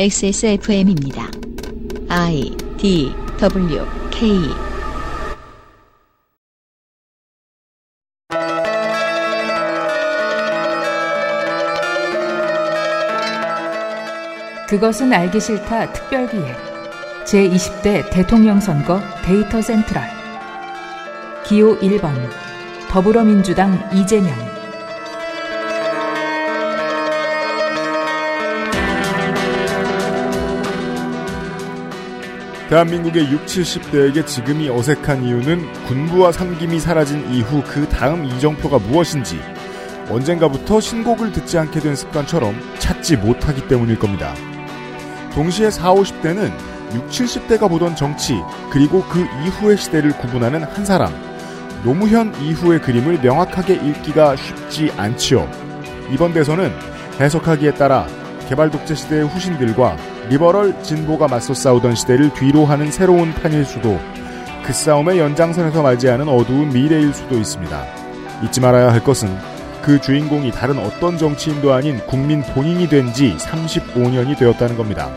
XSFM입니다. I D W K. 그것은 알기 싫다 특별기획. 제20대 대통령 선거 데이터 센트럴. 기호 1번. 더불어민주당 이재명 대한민국의 60, 70대에게 지금이 어색한 이유는 군부와 삼김이 사라진 이후 그 다음 이정표가 무엇인지 언젠가부터 신곡을 듣지 않게 된 습관처럼 찾지 못하기 때문일 겁니다. 동시에 40, 50대는 60, 70대가 보던 정치 그리고 그 이후의 시대를 구분하는 한 사람 노무현 이후의 그림을 명확하게 읽기가 쉽지 않지요. 이번 대선은 해석하기에 따라 개발 독재 시대의 후신들과 리버럴 진보가 맞서 싸우던 시대를 뒤로 하는 새로운 판일 수도 그 싸움의 연장선에서 않은 어두운 미래일 수도 있습니다. 잊지 말아야 할 것은 그 주인공이 다른 어떤 정치인도 아닌 국민 본인이 된 지 35년이 되었다는 겁니다.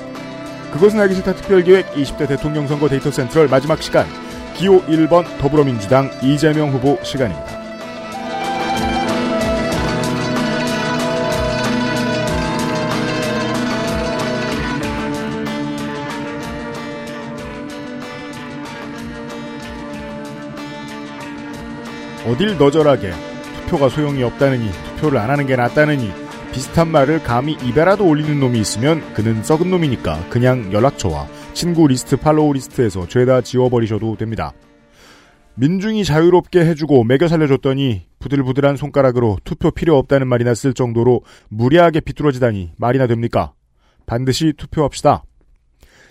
그것은 알기 싫다 특별기획 20대 대통령 선거 데이터 센트럴 마지막 시간 기호 1번 더불어민주당 이재명 후보 시간입니다. 어딜 너절하게 투표가 소용이 없다느니 투표를 안 하는 게 낫다느니 비슷한 말을 감히 입에라도 올리는 놈이 있으면 그는 썩은 놈이니까 그냥 연락처와 친구 리스트 팔로우 리스트에서 죄다 지워버리셔도 됩니다. 민중이 자유롭게 해주고 먹여 살려줬더니 부들부들한 손가락으로 투표 필요 없다는 말이나 쓸 정도로 무리하게 비뚤어지다니 말이나 됩니까? 반드시 투표합시다.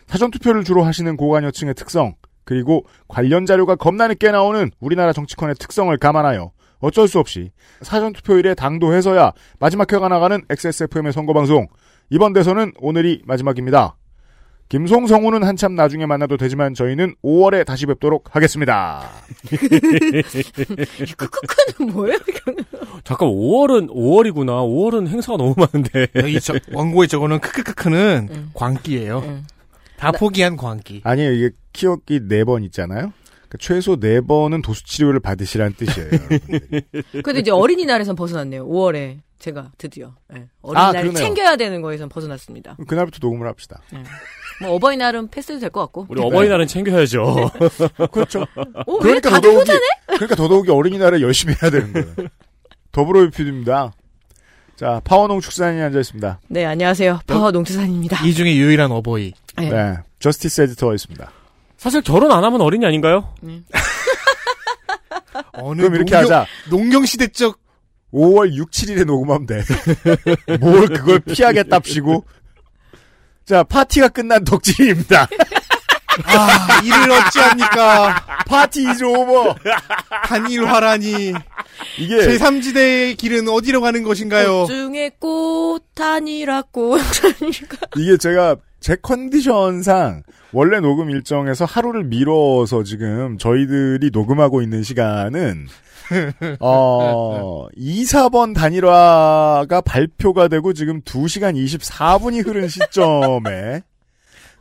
사전투표를 주로 하시는 고관여층의 특성 그리고 관련 자료가 겁나 늦게 나오는 우리나라 정치권의 특성을 감안하여 어쩔 수 없이 사전투표일에 당도해서야 마지막 회가 나가는 XSFM의 선거방송 이번 대선은 오늘이 마지막입니다. 김송성우는 한참 나중에 만나도 되지만 저희는 5월에 다시 뵙도록 하겠습니다. 크크크는 뭐예요? 잠깐 5월은 5월이구나. 5월은 행사가 너무 많은데. 여기 저, 원고에 적어놓은 크크크크는 음. 광기예요. 음. 다 포기한 광기. 아니에요. 이게 키워기 4번 있잖아요. 그러니까 최소 4번은 도수 치료를 받으시라는 뜻이에요. 근데 이제 어린이날에선 벗어났네요. 5월에 제가 드디어 예. 어린이날 그러네요. 챙겨야 되는 거에선 벗어났습니다. 그날부터 녹음을 합시다. 뭐 어버이날은 패스도 될 것 같고. 우리 어버이날은 챙겨야죠. 그렇죠. 오, 왜 그러니까 다들 더더욱이, 효자네? 그러니까 더더욱이 어린이날에 열심히 해야 되는 거예요. 더불어 유피드입니다. 자, 파워농축산인이 앉아있습니다. 네, 안녕하세요. 파워 농투산입니다. 이 중에 유일한 어버이. 네. 네. 저스티스 에디터가 있습니다. 사실 결혼 안 하면 어린이 아닌가요? 어느 그럼 이렇게 농경, 하자. 농경시대적 5월 6, 7일에 녹음하면 돼. 뭘 그걸 피하겠답시고. 자, 파티가 끝난 덕질입니다. 아 이를 어찌합니까? Party is over. 단일화라니 이게 제3지대의 길은 어디로 가는 것인가요? 중에 꽃 아니라 꽃 아니라. 이게 제가 제 컨디션상 원래 녹음 일정에서 하루를 미뤄서 지금 저희들이 녹음하고 있는 시간은 어 2, 4번 단일화가 발표가 되고 지금 2시간 24분이 흐른 시점에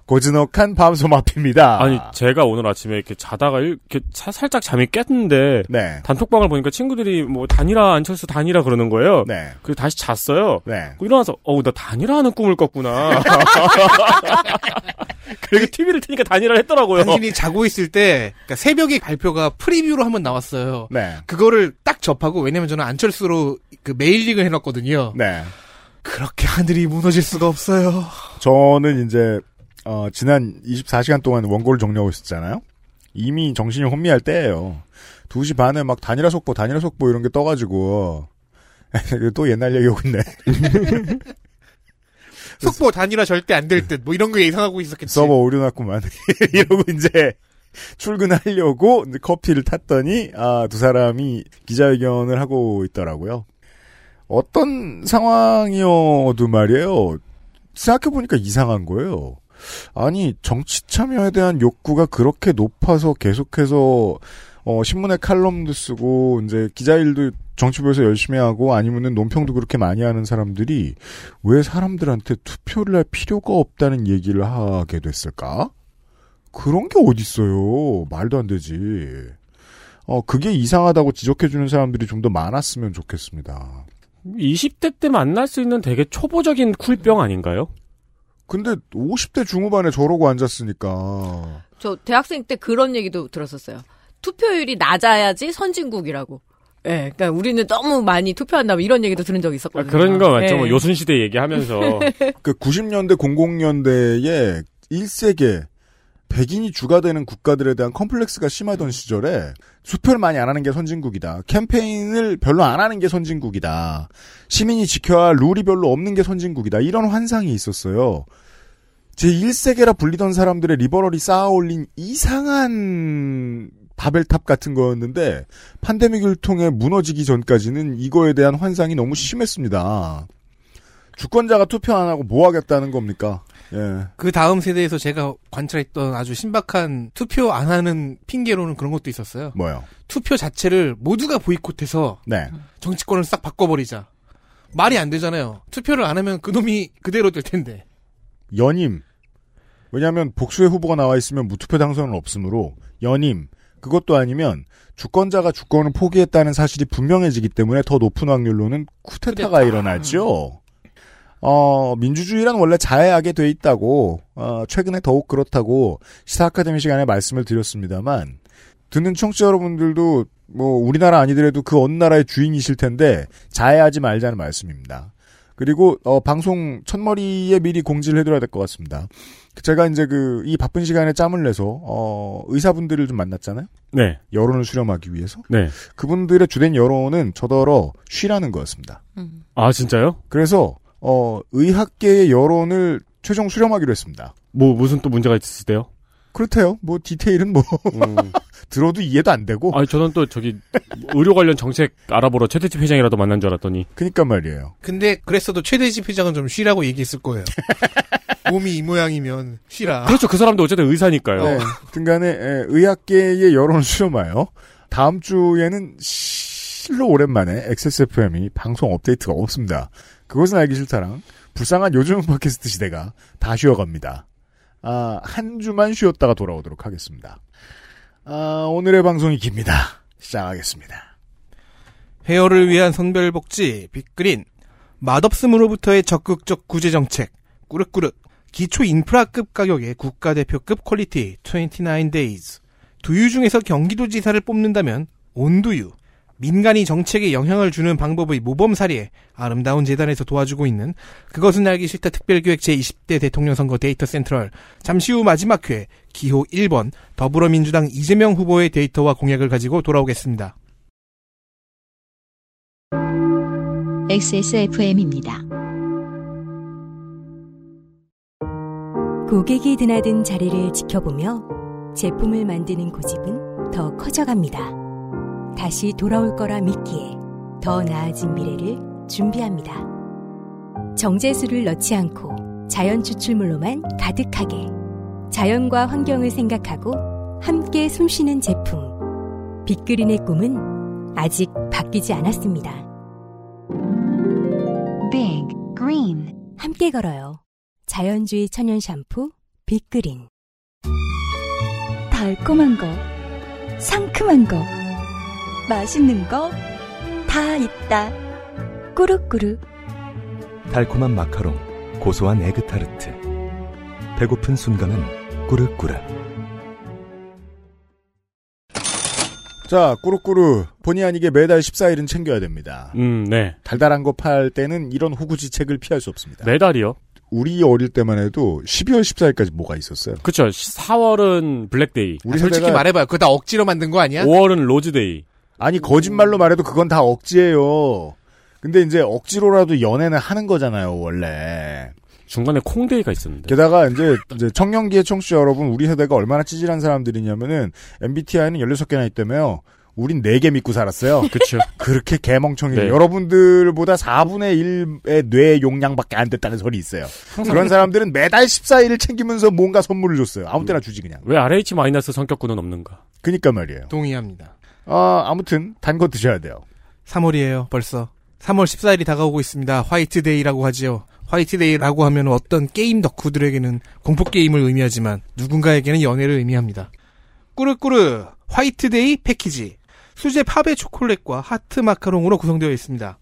고즈넉한 밤섬 앞입니다. 아니 제가 오늘 아침에 이렇게 자다가 일- 이렇게 사- 살짝 잠이 깼는데 네. 단톡방을 보니까 친구들이 뭐 단일화 안철수 단일화 그러는 거예요. 네. 그래서 다시 잤어요. 네. 그리고 일어나서 어우 나 단일화하는 꿈을 꿨구나. 그리고 TV를 트니까 단일화를 했더라고요. 당신이 자고 있을 때 그러니까 새벽에 발표가 preview로 한번 나왔어요. 네. 그거를 딱 접하고 왜냐면 저는 안철수로 그 mailing을 해놨거든요. 네. 그렇게 하늘이 무너질 수가 없어요. 저는 이제 어, 지난 24시간 동안 원고를 정리하고 있었잖아요. 이미 정신이 혼미할 때예요. 2시 반에 막 단일화 속보, 단일화 속보 이런 게 떠가지고 또 옛날 얘기 오고 있네. 속보 단일화 절대 안 될 듯 뭐 이런 거 예상하고 있었겠지. 서버 오류 났구만. 이러고 이제 출근하려고 커피를 탔더니 아, 두 사람이 기자회견을 하고 있더라고요. 어떤 상황이어도 말이에요. 생각해보니까 이상한 거예요. 아니, 정치 참여에 대한 욕구가 그렇게 높아서 계속해서, 어, 신문에 칼럼도 쓰고, 이제 기자 일도 정치부에서 열심히 하고 아니면은 논평도 그렇게 많이 하는 사람들이 왜 사람들한테 투표를 할 필요가 없다는 얘기를 하게 됐을까? 그런 게 어딨어요. 말도 안 되지. 어, 그게 이상하다고 지적해주는 사람들이 좀 더 많았으면 좋겠습니다. 20대 때 만날 수 있는 되게 초보적인 쿨병 아닌가요? 근데 50대 중후반에 저러고 앉았으니까. 저 대학생 때 그런 얘기도 들었었어요. 투표율이 낮아야지 선진국이라고. 예, 그러니까 우리는 너무 많이 투표한다 이런 얘기도 들은 적이 아, 있었거든요. 그런 거 맞죠. 예. 뭐 요순 시대 얘기하면서. 그 90년대 00년대에 1세계 백인이 주가 되는 국가들에 대한 컴플렉스가 심하던 시절에 수표를 많이 안 하는 게 선진국이다. 캠페인을 별로 안 하는 게 선진국이다. 시민이 지켜야 할 룰이 별로 없는 게 선진국이다. 이런 환상이 있었어요. 제1세계라 불리던 사람들의 리버럴이 쌓아올린 이상한 바벨탑 같은 거였는데 판데믹을 통해 무너지기 전까지는 이거에 대한 환상이 너무 심했습니다. 주권자가 투표 안 하고 뭐 하겠다는 겁니까? 예. 그 다음 세대에서 제가 관찰했던 아주 신박한 투표 안 하는 핑계로는 그런 것도 있었어요. 뭐요? 투표 자체를 모두가 보이콧해서 네. 정치권을 싹 바꿔버리자. 말이 안 되잖아요. 투표를 안 하면 그 놈이 그대로 될 텐데. 연임. 왜냐하면 복수의 후보가 나와 있으면 무투표 당선은 없으므로 연임. 그것도 아니면 주권자가 주권을 포기했다는 사실이 분명해지기 때문에 더 높은 확률로는 쿠데타가 일어나죠. 어, 민주주의란 원래 자해하게 돼 있다고, 어, 최근에 더욱 그렇다고 시사 아카데미 시간에 말씀을 드렸습니다만, 듣는 청취자 여러분들도 뭐 우리나라 아니더라도 그 어느 나라의 주인이실 텐데 자해하지 말자는 말씀입니다. 그리고 어, 방송 첫머리에 미리 공지를 해드려야 될 것 같습니다. 제가 이제 그 이 바쁜 시간에 짬을 내서 어, 의사분들을 좀 만났잖아요. 네. 여론을 수렴하기 위해서 네. 그분들의 주된 여론은 저더러 쉬라는 거였습니다. 음. 아, 진짜요? 그래서 어, 의학계의 여론을 최종 수렴하기로 했습니다. 뭐, 무슨 또 문제가 있으시대요? 그렇대요. 뭐 디테일은 뭐 음. 들어도 이해도 안 되고. 아니, 저는 또 저기, 의료 관련 정책 알아보러 최대집 회장이라도 만난 줄 알았더니. 그니까 말이에요. 근데 그랬어도 최대집 회장은 좀 쉬라고 얘기했을 거예요. 몸이 이 모양이면 쉬라. 그렇죠. 그 사람도 어쨌든 의사니까요. 네. 등간에 에, 의학계의 여론을 수렴하여 다음 주에는 실로 오랜만에 XSFM이 방송 업데이트가 없습니다. 그것은 알기 싫다랑 불쌍한 요즘 팟캐스트 시대가 다 쉬어갑니다. 아, 한 주만 쉬었다가 돌아오도록 하겠습니다. 아, 오늘의 방송이 깁니다. 시작하겠습니다. 헤어를 위한 성별복지 빅그린 맛없음으로부터의 적극적 구제정책 꾸르꾸르 기초 인프라급 가격의 국가대표급 퀄리티 29days 두유 중에서 경기도지사를 뽑는다면 온두유 민간이 정책에 영향을 주는 방법의 모범사례 아름다운 재단에서 도와주고 있는 그것은 알기 싫다 특별기획 제20대 대통령 선거 데이터 센트럴 잠시 후 마지막 회 기호 1번 더불어민주당 이재명 후보의 데이터와 공약을 가지고 돌아오겠습니다. XSFM입니다. 고객이 드나든 자리를 지켜보며 제품을 만드는 고집은 더 커져갑니다. 다시 돌아올 거라 믿기에 더 나아진 미래를 준비합니다. 정제수를 넣지 않고 자연 추출물로만 가득하게 자연과 환경을 생각하고 함께 숨쉬는 제품. 빅그린의 꿈은 아직 바뀌지 않았습니다. Big Green 함께 걸어요. 자연주의 천연 샴푸 빅그린. 달콤한 거, 상큼한 거, 맛있는 거 다 있다. 꾸룩꾸룩 달콤한 마카롱, 고소한 에그타르트. 배고픈 순간은 꾸르꾸르. 자, 꾸루꾸루. 본의 아니게 매달 14일은 챙겨야 됩니다. 음, 네. 달달한 거 팔 때는 이런 호구지책을 피할 수 없습니다. 매달이요? 우리 어릴 때만 해도 12월 14일까지 뭐가 있었어요. 그쵸. 4월은 블랙데이. 우리 아, 솔직히 말해봐요. 그거 다 억지로 만든 거 아니야? 5월은 로즈데이. 아니 거짓말로 말해도 그건 다 억지예요. 근데 이제 억지로라도 연애는 하는 거잖아요, 원래. 중간에 콩데이가 있었는데. 게다가 이제, 이제 청년기의 청취자 여러분, 우리 세대가 얼마나 찌질한 사람들이냐면은 MBTI는 16개나 있다며요. 우린 4개 믿고 살았어요. 그쵸. 그렇게 개멍청이 네. 여러분들보다 4분의 1의 뇌 용량밖에 안 됐다는 소리 있어요. 그런 사람들은 매달 14일을 챙기면서 뭔가 선물을 줬어요. 아무 때나 주지 그냥. 왜 RH 마이너스 성격구는 없는가? 그니까 말이에요. 동의합니다. 아, 아무튼 단 거 드셔야 돼요. 3월이에요, 벌써. 3월 14일이 다가오고 있습니다. 화이트데이라고 하지요. 화이트데이라고 하면 어떤 게임 덕후들에게는 공포 게임을 의미하지만 누군가에게는 연애를 의미합니다. 꾸르꾸르 화이트데이 패키지. 수제 파베 초콜릿과 하트 마카롱으로 구성되어 있습니다.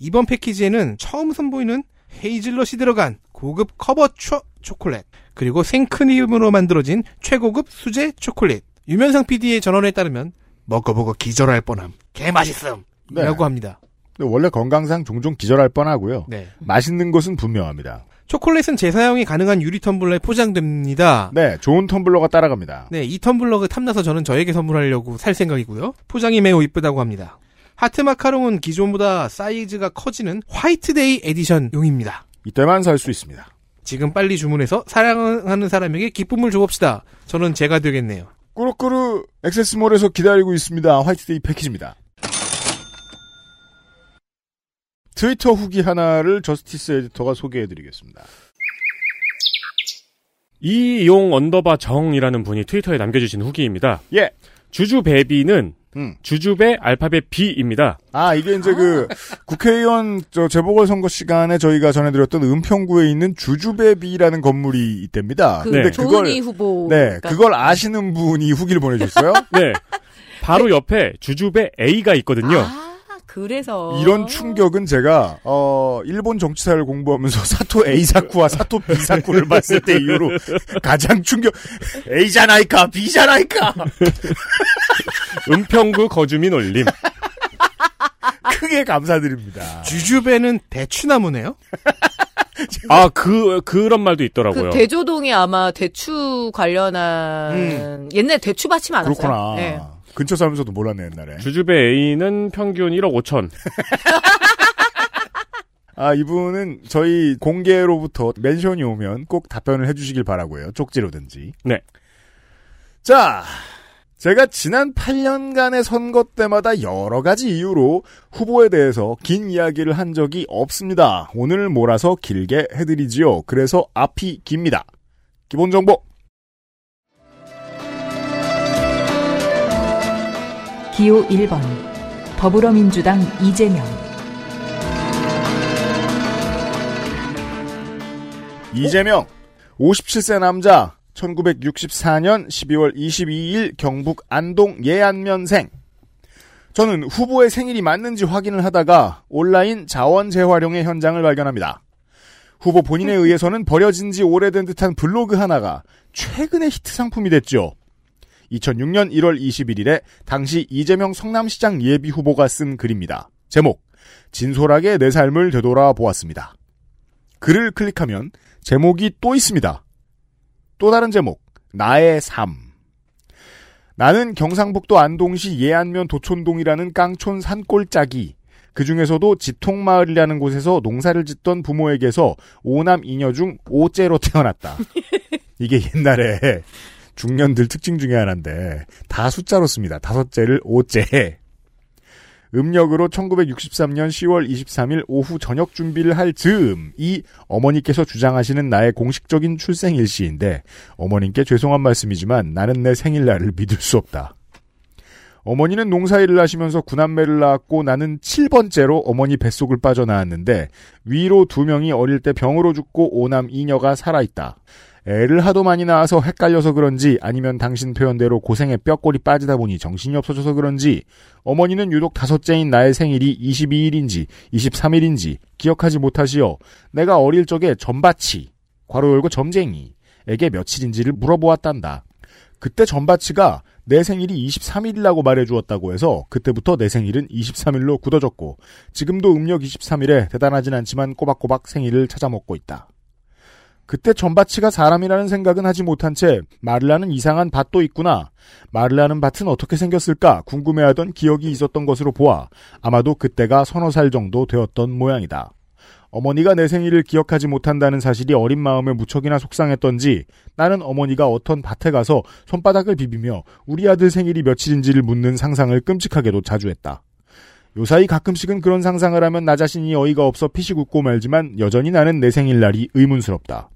이번 패키지에는 처음 선보이는 헤이즐넛이 들어간 고급 커버 초, 초콜릿, 그리고 생크림으로 만들어진 최고급 수제 초콜릿. 유면상 PD의 전언에 따르면 먹어보고 기절할 뻔함. 개맛있음. 네. 라고 합니다. 원래 건강상 종종 기절할 뻔하고요. 네. 맛있는 것은 분명합니다. 초콜릿은 재사용이 가능한 유리 텀블러에 포장됩니다. 네, 좋은 텀블러가 따라갑니다. 네, 이 텀블러가 탐나서 저는 저에게 선물하려고 살 생각이고요. 포장이 매우 이쁘다고 합니다. 하트 마카롱은 기존보다 사이즈가 커지는 화이트데이 에디션용입니다. 이때만 살 수 있습니다. 지금 빨리 주문해서 사랑하는 사람에게 기쁨을 줘봅시다. 저는 제가 되겠네요. 꾸르꾸르 XS몰에서 기다리고 있습니다. 화이트데이 패키지입니다. 트위터 후기 하나를 저스티스 에디터가 소개해드리겠습니다. 이용 언더바 정이라는 분이 트위터에 남겨주신 후기입니다. 예. 주주배비는 음. 주주배 알파벳 B입니다. 아, 이게 이제 그, 국회의원, 저, 재보궐 선거 시간에 저희가 전해드렸던 은평구에 있는 주주배비라는 건물이 있답니다. 그 네. 조은희 후보. 네, 그걸 아시는 분이 후기를 보내주셨어요. 네. 바로 옆에 주주배 A가 있거든요. 아, 그래서 이런 충격은 제가, 어, 일본 정치사를 공부하면서 사토 A 사쿠와 사토 B 사쿠를 봤을 때 이후로 가장 충격, A잖아이까, B잖아이까! 은평구 거주민 올림. 크게 감사드립니다. 주주배는 대추나무네요? 아, 그, 그런 말도 있더라고요. 그 대조동이 아마 대추 관련한 옛날 대추밭이 많았어요. 그렇구나. 네. 근처 살면서도 몰랐네, 옛날에. 주주배 A는 평균 1억 5천. 아, 이분은 저희 공개로부터 멘션이 오면 꼭 답변을 해주시길 바라고요. 쪽지로든지. 네. 자, 제가 지난 8년간의 선거 때마다 여러 가지 이유로 후보에 대해서 긴 이야기를 한 적이 없습니다. 오늘 몰아서 길게 해드리지요. 그래서 앞이 깁니다. 기본 정보. 기호 1번 더불어민주당 이재명 이재명 57세 남자 1964년 12월 22일 경북 안동 예안면생 저는 후보의 생일이 맞는지 확인을 하다가 온라인 자원 재활용의 현장을 발견합니다. 후보 본인에 의해서는 버려진 지 오래된 듯한 블로그 하나가 최근의 히트 상품이 됐죠. 2006년 1월 21일에 당시 이재명 성남시장 예비 후보가 쓴 글입니다. 제목 진솔하게 내 삶을 되돌아 보았습니다. 글을 클릭하면 제목이 또 있습니다. 또 다른 제목 나의 삶 나는 경상북도 안동시 예안면 도촌동이라는 깡촌 산골짜기 그 중에서도 지통마을이라는 곳에서 농사를 짓던 부모에게서 오남 이녀 중 오째로 태어났다. 이게 옛날에 중년들 특징 중에 하나인데 다 숫자로 씁니다. 다섯째를 오째. 음력으로 1963년 10월 23일 오후 저녁 준비를 할 즈음 이 어머니께서 주장하시는 나의 공식적인 출생 일시인데 어머님께 죄송한 말씀이지만 나는 내 생일날을 믿을 수 없다. 어머니는 농사일을 하시면서 구남매를 낳았고 나는 7번째로 어머니 뱃속을 빠져나왔는데 위로 두 명이 어릴 때 병으로 죽고 오남 이녀가 살아있다. 애를 하도 많이 낳아서 헷갈려서 그런지 아니면 당신 표현대로 고생에 뼈골이 빠지다 보니 정신이 없어져서 그런지 어머니는 유독 다섯째인 나의 생일이 22일인지 23일인지 기억하지 못하시어 내가 어릴 적에 점바치 괄호 열고 점쟁이에게 며칠인지를 물어보았단다. 그때 점바치가 내 생일이 23일이라고 말해주었다고 해서 그때부터 내 생일은 23일로 굳어졌고 지금도 음력 23일에 대단하진 않지만 꼬박꼬박 생일을 찾아먹고 있다. 그때 전바치가 사람이라는 생각은 하지 못한 채 말을 하는 이상한 밭도 있구나. 말을 하는 밭은 어떻게 생겼을까 궁금해하던 기억이 있었던 것으로 보아 아마도 그때가 서너 살 정도 되었던 모양이다. 어머니가 내 생일을 기억하지 못한다는 사실이 어린 마음에 무척이나 속상했던지 나는 어머니가 어떤 밭에 가서 손바닥을 비비며 우리 아들 생일이 며칠인지를 묻는 상상을 끔찍하게도 자주 했다. 요사이 가끔씩은 그런 상상을 하면 나 자신이 어이가 없어 피식 웃고 말지만 여전히 나는 내 생일날이 의문스럽다.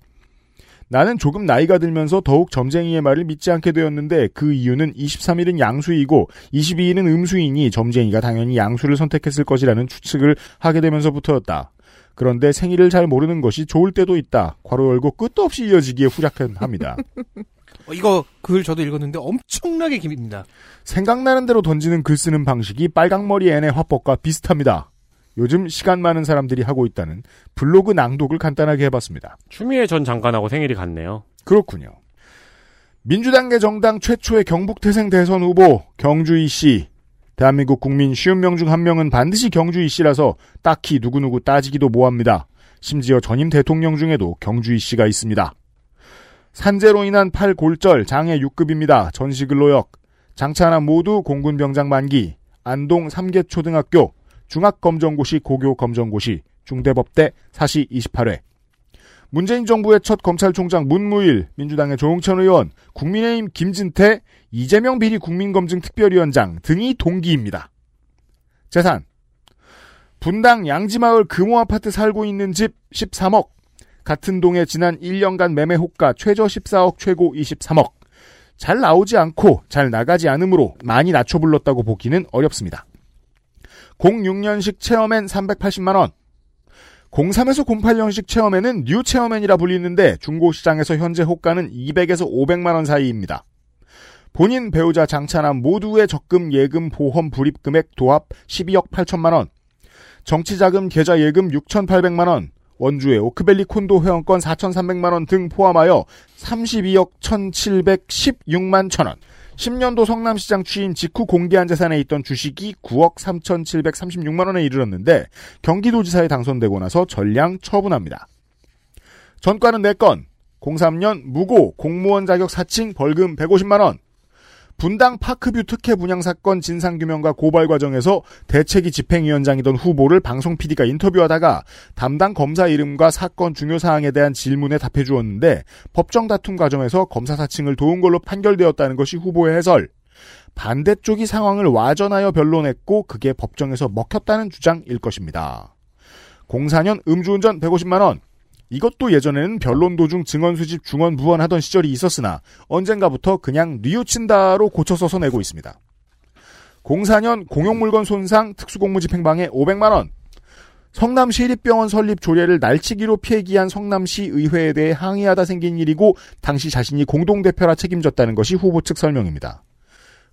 나는 조금 나이가 들면서 더욱 점쟁이의 말을 믿지 않게 되었는데 그 이유는 23일은 양수이고 22일은 음수이니 점쟁이가 당연히 양수를 선택했을 것이라는 추측을 하게 되면서부터였다. 그런데 생일을 잘 모르는 것이 좋을 때도 있다. 괄호 열고 끝도 없이 이어지기에 후약합니다. 어, 이거 글 저도 읽었는데 엄청나게 깁니다. 생각나는 대로 던지는 글 쓰는 방식이 빨강머리 앤의 화법과 비슷합니다. 요즘 시간 많은 사람들이 하고 있다는 블로그 낭독을 간단하게 해봤습니다. 추미애 전 장관하고 생일이 같네요. 그렇군요. 민주당계 정당 최초의 경북 태생 대선 후보 경주이 씨. 대한민국 국민 쉬운 명 중 한 명은 반드시 경주이 씨라서 딱히 누구누구 따지기도 뭐합니다. 심지어 전임 대통령 중에도 경주이 씨가 있습니다. 산재로 인한 팔 골절 장애 6급입니다. 전시 근로역. 장차 하나 모두 공군 병장 만기. 안동 3개 초등학교. 중학검정고시 고교검정고시. 중대법대 사시 28회. 문재인 정부의 첫 검찰총장 문무일, 민주당의 조홍천 의원, 국민의힘 김진태, 이재명 비리 국민검증 특별위원장 등이 동기입니다. 재산. 분당 양지마을 금호 아파트 살고 있는 집 13억. 같은 동에 지난 1년간 매매 호가 최저 14억 최고 23억. 잘 나오지 않고 잘 나가지 않으므로 많이 낮춰 불렀다고 보기는 어렵습니다. 06년식 체어맨 380만원. 03에서 08년식 체어맨은 뉴 체어맨이라 불리는데 중고시장에서 현재 호가는 200에서 500만원 사이입니다. 본인 배우자 장차남 모두의 적금 예금 보험 불입 금액 도합 12억 8천만원. 정치자금 계좌 예금 6,800만원. 원주의 오크밸리 콘도 회원권 4,300만원 등 포함하여 32억 1,716만 천원. 10년도 성남시장 취임 직후 공개한 재산에 있던 주식이 9억 3,736만 원에 이르렀는데 경기도지사에 당선되고 나서 전량 처분합니다. 전과는 4건, 03년 무고 공무원 자격 사칭 벌금 150만 원, 분당 파크뷰 특혜 분양 사건 진상규명과 고발 과정에서 대책위 집행위원장이던 후보를 방송 PD가 인터뷰하다가 담당 검사 이름과 사건 중요 사항에 대한 질문에 답해 주었는데 법정 다툼 과정에서 검사 사칭을 도운 걸로 판결되었다는 것이 후보의 해설. 반대쪽이 상황을 와전하여 변론했고 그게 법정에서 먹혔다는 주장일 것입니다. 04년 음주운전 150만 원, 이것도 예전에는 변론 도중 증언 수집 중언 부언하던 시절이 있었으나 언젠가부터 그냥 뉘우친다로 고쳐 써서 내고 있습니다. 04년 공용물건 손상 특수공무집행방해 500만 원. 성남시립병원 설립 조례를 날치기로 폐기한 성남시 의회에 대해 항의하다 생긴 일이고 당시 자신이 공동대표라 책임졌다는 것이 후보 측 설명입니다.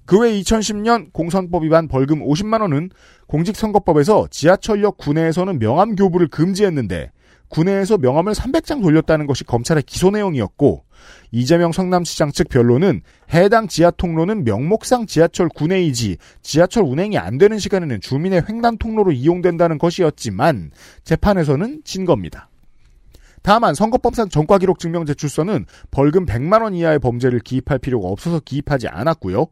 그 외 2010년 공선법 위반 벌금 50만 원은 공직선거법에서 지하철역 구내에서는 명함 교부를 금지했는데 군내에서 명함을 300장 돌렸다는 것이 검찰의 기소 내용이었고 이재명 성남시장 측 변론은 해당 지하 통로는 명목상 지하철 구내이지 지하철 운행이 안 되는 시간에는 주민의 횡단 통로로 이용된다는 것이었지만 재판에서는 진 겁니다. 다만 선거법상 전과 기록 증명 제출서는 벌금 100만 원 이하의 범죄를 기입할 필요가 없어서 기입하지 않았고요.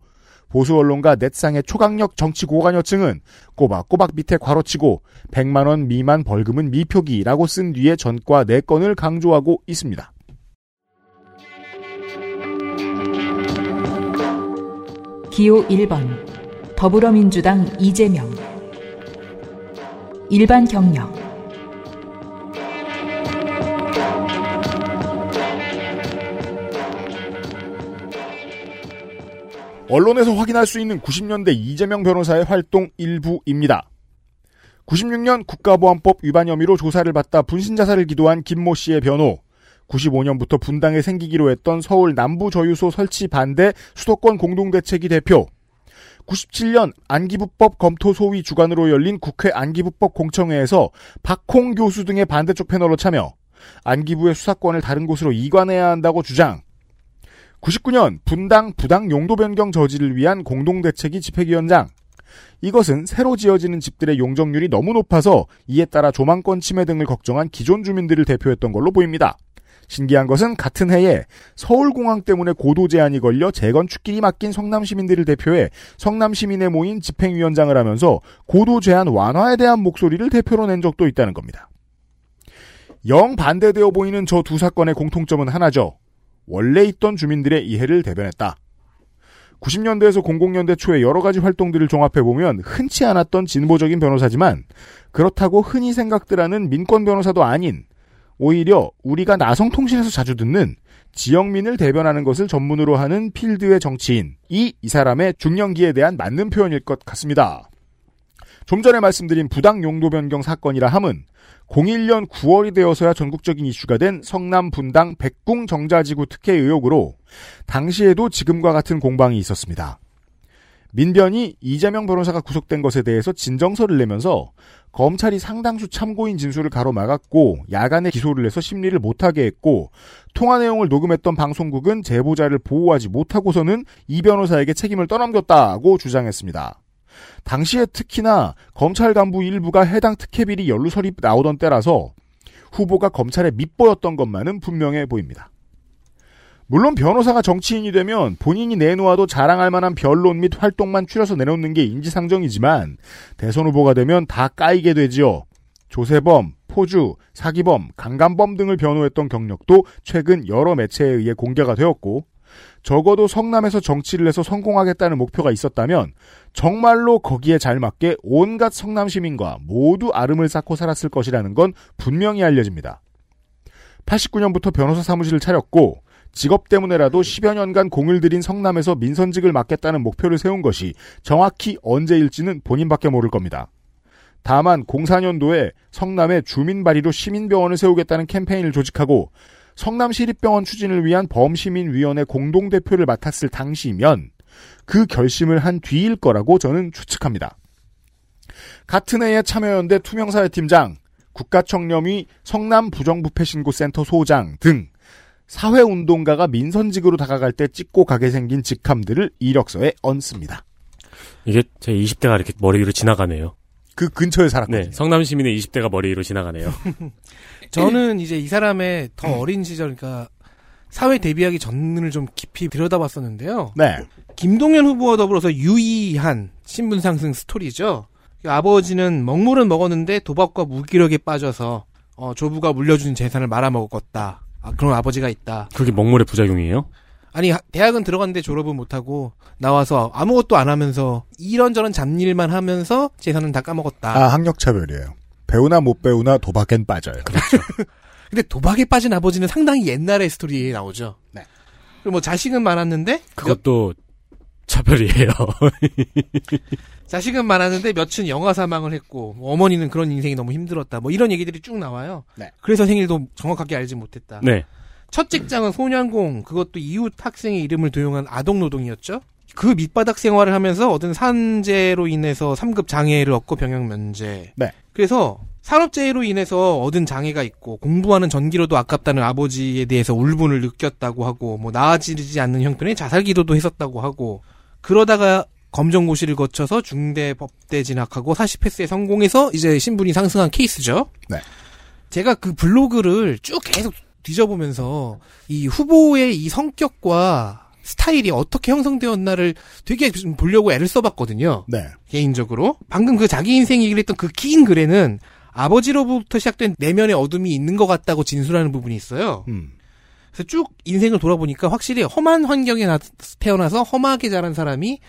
보수 언론과 넷상의 초강력 정치 고관여층은 꼬박꼬박 밑에 괄호치고 100만 원 미만 벌금은 미표기라고 쓴 뒤에 전과 4건을 강조하고 있습니다. 기호 1번 더불어민주당 이재명 일반 경력 언론에서 확인할 수 있는 90년대 이재명 변호사의 활동 일부입니다. 96년 국가보안법 위반 혐의로 조사를 받다 분신자살을 기도한 김모 씨의 변호, 95년부터 분당에 생기기로 했던 서울 남부저유소 설치 반대 수도권 공동대책위 대표, 97년 안기부법 검토 소위 주관으로 열린 국회 안기부법 공청회에서 박홍 교수 등의 반대쪽 패널로 참여, 안기부의 수사권을 다른 곳으로 이관해야 한다고 주장, 99년 분당 부당 용도 변경 저지를 위한 공동대책위 집행위원장. 이것은 새로 지어지는 집들의 용적률이 너무 높아서 이에 따라 조망권 침해 등을 걱정한 기존 주민들을 대표했던 걸로 보입니다. 신기한 것은 같은 해에 서울공항 때문에 고도 제한이 걸려 재건축길이 맡긴 성남 시민들을 대표해 성남 시민에 모인 집행위원장을 하면서 고도 제한 완화에 대한 목소리를 대표로 낸 적도 있다는 겁니다. 영 반대되어 보이는 저 두 사건의 공통점은 하나죠. 원래 있던 주민들의 이해를 대변했다. 90년대에서 00년대 초에 여러 가지 활동들을 종합해보면 흔치 않았던 진보적인 변호사지만 그렇다고 흔히 생각들 하는 민권 변호사도 아닌 오히려 우리가 나성통신에서 자주 듣는 지역민을 대변하는 것을 전문으로 하는 필드의 정치인이 이 사람의 중년기에 대한 맞는 표현일 것 같습니다. 좀 전에 말씀드린 부당 용도 변경 사건이라 함은 01년 9월이 되어서야 전국적인 이슈가 된 성남 분당 백궁 정자지구 특혜 의혹으로 당시에도 지금과 같은 공방이 있었습니다. 민변이 이재명 변호사가 구속된 것에 대해서 진정서를 내면서 검찰이 상당수 참고인 진술을 가로막았고 야간에 기소를 해서 심리를 못하게 했고 통화 내용을 녹음했던 방송국은 제보자를 보호하지 못하고서는 이 변호사에게 책임을 떠넘겼다고 주장했습니다. 당시에 특히나 검찰 간부 일부가 해당 특혜비리 연루설이 나오던 때라서 후보가 검찰에 밑보였던 것만은 분명해 보입니다. 물론 변호사가 정치인이 되면 본인이 내놓아도 자랑할 만한 변론 및 활동만 추려서 내놓는 게 인지상정이지만 대선 후보가 되면 다 까이게 되지요. 조세범, 포주, 사기범, 강간범 등을 변호했던 경력도 최근 여러 매체에 의해 공개가 되었고 적어도 성남에서 정치를 해서 성공하겠다는 목표가 있었다면 정말로 거기에 잘 맞게 온갖 성남 시민과 모두 아름을 쌓고 살았을 것이라는 건 분명히 알려집니다. 89년부터 변호사 사무실을 차렸고 직업 때문에라도 10여 년간 공을 들인 성남에서 민선직을 맡겠다는 목표를 세운 것이 정확히 언제일지는 본인밖에 모를 겁니다. 다만 04년도에 성남에 주민 발의로 시민병원을 세우겠다는 캠페인을 조직하고 성남시립병원 추진을 위한 범시민위원회 공동대표를 맡았을 당시면 그 결심을 한 뒤일 거라고 저는 추측합니다. 같은 해에 참여연대 투명사회팀장, 국가청렴위 성남부정부패신고센터 소장 등 사회운동가가 민선직으로 다가갈 때 찍고 가게 생긴 직함들을 이력서에 얹습니다. 이게 제 20대가 이렇게 머리 위로 지나가네요. 그 근처에 살았거든요. 네, 성남 시민의 20대가 머리 위로 지나가네요. 저는 이제 이 사람의 더 어린 시절, 그러니까 사회 데뷔하기 전을 좀 깊이 들여다봤었는데요. 네. 김동연 후보와 더불어서 유의한 신분 상승 스토리죠. 아버지는 먹물은 먹었는데 도박과 무기력에 빠져서 어, 조부가 물려준 재산을 말아먹었다. 아, 그런 아버지가 있다. 그게 먹물의 부작용이에요? 아니 하- 대학은 들어갔는데 졸업은 못하고 나와서 아무것도 안 하면서 이런저런 잡일만 하면서 재산은 다 까먹었다. 아, 학력 차별이에요. 배우나 못 배우나 도박엔 빠져요. 근데 도박에 빠진 아버지는 상당히 옛날의 스토리에 나오죠. 네. 그리고 뭐 자식은 많았는데 그것도 차별이에요. 자식은 많았는데 몇은 영아 사망을 했고 뭐 어머니는 그런 인생이 너무 힘들었다. 뭐 이런 얘기들이 쭉 나와요. 네. 그래서 생일도 정확하게 알지 못했다. 네. 첫 직장은 소년공 그것도 이웃 학생의 이름을 도용한 아동 노동이었죠. 그 밑바닥 생활을 하면서 얻은 산재로 인해서 3급 장애를 얻고 병역 면제. 네. 그래서 산업재해로 인해서 얻은 장애가 있고 공부하는 전기료도 아깝다는 아버지에 대해서 울분을 느꼈다고 하고 뭐 나아지지 않는 형편의 자살 기도도 했었다고 하고 그러다가 검정고시를 거쳐서 중대 법대 진학하고 40패스에 성공해서 이제 신분이 상승한 케이스죠. 네. 제가 그 블로그를 쭉 계속 뒤져보면서 이 후보의 이 성격과 스타일이 어떻게 형성되었나를 되게 좀 보려고 애를 써봤거든요. 네. 개인적으로. 방금 그 자기 인생 얘기를 했던 그 긴 글에는 아버지로부터 시작된 내면의 어둠이 있는 것 같다고 진술하는 부분이 있어요. 음. 그래서 쭉 인생을 돌아보니까 확실히 험한 환경에 나- 태어나서 험하게 자란 사람이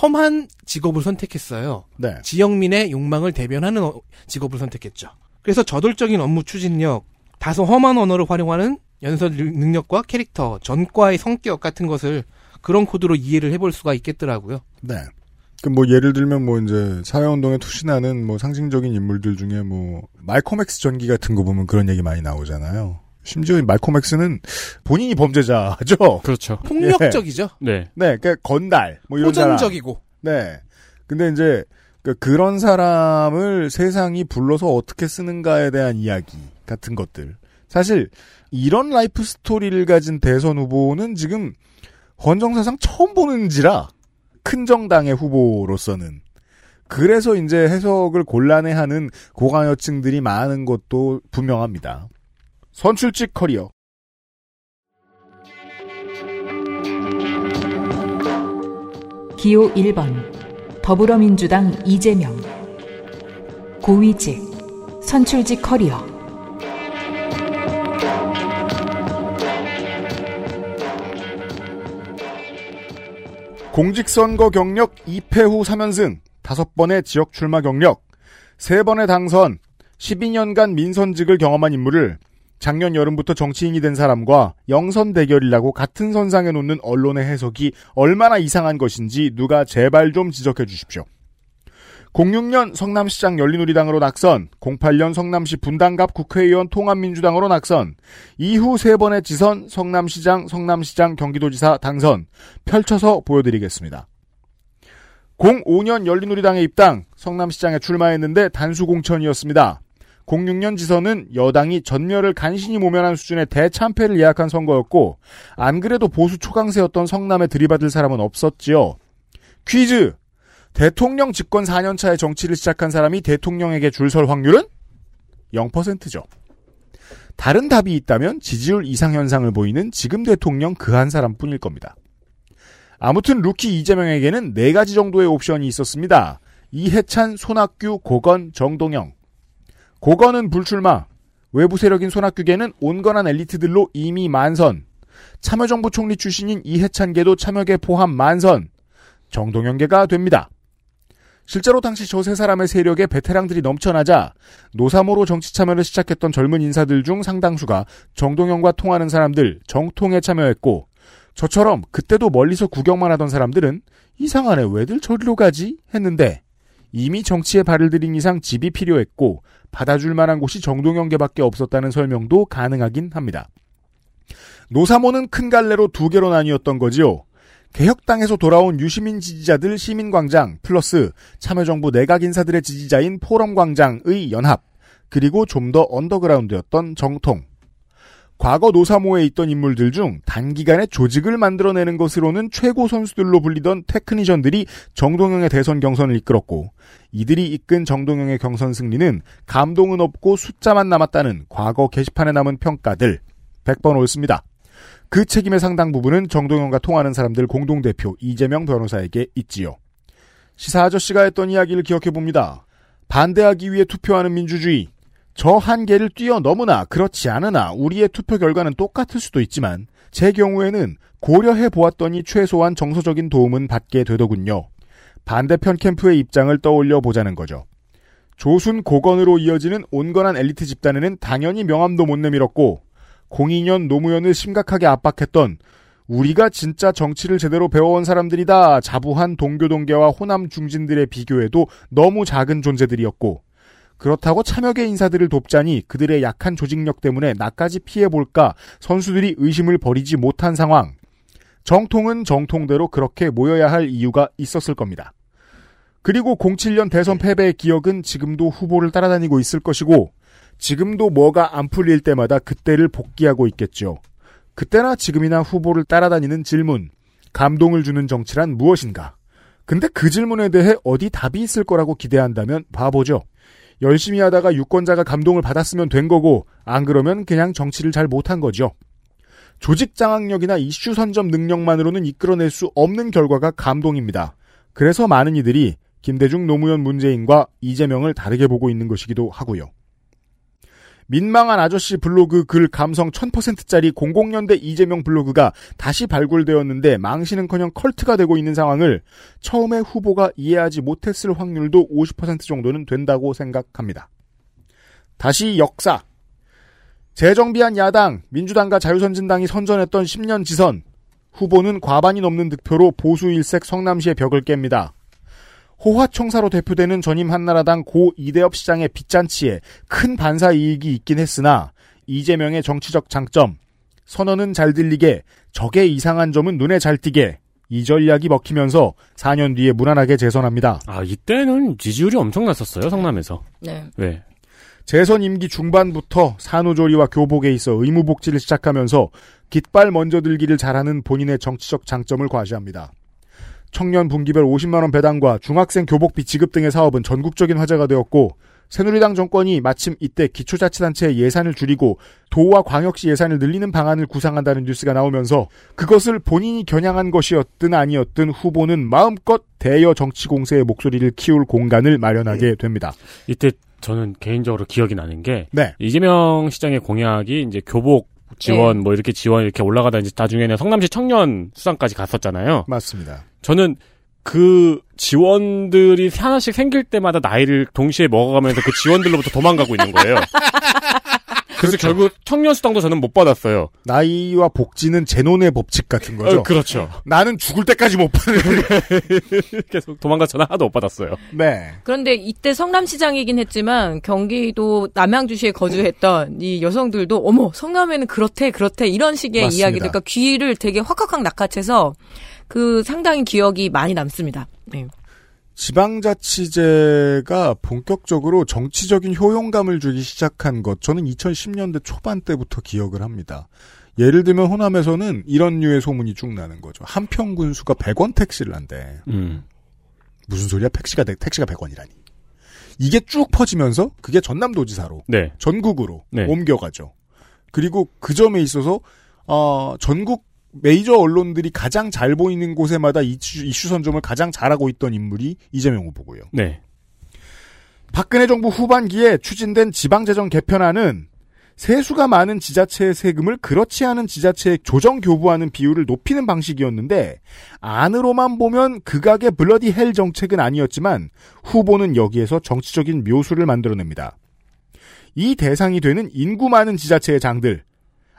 험한 직업을 선택했어요. 네. 지역민의 욕망을 대변하는 어- 직업을 선택했죠. 그래서 저돌적인 업무 추진력, 다소 험한 언어를 활용하는 연설 능- 능력과 캐릭터, 전과의 성격 같은 것을 그런 코드로 이해를 해볼 수가 있겠더라고요. 네. 그뭐 예를 들면 뭐 이제 사회운동에 투신하는 뭐 상징적인 인물들 중에 뭐 말콤 엑스 전기 같은 거 보면 그런 얘기 많이 나오잖아요. 심지어 엑스는 본인이 범죄자죠. 그렇죠. 폭력적이죠. 네. 네, 그러니까 건달 뭐 이런 사람. 호전적이고. 네. 근데 이제 그 그런 사람을 세상이 불러서 어떻게 쓰는가에 대한 이야기 같은 것들. 사실 이런 life story를 가진 대선 후보는 지금 헌정사상 처음 보는지라 큰 정당의 후보로서는. 그래서 이제 해석을 곤란해하는 고관여층들이 많은 것도 분명합니다. 선출직 커리어. 기호 1번. 더불어민주당 이재명. 고위직. 선출직 커리어 공직선거 경력 2패 후 3연승, 5번의 지역 출마 경력, 3번의 당선, 12년간 민선직을 경험한 인물을 작년 여름부터 정치인이 된 사람과 영선 대결이라고 같은 선상에 놓는 언론의 해석이 얼마나 이상한 것인지 누가 제발 좀 지적해 주십시오. 06년 성남시장 열린우리당으로 낙선, 08년 성남시 분당갑 국회의원 통합민주당으로 낙선, 이후 세 번의 지선 성남시장, 성남시장 경기도지사 당선 펼쳐서 보여드리겠습니다. 05년 열린우리당에 입당, 성남시장에 출마했는데 단수 공천이었습니다. 06년 지선은 여당이 전멸을 간신히 모면한 수준의 대참패를 예약한 선거였고 안 그래도 보수 초강세였던 성남에 들이받을 사람은 없었지요. 퀴즈! 대통령 집권 4년차의 정치를 시작한 사람이 대통령에게 줄 설 확률은 0%죠. 다른 답이 있다면 지지율 이상 현상을 보이는 지금 대통령 그 한 사람뿐일 겁니다. 아무튼 루키 이재명에게는 네 가지 정도의 옵션이 있었습니다. 이해찬, 손학규, 고건, 정동영. 고건은 불출마. 외부 세력인 손학규계는 온건한 엘리트들로 이미 만선. 참여정부 총리 출신인 이해찬계도 참여계 포함 만선. 정동영계가 됩니다. 실제로 당시 저 세 사람의 세력에 베테랑들이 넘쳐나자 노사모로 정치 참여를 시작했던 젊은 인사들 중 상당수가 정동영과 통하는 사람들 정통에 참여했고 저처럼 그때도 멀리서 구경만 하던 사람들은 이상하네 왜들 저리로 가지 했는데 이미 정치에 발을 들인 이상 집이 필요했고 받아줄 만한 곳이 정동영계밖에 없었다는 설명도 가능하긴 합니다. 노사모는 큰 갈래로 두 개로 나뉘었던 거지요. 개혁당에서 돌아온 유시민 지지자들 시민광장 플러스 참여정부 내각 인사들의 지지자인 포럼광장의 연합 그리고 좀 더 언더그라운드였던 정통 과거 노사모에 있던 인물들 중 단기간에 조직을 만들어내는 것으로는 최고 선수들로 불리던 테크니션들이 정동영의 대선 경선을 이끌었고 이들이 이끈 정동영의 경선 승리는 감동은 없고 숫자만 남았다는 과거 게시판에 남은 평가들 100번 옳습니다. 그 책임의 상당 부분은 정동영과 통하는 사람들 공동대표 이재명 변호사에게 있지요. 시사 아저씨가 했던 이야기를 기억해 봅니다. 반대하기 위해 투표하는 민주주의. 저 한계를 뛰어넘으나 그렇지 않으나 우리의 투표 결과는 똑같을 수도 있지만 제 경우에는 고려해 보았더니 최소한 정서적인 도움은 받게 되더군요. 반대편 캠프의 입장을 떠올려 보자는 거죠. 조순 고건으로 이어지는 온건한 엘리트 집단에는 당연히 명함도 못 내밀었고 02년 노무현을 심각하게 압박했던 우리가 진짜 정치를 제대로 배워온 사람들이다 자부한 동교동계와 호남 중진들의 비교에도 너무 작은 존재들이었고 그렇다고 참여계 인사들을 돕자니 그들의 약한 조직력 때문에 나까지 피해볼까 선수들이 의심을 버리지 못한 상황. 정통은 정통대로 그렇게 모여야 할 이유가 있었을 겁니다. 그리고 07년 대선 패배의 기억은 지금도 후보를 따라다니고 있을 것이고 지금도 뭐가 안 풀릴 때마다 그때를 복귀하고 있겠죠. 그때나 지금이나 후보를 따라다니는 질문. 감동을 주는 정치란 무엇인가? 근데 그 질문에 대해 어디 답이 있을 거라고 기대한다면 바보죠. 열심히 하다가 유권자가 감동을 받았으면 된 거고 안 그러면 그냥 정치를 잘 못한 거죠. 조직 장악력이나 이슈 선점 능력만으로는 이끌어낼 수 없는 결과가 감동입니다. 그래서 많은 이들이 김대중 노무현 문재인과 이재명을 다르게 보고 있는 것이기도 하고요. 민망한 아저씨 블로그 글 감성 1000%짜리 00년대 이재명 블로그가 다시 발굴되었는데 망신은커녕 컬트가 되고 있는 상황을 처음에 후보가 이해하지 못했을 확률도 50% 정도는 된다고 생각합니다. 다시 역사. 재정비한 야당, 민주당과 자유선진당이 선전했던 10년 지선. 후보는 과반이 넘는 득표로 보수 일색 성남시의 벽을 깹니다. 호화청사로 대표되는 전임 한나라당 고 이대엽 시장의 빚잔치에 큰 반사 이익이 있긴 했으나 이재명의 정치적 장점 선언은 잘 들리게 적의 이상한 점은 눈에 잘 띄게 이 전략이 먹히면서 4년 뒤에 무난하게 재선합니다. 아 이때는 지지율이 엄청났었어요 성남에서. 네. 네. 재선 임기 중반부터 산후조리와 교복에 있어 의무복지를 시작하면서 깃발 먼저 들기를 잘하는 본인의 정치적 장점을 과시합니다. 청년 분기별 50만 원 배당과 중학생 교복비 지급 등의 사업은 전국적인 화제가 되었고 새누리당 정권이 마침 이때 기초자치단체의 예산을 줄이고 도와 광역시 예산을 늘리는 방안을 구상한다는 뉴스가 나오면서 그것을 본인이 겨냥한 것이었든 아니었든 후보는 마음껏 대여 정치 공세의 목소리를 키울 공간을 마련하게 됩니다. 이때 저는 개인적으로 기억이 나는 게 네. 이재명 시장의 공약이 이제 교복 지원 네. 뭐 이렇게 지원 이렇게 올라가다 이제 나중에는 성남시 청년 수상까지 갔었잖아요. 맞습니다. 저는 그 지원들이 하나씩 생길 때마다 나이를 동시에 먹어가면서 그 지원들로부터 도망가고 있는 거예요. 그래서 결국 청년 수당도 저는 못 받았어요. 나이와 복지는 제논의 법칙 같은 거죠. 어, 그렇죠. 나는 죽을 때까지 못 받는. 계속 도망가서는 하나도 못 받았어요. 네. 그런데 이때 성남시장이긴 했지만 경기도 남양주시에 거주했던 이 여성들도 어머 성남에는 그렇대 그렇대 이런 식의 맞습니다. 이야기들과 귀를 되게 확확확 낚아채서 그 상당히 기억이 많이 남습니다. 네. 지방자치제가 본격적으로 정치적인 효용감을 주기 시작한 것 저는 2010년대 초반 때부터 기억을 합니다. 예를 들면 호남에서는 이런 류의 소문이 쭉 나는 거죠. 한평 군수가 100원 택시를 한대. 음. 무슨 소리야? 택시가 택시가 100원이라니. 이게 쭉 퍼지면서 그게 전남도지사로 네. 전국으로 네. 옮겨가죠. 그리고 그 점에 있어서 어, 전국 메이저 언론들이 가장 잘 보이는 곳에마다 이슈, 이슈 선점을 가장 잘하고 있던 인물이 이재명 후보고요. 네. 박근혜 정부 후반기에 추진된 지방재정 개편안은 세수가 많은 지자체의 세금을 그렇지 않은 지자체에 조정 교부하는 비율을 높이는 방식이었는데 안으로만 보면 극악의 블러디 헬 정책은 아니었지만 후보는 여기에서 정치적인 묘수를 만들어냅니다. 이 대상이 되는 인구 많은 지자체의 장들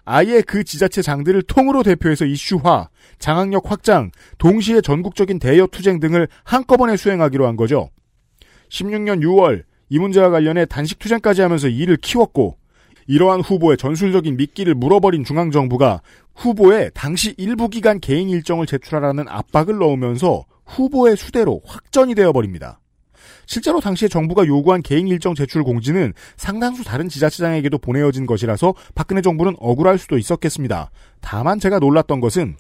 아예 그 지자체 장들을 통으로 대표해서 이슈화, 장악력 확장, 동시에 전국적인 대여 투쟁 등을 한꺼번에 수행하기로 한 거죠. 16년 6월 이 문제와 관련해 단식 투쟁까지 하면서 이를 키웠고 이러한 후보의 전술적인 미끼를 물어버린 중앙정부가 후보에 당시 일부 기간 개인 일정을 제출하라는 압박을 넣으면서 후보의 수대로 확전이 되어버립니다. 실제로 당시에 정부가 요구한 개인 일정 제출 공지는 상당수 다른 지자체장에게도 보내어진 것이라서 박근혜 정부는 억울할 수도 있었겠습니다. 다만 제가 놀랐던 것은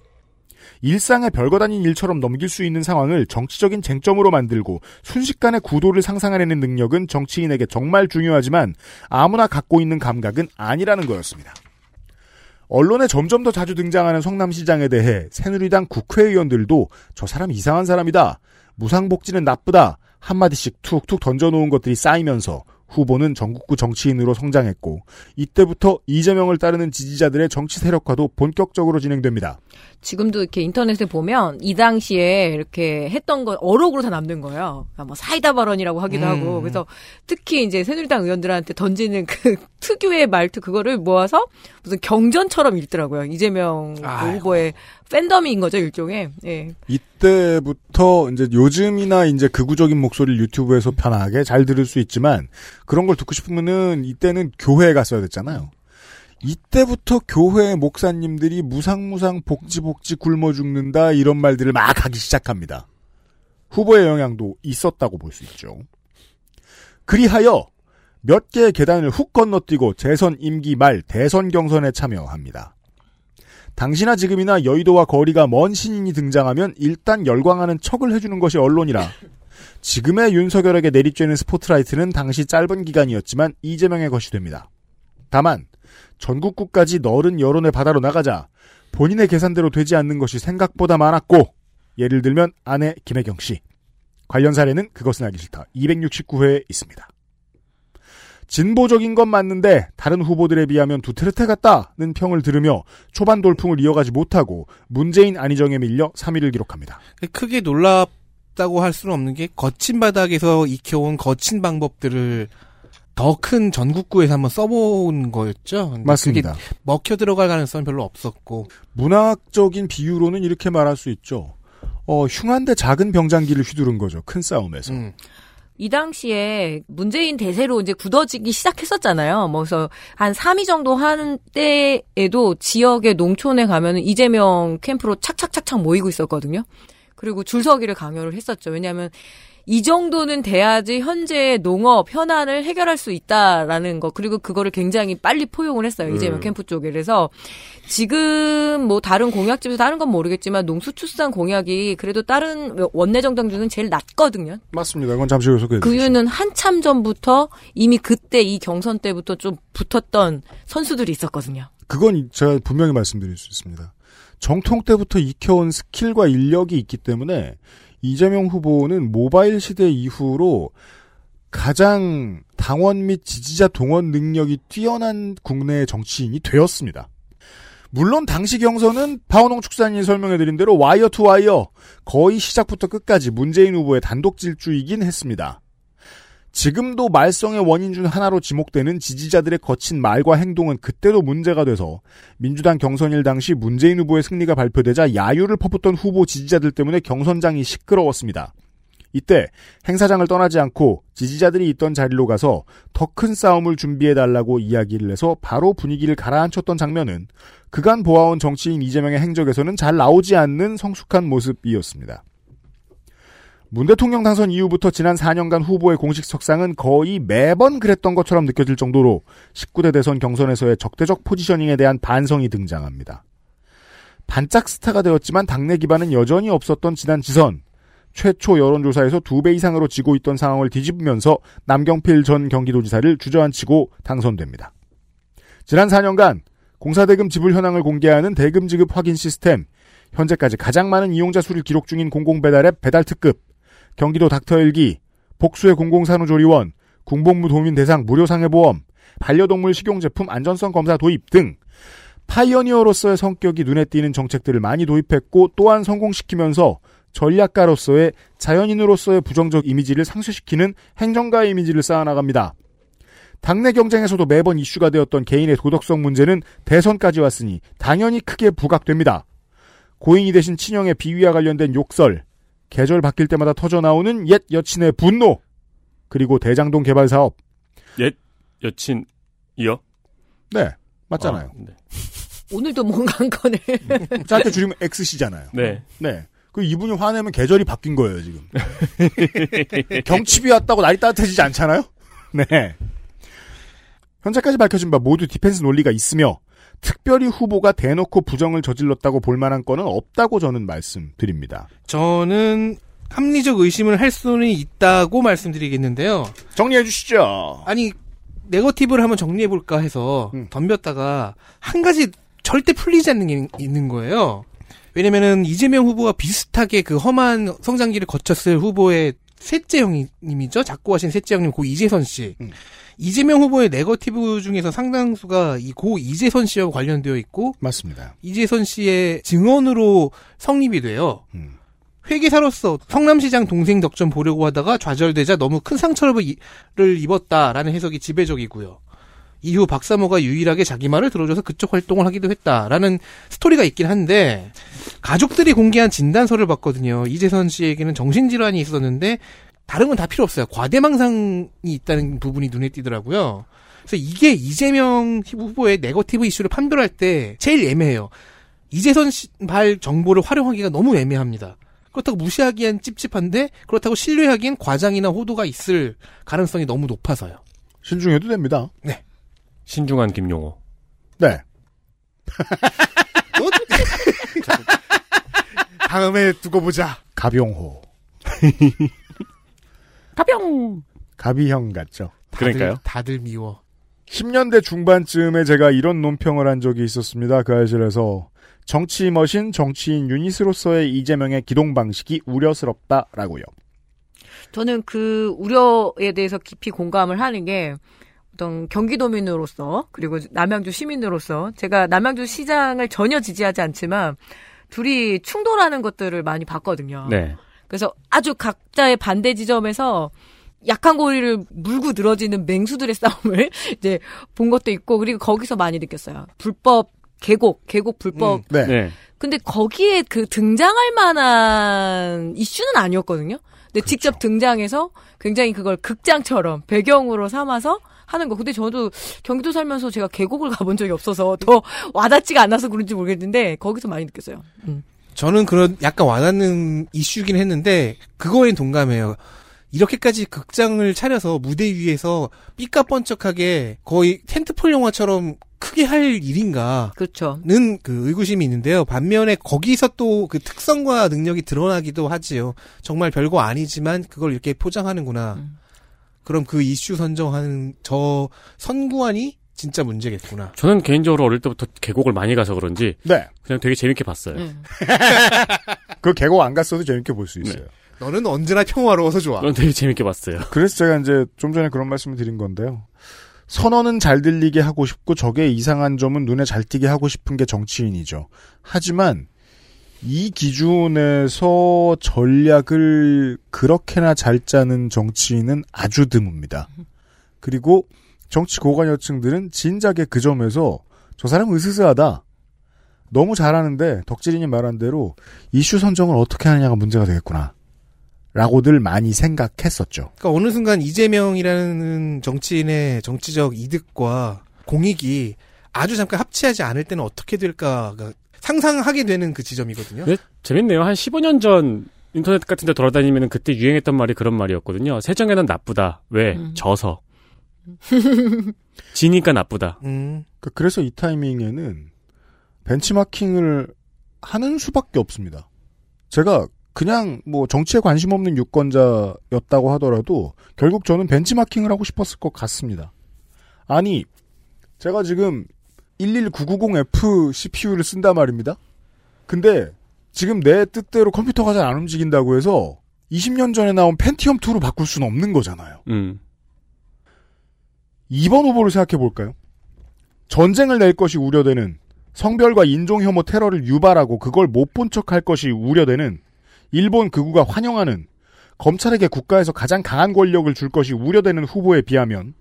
일상의 별거 아닌 일처럼 넘길 수 있는 상황을 정치적인 쟁점으로 만들고 순식간에 구도를 상상해내는 능력은 정치인에게 정말 중요하지만 아무나 갖고 있는 감각은 아니라는 거였습니다. 언론에 점점 더 자주 등장하는 성남시장에 대해 새누리당 국회의원들도 저 사람 이상한 사람이다. 무상복지는 나쁘다. 한마디씩 툭툭 던져놓은 것들이 쌓이면서 후보는 전국구 정치인으로 성장했고 이때부터 이재명을 따르는 지지자들의 정치 세력화도 본격적으로 진행됩니다. 지금도 이렇게 인터넷에 보면 이 당시에 이렇게 했던 거 어록으로 다 남는 거예요. 그러니까 뭐 사이다 발언이라고 하기도 음. 하고 그래서 특히 이제 새누리당 의원들한테 던지는 그 특유의 말투 그거를 모아서 무슨 경전처럼 읽더라고요. 이재명 그 아이고. 후보의 팬덤인 거죠 일종의. 예. 이때부터 이제 요즘이나 이제 극우적인 목소리를 유튜브에서 편하게 잘 들을 수 있지만 그런 걸 듣고 싶으면은 이때는 교회에 갔어야 됐잖아요. 이때부터 교회 목사님들이 무상무상 복지복지 굶어 죽는다 이런 말들을 막 하기 시작합니다. 후보의 영향도 있었다고 볼 수 있죠. 그리하여 몇 개의 계단을 훅 건너뛰고 재선 임기 말 대선 경선에 참여합니다. 당시나 지금이나 여의도와 거리가 먼 신인이 등장하면 일단 열광하는 척을 해주는 것이 언론이라 지금의 윤석열에게 내리쬐는 스포트라이트는 당시 짧은 기간이었지만 이재명의 것이 됩니다. 다만 전국구까지 너른 여론의 바다로 나가자 본인의 계산대로 되지 않는 것이 생각보다 많았고 예를 들면 아내 김혜경 씨 관련 사례는 그것은 알기 싫다 269회에 있습니다. 진보적인 건 맞는데 다른 후보들에 비하면 두테르테 같다는 평을 들으며 초반 돌풍을 이어가지 못하고 문재인 안희정에 밀려 3위를 기록합니다. 크게 놀랍다고 할 수는 없는 게 거친 바닥에서 익혀온 거친 방법들을 더 큰 전국구에서 한번 써본 거였죠. 근데 맞습니다. 그게 먹혀 들어갈 가능성은 별로 없었고. 문학적인 비유로는 이렇게 말할 수 있죠. 어, 흉한데 작은 병장기를 휘두른 거죠. 큰 싸움에서. 음. 이 당시에 문재인 대세로 이제 굳어지기 시작했었잖아요. 뭐 그래서 한 3위 정도 하는 때에도 지역의 농촌에 가면은 이재명 캠프로 착착착착 모이고 있었거든요. 그리고 줄 서기를 강요를 했었죠. 왜냐하면 이 정도는 돼야지 현재 농업 현안을 해결할 수 있다라는 거 그리고 그거를 굉장히 빨리 포용을 했어요 이재명 음. 캠프 쪽에 그래서 지금 뭐 다른 공약집에서 다른 건 모르겠지만 농수출산 공약이 그래도 다른 원내 정당 중은 제일 낮거든요 맞습니다. 이건 잠시 후에 소개해 그 드리죠. 이유는 한참 전부터 이미 그때 이 경선 때부터 좀 붙었던 선수들이 있었거든요. 그건 제가 분명히 말씀드릴 수 있습니다. 정통 때부터 익혀온 스킬과 인력이 있기 때문에 이재명 후보는 모바일 시대 이후로 가장 당원 및 지지자 동원 능력이 뛰어난 국내 정치인이 되었습니다. 물론 당시 경선은 파원홍 축산인이 설명해드린 대로 와이어 투 와이어 거의 시작부터 끝까지 문재인 후보의 단독 질주이긴 했습니다. 지금도 말썽의 원인 중 하나로 지목되는 지지자들의 거친 말과 행동은 그때도 문제가 돼서 민주당 경선일 당시 문재인 후보의 승리가 발표되자 야유를 퍼붓던 후보 지지자들 때문에 경선장이 시끄러웠습니다. 이때 행사장을 떠나지 않고 지지자들이 있던 자리로 가서 더 큰 싸움을 준비해달라고 이야기를 해서 바로 분위기를 가라앉혔던 장면은 그간 보아온 정치인 이재명의 행적에서는 잘 나오지 않는 성숙한 모습이었습니다. 문 대통령 당선 이후부터 지난 4년간 후보의 공식 석상은 거의 매번 그랬던 것처럼 느껴질 정도로 19대 대선 경선에서의 적대적 포지셔닝에 대한 반성이 등장합니다. 반짝 스타가 되었지만 당내 기반은 여전히 없었던 지난 지선. 최초 여론조사에서 두 배 이상으로 지고 있던 상황을 뒤집으면서 남경필 전 경기도지사를 주저앉히고 당선됩니다. 지난 4년간 공사대금 지불 현황을 공개하는 대금 지급 확인 시스템, 현재까지 가장 많은 이용자 수를 기록 중인 공공배달앱 배달특급, 경기도 닥터일기, 복수의 공공산후조리원, 군복무 도민 대상 무료 상해보험, 반려동물 식용제품 안전성 검사 도입 등 pioneer로서의 성격이 눈에 띄는 정책들을 많이 도입했고 또한 성공시키면서 전략가로서의 자연인으로서의 부정적 이미지를 상쇄시키는 행정가 이미지를 쌓아나갑니다. 당내 경쟁에서도 매번 이슈가 되었던 개인의 도덕성 문제는 대선까지 왔으니 당연히 크게 부각됩니다. 고인이 되신 친형의 비위와 관련된 욕설, 계절 바뀔 때마다 터져 나오는 옛 여친의 분노, 그리고 대장동 개발 사업. 옛 여친이요? 네, 맞잖아요. 아, 네. 오늘도 뭔가 한 거네. 짧게 줄이면 X시잖아요. 네. 네. 그 이분이 화내면 계절이 바뀐 거예요, 지금. 경칩이 왔다고 날이 따뜻해지지 않잖아요? 네. 현재까지 밝혀진 바 모두 디펜스 논리가 있으며 특별히 후보가 대놓고 부정을 저질렀다고 볼 만한 건은 없다고 저는 말씀드립니다. 저는 합리적 의심을 할 수는 있다고 말씀드리겠는데요. 정리해 주시죠. 아니 네거티브를 한번 정리해 볼까 해서 음. 덤볐다가 한 가지 절대 풀리지 않는 게 있는 거예요. 왜냐면은 이재명 후보와 비슷하게 그 험한 성장기를 거쳤을 후보의 셋째 형님이죠. 작고하신 셋째 형님 고 이재선 씨. 음. 이재명 후보의 네거티브 중에서 상당수가 이 고 이재선 씨와 관련되어 있고 맞습니다. 이재선 씨의 증언으로 성립이 돼요. 음. 회계사로서 성남시장 동생 덕점 보려고 하다가 좌절되자 너무 큰 상처를 입었다라는 해석이 지배적이고요. 이후 박사모가 유일하게 자기 말을 들어줘서 그쪽 활동을 하기도 했다라는 스토리가 있긴 한데 가족들이 공개한 진단서를 봤거든요. 이재선 씨에게는 정신질환이 있었는데 다른 건 다 필요 없어요. 과대망상이 있다는 부분이 눈에 띄더라고요. 그래서 이게 이재명 후보의 네거티브 이슈를 판별할 때 제일 애매해요. 이재선 씨발 정보를 활용하기가 너무 애매합니다. 그렇다고 무시하기엔 찝찝한데 그렇다고 신뢰하기엔 과장이나 호도가 있을 가능성이 너무 높아서요. 신중해도 됩니다. 신중한 김용호. 네. 다음에 두고 보자. 가병호. 가병. 가비형 같죠. 그러니까요. 다들 미워. 10년대 중반쯤에 제가 이런 논평을 한 적이 있었습니다. 그 알실에서 정치 머신 정치인 유닛으로서의 이재명의 기동 방식이 우려스럽다라고요. 저는 그 우려에 대해서 깊이 공감을 하는 게 어떤 경기도민으로서 그리고 남양주 시민으로서 제가 남양주 시장을 전혀 지지하지 않지만 둘이 충돌하는 것들을 많이 봤거든요. 네. 그래서 아주 각자의 반대 지점에서 약한 고리를 물고 늘어지는 맹수들의 싸움을 이제 본 것도 있고 그리고 거기서 많이 느꼈어요. 불법 계곡, 계곡 불법. 네. 네. 근데 거기에 그 등장할 만한 이슈는 아니었거든요. 근데 직접 등장해서 굉장히 그걸 극장처럼 배경으로 삼아서 하는 거. 근데 저도 경기도 살면서 제가 계곡을 가본 적이 없어서 더 와닿지가 않아서 그런지 모르겠는데 거기서 많이 느꼈어요. 음. 저는 그런 약간 와닿는 이슈긴 했는데 그거엔 동감해요. 이렇게까지 극장을 차려서 무대 위에서 삐까뻔쩍하게 거의 텐트폴 영화처럼 크게 할 일인가? 그렇죠. 는 그 의구심이 있는데요. 반면에 거기서 또 그 특성과 능력이 드러나기도 하지요. 정말 별거 아니지만 그걸 이렇게 포장하는구나. 음. 그럼 그 이슈 선정하는 저 선구안이 진짜 문제겠구나. 저는 개인적으로 어릴 때부터 계곡을 많이 가서 그런지 네. 그냥 되게 재밌게 봤어요. 음. 그 계곡 안 갔어도 재밌게 볼 수 있어요. 너는 언제나 평화로워서 좋아. 저는 되게 재밌게 봤어요. 그래서 제가 이제 좀 전에 그런 말씀을 드린 건데요. 선언은 잘 들리게 하고 싶고 적의 이상한 점은 눈에 잘 띄게 하고 싶은 게 정치인이죠. 하지만 이 기준에서 전략을 그렇게나 잘 짜는 정치인은 아주 드뭅니다. 그리고 정치 고관여층들은 진작에 그 점에서 저 사람 으스스하다. 너무 잘하는데 덕질인이 말한 대로 이슈 선정을 어떻게 하느냐가 문제가 되겠구나. 라고들 많이 생각했었죠. 그러니까 어느 순간 이재명이라는 정치인의 정치적 이득과 공익이 아주 잠깐 합치하지 않을 때는 어떻게 될까가 상상하게 되는 그 지점이거든요. 네, 재밌네요. 한 15년 전 인터넷 같은 데 돌아다니면 그때 유행했던 말이 그런 말이었거든요. 세정에는 나쁘다. 왜? 음. 져서. 지니까 나쁘다. 음. 그- 그래서 이 타이밍에는 벤치마킹을 하는 수밖에 없습니다. 제가 그냥 뭐 정치에 관심 없는 유권자였다고 하더라도 결국 저는 벤치마킹을 하고 싶었을 것 같습니다. 아니, 제가 지금 11990F CPU를 쓴단 말입니다. 근데 지금 내 뜻대로 컴퓨터가 잘 안 움직인다고 해서 20년 전에 나온 펜티엄 2로 바꿀 수는 없는 거잖아요. 음. 2번 후보를 생각해 볼까요? 전쟁을 낼 것이 우려되는 성별과 인종 혐오 테러를 유발하고 그걸 못 본 척할 것이 우려되는 일본 극우가 환영하는 검찰에게 국가에서 가장 강한 권력을 줄 것이 우려되는 후보에 비하면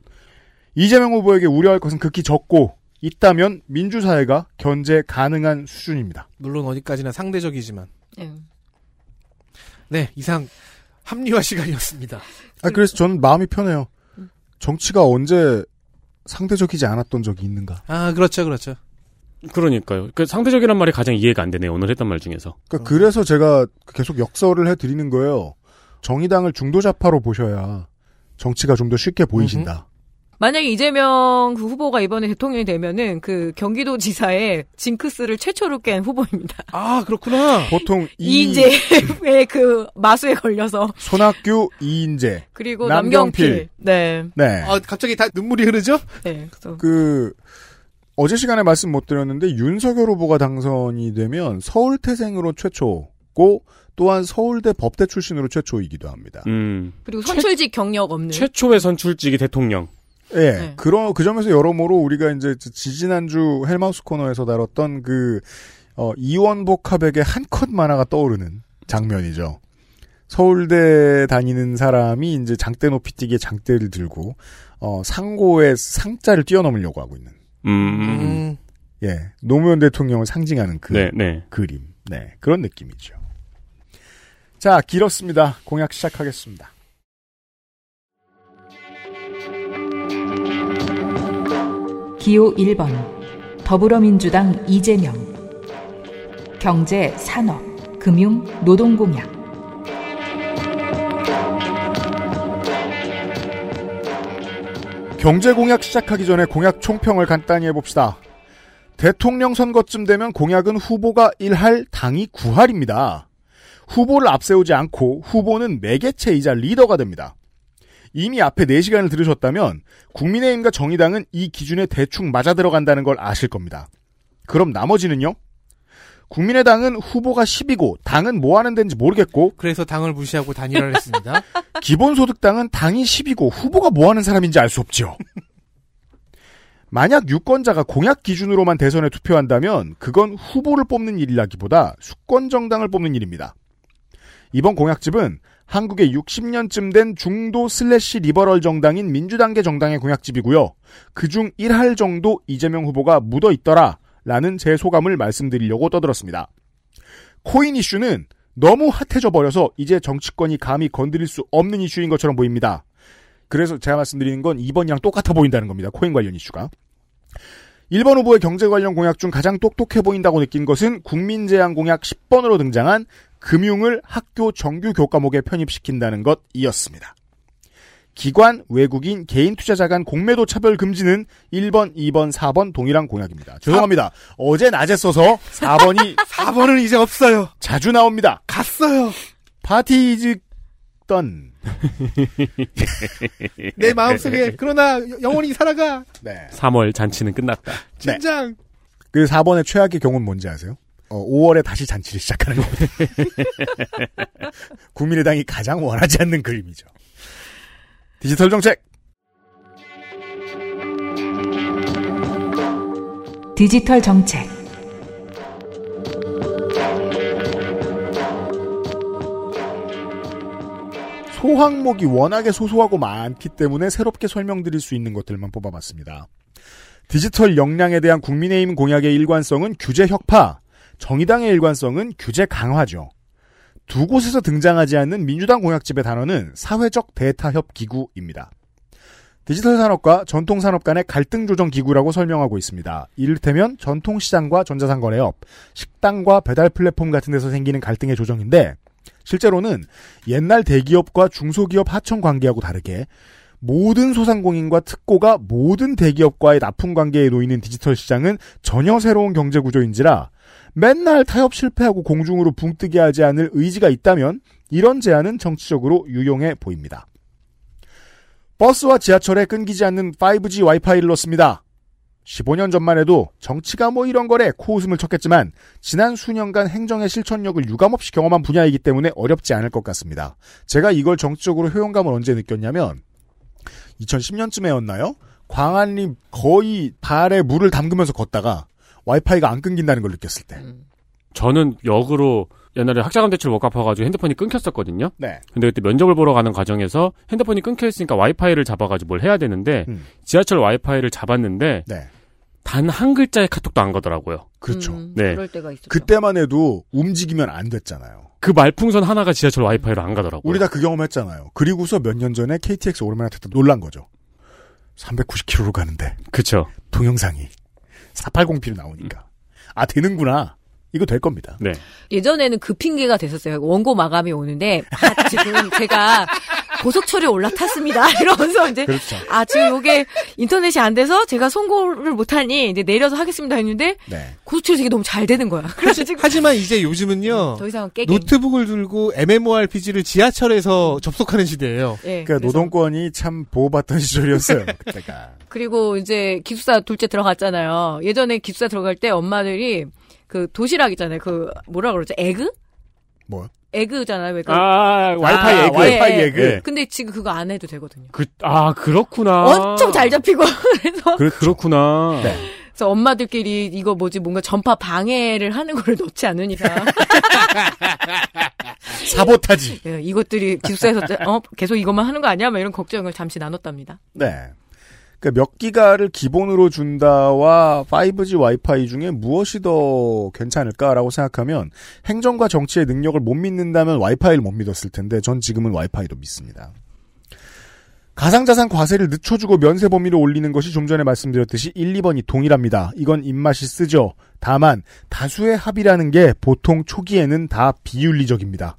이재명 후보에게 우려할 것은 극히 적고 있다면 민주사회가 견제 가능한 수준입니다. 물론 어디까지나 상대적이지만. 예. 네, 이상 합리화 시간이었습니다. 아, 그래서 저는 마음이 편해요. 정치가 언제 상대적이지 않았던 적이 있는가? 아, 그렇죠, 그렇죠. 그러니까요. 그 상대적이란 말이 가장 이해가 안 되네요. 오늘 했던 말 중에서. 그러니까 그래서 제가 계속 역설을 해드리는 거예요. 정의당을 중도좌파로 보셔야 정치가 좀 더 쉽게 보이신다. 만약에 이재명 그 후보가 이번에 대통령이 되면은 그 경기도 지사의 징크스를 최초로 깬 후보입니다. 아, 그렇구나. 보통 이 이인재의 그 마수에 걸려서 손학규, 이인재, 그리고 남경필. 남경필. 네. 네. 아, 갑자기 다 눈물이 흐르죠? 네. 그래서 그 어제 시간에 말씀 못 드렸는데 윤석열 후보가 당선이 되면 서울 태생으로 최초고 또한 서울대 법대 출신으로 최초이기도 합니다. 음. 그리고 선출직 경력 없는 최초의 선출직이 대통령. 예. 네. 그런 그 점에서 여러모로 우리가 이제 지지난주 헬마우스 코너에서 다뤘던 그 어, 이원복 화백의 한컷 만화가 떠오르는 장면이죠. 서울대 다니는 사람이 이제 장대 높이 뛰기에 장대를 들고 어, 상고의 상자를 뛰어넘으려고 하고 있는 음. 음. 예 노무현 대통령을 상징하는 그 네, 네. 그림 네 그런 느낌이죠. 자 길었습니다. 공약 시작하겠습니다. 기호 1번 더불어민주당 이재명 경제, 산업, 금융, 노동공약 경제 공약 시작하기 전에 공약 총평을 간단히 해봅시다. 대통령 선거쯤 되면 공약은 후보가 1할, 당이 9할입니다. 후보를 앞세우지 않고 후보는 매개체이자 리더가 됩니다. 이미 앞에 4시간을 들으셨다면 국민의힘과 정의당은 이 기준에 대충 맞아 들어간다는 걸 아실 겁니다. 그럼 나머지는요? 국민의당은 후보가 10이고 당은 뭐 하는 데인지 모르겠고 그래서 당을 무시하고 단일화를 했습니다. 기본소득당은 당이 10이고 후보가 뭐 하는 사람인지 알 수 없죠. 만약 유권자가 공약 기준으로만 대선에 투표한다면 그건 후보를 뽑는 일이라기보다 수권 정당을 뽑는 일입니다. 이번 공약집은 한국의 60년쯤 된 중도 슬래시 리버럴 정당인 민주당계 정당의 공약집이고요. 그중 1할 정도 이재명 후보가 묻어 있더라 라는 제 소감을 말씀드리려고 떠들었습니다. 코인 이슈는 너무 핫해져 버려서 이제 정치권이 감히 건드릴 수 없는 이슈인 것처럼 보입니다. 그래서 제가 말씀드리는 건 이번이랑 똑같아 보인다는 겁니다. 코인 관련 이슈가. 1번 후보의 경제 관련 공약 중 가장 똑똑해 보인다고 느낀 것은 국민제안 공약 10번으로 등장한 금융을 학교 정규 교과목에 편입시킨다는 것이었습니다. 기관, 외국인, 개인 투자자 간 공매도 차별 금지는 1번, 2번, 4번 동일한 공약입니다. 죄송합니다. 어제 낮에 써서 4번이 4번은 이제 없어요. 자주 나옵니다. 갔어요. 파티 이즈 던. 내 마음속에 그러나 영원히 살아가. 네. 3월 잔치는 끝났다. 진장. 그 4번의 최악의 경우는 뭔지 아세요? 어, 5월에 다시 잔치를 시작하는 겁니다. 국민의당이 가장 원하지 않는 그림이죠. 디지털 정책. 디지털 정책. 소항목이 워낙에 소소하고 많기 때문에 새롭게 설명드릴 수 있는 것들만 뽑아봤습니다. 디지털 역량에 대한 국민의힘 공약의 일관성은 규제 혁파, 정의당의 일관성은 규제 강화죠. 두 곳에서 등장하지 않는 민주당 공약집의 단어는 사회적 대타협 기구입니다. 디지털 산업과 전통 산업 간의 갈등 조정 기구라고 설명하고 있습니다. 이를테면 전통 시장과 전자상 거래업, 식당과 배달 플랫폼 같은 데서 생기는 갈등의 조정인데 실제로는 옛날 대기업과 중소기업 하청 관계하고 다르게 모든 소상공인과 특고가 모든 대기업과의 납품 관계에 놓이는 디지털 시장은 전혀 새로운 경제 구조인지라 맨날 타협 실패하고 공중으로 붕뜨게 하지 않을 의지가 있다면 이런 제안은 정치적으로 유용해 보입니다. 버스와 지하철에 끊기지 않는 5G 와이파이를 넣습니다. 15년 전만 해도 정치가 뭐 이런 거래 코웃음을 쳤겠지만 지난 수년간 행정의 실천력을 유감없이 경험한 분야이기 때문에 어렵지 않을 것 같습니다. 제가 이걸 정치적으로 효용감을 언제 느꼈냐면 2010년쯤에였나요? 광안리 거의 발에 물을 담그면서 걷다가 와이파이가 안 끊긴다는 걸 느꼈을 때. 저는 역으로 옛날에 학자금 대출 못 갚아가지고 핸드폰이 끊겼었거든요. 네. 근데 그때 면접을 보러 가는 과정에서 핸드폰이 끊겨 있으니까 와이파이를 잡아가지고 뭘 해야 되는데 음. 지하철 와이파이를 잡았는데 네. 단 한 글자의 카톡도 안 가더라고요. 그렇죠. 음, 네. 그럴 때가 있었죠. 그때만 해도 움직이면 안 됐잖아요. 그 말풍선 하나가 지하철 와이파이로 안 가더라고요. 우리 다 그 경험했잖아요. 그리고서 몇 년 전에 KTX 오르면 탔다 놀란 거죠. 390km로 가는데 그쵸. 동영상이 480p로 나오니까 아 되는구나. 이거 될 겁니다. 네. 예전에는 그 핑계가 됐었어요. 원고 마감이 오는데 아, 지금 제가 고속철에 올라탔습니다. 이러면서 이제 그렇죠. 아 지금 이게 인터넷이 안 돼서 제가 송고를 못하니 이제 내려서 하겠습니다 했는데 네. 고속철이 이게 너무 잘 되는 거야. 그래서 지금 하지만 이제 요즘은요. 더 이상 깨게. 노트북을 들고 MMORPG를 지하철에서 접속하는 시대예요. 예, 그러니까 그래서 노동권이 참 보호받던 시절이었어요. 그때가. 그리고 이제 기숙사 둘째 들어갔잖아요. 예전에 기숙사 들어갈 때 엄마들이 그 도시락 있잖아요. 그 뭐라 그러죠? 에그? 뭐? 에그잖아요. 왜 그- 아, 와이파이 아, 에그. 와이파이 예, 예. 에그. 네. 근데 지금 그거 안 해도 되거든요. 그, 아, 그렇구나. 엄청 잘 잡히고 그래서 그렇죠. 그렇구나. 네. 그래서 엄마들끼리 이거 뭐지 뭔가 전파 방해를 하는 거를 넣지 않는 이상 사보타지. 예, 이것들이 기숙사에서 어 계속 이것만 하는 거 아니야? 막 이런 걱정을 잠시 나눴답니다. 네. 그러니까 몇 기가를 기본으로 준다와 5G 와이파이 중에 무엇이 더 괜찮을까라고 생각하면 행정과 정치의 능력을 못 믿는다면 와이파이를 못 믿었을 텐데 전 지금은 와이파이도 믿습니다. 가상자산 과세를 늦춰주고 면세 범위를 올리는 것이 좀 전에 말씀드렸듯이 1, 2번이 동일합니다. 이건 입맛이 쓰죠. 다만 다수의 합의라는 게 보통 초기에는 다 비윤리적입니다.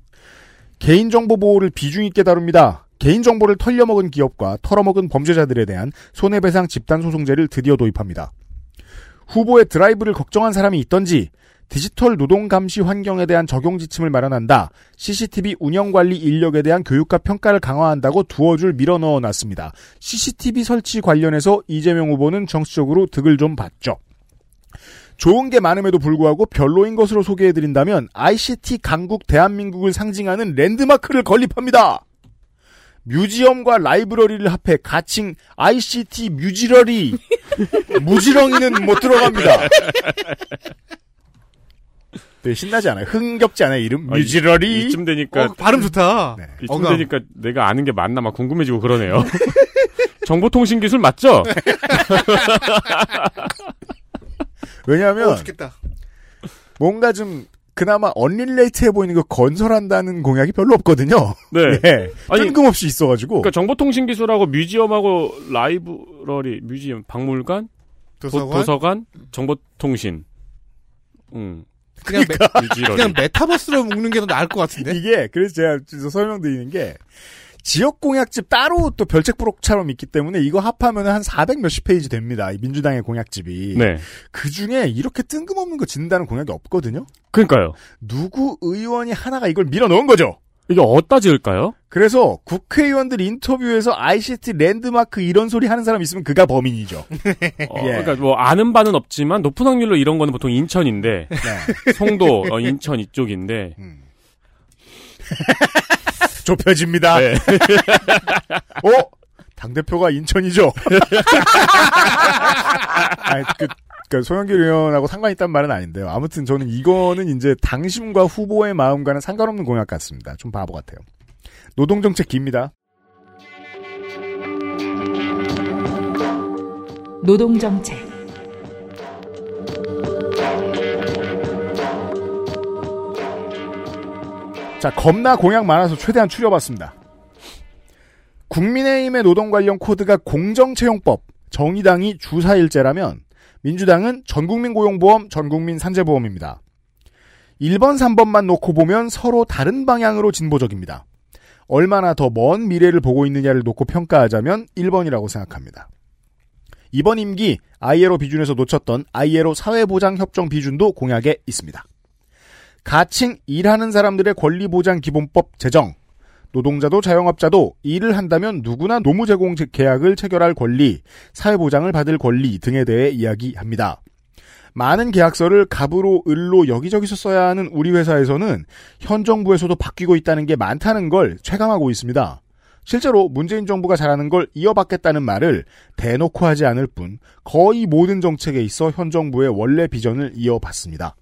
개인정보 보호를 비중 있게 다룹니다. 개인정보를 털려먹은 기업과 털어먹은 범죄자들에 대한 손해배상 집단소송제를 드디어 도입합니다. 후보의 드라이브를 걱정한 사람이 있던지 디지털 노동 감시 환경에 대한 적용 지침을 마련한다. CCTV 운영 관리 인력에 대한 교육과 평가를 강화한다고 두어 줄 밀어 넣어 놨습니다. CCTV 설치 관련해서 이재명 후보는 정치적으로 득을 좀 봤죠. 좋은 게 많음에도 불구하고 별로인 것으로 소개해드린다면 ICT 강국 대한민국을 상징하는 랜드마크를 건립합니다. 뮤지엄과 라이브러리를 합해 가칭 ICT 뮤지러리 무지렁이는 못 들어갑니다. 되게 신나지 않아요? 흥겹지 않아요? 이름 아, 이- 뮤지러리. 이쯤 되니까, 어, 발음 좋다. 네. 이쯤 어감. 되니까 내가 아는 게 맞나 막 궁금해지고 그러네요. 정보통신 기술 맞죠? 왜냐하면 어, 죽겠다. 뭔가 좀 그나마 언릴레이트해 보이는 거 건설한다는 공약이 별로 없거든요. 네. 네. 아니, 뜬금없이 있어가지고. 그러니까 정보통신 기술하고 뮤지엄하고 라이브러리, 뮤지엄, 박물관, 도, 도서관. 도 서관, 정보통신. 음. 그냥, 메, 뮤지러리. 그냥 메타버스로 묶는 게 더 나을 것 같은데. 이게 그래서 제가 저 설명드리는 게 지역 공약집 따로 또 별책부록처럼 있기 때문에 이거 합하면 한 400 몇십 페이지 됩니다. 이 민주당의 공약집이. 네. 그 중에 이렇게 뜬금없는 거 짓는다는 공약이 없거든요. 그러니까요. 누구 의원이 하나가 이걸 밀어 넣은 거죠. 이게 어디다 지을까요? 그래서 국회의원들 인터뷰에서 ICT 랜드마크 이런 소리 하는 사람 있으면 그가 범인이죠. 어, 예. 그러니까 뭐 아는 바는 없지만 높은 확률로 이런 거는 보통 인천인데 네. 송도, 어, 인천 이쪽인데 음. 좁혀집니다. 네. 어? 당대표가 인천이죠? 아니, 그, 그, 소영길 의원하고 상관 있단 말은 아닌데요. 아무튼 저는 이거는 이제 당심과 후보의 마음과는 상관없는 공약 같습니다. 좀 바보 같아요. 노동정책 깁니다. 노동정책 자, 겁나 공약 많아서 최대한 추려봤습니다. 국민의힘의 노동 관련 코드가 공정채용법, 정의당이 주사일제라면 민주당은 전국민 고용보험, 전국민 산재보험입니다. 1번, 3번만 놓고 보면 서로 다른 방향으로 진보적입니다. 얼마나 더 먼 미래를 보고 있느냐를 놓고 평가하자면 1번이라고 생각합니다. 이번 임기 ILO 비준에서 놓쳤던 ILO 사회보장협정 비준도 공약에 있습니다. 가칭 일하는 사람들의 권리보장 기본법 제정, 노동자도 자영업자도 일을 한다면 누구나 노무 제공 계약을 체결할 권리, 사회보장을 받을 권리 등에 대해 이야기합니다. 많은 계약서를 갑으로 을로 여기저기서 써야 하는 우리 회사에서는 현 정부에서도 바뀌고 있다는 게 많다는 걸 체감하고 있습니다. 실제로 문재인 정부가 잘하는 걸 이어받겠다는 말을 대놓고 하지 않을 뿐 거의 모든 정책에 있어 현 정부의 원래 비전을 이어받습니다.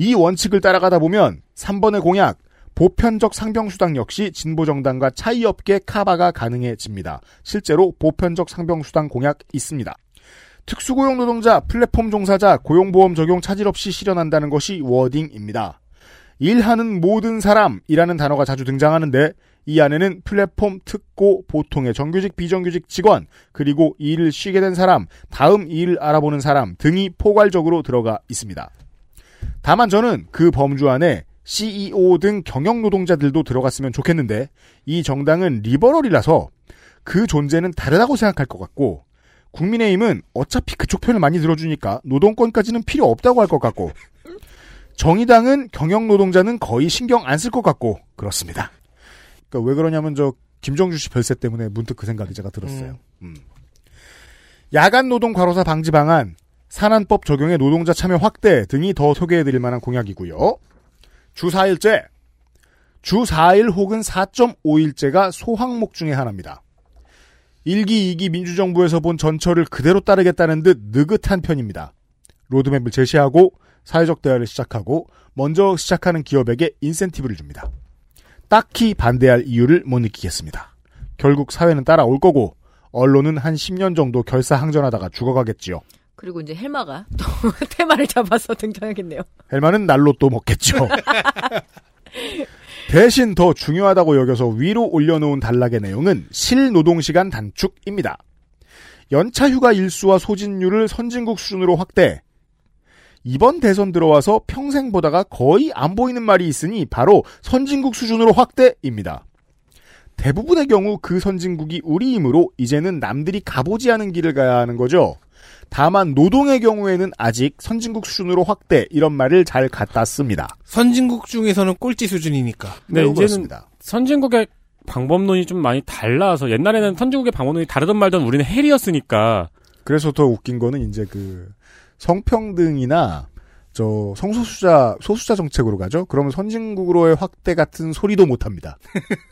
이 원칙을 따라가다 보면 3번의 공약 보편적 상병수당 역시 진보정당과 차이 없게 카바가 가능해집니다. 실제로 보편적 상병수당 공약 있습니다. 특수고용 노동자, 플랫폼 종사자, 고용보험 적용 차질 없이 실현한다는 것이 워딩입니다. 일하는 모든 사람이라는 단어가 자주 등장하는데 이 안에는 플랫폼, 특고, 보통의 정규직, 비정규직 직원, 그리고 일을 쉬게 된 사람, 다음 일을 알아보는 사람 등이 포괄적으로 들어가 있습니다. 다만 저는 그 범주 안에 CEO 등 경영 노동자들도 들어갔으면 좋겠는데 이 정당은 리버럴이라서 그 존재는 다르다고 생각할 것 같고 국민의힘은 어차피 그쪽 편을 많이 들어주니까 노동권까지는 필요 없다고 할 것 같고 정의당은 경영 노동자는 거의 신경 안 쓸 것 같고 그렇습니다. 그러니까 왜 그러냐면 저 김정주 씨 별세 때문에 문득 그 생각이 제가 들었어요. 음. 야간 노동 과로사 방지 방안, 산안법 적용의 노동자 참여 확대 등이 더 소개해드릴 만한 공약이고요. 주 4일째, 주 4일 혹은 4.5일째가 소항목 중의 하나입니다. 1기, 2기 민주정부에서 본 전철을 그대로 따르겠다는 듯 느긋한 편입니다. 로드맵을 제시하고 사회적 대화를 시작하고 먼저 시작하는 기업에게 인센티브를 줍니다. 딱히 반대할 이유를 못 느끼겠습니다. 결국 사회는 따라올 거고 언론은 한 10년 정도 결사항전하다가 죽어가겠지요. 그리고 이제 헬마가 또 테마를 잡아서 등장하겠네요. 헬마는 날로 또 먹겠죠. 대신 더 중요하다고 여겨서 위로 올려놓은 단락의 내용은 실노동시간 단축입니다. 연차 휴가 일수와 소진율을 선진국 수준으로 확대. 이번 대선 들어와서 평생 보다가 거의 안 보이는 말이 있으니 바로 선진국 수준으로 확대입니다. 대부분의 경우 그 선진국이 우리이므로 이제는 남들이 가보지 않은 길을 가야 하는 거죠. 다만 노동의 경우에는 아직 선진국 수준으로 확대 이런 말을 잘 갖다 씁니다. 선진국 중에서는 꼴찌 수준이니까. 네, 이제는 그렇습니다. 선진국의 방법론이 좀 많이 달라서 옛날에는 선진국의 방법론이 다르던 말던 우리는 헬이었으니까 그래서 더 웃긴 거는 이제 그 성평등이나 저 성소수자 소수자 정책으로 가죠. 그러면 선진국으로의 확대 같은 소리도 못 합니다.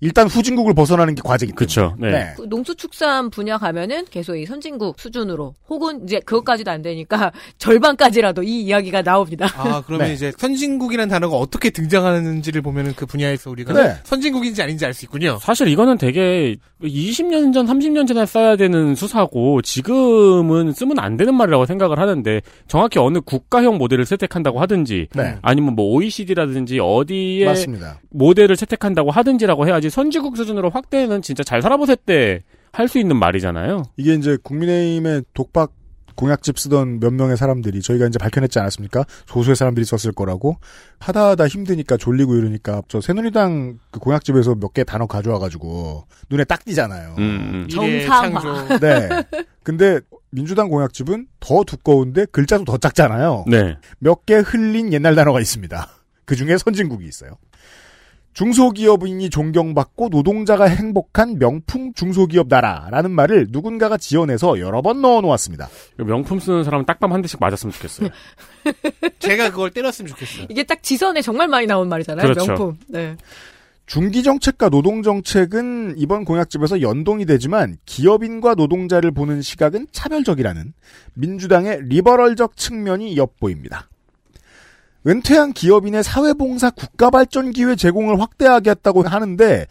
일단 후진국을 벗어나는 게 과제이기 때문에. 그쵸, 네. 그 농수축산 분야 가면은 계속 이 선진국 수준으로 혹은 이제 그것까지도 안 되니까 절반까지라도 이 이야기가 나옵니다. 아, 그러면 네. 이제 선진국이라는 단어가 어떻게 등장하는지를 보면은 그 분야에서 우리가 네. 선진국인지 아닌지 알 수 있군요. 사실 이거는 되게 20년 전, 30년 전에 써야 되는 수사고 지금은 쓰면 안 되는 말이라고 생각을 하는데 정확히 어느 국가형 모델을 채택한다고 하든지 네. 아니면 뭐 OECD라든지 어디에 맞습니다. 모델을 채택한다고 하든지라고 해야지 선진국 수준으로 확대는 진짜 잘 살아보세 때 할 수 있는 말이잖아요. 이게 이제 국민의힘의 독박 공약집 쓰던 몇 명의 사람들이 저희가 이제 밝혀냈지 않았습니까? 소수의 사람들이 썼을 거라고 하다 하다 힘드니까 졸리고 이러니까 저 새누리당 그 공약집에서 몇 개 단어 가져와가지고 눈에 딱 띄잖아요. 음, 음. 정상화. 창조. 네. 근데 민주당 공약집은 더 두꺼운데 글자도 더 작잖아요. 네. 몇 개 흘린 옛날 단어가 있습니다. 그 중에 선진국이 있어요. 중소기업인이 존경받고 노동자가 행복한 명품 중소기업 나라라는 말을 누군가가 지어내서 여러 번 넣어 놓았습니다. 명품 쓰는 사람은 딱밤 한 대씩 맞았으면 좋겠어요. 제가 그걸 때렸으면 좋겠어요. 이게 딱 지선에 정말 많이 나온 말이잖아요. 그렇죠. 명품. 네. 중기정책과 노동정책은 이번 공약집에서 연동이 되지만 기업인과 노동자를 보는 시각은 차별적이라는 민주당의 리버럴적 측면이 엿보입니다. 은퇴한 기업인의 사회봉사 국가발전기회 제공을 확대하겠다고 하는데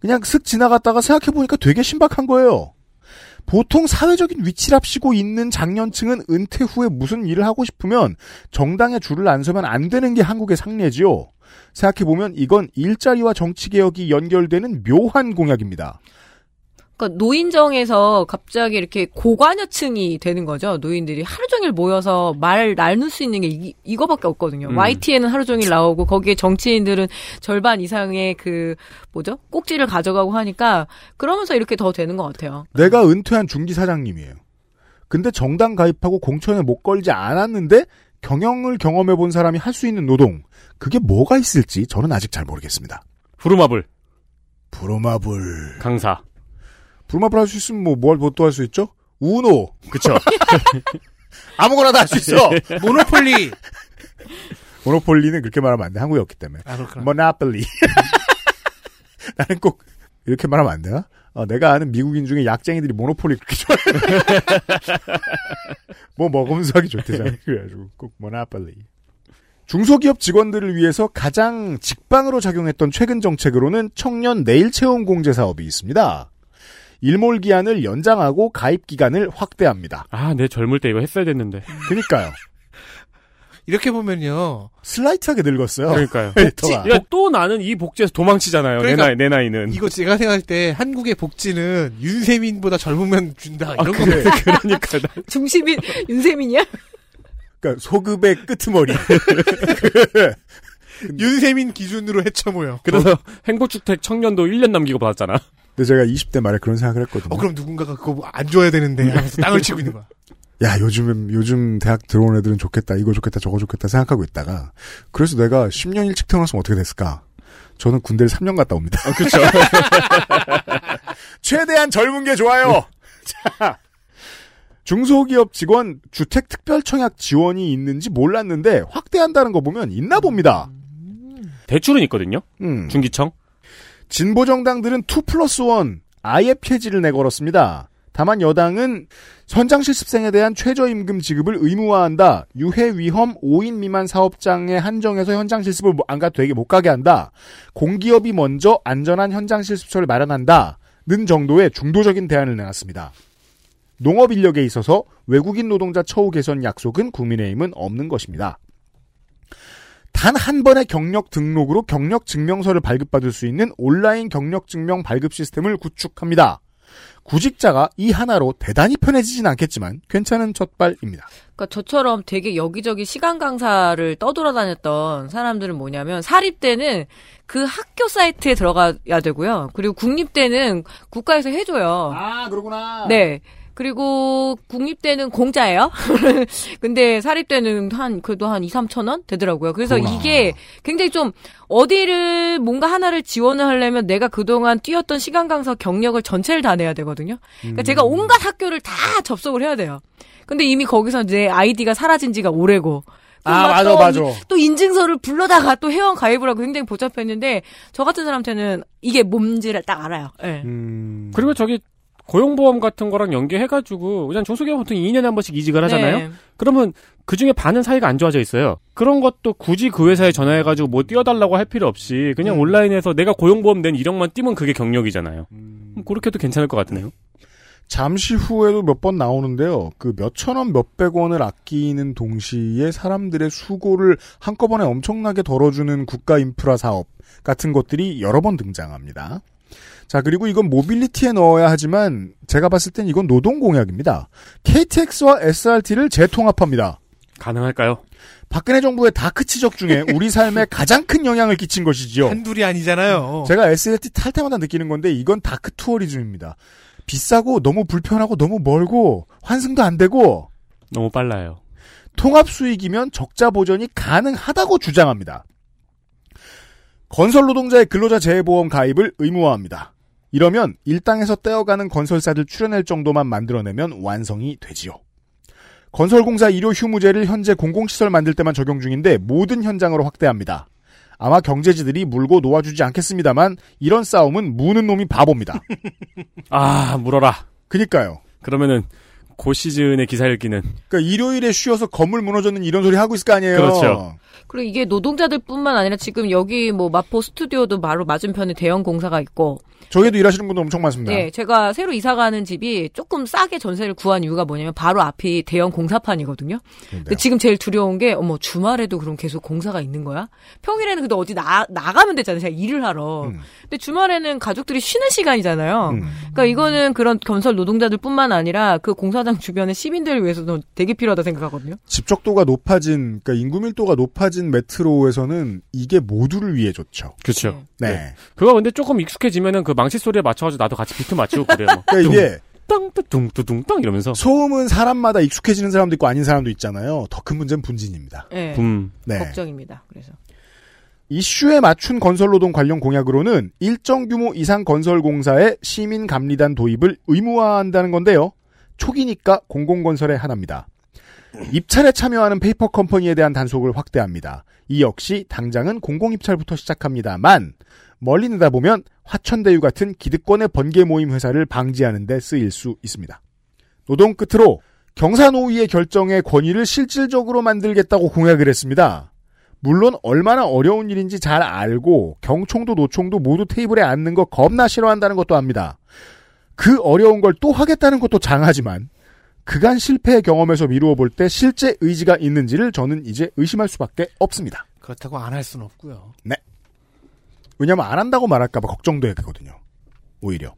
그냥 슥 지나갔다가 생각해보니까 되게 신박한 거예요. 보통 사회적인 위치랍시고 있는 장년층은 은퇴 후에 무슨 일을 하고 싶으면 정당의 줄을 안 서면 안 되는 게 한국의 상례지요. 생각해보면 이건 일자리와 정치개혁이 연결되는 묘한 공약입니다. 그러니까 노인정에서 갑자기 이렇게 고관여층이 되는 거죠. 노인들이 하루 종일 모여서 말 나눌 수 있는 게 이, 이거밖에 없거든요. 음. YTN은 하루 종일 나오고 거기에 정치인들은 절반 이상의 그 뭐죠? 꼭지를 가져가고 하니까 그러면서 이렇게 더 되는 것 같아요. 내가 은퇴한 중기 사장님이에요. 근데 정당 가입하고 공천에 못 걸지 않았는데 경영을 경험해 본 사람이 할 수 있는 노동 그게 뭐가 있을지 저는 아직 잘 모르겠습니다. 부루마블 브로마블 강사. 브로마블 할수 있으면 뭐뭘또 할 수 있죠? 우노 그쵸. 아무거나 다 할 수 있어. 모노폴리. 모노폴리는 그렇게 말하면 안 돼. 한국이었기 때문에. 아, 그렇구나. 모나폴리. 나는 꼭 이렇게 말하면 안 되나? 어, 내가 아는 미국인 중에 약쟁이들이 모노폴리 그렇게 좋아해. 뭐 먹으면서 하기 좋대잖아. 그래가지고 꼭 모나폴리. 중소기업 직원들을 위해서 가장 직방으로 작용했던 최근 정책으로는 청년 내일 체험 공제 사업이 있습니다. 일몰 기한을 연장하고 가입 기간을 확대합니다. 아, 내 젊을 때 이거 했어야 됐는데. 그니까요. 이렇게 보면요. 슬라이트하게 늙었어요. 그러니까요. 야, 또 나는 이 복지에서 도망치잖아요. 그러니까 내 나이, 내 나이는. 이거 제가 생각할 때 한국의 복지는 윤세민보다 젊으면 준다. 아, 이런 거. 그래, 그러니까. 나- 중심인 윤세민이야? 그러니까 소급의 끄트머리. 윤세민 기준으로 해쳐모여. 그래서 행복주택 청년도 1년 남기고 받았잖아. 근데 제가 20대 말에 그런 생각을 했거든요. 어, 그럼 누군가가 그거 안 줘야 되는데 하면서 땅을 치고 있는 거야. 야, 요즘, 요즘 대학 들어온 애들은 좋겠다, 이거 좋겠다, 저거 좋겠다 생각하고 있다가, 그래서 내가 10년 일찍 태어났으면 어떻게 됐을까? 저는 군대를 3년 갔다 옵니다. 그쵸. 최대한 젊은 게 좋아요! 자. 중소기업 직원 주택 특별 청약 지원이 있는지 몰랐는데, 확대한다는 거 보면 있나 봅니다. 대출은 있거든요. 음. 중기청. 진보 정당들은 2 플러스 1 아예 폐지를 내걸었습니다. 다만 여당은 현장 실습생에 대한 최저임금 지급을 의무화한다. 유해 위험 5인 미만 사업장에 한정해서 현장 실습을 뭐안 가도 되게 못 가게 한다. 공기업이 먼저 안전한 현장 실습처를 마련한다. 는 정도의 중도적인 대안을 내놨습니다. 농업 인력에 있어서 외국인 노동자 처우 개선 약속은 국민의힘은 없는 것입니다. 단 한 번의 경력 등록으로 경력 증명서를 발급받을 수 있는 온라인 경력 증명 발급 시스템을 구축합니다. 구직자가 이 하나로 대단히 편해지진 않겠지만 괜찮은 첫발입니다. 그러니까 저처럼 되게 여기저기 시간 강사를 떠돌아다녔던 사람들은 뭐냐면 사립대는 그 학교 사이트에 들어가야 되고요. 그리고 국립대는 국가에서 해줘요. 아, 그러구나. 네. 그리고 국립대는 공짜예요. 근데 사립대는 한 그래도 한 2, 3천 원 되더라고요. 그래서 그러나. 이게 굉장히 좀 어디를 뭔가 하나를 지원을 하려면 내가 그동안 뛰었던 시간 강사 경력을 전체를 다 내야 되거든요. 그러니까 음. 제가 온갖 학교를 다 접속을 해야 돼요. 근데 이미 거기서 내 아이디가 사라진 지가 오래고 아, 또 맞아, 또 맞아. 이- 또 인증서를 불러다가 또 회원 가입을 하고 굉장히 복잡했는데 저 같은 사람한테는 이게 뭔지를 딱 알아요. 예. 음. 그리고 저기 고용보험 같은 거랑 연계해가지고 그냥 중소기업 보통 2년에 한 번씩 이직을 하잖아요. 네. 그러면 그 중에 반은 사이가 안 좋아져 있어요. 그런 것도 굳이 그 회사에 전화해가지고 뭐 띄워달라고 할 필요 없이 그냥 음. 온라인에서 내가 고용보험 낸 이력만 띄면 그게 경력이잖아요. 음. 음, 그렇게 해도 괜찮을 것 같네요. 잠시 후에도 몇 번 나오는데요. 그 몇천 원, 몇백 원을 아끼는 동시에 사람들의 수고를 한꺼번에 엄청나게 덜어주는 국가 인프라 사업 같은 것들이 여러 번 등장합니다. 자, 그리고 이건 mobility에 넣어야 하지만 제가 봤을 땐 이건 노동 공약입니다. KTX와 SRT를 재통합합니다. 가능할까요? 박근혜 정부의 dark 치적 중에 우리 삶에 가장 큰 영향을 끼친 것이지요. 한둘이 아니잖아요. 제가 SRT 탈 때마다 느끼는 건데 이건 dark tourism입니다. 비싸고 너무 불편하고 너무 멀고 환승도 안 되고 너무 빨라요. 통합 수익이면 적자 보전이 가능하다고 주장합니다. 건설 노동자의 근로자 재해보험 가입을 의무화합니다. 이러면 일당에서 떼어가는 건설사들 출연할 정도만 만들어내면 완성이 되지요. 건설공사 일요 휴무제를 현재 공공시설 만들 때만 적용 중인데 모든 현장으로 확대합니다. 아마 경제지들이 물고 놓아주지 않겠습니다만 이런 싸움은 무는 놈이 바보입니다. 아, 물어라. 그니까요. 그러면은 고 시즌의 기사 읽기는 그러니까 일요일에 쉬어서 건물 무너졌는 이런 소리 하고 있을 거 아니에요. 그렇죠. 그리고 이게 노동자들뿐만 아니라 지금 여기 뭐 마포 스튜디오도 바로 맞은편에 대형 공사가 있고 저기도 일하시는 분들 엄청 많습니다. 네, 제가 새로 이사 가는 집이 조금 싸게 전세를 구한 이유가 뭐냐면 바로 앞이 대형 공사판이거든요. 근데 지금 제일 두려운 게 어머 주말에도 그럼 계속 공사가 있는 거야? 평일에는 근데 어디 나 나가면 되잖아요. 제가 일을 하러. 음. 근데 주말에는 가족들이 쉬는 시간이잖아요. 그러니까 이거는 그런 건설 노동자들뿐만 아니라 그 공사장 주변의 시민들을 위해서도 되게 필요하다 생각하거든요. 집적도가 높아진, 그러니까 인구 밀도가 높아 진 메트로에서는 이게 모두를 위해 좋죠. 그렇죠. 네. 그거 근데 조금 익숙해지면은 그 망치 소리에 맞춰가지고 나도 같이 비트 맞추고 그래요. 뭐. 그러니까 이게 뚱뚱뚱뚱뚱 이러면서 소음은 사람마다 익숙해지는 사람도 있고 아닌 사람도 있잖아요. 더 큰 문제는 분진입니다. 네. 붐. 네. 걱정입니다. 그래서 이슈에 맞춘 건설노동 관련 공약으로는 일정 규모 이상 건설공사의 시민 감리단 도입을 의무화한다는 건데요. 초기니까 공공건설의 하나입니다. 입찰에 참여하는 페이퍼 컴퍼니에 대한 단속을 확대합니다. 이 역시 당장은 공공 입찰부터 시작합니다만 멀리 내다보면 화천대유 같은 기득권의 번개 모임 회사를 방지하는 데 쓰일 수 있습니다. 노동 끝으로 경사노위의 결정의 권위를 실질적으로 만들겠다고 공약을 했습니다. 물론 얼마나 어려운 일인지 잘 알고 경총도 노총도 모두 테이블에 앉는 거 겁나 싫어한다는 것도 압니다. 그 어려운 걸 또 하겠다는 것도 장하지만 그간 실패의 경험에서 미루어 볼 때 실제 의지가 있는지를 저는 이제 의심할 수밖에 없습니다. 그렇다고 안 할 수는 없고요. 왜냐하면 안 한다고 말할까봐 걱정되거든요. 오히려.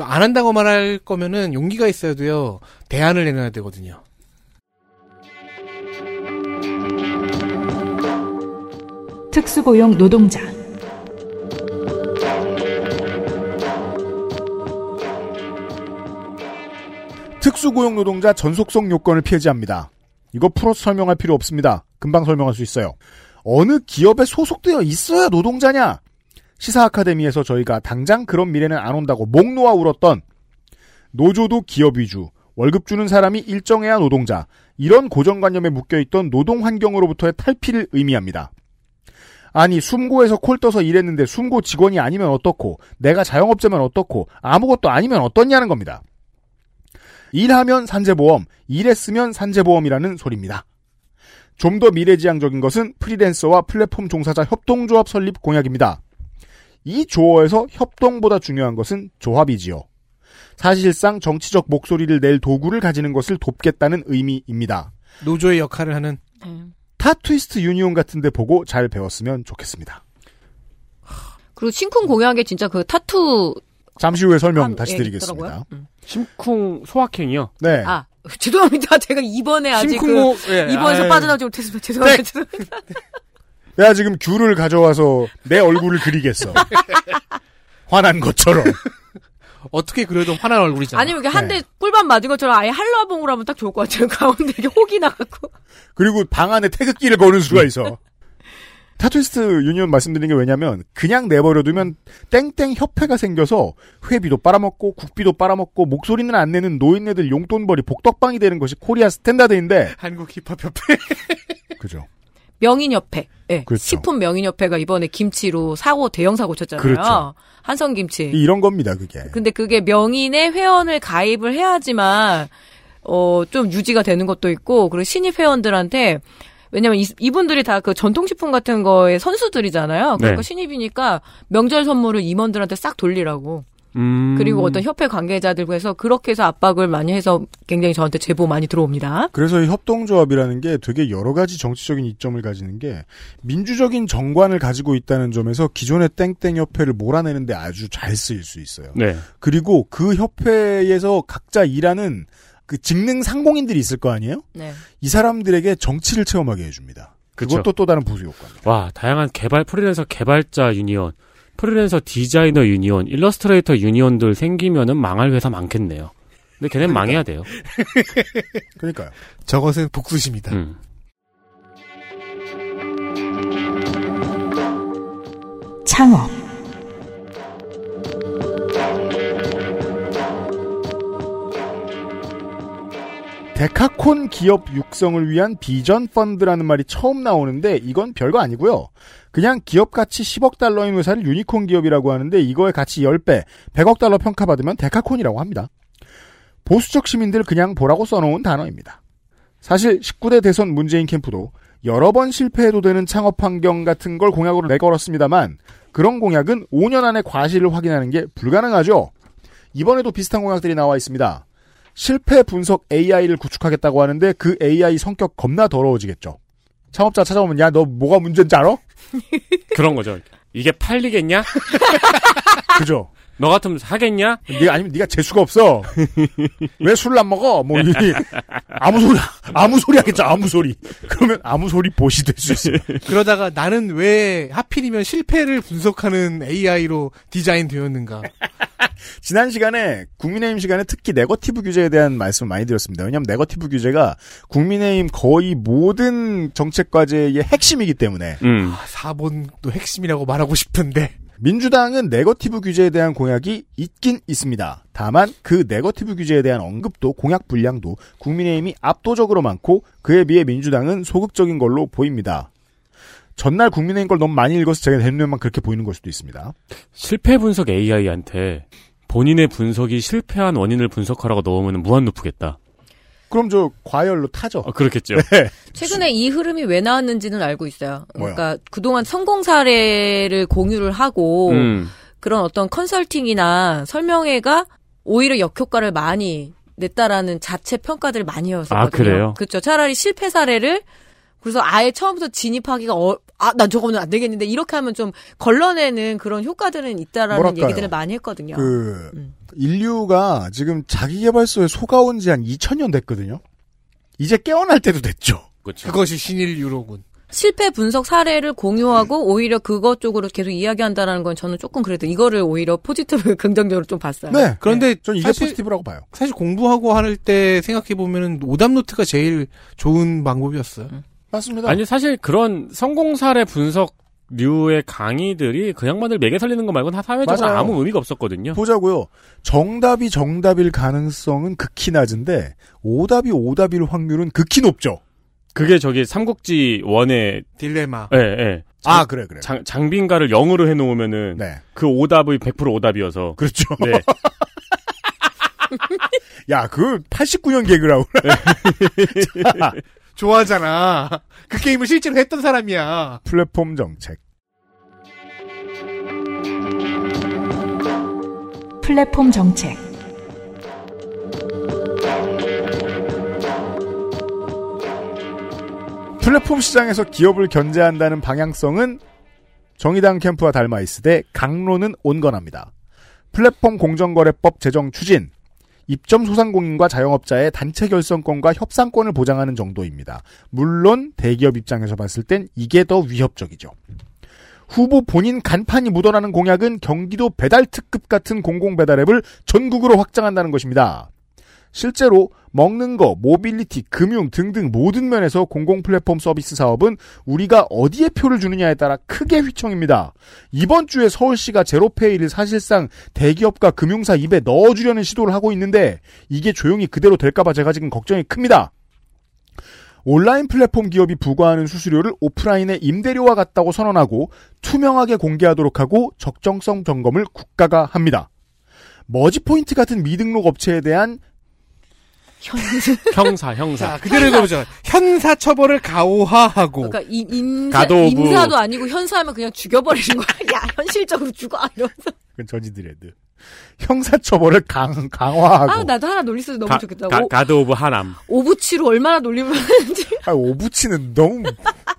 안 한다고 말할 거면은 용기가 있어야도요. 대안을 내놔야 되거든요. 특수고용 노동자 특수고용 노동자 전속성 요건을 폐지합니다. 이거 풀어서 설명할 필요 없습니다. 금방 설명할 수 있어요. 어느 기업에 소속되어 있어야 노동자냐? 시사 아카데미에서 저희가 당장 그런 미래는 안 온다고 목 놓아 울었던 노조도 기업 위주, 월급 주는 사람이 일정해야 노동자, 이런 고정관념에 묶여있던 노동 환경으로부터의 탈피를 의미합니다. 아니 숨고에서 콜 떠서 일했는데 숨고 직원이 아니면 어떻고 내가 자영업자면 어떻고 아무것도 아니면 어떻냐는 겁니다. 일하면 산재보험, 일했으면 산재보험이라는 소리입니다. 좀 더 미래지향적인 것은 프리랜서와 플랫폼 종사자 협동조합 설립 공약입니다. 이 조어에서 협동보다 중요한 것은 조합이지요. 사실상 정치적 목소리를 낼 도구를 가지는 것을 돕겠다는 의미입니다. 노조의 역할을 하는 타투이스트 유니온 같은 데 보고 잘 배웠으면 좋겠습니다. 그리고 심쿵 공약에 진짜 그 타투 잠시 후에 설명 한- 다시 예, 드리겠습니다. 있더라고요. 음. 심쿵 소확행이요. 네. 아 죄송합니다. 제가 이번에 아직 심쿵호, 그 예, 이번에서 아유. 빠져나오지 못했습니다. 죄송합니다. 죄송합니다. 내가 지금 귤을 가져와서 내 얼굴을 그리겠어. 화난 것처럼. 어떻게 그래도 화난 얼굴이잖아. 아니면 이게 한 네. 대 꿀밤 맞은 것처럼 아예 한라봉으로 하면 딱 좋을 것 같아요. 가운데 이렇게 혹이 나갖고. 그리고 방 안에 태극기를 거는 수가 있어. 타투이스트 유니온 말씀드린 게 왜냐면 그냥 내버려두면 땡땡 협회가 생겨서 회비도 빨아먹고 국비도 빨아먹고 목소리는 안 내는 노인네들 용돈벌이 복덕방이 되는 것이 Korea standard인데 한국 힙합 협회. 그죠. 명인협회. 예. 그렇죠. 식품 명인협회가 이번에 김치로 사고 대형 사고 쳤잖아요. 그렇죠. 한성 김치. 이런 겁니다 그게. 근데 그게 명인의 회원을 가입을 해야지만 어좀 유지가 되는 것도 있고 그리고 신입 회원들한테 왜냐면 이, 분들이 다 그 전통식품 같은 거의 선수들이잖아요. 그러니까 네. 신입이니까 명절 선물을 임원들한테 싹 돌리라고. 음. 그리고 어떤 협회 관계자들과 해서 그렇게 해서 압박을 많이 해서 굉장히 저한테 제보 많이 들어옵니다. 그래서 이 협동조합이라는 게 되게 여러 가지 정치적인 이점을 가지는 게 민주적인 정관을 가지고 있다는 점에서 기존의 땡땡 협회를 몰아내는데 아주 잘 쓰일 수 있어요. 네. 그리고 그 협회에서 각자 일하는 그 직능 상공인들이 있을 거 아니에요? 네. 이 사람들에게 정치를 체험하게 해줍니다. 그것도 그쵸. 또 다른 부수 효과입니다. 와, 다양한 개발 프리랜서 개발자 union, 프리랜서 디자이너 union, 일러스트레이터 union들 생기면은 망할 회사 많겠네요. 근데 걔넨 망해야 돼요. 그러니까요. 저것은 복수심이다. 음. 창업 데카콘 기업 육성을 위한 비전 펀드라는 말이 처음 나오는데 이건 별거 아니고요. 그냥 기업 가치 10억 달러인 회사를 유니콘 기업이라고 하는데 이거의 가치 10배, 100억 달러 평가받으면 decacorn이라고 합니다. 보수적 시민들 그냥 보라고 써놓은 단어입니다. 사실 19대 대선 문재인 캠프도 여러 번 실패해도 되는 창업 환경 같은 걸 공약으로 내걸었습니다만 그런 공약은 5년 안에 과실을 확인하는 게 불가능하죠. 이번에도 비슷한 공약들이 나와 있습니다. 실패 분석 AI를 구축하겠다고 하는데 그 AI 성격 겁나 더러워지겠죠. 창업자 찾아오면 야 너 뭐가 문제인지 알아? 그런 거죠. 이게 팔리겠냐? 그죠? 너 같으면 사겠냐? 네가 아니면 네가 재수가 없어. 왜 술을 안 먹어? 뭐 이, 아무 소리 아무 소리 하겠죠. 아무 소리. 그러면 아무 소리 보시 될 수 있어요. 그러다가 나는 왜 하필이면 실패를 분석하는 AI로 디자인되었는가. 지난 시간에 국민의힘 시간에 특히 네거티브 규제에 대한 말씀을 많이 드렸습니다. 왜냐하면 네거티브 규제가 국민의힘 거의 모든 정책 과제의 핵심이기 때문에 음. 아, 4번도 핵심이라고 말하고 싶은데. 민주당은 네거티브 규제에 대한 공약이 있긴 있습니다. 다만 그 네거티브 규제에 대한 언급도 공약 분량도 국민의힘이 압도적으로 많고 그에 비해 민주당은 소극적인 걸로 보입니다. 전날 국민의힘 걸 너무 많이 읽어서 제가 대면만 그렇게 보이는 걸 수도 있습니다. 실패 분석 AI한테 본인의 분석이 실패한 원인을 분석하라고 넣으면 무한 루프겠다. 그럼 저 과열로 타죠. 어, 그렇겠죠. 최근에 이 흐름이 왜 나왔는지는 알고 있어요. 그러니까 그동안 성공 사례를 공유를 하고 음. 그런 어떤 컨설팅이나 설명회가 오히려 역효과를 많이 냈다라는 자체 평가들을 많이 해왔었거든요. 아, 그래요? 그렇죠. 차라리 실패 사례를 그래서 아예 처음부터 진입하기가 어, 아, 난 저거는 안 되겠는데 이렇게 하면 좀 걸러내는 그런 효과들은 있다라는 뭐랄까요? 얘기들을 많이 했거든요. 그 음. 인류가 지금 자기 계발서에 속아온 지 한 2000년 됐거든요. 이제 깨어날 때도 됐죠. 그렇죠. 그것이 신인류로군. 실패 분석 사례를 공유하고 오히려 그것 쪽으로 계속 이야기한다라는 건 저는 조금 그래도 이거를 오히려 포지티브 긍정적으로 좀 봤어요. 네. 그런데 전 이게 사실- 포지티브라고 봐요. 사실 공부하고 할 때 생각해 보면 오답 노트가 제일 좋은 방법이었어요. 맞습니다. 아니 사실 그런 성공 사례 분석 류의 강의들이 그 양반들 매개 살리는 거 말고는 사회적으로 맞아요. 아무 의미가 없었거든요. 보자고요. 정답이 정답일 가능성은 극히 낮은데 오답이 오답일 확률은 극히 높죠. 그게 저기 삼국지 원의 딜레마. 예, 예. 아 그래 그래. 장, 장빈가를 0으로 해놓으면은 네. 그 오답이 100% 오답이어서 그렇죠. 네. 야, 그 89년 개그라고. 자, 좋아하잖아. 그 게임을 실제로 했던 사람이야. 플랫폼 정책. 플랫폼 정책, 플랫폼 시장에서 기업을 견제한다는 방향성은 정의당 캠프와 닮아 있으되 강론은 온건합니다. 플랫폼 공정거래법 제정 추진, 입점 소상공인과 자영업자의 단체 결성권과 협상권을 보장하는 정도입니다. 물론 대기업 입장에서 봤을 땐 이게 더 위협적이죠. 후보 본인 간판이 묻어나는 공약은 경기도 배달 특급 같은 공공 배달 앱을 전국으로 확장한다는 것입니다. 실제로 먹는 거, 모빌리티, 금융 등등 모든 면에서 공공 플랫폼 서비스 사업은 우리가 어디에 표를 주느냐에 따라 크게 휘청입니다. 이번 주에 서울시가 제로페이를 사실상 대기업과 금융사 입에 넣어주려는 시도를 하고 있는데 이게 조용히 그대로 될까봐 제가 지금 걱정이 큽니다. 온라인 플랫폼 기업이 부과하는 수수료를 오프라인의 임대료와 같다고 선언하고 투명하게 공개하도록 하고 적정성 점검을 국가가 합니다. 머지 포인트 같은 미등록 업체에 대한 형사 형사 자, 그대로 읽어보죠. 현사 처벌을 가오화하고. 그러니까 이, 임사, 가도 오브. 임사도 아니고 현사하면 그냥 죽여버리는 거야. 야 현실적으로 죽어 이러면서. 그건 저지드레드. 형사처벌을 강, 강화하고. 아 나도 하나 놀릴 수 너무 가, 좋겠다. 가, 오, 가드 오브 하남 오부치로 얼마나 놀리면 하는지 아, 오부치는 너무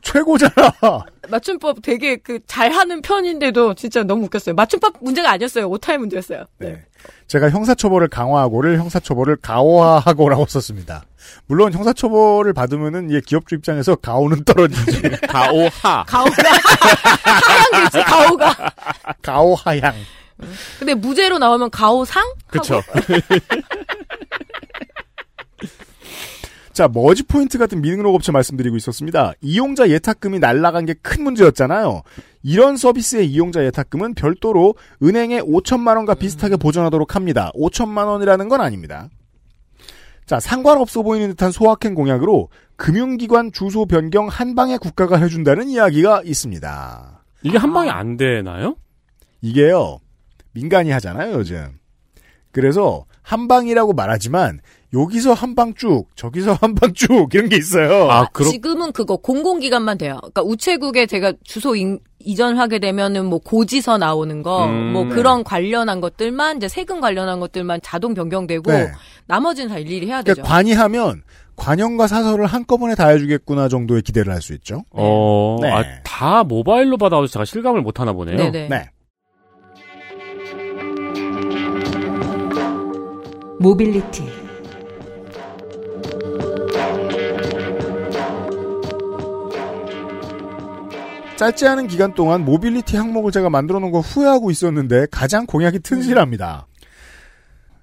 최고잖아. 맞춤법 되게 그 잘하는 편인데도 진짜 너무 웃겼어요. 맞춤법 문제가 아니었어요. 오타의 문제였어요. 네. 제가 형사처벌을 강화하고를 형사처벌을 가오화하고라고 썼습니다. 물론 형사처벌을 받으면은 예, 기업주 입장에서 가오는 떨어지지. 가오하 가오가 하얀 글씨 가오가. 가오하양. 근데 무죄로 나오면 가오상? 그쵸 자, 머지 포인트 같은 미등록 업체 말씀드리고 있었습니다. 이용자 예탁금이 날라간 게 큰 문제였잖아요. 이런 서비스의 이용자 예탁금은 별도로 은행에 5천만 원과 비슷하게 보존하도록 합니다. 5천만 원이라는 건 아닙니다. 자, 상관없어 보이는 듯한 소확행 공약으로 금융기관 주소 변경 한 방에 국가가 해준다는 이야기가 있습니다. 이게 한 방에 안 되나요? 이게요, 민간이 하잖아요, 요즘. 그래서 한 방이라고 말하지만 여기서 한 방 쭉, 저기서 한 방 쭉 이런 게 있어요. 아, 그렇, 지금은 그거 공공기관만 돼요. 그러니까 우체국에 제가 주소 인- 이전하게 되면은 뭐 고지서 나오는 거, 음, 뭐 네. 그런 관련한 것들만 이제 세금 관련한 것들만 자동 변경되고 네. 나머지는 다 일일이 해야 되죠. 그러니까 관이 하면 관영과 사설을 한꺼번에 다 해주겠구나 정도의 기대를 할 수 있죠. 어, 네. 아, 다 모바일로 받아서 제가 실감을 못 하나 보네요. 네네. 네. 모빌리티 짧지 않은 기간 동안 모빌리티 항목을 제가 만들어 놓은 거 후회하고 있었는데 가장 공약이 튼실합니다.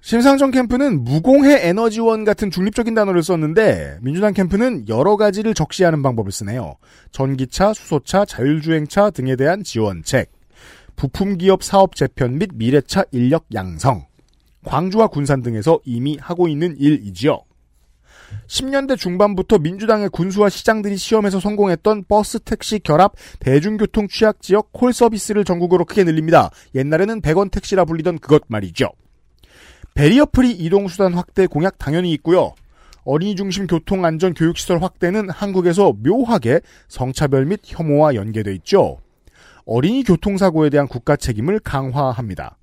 심상정 캠프는 무공해 에너지원 같은 중립적인 단어를 썼는데 민주당 캠프는 여러 가지를 적시하는 방법을 쓰네요. 전기차, 수소차, 자율주행차 등에 대한 지원책, 부품기업 사업 재편 및 미래차 인력 양성, 광주와 군산 등에서 이미 하고 있는 일이지요. 10년대 중반부터 민주당의 군수와 시장들이 시험에서 성공했던 버스 택시 결합 대중교통 취약 지역 콜 서비스를 전국으로 크게 늘립니다. 옛날에는 100원 택시라 불리던 그것 말이죠. barrier free 이동수단 확대 공약 당연히 있고요. 어린이 중심 교통 안전 교육 시설 확대는 한국에서 묘하게 성차별 및 혐오와 연계돼 있죠. 어린이 교통사고에 대한 국가 책임을 강화합니다.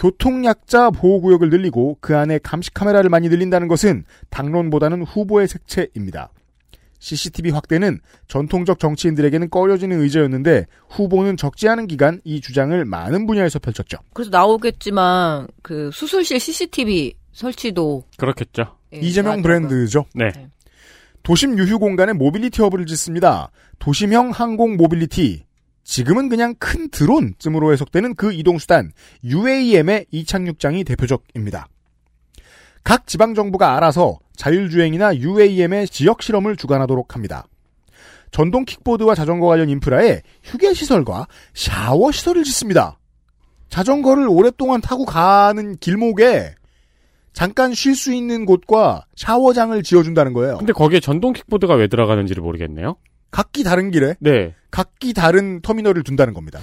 교통약자 보호구역을 늘리고 그 안에 감시 카메라를 많이 늘린다는 것은 당론보다는 후보의 색채입니다. CCTV 확대는 전통적 정치인들에게는 꺼려지는 의제였는데 후보는 적지 않은 기간 이 주장을 많은 분야에서 펼쳤죠. 그래서 나오겠지만 그 수술실 CCTV 설치도 그렇겠죠. 예, 이재명. 브랜드죠. 네. 도심 유휴 공간에 모빌리티 허브를 짓습니다. 도심형 항공 모빌리티. 지금은 그냥 큰 드론쯤으로 해석되는 그 이동수단 UAM의 이착륙장이 대표적입니다. 각 지방정부가 알아서 자율주행이나 UAM의 지역 실험을 주관하도록 합니다. 전동 킥보드와 자전거 관련 인프라에 휴게시설과 샤워시설을 짓습니다. 자전거를 오랫동안 타고 가는 길목에 잠깐 쉴 수 있는 곳과 샤워장을 지어준다는 거예요. 근데 거기에 전동 킥보드가 왜 들어가는지를 모르겠네요. 각기 다른 길에 네. 각기 다른 터미널을 둔다는 겁니다.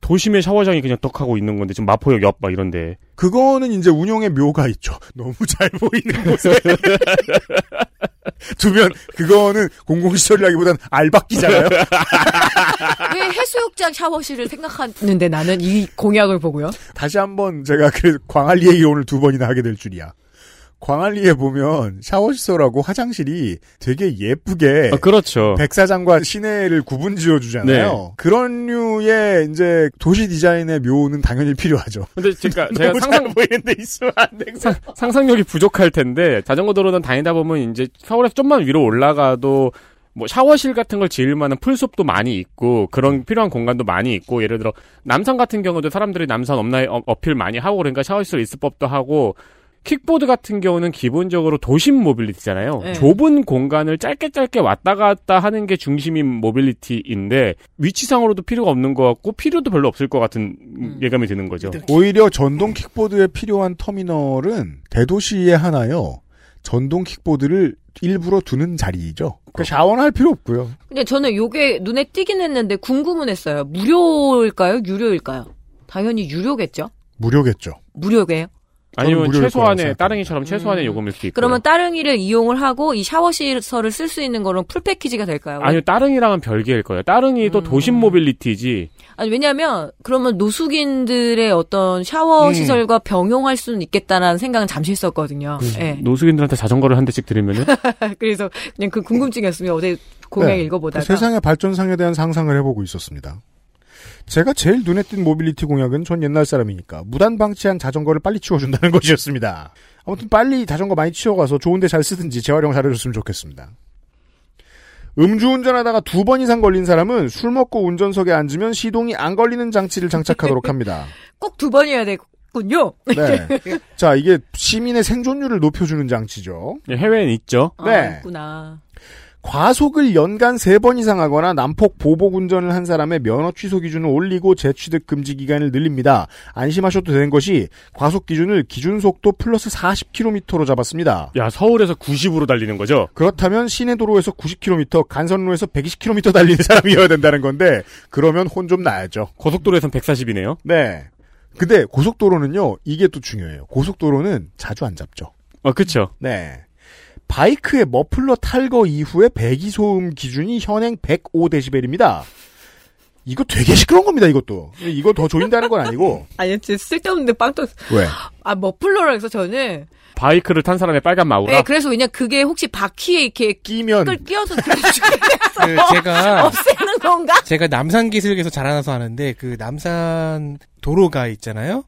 도심에 샤워장이 그냥 떡하고 있는 건데 지금 마포역 옆 막 이런데 그거는 이제 운용의 묘가 있죠. 너무 잘 보이는 곳에 두면 그거는 공공시설이라기보단 알박기잖아요. 왜 해수욕장 샤워실을 생각하는데 나는 이 공약을 보고요. 다시 한번 제가 그 광안리 얘기 오늘 두 번이나 하게 될 줄이야. 광안리에 보면 샤워시설하고 화장실이 되게 예쁘게 아, 그렇죠. 백사장과 시내를 구분 지어 주잖아요. 네. 그런 류의 이제 도시 디자인의 묘는 당연히 필요하죠. 근데 제가 제가 상상 잘 보이는데 있으면 안 돼. 상, 상상력이 부족할 텐데 자전거 도로는 다니다 보면 이제 서울에서 좀만 위로 올라가도 뭐 샤워실 같은 걸 지을 만한 풀숲도 많이 있고 그런 필요한 공간도 많이 있고 예를 들어 남산 같은 경우도 사람들이 남산 uphill 어, 어필 많이 하고 그러니까 샤워시설 있을 법도 하고 킥보드 같은 경우는 기본적으로 도심 모빌리티잖아요. 네. 좁은 공간을 짧게 짧게 왔다 갔다 하는 게 중심인 모빌리티인데 위치상으로도 필요가 없는 것 같고 필요도 별로 없을 것 같은 음. 예감이 드는 거죠. 오히려 전동 킥보드에 필요한 터미널은 대도시에 하나요. 전동 킥보드를 일부러 두는 자리이죠. 그 샤워는 할 필요 없고요. 근데 저는 요게 눈에 띄긴 했는데 궁금은 했어요. 무료일까요? 유료일까요? 당연히 유료겠죠? 무료겠죠. 무료게요? 아니면 최소한의. 따릉이처럼 최소한의 음. 요금일 수 있고. 그러면 따릉이를 이용을 하고 이 샤워시설을 쓸 수 있는 거는 full 패키지가 될까요? 아니요 따릉이랑은 별개일 거예요. 따릉이도 음. 도심 모빌리티지. 아니 왜냐하면 그러면 노숙인들의 어떤 샤워 음. 시설과 병용할 수는 있겠다라는 생각은 잠시 했었거든요. 예. 노숙인들한테 자전거를 한 대씩 드리면은 그래서 그냥 그 궁금증이었으면 어디 공약 네. 읽어보다가 그 세상의 발전상에 대한 상상을 해보고 있었습니다. 제가 제일 눈에 띈 모빌리티 공약은 전 옛날 사람이니까 무단 방치한 자전거를 빨리 치워준다는 것이었습니다. 아무튼 빨리 자전거 많이 치워가서 좋은데 잘 쓰든지 재활용 잘해줬으면 좋겠습니다. 음주운전하다가 두 번 이상 걸린 사람은 술 먹고 운전석에 앉으면 시동이 안 걸리는 장치를 장착하도록 합니다. 꼭 두 번이어야 되군요. 네. 자, 이게 시민의 생존율을 높여주는 장치죠. 해외엔 있죠. 아, 네. 있구나. 과속을 연간 세 번 이상 하거나 난폭 보복 운전을 한 사람의 면허 취소 기준을 올리고 재취득 금지 기간을 늘립니다. 안심하셔도 되는 것이 과속 기준을 기준 속도 플러스 40km로 잡았습니다. 야 서울에서 90으로 달리는 거죠. 그렇다면 시내 도로에서 90km, 간선로에서 120km 달리는 사람이어야 된다는 건데 그러면 혼 좀 나야죠. 고속도로에선 140이네요. 네. 근데 고속도로는요. 이게 또 중요해요. 고속도로는 자주 안 잡죠. 어, 그쵸. 네. 바이크의 머플러 탈거 이후에 배기 소음 기준이 현행 105데시벨입니다. 이거 되게 시끄러운 겁니다, 이것도. 이거 더 조인다는 건 아니고. 아니, 진짜 쓸데없는데 빵 또. 왜? 아, 머플러라 해서 저는. 바이크를 탄 사람의 빨간 마우라. 네, 그래서 그냥 그게 혹시 바퀴에 이렇게 끼면. 끌 끼어서 그 제가 없애는 건가? 제가 남산 기술에서 자라나서 하는데 그 남산 도로가 있잖아요.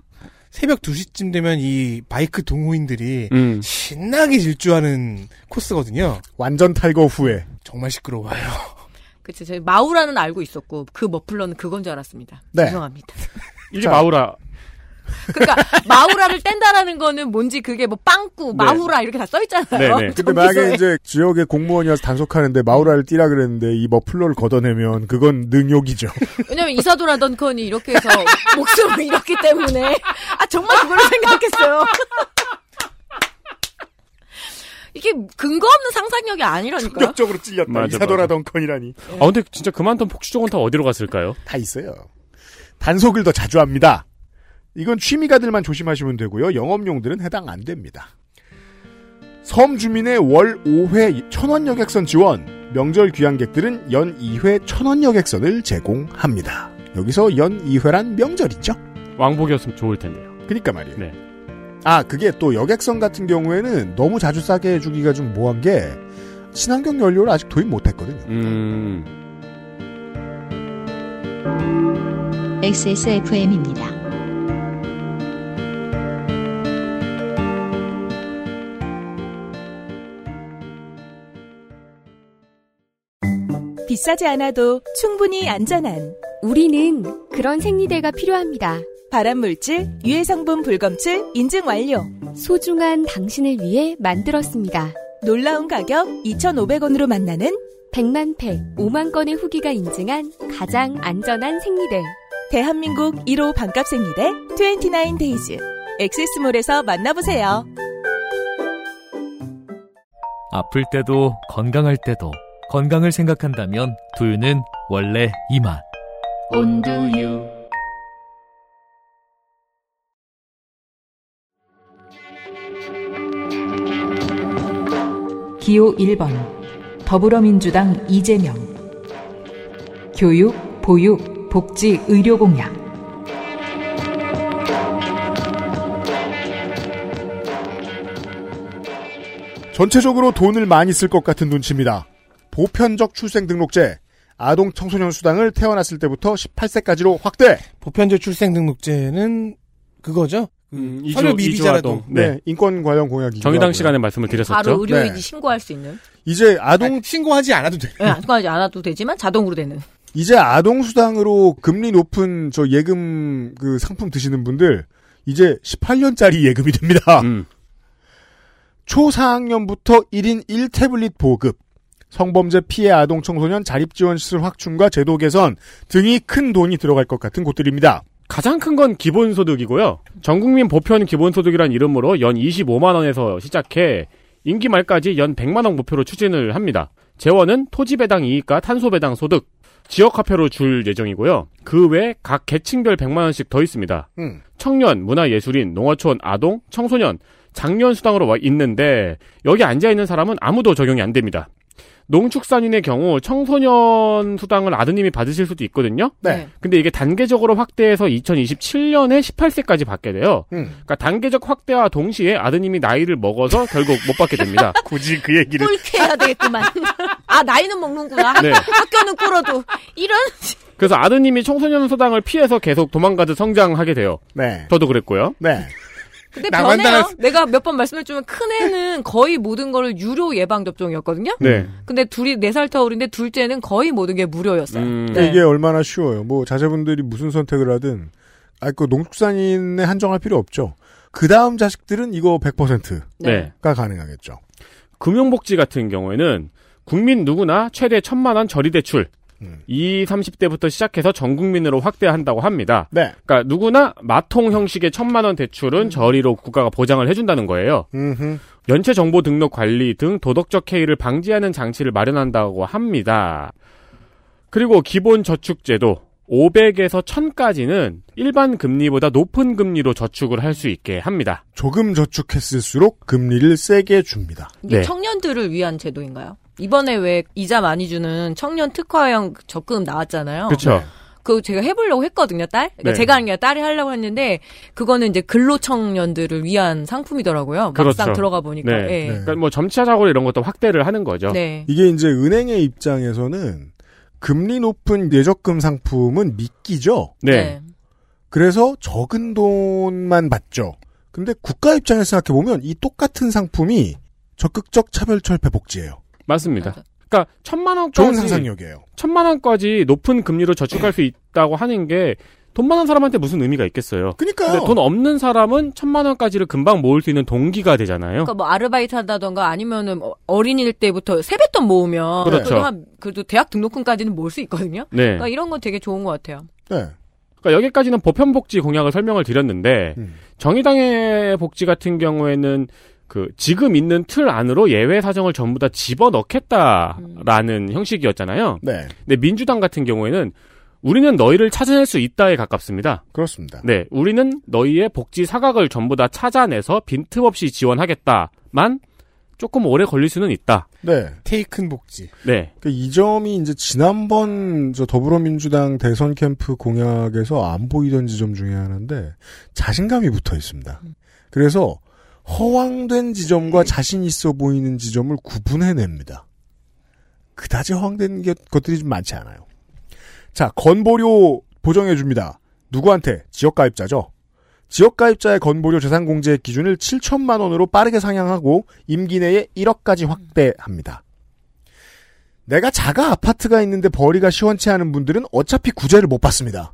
새벽 2시쯤 되면 이 바이크 동호인들이 음. 신나게 질주하는 코스거든요. 완전 탈거 후에. 정말 시끄러워요. 그치, 저희 마우라는 알고 있었고, 그 머플러는 그건 줄 알았습니다. 네. 죄송합니다. 이게 자. 마우라. 그러니까, 마우라를 뗀다라는 거는 뭔지 그게 뭐 빵꾸, 네. 마우라 이렇게 다 써 있잖아요. 네, 네. 근데 만약에 이제 지역의 공무원이어서 단속하는데 마우라를 띠라 그랬는데 이 머플러를 걷어내면 그건 능욕이죠. 왜냐면 이사도라 던컨이 이렇게 해서 목숨을 잃었기 때문에. 아, 정말 그걸로 생각했어요. 이게 근거 없는 상상력이 아니라니까요. 충격적으로 찔렸다. 맞아, 이사도라 맞아. 덩컨이라니. 아, 근데 진짜 그만둔 폭주족은 다 어디로 갔을까요? 다 있어요. 단속을 더 자주 합니다. 이건 취미가들만 조심하시면 되고요. 영업용들은 해당 안 됩니다. 섬 주민의 월 5회 천원 여객선 지원, 명절 귀향객들은 연 2회 천원 여객선을 제공합니다. 여기서 연 2회란 명절이죠. 왕복이었으면 좋을 텐데요. 그니까 말이에요. 네. 아, 그게 또 여객선 같은 경우에는 너무 자주 싸게 해주기가 좀 뭐한 게 친환경 연료를 아직 도입 못 했거든요. 음. XSFM입니다. 비싸지 않아도 충분히 안전한 우리는 그런 생리대가 필요합니다. 발암물질, 유해성분 불검출 인증 완료. 소중한 당신을 위해 만들었습니다. 놀라운 가격 2,500원으로 만나는 100만 팩, 5만 건의 후기가 인증한 가장 안전한 생리대. 대한민국 1호 반값 생리대 29데이즈. 엑세스몰에서 만나보세요. 아플 때도 건강할 때도 건강을 생각한다면 두유는 원래 이 맛. 온두유 기호 1번 더불어민주당 이재명 교육, 보육, 복지, 의료 공약 전체적으로 돈을 많이 쓸 것 같은 눈치입니다. 보편적 출생 등록제, 아동 청소년 수당을 태어났을 때부터 18세까지로 확대. 보편적 출생 등록제는 그거죠. 그 음, 이주- 서류 미비자라도. 네, 네. 인권 관련 공약이기도 정의당. 시간에 말씀을 드렸었죠. 바로 의료인이 네. 신고할 수 있는. 이제 아동 아니, 신고하지 않아도 돼. 네, 안까지 않아도 되지만 자동으로 되는. 이제 아동 수당으로 금리 높은 저 예금 그 상품 드시는 분들 이제 18년짜리 예금이 됩니다. 음. 초 4학년부터 1인 1태블릿 보급, 성범죄 피해 아동 청소년 자립지원 시설 확충과 제도 개선 등이 큰 돈이 들어갈 것 같은 곳들입니다. 가장 큰 건 기본소득이고요. 전국민 보편 기본소득이란 이름으로 연 25만 원에서 시작해 임기 말까지 연 100만 원 목표로 추진을 합니다. 재원은 토지 배당 이익과 탄소 배당 소득, 지역 화폐로 줄 예정이고요. 그 외 각 계층별 100만 원씩 더 있습니다. 음. 청년, 문화예술인, 농어촌, 아동, 청소년, 장년 수당으로 와 있는데 여기 앉아 있는 사람은 아무도 적용이 안 됩니다. 농축산인의 경우 청소년 수당을 아드님이 받으실 수도 있거든요. 네. 근데 이게 단계적으로 확대해서 2027년에 18세까지 받게 돼요. 음. 그러니까 단계적 확대와 동시에 아드님이 나이를 먹어서 결국 못 받게 됩니다. 굳이 그 얘기를 꿀해야 되겠구만. 아, 나이는 먹는구나. 네. 학교는 꿀어도. 이런. 그래서 아드님이 청소년 수당을 피해서 계속 도망가듯 성장하게 돼요. 네. 저도 그랬고요. 네. 근데 변해요. 달았- 내가 몇 번 말씀해주면 큰 애는 거의 모든 거를 유료 예방 접종이었거든요. 네. 근데 둘이 네 살 터울인데 둘째는 거의 모든 게 무료였어요. 음, 네. 이게 얼마나 쉬워요. 뭐 자제분들이 무슨 선택을 하든 아그 농축산인에 한정할 필요 없죠. 그 다음 자식들은 이거 100%가 네. 가능하겠죠. 금융복지 같은 경우에는 국민 누구나 최대 천만 원 저리 대출 음. 20, 30대부터 시작해서 전 국민으로 확대한다고 합니다. 네. 그러니까 누구나 마통 형식의 천만 원 대출은 저리로 국가가 보장을 해준다는 거예요. 음흠. 연체 정보 등록 관리 등 도덕적 해이를 방지하는 장치를 마련한다고 합니다. 그리고 기본 저축제도 500에서 1000까지는 일반 금리보다 높은 금리로 저축을 할 수 있게 합니다. 조금 저축했을수록 금리를 세게 줍니다. 이게 네. 청년들을 위한 제도인가요? 이번에 왜 이자 많이 주는 청년 특화형 적금 나왔잖아요. 그렇죠. 그거 제가 해보려고 했거든요, 딸. 그러니까 네. 제가 하는 게 아니라 딸이 하려고 했는데 그거는 이제 근로 청년들을 위한 상품이더라고요. 막상 그렇죠. 들어가 보니까. 네. 예. 그러니까 뭐 점차적으로 이런 것도 확대를 하는 거죠. 네. 이게 이제 은행의 입장에서는 금리 높은 예적금 상품은 미끼죠. 네. 그래서 적은 돈만 받죠. 근데 국가 입장에서 생각해 보면 이 똑같은 상품이 적극적 차별철폐 복지예요. 맞습니다. 그러니까 천만 원까지 좋은 상상력이에요. 천만 원까지 높은 금리로 저축할 수 있다고 하는 게 돈 많은 사람한테 무슨 의미가 있겠어요. 그러니까요. 근데 돈 없는 사람은 천만 원까지를 금방 모을 수 있는 동기가 되잖아요. 그러니까 뭐 아르바이트 한다던가 아니면은 뭐 어린이일 때부터 세뱃돈 모으면 그렇죠. 한 그래도 대학 등록금까지는 모을 수 있거든요. 네. 그러니까 이런 건 되게 좋은 것 같아요. 네. 그러니까 여기까지는 보편복지 공약을 설명을 드렸는데 음. 정의당의 복지 같은 경우에는 그 지금 있는 틀 안으로 예외 사정을 전부 다 집어넣겠다라는 형식이었잖아요. 네. 근데 민주당 같은 경우에는 우리는 너희를 찾아낼 수 있다에 가깝습니다. 그렇습니다. 네, 우리는 너희의 복지 사각을 전부 다 찾아내서 빈틈없이 지원하겠다만 조금 오래 걸릴 수는 있다. 네. 테이큰 복지. 네. 그 이 점이 이제 지난번 저 더불어민주당 대선 캠프 공약에서 안 보이던 지점 중에 하나인데 자신감이 붙어 있습니다. 그래서 허황된 지점과 자신 있어 보이는 지점을 구분해냅니다. 그다지 허황된 게- 것들이 좀 많지 않아요. 자, 건보료 보정해줍니다. 누구한테? 지역가입자죠. 지역가입자의 건보료 재산공제 기준을 7천만 원으로 빠르게 상향하고 임기 내에 1억까지 확대합니다. 내가 자가 아파트가 있는데 벌이가 시원치 않은 분들은 어차피 구제를 못 받습니다.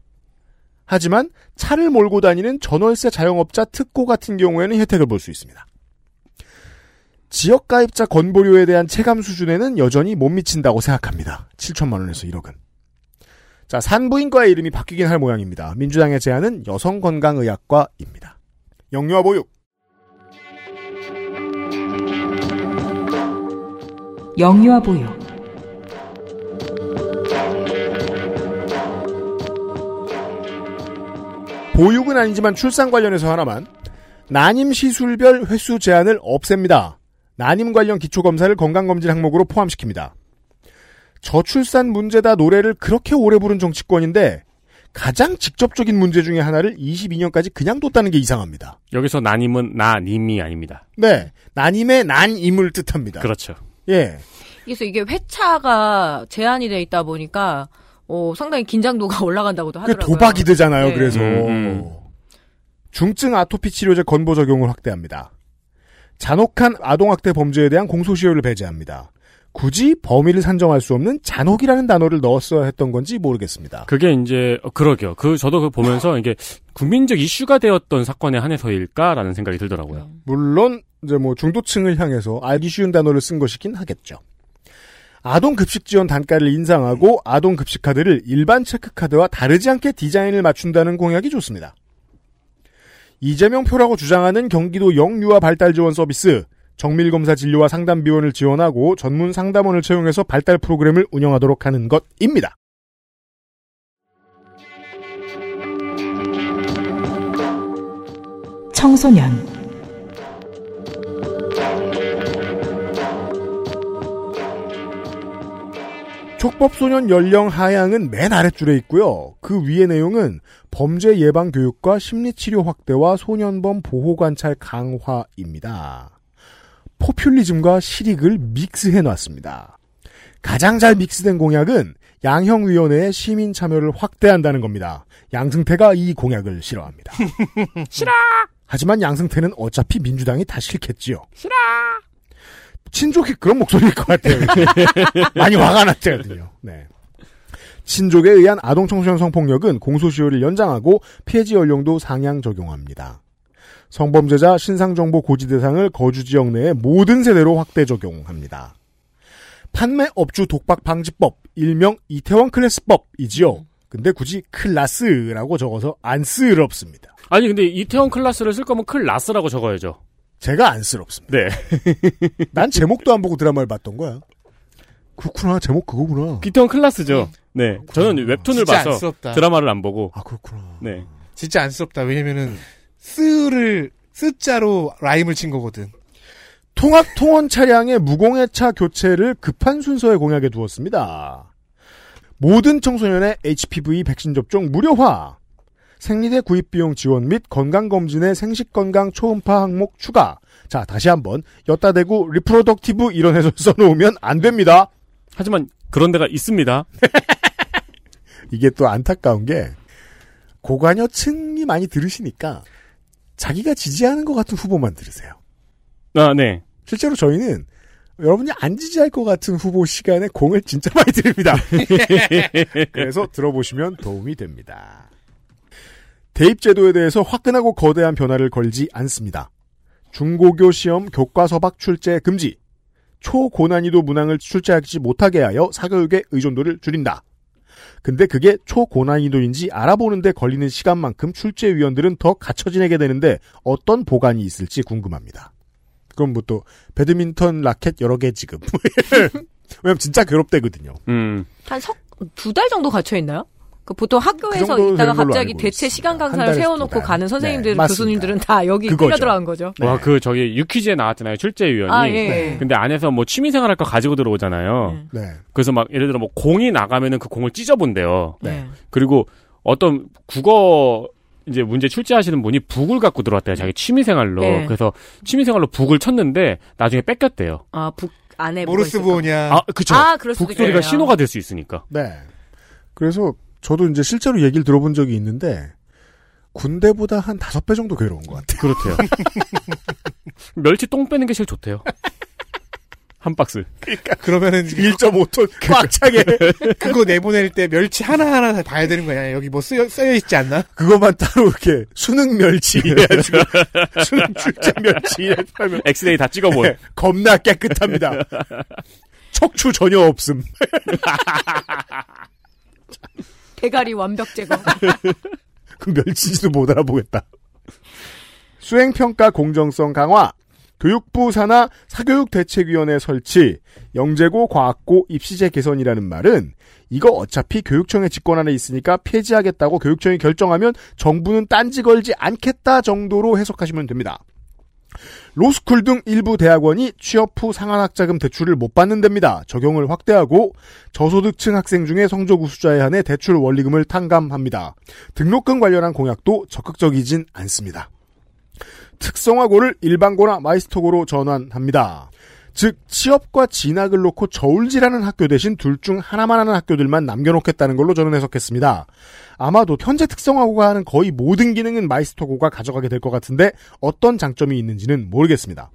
하지만 차를 몰고 다니는 전월세 자영업자 특고 같은 경우에는 혜택을 볼 수 있습니다. 지역 가입자 건보료에 대한 체감 수준에는 여전히 못 미친다고 생각합니다. 7천만 원에서 1억은. 자, 산부인과의 이름이 바뀌긴 할 모양입니다. 민주당의 제안은 여성건강의학과입니다. 영유아 보육. 영유아 보육 보육은 아니지만 출산 관련해서 하나만. 난임 시술별 횟수 제한을 없앱니다. 난임 관련 기초검사를 건강검진 항목으로 포함시킵니다. 저출산 문제다 노래를 그렇게 오래 부른 정치권인데 가장 직접적인 문제 중에 하나를 22년까지 그냥 뒀다는 게 이상합니다. 여기서 난임은 나님이 아닙니다. 네. 난임의 난임을 뜻합니다. 그렇죠. 예. 그래서 이게 회차가 제한이 돼 있다 보니까 어, 상당히 긴장도가 올라간다고도 그 하더라고요. 도박이 되잖아요. 네. 그래서 음, 중증 아토피 치료제 건보 적용을 확대합니다. 잔혹한 아동학대 범죄에 대한 공소시효를 배제합니다. 굳이 범위를 산정할 수 없는 잔혹이라는 단어를 넣었어야 했던 건지 모르겠습니다. 그게 이제 어, 그러게요. 그 저도 그 보면서 이게 국민적 이슈가 되었던 사건에 한해서일까라는 생각이 들더라고요. 물론 이제 뭐 중도층을 향해서 알기 쉬운 단어를 쓴 것이긴 하겠죠. 아동 급식 지원 단가를 인상하고 아동 급식 카드를 일반 체크 카드와 다르지 않게 디자인을 맞춘다는 공약이 좋습니다. 이재명 표라고 주장하는 경기도 영유아 발달 지원 서비스 정밀 검사 진료와 상담 비원을 지원하고 전문 상담원을 채용해서 발달 프로그램을 운영하도록 하는 것입니다. 청소년 촉법소년 연령 하향은 맨 아랫줄에 있고요. 그 위의 내용은 범죄 예방 교육과 심리치료 확대와 소년범 보호 관찰 강화입니다. 포퓰리즘과 실익을 믹스해 놨습니다. 가장 잘 믹스된 공약은 양형위원회의 시민 참여를 확대한다는 겁니다. 양승태가 이 공약을 싫어합니다. 싫어. 하지만 양승태는 어차피 민주당이 다 싫겠지요. 싫어. 친족이 그런 목소리일 것 같아요. 많이 화가 났거든요. 네. 친족에 의한 아동 청소년 성폭력은 공소시효를 연장하고 폐지 연령도 상향 적용합니다. 성범죄자 신상정보 고지 대상을 거주 지역 내의 모든 세대로 확대 적용합니다. 판매 업주 독박 방지법, 일명 이태원 클래스법이지요. 근데 굳이 클라스라고 적어서 안쓰럽습니다. 아니 근데 이태원 클라스를 쓸 거면 클라스라고 적어야죠. 제가 안쓰럽습니다. 네. 난 제목도 안 보고 드라마를 봤던 거야. 그렇구나. 제목 그거구나. 귀여운 클라스죠. 네. 저는 웹툰을 진짜 봐서 안쓰럽다. 드라마를 안 보고. 아, 그렇구나. 네. 진짜 안쓰럽다. 왜냐면은 쓰를 쓰자로 라임을 친 거거든. 통합 통원 차량의 무공해차 교체를 급한 순서에 공약에 두었습니다. 모든 청소년의 HPV 백신 접종 무료화. 생리대 구입 비용 지원 및 건강검진의 생식건강 초음파 항목 추가. 자, 다시 한번 엿다 대고 reproductive 이런 해서 써놓으면 안 됩니다. 하지만 그런 데가 있습니다. 이게 또 안타까운 게 고관여층이 많이 들으시니까 자기가 지지하는 것 같은 후보만 들으세요. 아, 네. 실제로 저희는 여러분이 안 지지할 것 같은 후보 시간에 공을 진짜 많이 드립니다. 그래서 들어보시면 도움이 됩니다. 대입제도에 대해서 화끈하고 거대한 변화를 걸지 않습니다. 중고교 시험 교과서박 출제 금지, 초고난이도 문항을 출제하지 못하게 하여 사교육의 의존도를 줄인다. 근데 그게 초고난이도인지 알아보는데 걸리는 시간만큼 출제위원들은 더 갇혀 지내게 되는데 어떤 보관이 있을지 궁금합니다. 그럼 뭐 또 배드민턴 라켓 여러 개 지금. 왜냐면 진짜 괴롭대거든요. 음. 한 석, 두 달 정도 갇혀 있나요? 그 보통 학교에서 정도 있다가 갑자기 대체. 시간 한 강사를 세워놓고. 가는 선생님들, 네. 교수님들은 다 여기. 끌려 들어간 거죠. 와, 그 저기 유퀴즈에 나왔잖아요. 출제위원이. 아, 예. 근데 안에서 뭐 취미생활 할 거 가지고 들어오잖아요. 네. 그래서 막 예를 들어 뭐 공이 나가면은 그 공을 찢어본대요. 네. 그리고 어떤 국어 이제 문제 출제하시는 분이 북을 갖고 들어왔대요. 자기 취미생활로. 네. 그래서 취미생활로 북을 쳤는데 나중에 뺏겼대요. 아, 북 안에 모르스? 부호냐. 아, 그쵸. 아, 북 소리가 있겠네요. 신호가 될 수 있으니까. 네. 그래서 저도 이제 실제로 얘기를 들어본 적이 있는데 군대보다 한 다섯 배 정도 괴로운 것 같아요. 그렇대요. 멸치 똥 빼는 게 제일 좋대요. 한 박스. 그러면은 1.5톤 꽉 차게 그거 내보낼 때 멸치 하나 하나 다 봐야 되는 거야. 여기 뭐 쓰여, 써여 있지 않나? 그것만 따로 이렇게 수능 멸치 이래가지고 수능 출제 멸치 하면 엑스레이 다 찍어본. 네, 겁나 깨끗합니다. 척추 전혀 없음. 대가리 완벽 제거. 그 멸치지도 못 알아보겠다. 수행평가 공정성 강화, 교육부 산하 사교육대책위원회 설치, 영재고 과학고 입시제 개선이라는 말은 이거 어차피 교육청의 직권 안에 있으니까 폐지하겠다고 교육청이 결정하면 정부는 딴지 걸지 않겠다 정도로 해석하시면 됩니다. 로스쿨 등 일부 대학원이 취업 후 상환 학자금 대출을 못 받는 데입니다. 적용을 확대하고 저소득층 학생 중에 성적 우수자에 한해 대출 원리금을 탕감합니다. 등록금 관련한 공약도 적극적이진 않습니다. 특성화고를 일반고나 마이스터고로 전환합니다. 즉 취업과 진학을 놓고 저울질하는 학교 대신 둘 중 하나만 하는 학교들만 남겨놓겠다는 걸로 저는 해석했습니다. 아마도 현재 특성화고가 하는 거의 모든 기능은 마이스터고가 가져가게 될 것 같은데 어떤 장점이 있는지는 모르겠습니다.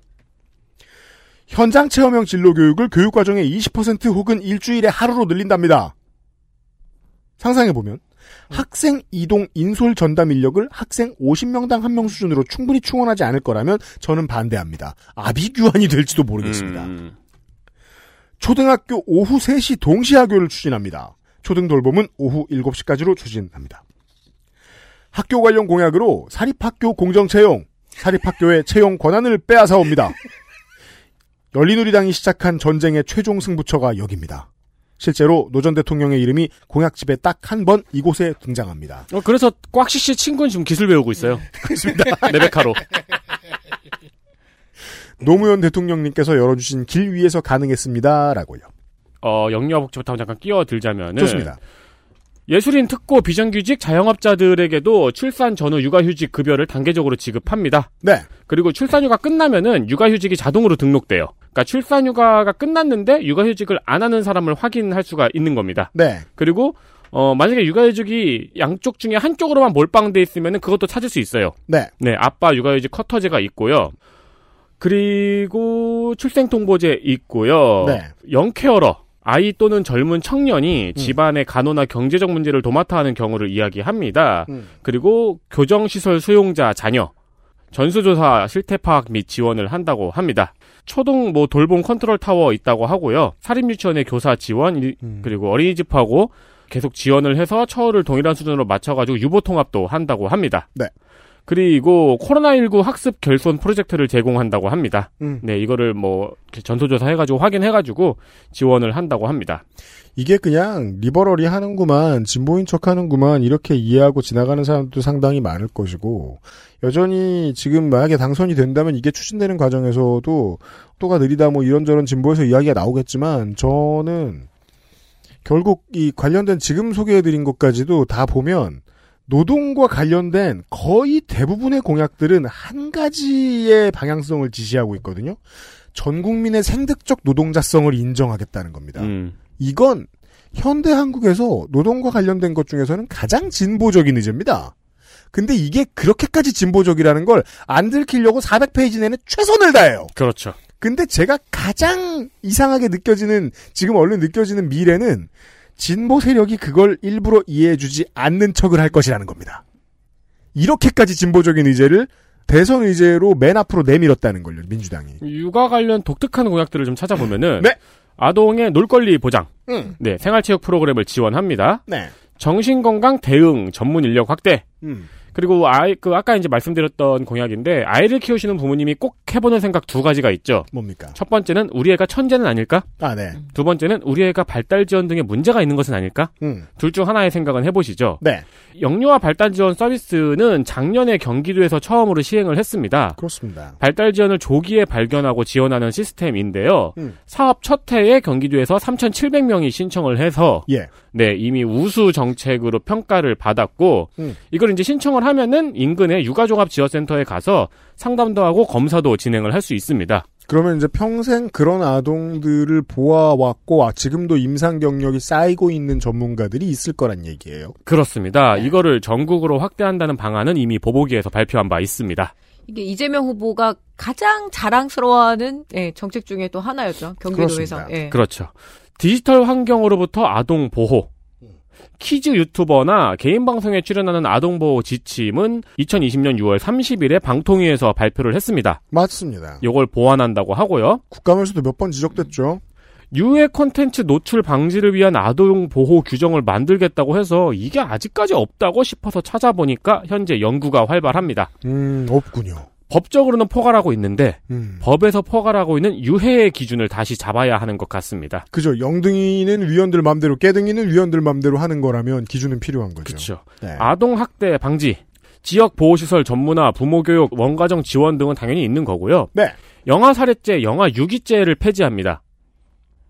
현장 체험형 진로 교육을 교육 과정의 20% 혹은 일주일에 하루로 늘린답니다. 상상해 보면 학생 이동 인솔 전담 인력을 학생 50명당 1명 수준으로 충분히 충원하지 않을 거라면 저는 반대합니다. 아비규환이 될지도 모르겠습니다. 음. 초등학교 오후 3시 동시학교를 추진합니다. 초등 돌봄은 오후 7시까지로 추진합니다. 학교 관련 공약으로 사립학교 공정 채용, 사립학교의 채용 권한을 빼앗아 옵니다. 열린우리당이 시작한 전쟁의 최종 승부처가 여기입니다. 실제로 노 전 대통령의 이름이 공약집에 딱 한 번 이곳에 등장합니다. 어, 그래서 꽉씨 씨 친구는 지금 기술 배우고 있어요. 그렇습니다. 레베카로. 노무현 대통령님께서 열어주신 길 위에서 가능했습니다라고요. 어, 영유아 복지부터 잠깐 끼어들자면은. 좋습니다. 예술인 특고 비정규직 자영업자들에게도 출산 전후 육아휴직 급여를 단계적으로 지급합니다. 네. 그리고 출산휴가 끝나면은 육아휴직이 자동으로 등록돼요. 그러니까 출산휴가가 끝났는데 육아휴직을 안 하는 사람을 확인할 수가 있는 겁니다. 네. 그리고 어 만약에 육아휴직이 양쪽 중에 한쪽으로만 몰빵돼 있으면은 그것도 찾을 수 있어요. 네. 네, 아빠 육아휴직 커터제가 있고요. 그리고 출생통보제 있고요. 네. young carer 아이 또는 젊은 청년이 집안의 간호나 경제적 문제를 도맡아 하는 경우를 이야기합니다. 음. 그리고 교정시설 수용자 자녀 전수조사 실태 파악 및 지원을 한다고 합니다. 초등 뭐 돌봄 컨트롤 타워 있다고 하고요. 사립유치원의 교사 지원 일- 음. 그리고 어린이집하고 계속 지원을 해서 처우를 동일한 수준으로 맞춰가지고 유보 통합도 한다고 합니다. 네. 그리고 코로나19 학습 결손 프로젝트를 제공한다고 합니다. 음. 네, 이거를 뭐 전수조사 해가지고 확인해가지고 지원을 한다고 합니다. 이게 그냥 리버럴이 하는구만, 진보인 척 하는구만, 이렇게 이해하고 지나가는 사람도 상당히 많을 것이고, 여전히 지금 만약에 당선이 된다면 이게 추진되는 과정에서도 또가 느리다 뭐 이런저런 진보에서 이야기가 나오겠지만, 저는 결국 이 관련된 지금 소개해드린 것까지도 다 보면, 노동과 관련된 거의 대부분의 공약들은 한 가지의 방향성을 지시하고 있거든요. 전 국민의 생득적 노동자성을 인정하겠다는 겁니다. 음. 이건 현대 한국에서 노동과 관련된 것 중에서는 가장 진보적인 의제입니다. 근데 이게 그렇게까지 진보적이라는 걸 안 들키려고 400페이지 내내 최선을 다해요. 그렇죠. 근데 제가 가장 이상하게 느껴지는 지금 얼른 느껴지는 미래는 진보 세력이 그걸 일부러 이해해주지 않는 척을 할 것이라는 겁니다. 이렇게까지 진보적인 의제를 대선 의제로 맨 앞으로 내밀었다는 걸요, 민주당이. 육아 관련 독특한 공약들을 좀 찾아보면은 네. 아동의 놀권리 보장, 음. 네 생활체육 프로그램을 지원합니다. 네. 정신건강 대응 전문 인력 확대. 음. 그리고 아이 그 아까 이제 말씀드렸던 공약인데 아이를 키우시는 부모님이 꼭 해보는 생각 두 가지가 있죠. 뭡니까? 첫 번째는 우리 애가 천재는 아닐까? 아, 네. 두 번째는 우리 애가 발달 지원 등의 문제가 있는 것은 아닐까? 음. 둘 중 하나의 생각은 해보시죠. 네. 영유아 발달 지원 서비스는 작년에 경기도에서 처음으로 시행을 했습니다. 그렇습니다. 발달 지원을 조기에 발견하고 지원하는 시스템인데요. 음. 사업 첫 해에 경기도에서 3,700명이 신청을 해서 예. 네, 이미 우수 정책으로 평가를 받았고 음. 이걸 이제 신청을 하면은 인근의 육아종합 지원센터에 가서 상담도 하고 검사도 진행을 할 수 있습니다. 그러면 이제 평생 그런 아동들을 보아왔고 아, 지금도 임상 경력이 쌓이고 있는 전문가들이 있을 거란 얘기예요. 그렇습니다. 이거를 전국으로 확대한다는 방안은 이미 보보기에서 발표한 바 있습니다. 이게 이재명 후보가 가장 자랑스러워하는 예, 정책 중에 또 하나였죠. 경기도에서. 그렇습니다. 예. 그렇죠. 디지털 환경으로부터 아동 보호. 키즈 유튜버나 개인 방송에 출연하는 아동 보호 지침은 2020년 6월 30일에 방통위에서 발표를 했습니다. 맞습니다. 이걸 보완한다고 하고요. 국감에서도 몇 번 지적됐죠. 유해 콘텐츠 노출 방지를 위한 아동 보호 규정을 만들겠다고 해서 이게 아직까지 없다고 싶어서 찾아보니까 현재 연구가 활발합니다. 음, 없군요. 법적으로는 포괄하고 있는데 음. 법에서 포괄하고 있는 유해의 기준을 다시 잡아야 하는 것 같습니다. 그죠. 영등이는 위원들 맘대로, 깨등이는 위원들 맘대로 하는 거라면 기준은 필요한 거죠. 그렇죠. 네. 아동 학대 방지, 지역 보호시설 전문화, 부모 교육, 원가정 지원 등은 당연히 있는 거고요. 네. 영아 살해죄, 영아 유기죄를 폐지합니다.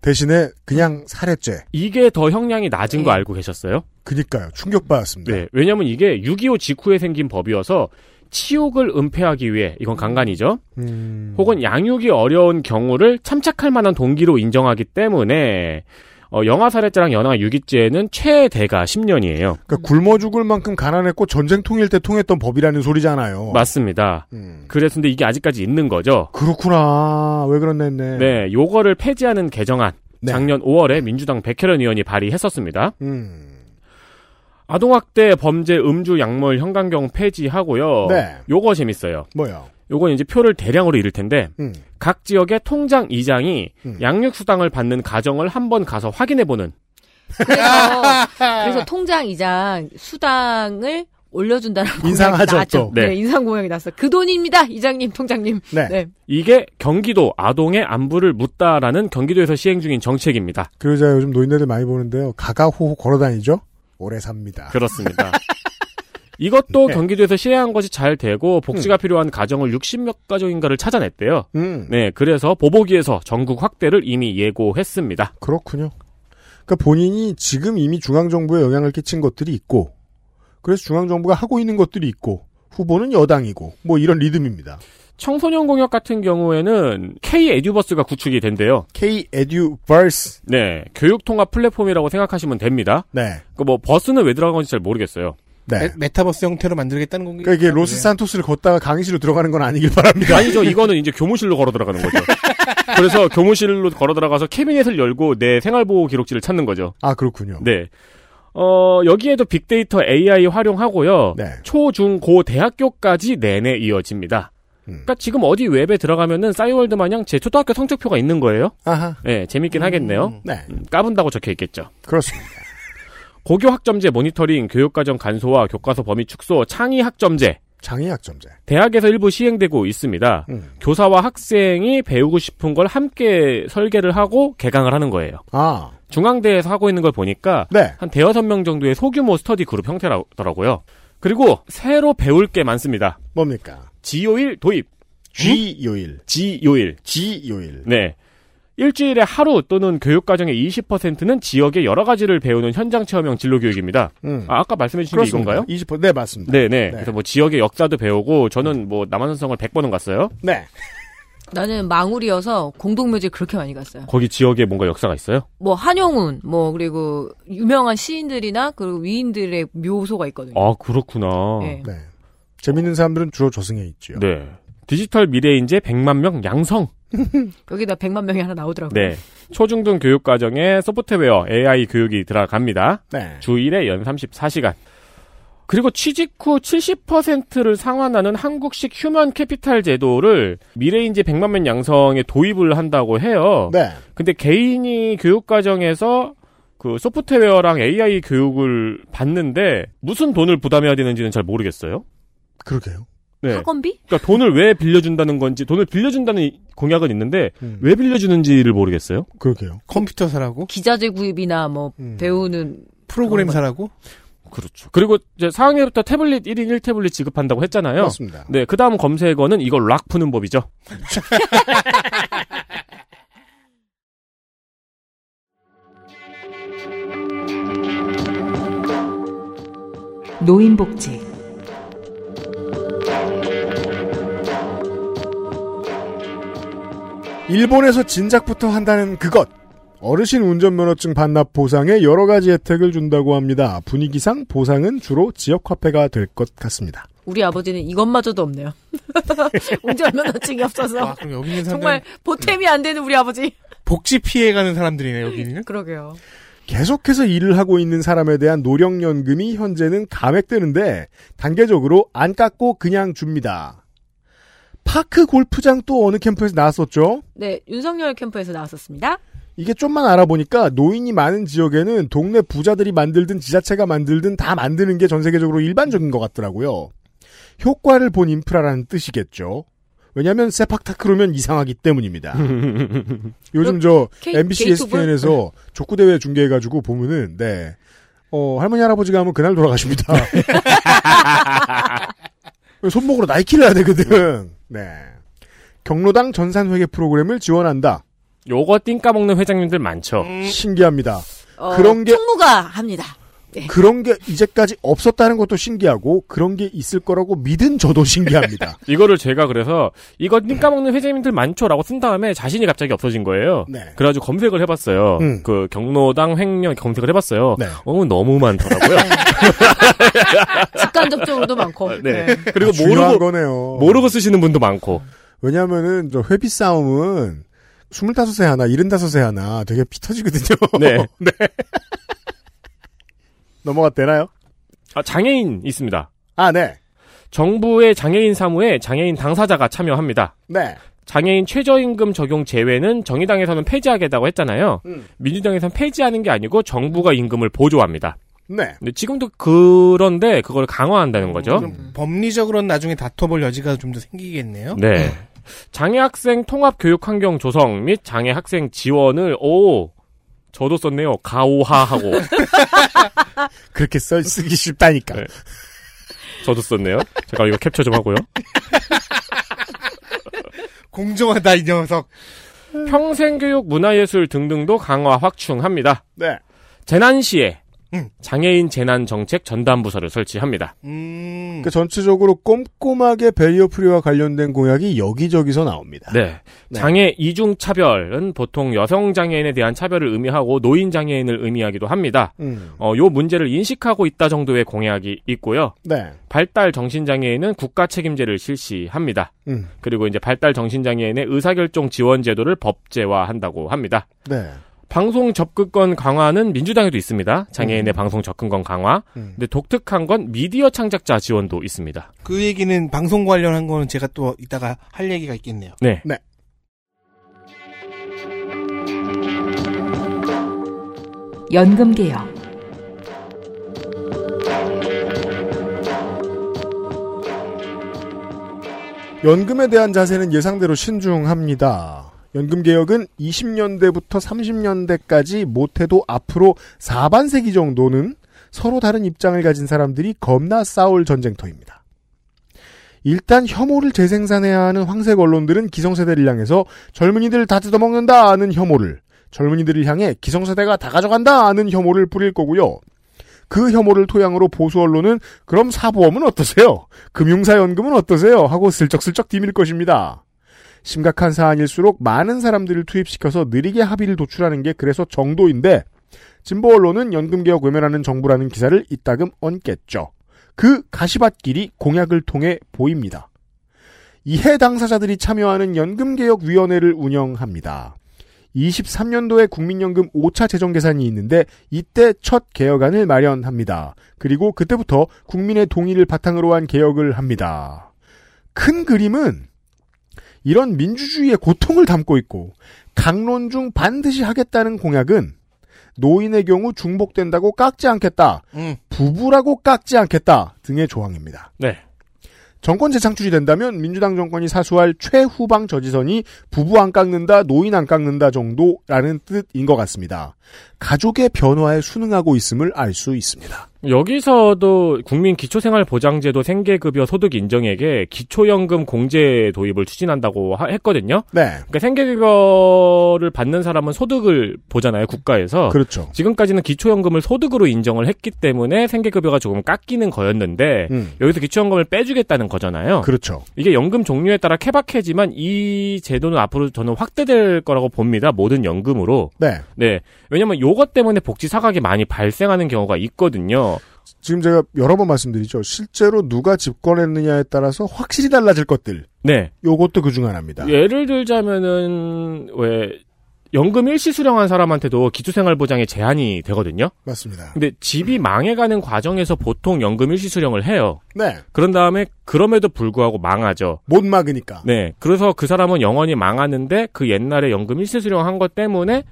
대신에 그냥 살해죄. 이게 더 형량이 낮은 거 알고 계셨어요? 그니까요. 충격받았습니다. 네. 왜냐면 이게 6.25 직후에 생긴 법이어서 치욕을 은폐하기 위해 이건 강간이죠. 음. 혹은 양육이 어려운 경우를 참착할 만한 동기로 인정하기 때문에 어, 영아 살해죄랑 영아 유기죄는 최대가 10년이에요. 그러니까 굶어 죽을 만큼 가난했고 전쟁 통일 때 통했던 법이라는 소리잖아요. 맞습니다. 음. 그래서 근데 이게 아직까지 있는 거죠. 그렇구나. 왜 그랬네. 네, 요거를 폐지하는 개정안 네. 작년 5월에 민주당 백혜련 의원이 발의했었습니다. 음. 아동학대 범죄 음주 약물 형간경 폐지하고요. 네. 요거 재밌어요. 뭐요? 요건 이제 표를 대량으로 잃을 텐데 음. 각 지역의 통장 이장이 음. 양육 수당을 받는 가정을 한번 가서 확인해 보는 그래서, 그래서 통장 이장 수당을 올려준다라고 인상하죠. 또. 네. 네. 인상 공약이 났어. 그 돈입니다, 이장님, 통장님. 네. 네. 이게 경기도 아동의 안부를 묻다라는 경기도에서 시행 중인 정책입니다. 그러자 요즘 노인네들 많이 보는데요. 가가호호 걸어다니죠? 오래 삽니다. 그렇습니다. 이것도 네. 경기도에서 시행한 것이 잘 되고 복지가 필요한 가정을 60몇 가정인가를 찾아냈대요. 음. 네, 그래서 보보기에서 전국 확대를 이미 예고했습니다. 그렇군요. 그러니까 본인이 지금 이미 중앙정부에 영향을 끼친 것들이 있고, 그래서 중앙정부가 하고 있는 것들이 있고, 후보는 여당이고, 뭐 이런 리듬입니다. 청소년 공약 같은 경우에는 K 에듀버스가 구축이 된대요. K eduverse. 네, 교육 통합 플랫폼이라고 생각하시면 됩니다. 네. 그 뭐 버스는 왜 들어간 건지 잘 모르겠어요. 네. 메, 타버스 형태로 만들겠다는 건가요? 그러니까 이게 로스 산토스를 걷다가 강의실로 들어가는 건 아니길 바랍니다. 아니죠. 이거는 이제 교무실로 걸어 들어가는 거죠. 그래서 교무실로 걸어 들어가서 캐비넷을 열고 내 생활보호 기록지를 찾는 거죠. 아, 그렇군요. 네. 어, 여기에도 빅데이터 AI 활용하고요. 네. 초, 중, 고, 대학교까지 내내 이어집니다. 음. 그러니까 지금 어디 웹에 들어가면은 싸이월드 마냥 제 초등학교 성적표가 있는 거예요. 아하. 네, 재밌긴 하겠네요. 네. 음, 까분다고 적혀 있겠죠. 그렇습니다. 고교 학점제 모니터링, 교육과정 간소화, 교과서 범위 축소, 창의 학점제, 장애약점제. 대학에서 일부 시행되고 있습니다. 음. 교사와 학생이 배우고 싶은 걸 함께 설계를 하고 개강을 하는 거예요. 아, 중앙대에서 하고 있는 걸 보니까 네. 한 대여섯 명 정도의 소규모 스터디 그룹 형태라더라고요. 그리고 새로 배울 게 많습니다. 뭡니까? 지요일 도입. G 요일. 지요일. G 요일. 네. 일주일에 하루 또는 교육과정의 20%는 지역의 여러 가지를 배우는 현장 체험형 진로 교육입니다. 음. 아, 아까 말씀해 주신 게 이건가요? 20%, 네, 맞습니다. 네네. 그래서 뭐 지역의 역사도 배우고 저는 뭐 남한산성을 100번은 갔어요. 네. 나는 망울이어서 공동묘지 그렇게 많이 갔어요. 거기 지역에 뭔가 역사가 있어요? 뭐 한용운, 뭐 그리고 유명한 시인들이나 그 위인들의 묘소가 있거든요. 아, 그렇구나. 네. 네. 재밌는 사람들은 주로 저승에 있죠. 네. 디지털 미래인재 100만 명 양성. 여기다 100만 명이 하나 나오더라고요. 네. 초중등 교육 과정에 소프트웨어 AI 교육이 들어갑니다. 네. 주 1회 연 34시간. 그리고 취직 후 70%를 상환하는 한국식 human capital 제도를 미래인재 100만 명 양성에 도입을 한다고 해요. 네. 근데 개인이 교육 과정에서 그 소프트웨어랑 AI 교육을 받는데 무슨 돈을 부담해야 되는지는 잘 모르겠어요. 그러게요. 네. 학원비? 그러니까 돈을 왜 빌려준다는 건지 돈을 빌려준다는 공약은 있는데 음. 왜 빌려주는지를 모르겠어요. 그러게요. 컴퓨터 사라고? 기자재 구입이나 뭐 음. 배우는 프로그램. 사라고? 그렇죠. 그리고 이제 4학년부터 태블릿 1인 1태블릿 지급한다고 했잖아요. 맞습니다. 네, 그 다음 검색어는 이걸 락 푸는 법이죠. 노인복지, 일본에서 진작부터 한다는 그것. 어르신 운전면허증 반납 보상에 여러 가지 혜택을 준다고 합니다. 분위기상 보상은 주로 지역 화폐가 될 것 같습니다. 우리 아버지는 이것마저도 없네요. 운전면허증이 없어서 아, 그럼 여기 있는 사람들 정말 보탬이 안 되는 우리 아버지. 복지 피해가는 사람들이네 여기는. 그러게요. 계속해서 일을 하고 있는 사람에 대한 노령연금이 현재는 감액되는데 단계적으로 안 깎고 그냥 줍니다. 파크 골프장 또 어느 캠프에서 나왔었죠? 네, 윤석열 캠프에서 나왔었습니다. 이게 좀만 알아보니까 노인이 많은 지역에는 동네 부자들이 만들든 지자체가 만들든 다 만드는 게 전 세계적으로 일반적인 것 같더라고요. 효과를 본 인프라라는 뜻이겠죠. 왜냐하면 세팍타크로면 이상하기 때문입니다. 요즘 저 K- MBC? ESPN에서 족구 대회 중계해가지고 보면은 네, 어 할머니 할아버지가 하면 그날 돌아가십니다. 손목으로 나이키를 해야 되거든. 네. 경로당 전산회계 프로그램을 지원한다. 요거 띵 까먹는 회장님들 많죠. 신기합니다. 어, 그런 게 총무가 합니다. 네. 그런 게 이제까지 없었다는 것도 신기하고 그런 게 있을 거라고 믿은 저도 신기합니다. 이거를 제가 그래서 이거 띵 까먹는 회장님들 많죠라고 쓴 다음에 자신이 갑자기 없어진 거예요. 네. 그래가지고 검색을 해봤어요. 음. 그 경로당 횡령 검색을 해봤어요. 네. 어 너무 많더라고요. 직간 접촉으로도 많고. 네. 네. 그리고 중요한 모르고 거네요. 모르고 쓰시는 분도 많고. 왜냐하면은 저 회비 싸움은 25세 하나, 75세 하나 되게 피 터지거든요. 네. 넘어가 되나요? 아, 장애인 있습니다. 아, 네. 정부의 장애인 사무에 장애인 당사자가 참여합니다. 네. 장애인 최저임금 적용 제외는 정의당에서는 폐지하겠다고 했잖아요. 음. 민주당에서는 폐지하는 게 아니고 정부가 임금을 보조합니다. 네. 근데 지금도 그런데 그걸 강화한다는 거죠. 그럼 법리적으로는 나중에 다퉈볼 여지가 좀 더 생기겠네요. 네. 장애 학생 통합 교육 환경 조성 및 장애 학생 지원을 오 저도 썼네요. 가오하하고 그렇게 써 쓰기 쉽다니까. 네. 저도 썼네요. 제가 이거 캡처 좀 하고요. 공정하다 이 녀석. 평생교육 문화예술 등등도 강화 확충합니다. 네. 재난 시에 음. 장애인 재난 정책 전담 부서를 설치합니다. 음. 그 전체적으로 꼼꼼하게 베리어 프리와 관련된 공약이 여기저기서 나옵니다. 네. 네. 장애 이중 차별은 보통 여성 장애인에 대한 차별을 의미하고 노인 장애인을 의미하기도 합니다. 음. 어, 요 문제를 인식하고 있다 정도의 공약이 있고요. 네. 발달 정신 장애인은 국가 책임제를 실시합니다. 음. 그리고 이제 발달 정신 장애인의 의사결정 지원 제도를 법제화한다고 합니다. 네. 방송 접근권 강화는 민주당에도 있습니다. 장애인의 방송 접근권 강화. 음. 근데 독특한 건 미디어 창작자 지원도 있습니다. 그 얘기는 방송 관련한 거는 제가 또 이따가 할 얘기가 있겠네요. 네. 네. 연금 개혁, 연금에 대한 자세는 예상대로 신중합니다. 연금 개혁은 20년대부터 30년대까지 못해도 앞으로 4반세기 정도는 서로 다른 입장을 가진 사람들이 겁나 싸울 전쟁터입니다. 일단 혐오를 재생산해야 하는 황색 언론들은 기성세대를 향해서 젊은이들 다 뜯어먹는다 하는 혐오를 젊은이들을 향해 기성세대가 다 가져간다 하는 혐오를 뿌릴 거고요. 그 혐오를 토양으로 보수 언론은 그럼 사보험은 어떠세요? 금융사연금은 어떠세요? 하고 슬쩍슬쩍 디밀 것입니다. 심각한 사안일수록 많은 사람들을 투입시켜서 느리게 합의를 도출하는 게 그래서 정도인데 진보 언론은 연금개혁 외면하는 정부라는 기사를 이따금 얹겠죠. 그 가시밭길이 공약을 통해 보입니다. 이해 당사자들이 참여하는 연금개혁위원회를 운영합니다. 23년도에 국민연금 5차 재정 계산이 있는데 이때 첫 개혁안을 마련합니다. 그리고 그때부터 국민의 동의를 바탕으로 한 개혁을 합니다. 큰 그림은 이런 민주주의의 고통을 담고 있고 강론 중 반드시 하겠다는 공약은 노인의 경우 중복된다고 깎지 않겠다. 음. 부부라고 깎지 않겠다 등의 조항입니다. 네. 정권 재창출이 된다면 민주당 정권이 사수할 최후방 저지선이 부부 안 깎는다, 노인 안 깎는다 정도라는 뜻인 것 같습니다. 가족의 변화에 순응하고 있음을 알 수 있습니다. 여기서도 국민 기초생활보장제도 생계급여 소득 인정액에 기초연금 공제 도입을 추진한다고 하- 했거든요. 네. 그러니까 생계급여를 받는 사람은 소득을 보잖아요, 국가에서. 그렇죠. 지금까지는 기초연금을 소득으로 인정을 했기 때문에 생계급여가 조금 깎이는 거였는데 음. 여기서 기초연금을 빼주겠다는 거잖아요. 그렇죠. 이게 연금 종류에 따라 케바케지만 이 제도는 앞으로 저는 확대될 거라고 봅니다. 모든 연금으로. 네. 네. 왜냐면 요것 때문에 복지 사각이 많이 발생하는 경우가 있거든요. 지금 제가 여러 번 말씀드리죠. 실제로 누가 집권했느냐에 따라서 확실히 달라질 것들. 네. 요것도 그중 하나입니다. 예를 들자면은 왜 연금 일시 수령한 사람한테도 기초생활보장에 제한이 되거든요. 맞습니다. 근데 집이 망해가는 과정에서 보통 연금 일시 수령을 해요. 네. 그런 다음에 그럼에도 불구하고 망하죠. 못 막으니까. 네. 그래서 그 사람은 영원히 망하는데 그 옛날에 연금 일시 수령한 것 때문에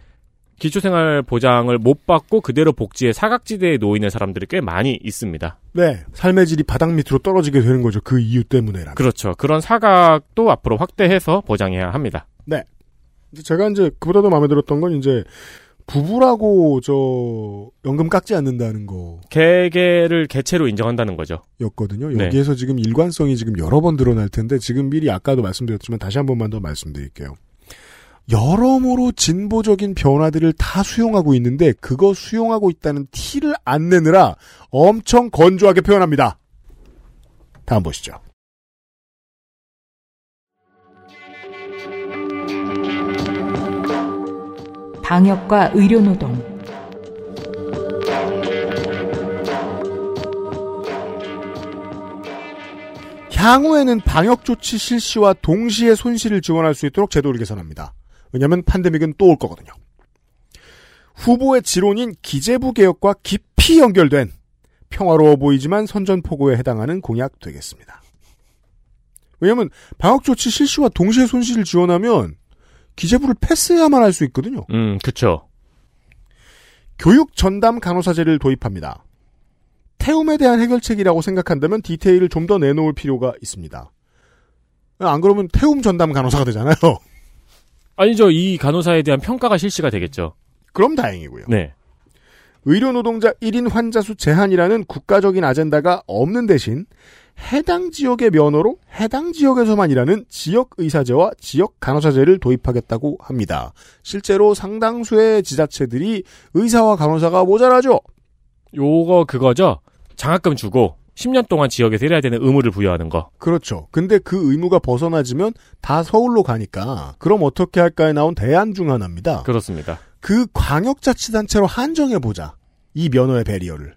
기초생활 보장을 못 받고 그대로 복지의 사각지대에 놓이는 사람들이 꽤 많이 있습니다. 네. 삶의 질이 바닥 밑으로 떨어지게 되는 거죠. 그 이유 때문에라면. 그렇죠. 그런 사각도 앞으로 확대해서 보장해야 합니다. 네. 제가 이제 그보다도 마음에 들었던 건 이제 부부라고 저 연금 깎지 않는다는 개개를 개체로 인정한다는 거죠. 거였거든요. 네. 여기에서 지금 일관성이 지금 여러 번 드러날 텐데 지금 미리 아까도 말씀드렸지만 다시 한 번만 더 말씀드릴게요. 여러모로 진보적인 변화들을 다 수용하고 있는데 그거 수용하고 있다는 티를 안 내느라 엄청 건조하게 표현합니다. 다음 보시죠. 방역과 의료노동 향후에는 방역 조치 실시와 동시에 손실을 지원할 수 있도록 제도를 개선합니다. 왜냐하면 팬데믹은 또 올 거거든요. 후보의 지론인 기재부 개혁과 깊이 연결된 평화로워 보이지만 선전포고에 해당하는 공약 되겠습니다. 왜냐하면 방역 조치 실시와 동시에 손실을 지원하면 기재부를 패스해야만 할 수 있거든요. 음, 그쵸. 교육 전담 간호사제를 도입합니다. 태움에 대한 해결책이라고 생각한다면 디테일을 좀 더 내놓을 필요가 있습니다. 안 그러면 태움 전담 간호사가 되잖아요. 아니죠. 이 간호사에 대한 평가가 실시가 되겠죠. 그럼 다행이고요. 네. 의료 노동자 1인 환자 수 제한이라는 국가적인 아젠다가 없는 대신 해당 지역의 면허로 해당 지역에서만 일하는 지역 의사제와 지역 간호사제를 도입하겠다고 합니다. 실제로 상당수의 지자체들이 의사와 간호사가 모자라죠. 요거 그거죠. 장학금 주고 10년 동안 지역에서 일해야 되는 의무를 부여하는 거. 그렇죠. 근데 그 의무가 벗어나지면 다 서울로 가니까 그럼 어떻게 할까에 나온 대안 중 하나입니다. 그렇습니다. 그 광역자치단체로 한정해 보자. 이 면허의 배리어를.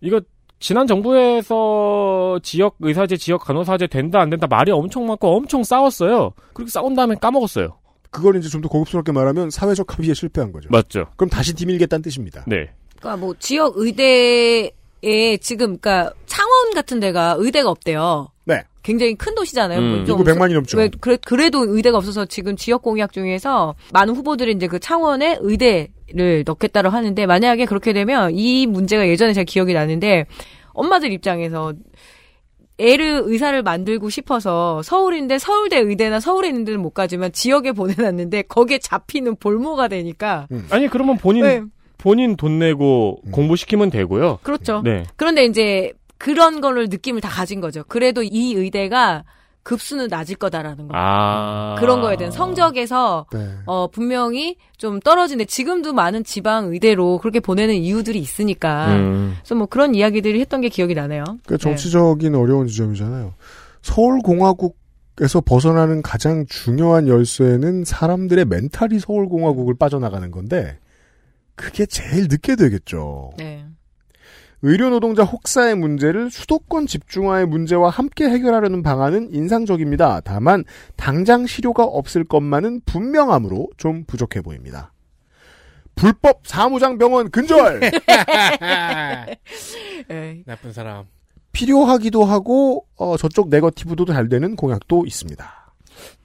이거 지난 정부에서 지역 의사제, 지역 간호사제 된다 안 된다 말이 엄청 많고 엄청 싸웠어요. 그렇게 싸운 다음에 까먹었어요. 그걸 이제 좀 더 고급스럽게 말하면 사회적 합의에 실패한 거죠. 맞죠. 그럼 다시 디밀겠다는 뜻입니다. 네. 그러니까 뭐 지역 의대 에 지금 그러니까 창원 같은 데가 의대가 없대요. 네. 굉장히 큰 도시잖아요. 음. 뭐좀 인구 100만이 넘죠. 왜, 그래, 그래도 의대가 없어서 지금 지역 공약 중에서 많은 후보들이 이제 그 창원에 의대를 넣겠다고 하는데 만약에 그렇게 되면 이 문제가 예전에 제가 기억이 나는데 엄마들 입장에서 애를 의사를 만들고 싶어서 서울인데 서울대 의대나 서울에 있는 데는 못 가지만 지역에 보내놨는데 거기에 잡히는 볼모가 되니까 아니 그러면 본인 네. 본인 돈 내고 공부시키면 되고요. 그렇죠. 네. 그런데 이제 그런 거를 느낌을 다 가진 거죠. 그래도 이 의대가 급수는 낮을 거다라는 거. 아. 그런 거에 대한 성적에서 네. 어 분명히 좀 떨어지는데 지금도 많은 지방 의대로 그렇게 보내는 이유들이 있으니까 음. 그래서 뭐 그런 이야기들을 했던 게 기억이 나네요. 그러니까 정치적인 어려운 지점이잖아요. 서울공화국에서 벗어나는 가장 중요한 열쇠는 사람들의 멘탈이 서울공화국을 빠져나가는 건데 그게 제일 늦게 되겠죠. 네. 의료 노동자 혹사의 문제를 수도권 집중화의 문제와 함께 해결하려는 방안은 인상적입니다. 다만 당장 실효가 없을 것만은 분명함으로 좀 부족해 보입니다. 불법 사무장 병원 근절 네. 나쁜 사람. 필요하기도 하고 어, 저쪽 네거티브도 잘 되는 공약도 있습니다.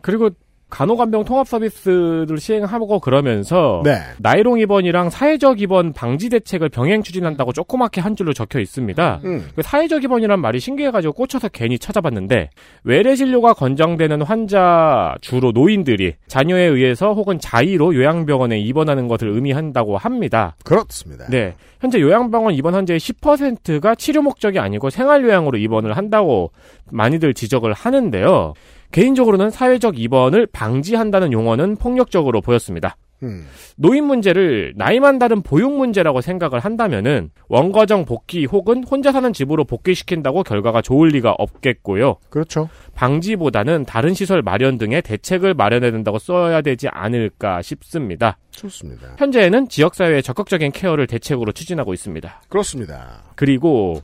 그리고 간호간병 통합 서비스를 시행하고 그러면서 네. 나이롱 입원이랑 사회적 입원 방지 대책을 병행 추진한다고 조그맣게 한 줄로 적혀 있습니다. 음. 그 사회적 입원이란 말이 신기해가지고 꽂혀서 괜히 찾아봤는데 외래 진료가 권장되는 환자 주로 노인들이 자녀에 의해서 혹은 자의로 요양병원에 입원하는 것을 의미한다고 합니다. 그렇습니다. 네. 현재 요양병원 입원 환자의 10%가 치료 목적이 아니고 생활 요양으로 입원을 한다고 많이들 지적을 하는데요. 개인적으로는 사회적 입원을 방지한다는 용어는 폭력적으로 보였습니다. 음. 노인 문제를 나이만 다른 보육 문제라고 생각을 한다면은 원과정 복귀 혹은 혼자 사는 집으로 복귀시킨다고 결과가 좋을 리가 없겠고요. 그렇죠. 방지보다는 다른 시설 마련 등의 대책을 마련해야 된다고 써야 되지 않을까 싶습니다. 좋습니다. 현재는 지역사회의 적극적인 케어를 대책으로 추진하고 있습니다. 그렇습니다. 그리고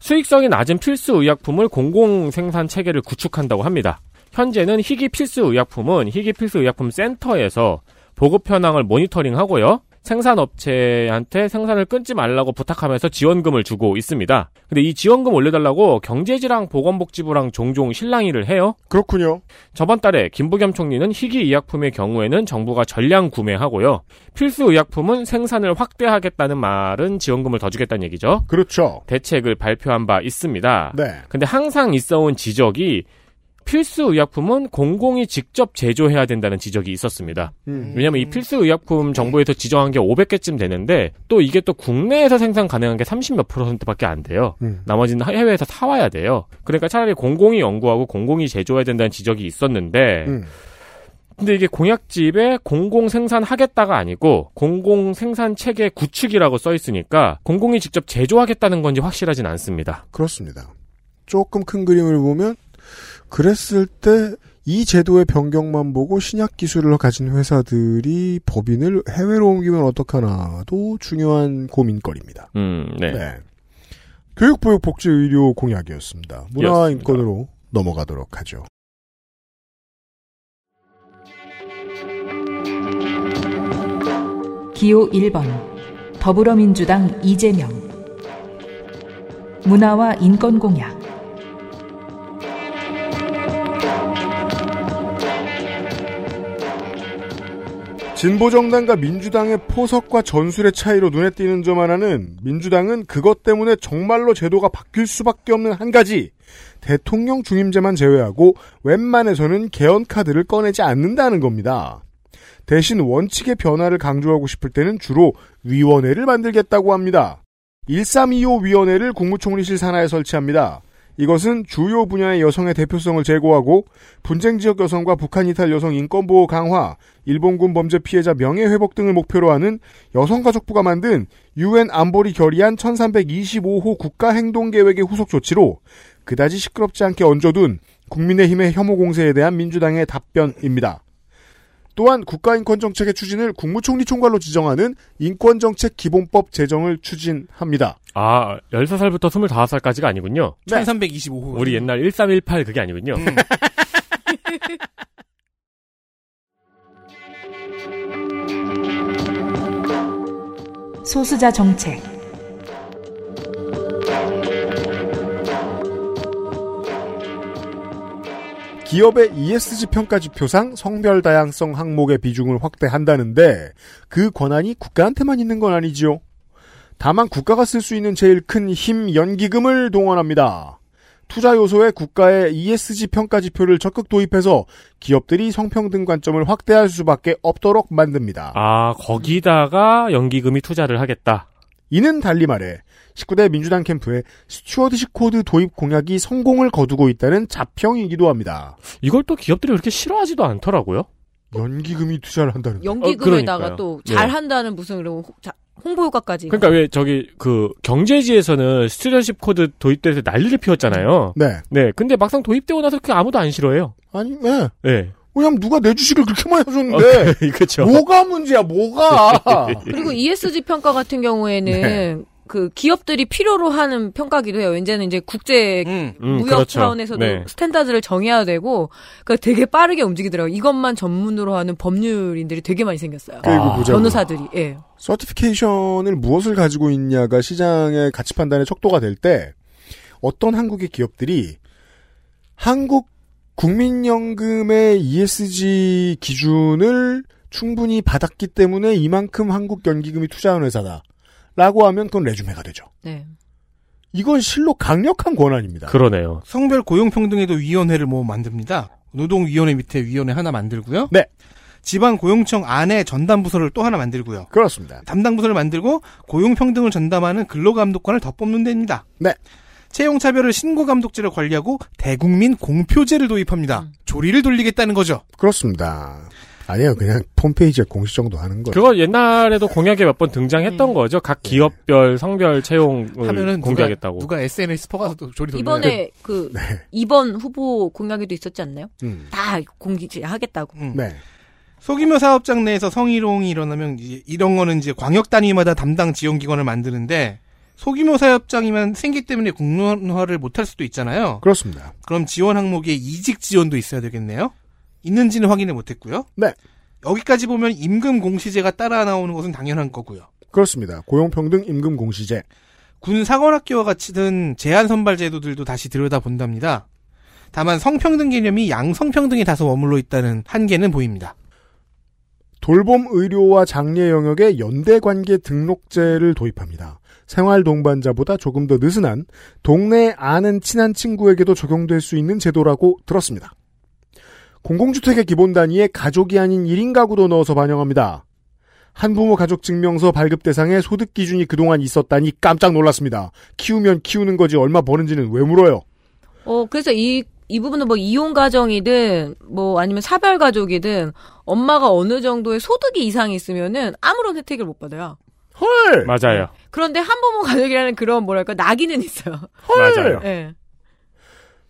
수익성이 낮은 필수 의약품을 공공 생산 체계를 구축한다고 합니다. 현재는 희귀 필수 의약품은 희귀 필수 의약품 센터에서 보급 현황을 모니터링하고요. 생산업체한테 생산을 끊지 말라고 부탁하면서 지원금을 주고 있습니다. 근데 이 지원금 올려달라고 경제지랑 보건복지부랑 종종 실랑이를 해요. 그렇군요. 저번 달에 김부겸 총리는 희귀 의약품의 경우에는 정부가 전량 구매하고요. 필수 의약품은 생산을 확대하겠다는 말은 지원금을 더 주겠다는 얘기죠. 그렇죠. 대책을 발표한 바 있습니다. 네. 근데 항상 있어온 지적이 필수 의약품은 공공이 직접 제조해야 된다는 지적이 있었습니다. 음. 왜냐하면 이 필수 의약품 정부에서 지정한 게 500개쯤 되는데 또 이게 또 국내에서 생산 가능한 게 30몇 프로센트밖에 안 돼요. 음. 나머지는 해외에서 사와야 돼요. 그러니까 차라리 공공이 연구하고 공공이 제조해야 된다는 지적이 있었는데 음. 근데 이게 공약집에 공공 생산하겠다가 아니고 공공 생산 체계 구축이라고 써 있으니까 공공이 직접 제조하겠다는 건지 확실하진 않습니다. 그렇습니다. 조금 큰 그림을 보면 그랬을 때 이 제도의 변경만 보고 신약 기술을 가진 회사들이 법인을 해외로 옮기면 어떡하나도 중요한 고민거리입니다. 음, 네. 교육 보육 복지 의료 공약이었습니다. 문화와 였습니다. 인권으로 넘어가도록 하죠. 기호 1번 더불어민주당 이재명 문화와 인권 공약 진보정당과 민주당의 포석과 전술의 차이로 눈에 띄는 점 하나는 민주당은 그것 때문에 정말로 제도가 바뀔 수밖에 없는 한 가지 대통령 중임제만 제외하고 웬만해서는 개헌 카드를 꺼내지 않는다는 겁니다. 대신 원칙의 변화를 강조하고 싶을 때는 주로 위원회를 만들겠다고 합니다. 1325 위원회를 국무총리실 산하에 설치합니다. 이것은 주요 분야의 여성의 대표성을 제고하고 분쟁 지역 여성과 북한 이탈 여성 인권 보호 강화, 일본군 범죄 피해자 명예 회복 등을 목표로 하는 여성가족부가 만든 유엔 안보리 결의안 1325호 국가 행동 계획의 후속 조치로 그다지 시끄럽지 않게 얹어둔 국민의힘의 혐오 공세에 대한 민주당의 답변입니다. 또한 국가인권정책의 추진을 국무총리 총괄로 지정하는 인권정책 기본법 제정을 추진합니다. 아, 13살부터 25살까지가 아니군요. 1325호. 우리 옛날 1318 그게 아니군요. 소수자 정책 기업의 ESG 평가 지표상 성별 다양성 항목의 비중을 확대한다는데 그 권한이 국가한테만 있는 건 아니지요. 다만 국가가 쓸 수 있는 제일 큰 힘 연기금을 동원합니다. 투자 요소에 국가의 ESG 평가 지표를 적극 도입해서 기업들이 성평등 관점을 확대할 수밖에 없도록 만듭니다. 아, 거기다가 연기금이 투자를 하겠다. 이는 달리 말해 19대 민주당 캠프의 stewardship code 도입 공약이 성공을 거두고 있다는 자평이기도 합니다. 이걸 또 기업들이 그렇게 싫어하지도 않더라고요. 연기금이 투자를 한다는 연기금에다가 그러니까요. 또 네. 잘한다는 무슨 그리고 홍- 자- 홍보 효과까지. 그러니까 왜 저기 그 경제지에서는 stewardship code 도입돼서 난리를 피웠잖아요. 네. 네. 근데 막상 도입되고 나서 그게 아무도 안 싫어해요. 아니, 네. 네. 왜냐면 누가 내 주식을 그렇게 많이 해줬는데. 그렇죠. 뭐가 문제야, 뭐가. 그리고 ESG 평가 같은 경우에는 네. 그 기업들이 필요로 하는 평가기도 해요. 이제는 이제 국제 음, 무역 그렇죠. 차원에서도 네. standard를 정해야 되고 그러니까 되게 빠르게 움직이더라고요. 이것만 전문으로 하는 법률인들이 되게 많이 생겼어요. 그리고 아. 변호사들이. 예. certification을 무엇을 가지고 있냐가 시장의 가치 판단의 척도가 될 때 어떤 한국의 기업들이 한국 국민연금의 ESG 기준을 충분히 받았기 때문에 이만큼 한국 연기금이 투자한 회사다. 라고 하면 그건 레주메가 되죠. 네. 이건 실로 강력한 권한입니다. 그러네요. 성별 고용평등에도 위원회를 뭐 만듭니다. 노동위원회 밑에 위원회 하나 만들고요. 네. 지방 고용청 안에 전담 부서를 또 하나 만들고요. 그렇습니다. 담당 부서를 만들고 고용평등을 전담하는 근로감독관을 더 뽑는 데입니다. 네. 채용차별을 신고감독제를 관리하고 대국민 공표제를 도입합니다. 조리를 돌리겠다는 거죠. 그렇습니다. 아니에요. 그냥 홈페이지에 공시 정도 하는 거예요. 그거 옛날에도 공약에 몇 번 등장했던 거죠. 각 기업별 성별 채용을 하면은 공개하겠다고. 누가, 누가 SNS 퍼가서 조리 돌리는 이번에 그 네. 이번 후보 공약에도 있었지 않나요? 음. 다 공개하겠다고. 음. 네. 소규모 사업장 내에서 성희롱이 일어나면 이제 이런 거는 이제 광역 단위마다 담당 지원 기관을 만드는데 소규모 사업장이면 생기 때문에 공론화를 못할 수도 있잖아요. 그렇습니다. 그럼 지원 항목에 이직 지원도 있어야 되겠네요. 있는지는 확인을 못했고요. 네. 여기까지 보면 임금 공시제가 따라 나오는 것은 당연한 거고요. 그렇습니다. 고용평등 임금 공시제. 군 사관학교와 같이 든 제한 선발 제도들도 다시 들여다 본답니다. 다만 성평등 개념이 양성평등에 다소 머물러 있다는 한계는 보입니다. 돌봄 의료와 장례 영역에 연대 관계 등록제를 도입합니다. 생활 동반자보다 조금 더 느슨한 동네 아는 친한 친구에게도 적용될 수 있는 제도라고 들었습니다. 공공주택의 기본 단위에 가족이 아닌 1인 가구도 넣어서 반영합니다. 한부모 가족 증명서 발급 대상에 소득 기준이 그동안 있었다니 깜짝 놀랐습니다. 키우면 키우는 거지 얼마 버는지는 왜 물어요? 어, 그래서 이, 이 부분은 뭐 이혼 가정이든 뭐 아니면 사별 가족이든 엄마가 어느 정도의 소득이 이상이 있으면은 아무런 혜택을 못 받아요. 헐! 맞아요. 그런데 한부모 가족이라는 그런 뭐랄까 낙인은 있어요. 맞아요. 예.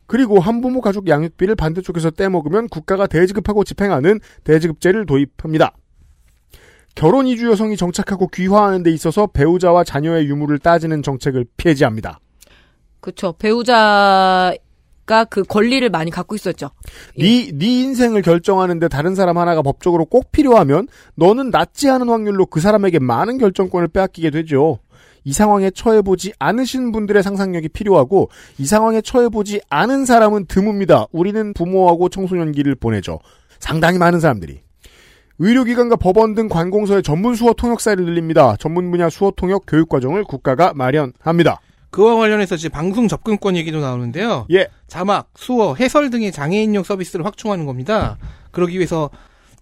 그리고 한부모 가족 양육비를 반대쪽에서 떼먹으면 국가가 대지급하고 집행하는 대지급제를 도입합니다. 결혼 이주 여성이 정착하고 귀화하는 데 있어서 배우자와 자녀의 유무를 따지는 정책을 폐지합니다. 그쵸. 배우자 가그 권리를 많이 갖고 있었죠. 네, 네 인생을 결정하는데 다른 사람 하나가 법적으로 꼭 필요하면 너는 낫지 않은 확률로 그 사람에게 많은 결정권을 빼앗기게 되죠. 이 상황에 처해보지 않으신 분들의 상상력이 필요하고 이 상황에 처해보지 않은 사람은 드뭅니다. 우리는 부모하고 청소년기를 보내죠. 상당히 많은 사람들이. 의료기관과 법원 등 관공서의 전문 수어 통역 사이를 늘립니다. 전문 분야 수어 통역 교육 과정을 국가가 마련합니다. 그와 관련해서 이제 방송 접근권 얘기도 나오는데요. 예. 자막, 수어, 해설 등의 장애인용 서비스를 확충하는 겁니다. 그러기 위해서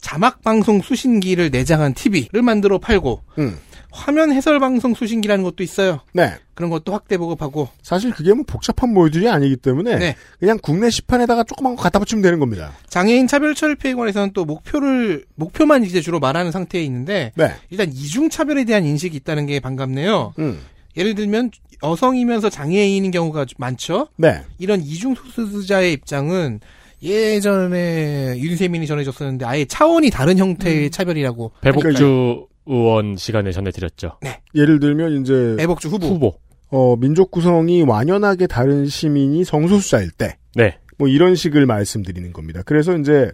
자막 방송 수신기를 내장한 TV를 만들어 팔고 음. 화면 해설 방송 수신기라는 것도 있어요. 네. 그런 것도 확대 보급하고 사실 그게 뭐 복잡한 모듈이 아니기 때문에 네. 그냥 국내 시판에다가 조그만 거 갖다 붙이면 되는 겁니다. 장애인 차별 철폐에 관해서는 또 목표를 목표만 이제 주로 말하는 상태에 있는데 네. 일단 이중 차별에 대한 인식이 있다는 게 반갑네요. 음. 예를 들면 여성이면서 장애인인 경우가 많죠. 네. 이런 이중 소수자의 입장은 예전에 윤세민이 전해줬었는데 아예 차원이 다른 형태의 차별이라고 배복주 의원 시간에 전해드렸죠. 예를 들면 이제 애복주 후보. 후보. 어, 민족 구성이 완연하게 다른 시민이 성소수자일 때, 네. 뭐 이런 식을 말씀드리는 겁니다. 그래서 이제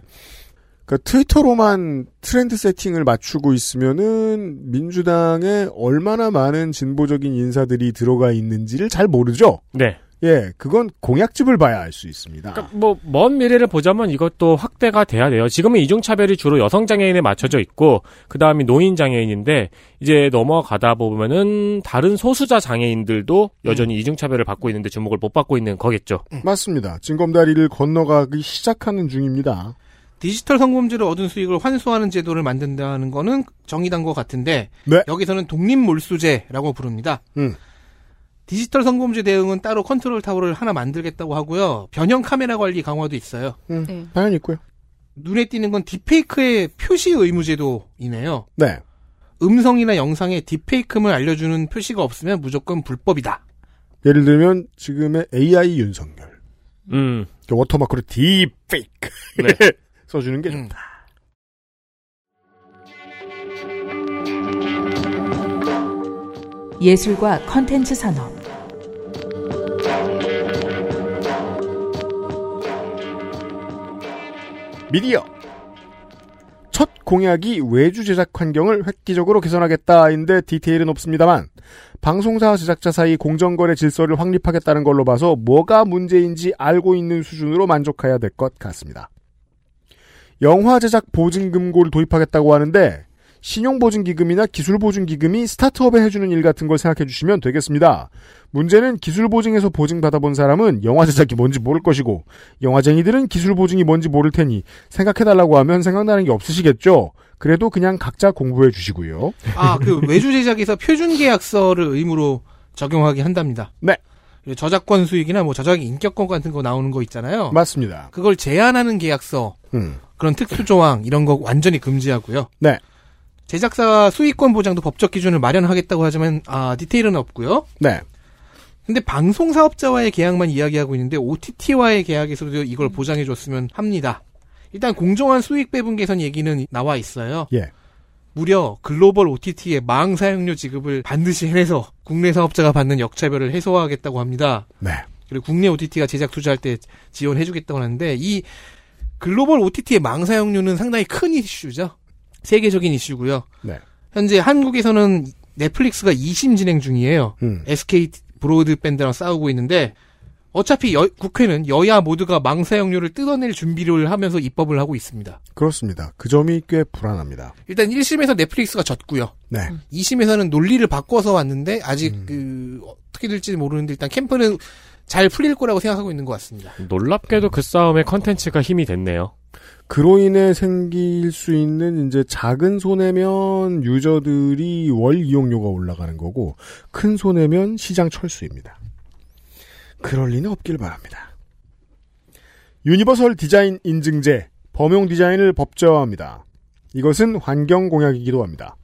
그 트위터로만 트렌드 세팅을 맞추고 있으면은 민주당에 얼마나 많은 진보적인 인사들이 들어가 있는지를 잘 모르죠. 네. 예, 그건 공약집을 봐야 알 수 있습니다. 그러니까 뭐먼 미래를 보자면 이것도 확대가 돼야 돼요. 지금은 이중 차별이 주로 여성 장애인에 맞춰져 있고 그 다음이 노인 장애인인데 이제 넘어가다 보면은 다른 소수자 장애인들도 여전히 이중 차별을 받고 있는데 주목을 못 받고 있는 거겠죠. 맞습니다. 징검다리를 건너가기 시작하는 중입니다. 디지털 성범죄를 얻은 수익을 환수하는 제도를 만든다는 거는 정의당 것 같은데 네. 여기서는 독립몰수제라고 부릅니다. 음. 디지털 성범죄 대응은 따로 컨트롤 타워를 하나 만들겠다고 하고요. 변형 카메라 관리 강화도 있어요. 음, 네. 당연히 있고요. 눈에 띄는 건 deepfake의 표시 의무 제도이네요. 네. 음성이나 영상에 deepfake를 알려주는 표시가 없으면 무조건 불법이다. 예를 들면 지금의 AI 윤석열. 음. watermark로 deepfake 네. 써주는 게 음. 좋다. 예술과 컨텐츠 산업, 미디어. 첫 공약이 외주 제작 환경을 획기적으로 개선하겠다인데 디테일은 없습니다만 방송사 제작자 사이 공정거래 질서를 확립하겠다는 걸로 봐서 뭐가 문제인지 알고 있는 수준으로 만족해야 될 것 같습니다. 영화 제작 보증금고를 도입하겠다고 하는데 신용보증기금이나 기술보증기금이 스타트업에 해주는 일 같은 걸 생각해 주시면 되겠습니다. 문제는 기술보증에서 보증받아본 사람은 영화 제작이 뭔지 모를 것이고 영화쟁이들은 기술보증이 뭔지 모를 테니 생각해달라고 하면 생각나는 게 없으시겠죠? 그래도 그냥 각자 공부해 주시고요. 아, 그 외주 제작에서 표준 계약서를 의무로 적용하게 한답니다. 네. 저작권 수익이나 뭐 저작 인격권 같은 거 나오는 거 있잖아요. 맞습니다. 그걸 제한하는 계약서, 음. 그런 특수 조항 이런 거 완전히 금지하고요. 네. 제작사 수익권 보장도 법적 기준을 마련하겠다고 하지만 아 디테일은 없고요. 네. 근데 방송 사업자와의 계약만 이야기하고 있는데 OTT와의 계약에서도 이걸 보장해 줬으면 합니다. 일단 공정한 수익 배분 개선 얘기는 나와 있어요. 예. 무려 글로벌 OTT의 망 사용료 지급을 반드시 해내서 국내 사업자가 받는 역차별을 해소하겠다고 합니다. 네. 그리고 국내 OTT가 제작 투자할 때 지원해주겠다고 하는데 이 글로벌 OTT의 망 사용료는 상당히 큰 이슈죠. 세계적인 이슈고요. 네. 현재 한국에서는 넷플릭스가 2심 진행 중이에요. 음. SK 브로드밴드랑 싸우고 있는데 어차피 여- 국회는 여야 모두가 망 사용료를 뜯어낼 준비를 하면서 입법을 하고 있습니다. 그렇습니다. 그 점이 꽤 불안합니다. 일단 1심에서 넷플릭스가 졌고요. 네. 2심에서는 논리를 바꿔서 왔는데 아직 그 어떻게 될지 모르는데 일단 캠프는 잘 풀릴 거라고 생각하고 있는 것 같습니다. 놀랍게도 그 싸움에 컨텐츠가 힘이 됐네요. 그로 인해 생길 수 있는 이제 작은 손해면 user들이 월 이용료가 올라가는 거고 큰 손해면 시장 철수입니다. 그럴 리는 없길 바랍니다. universal design 인증제 범용 디자인을 법제화합니다. 이것은 환경 공약이기도 합니다.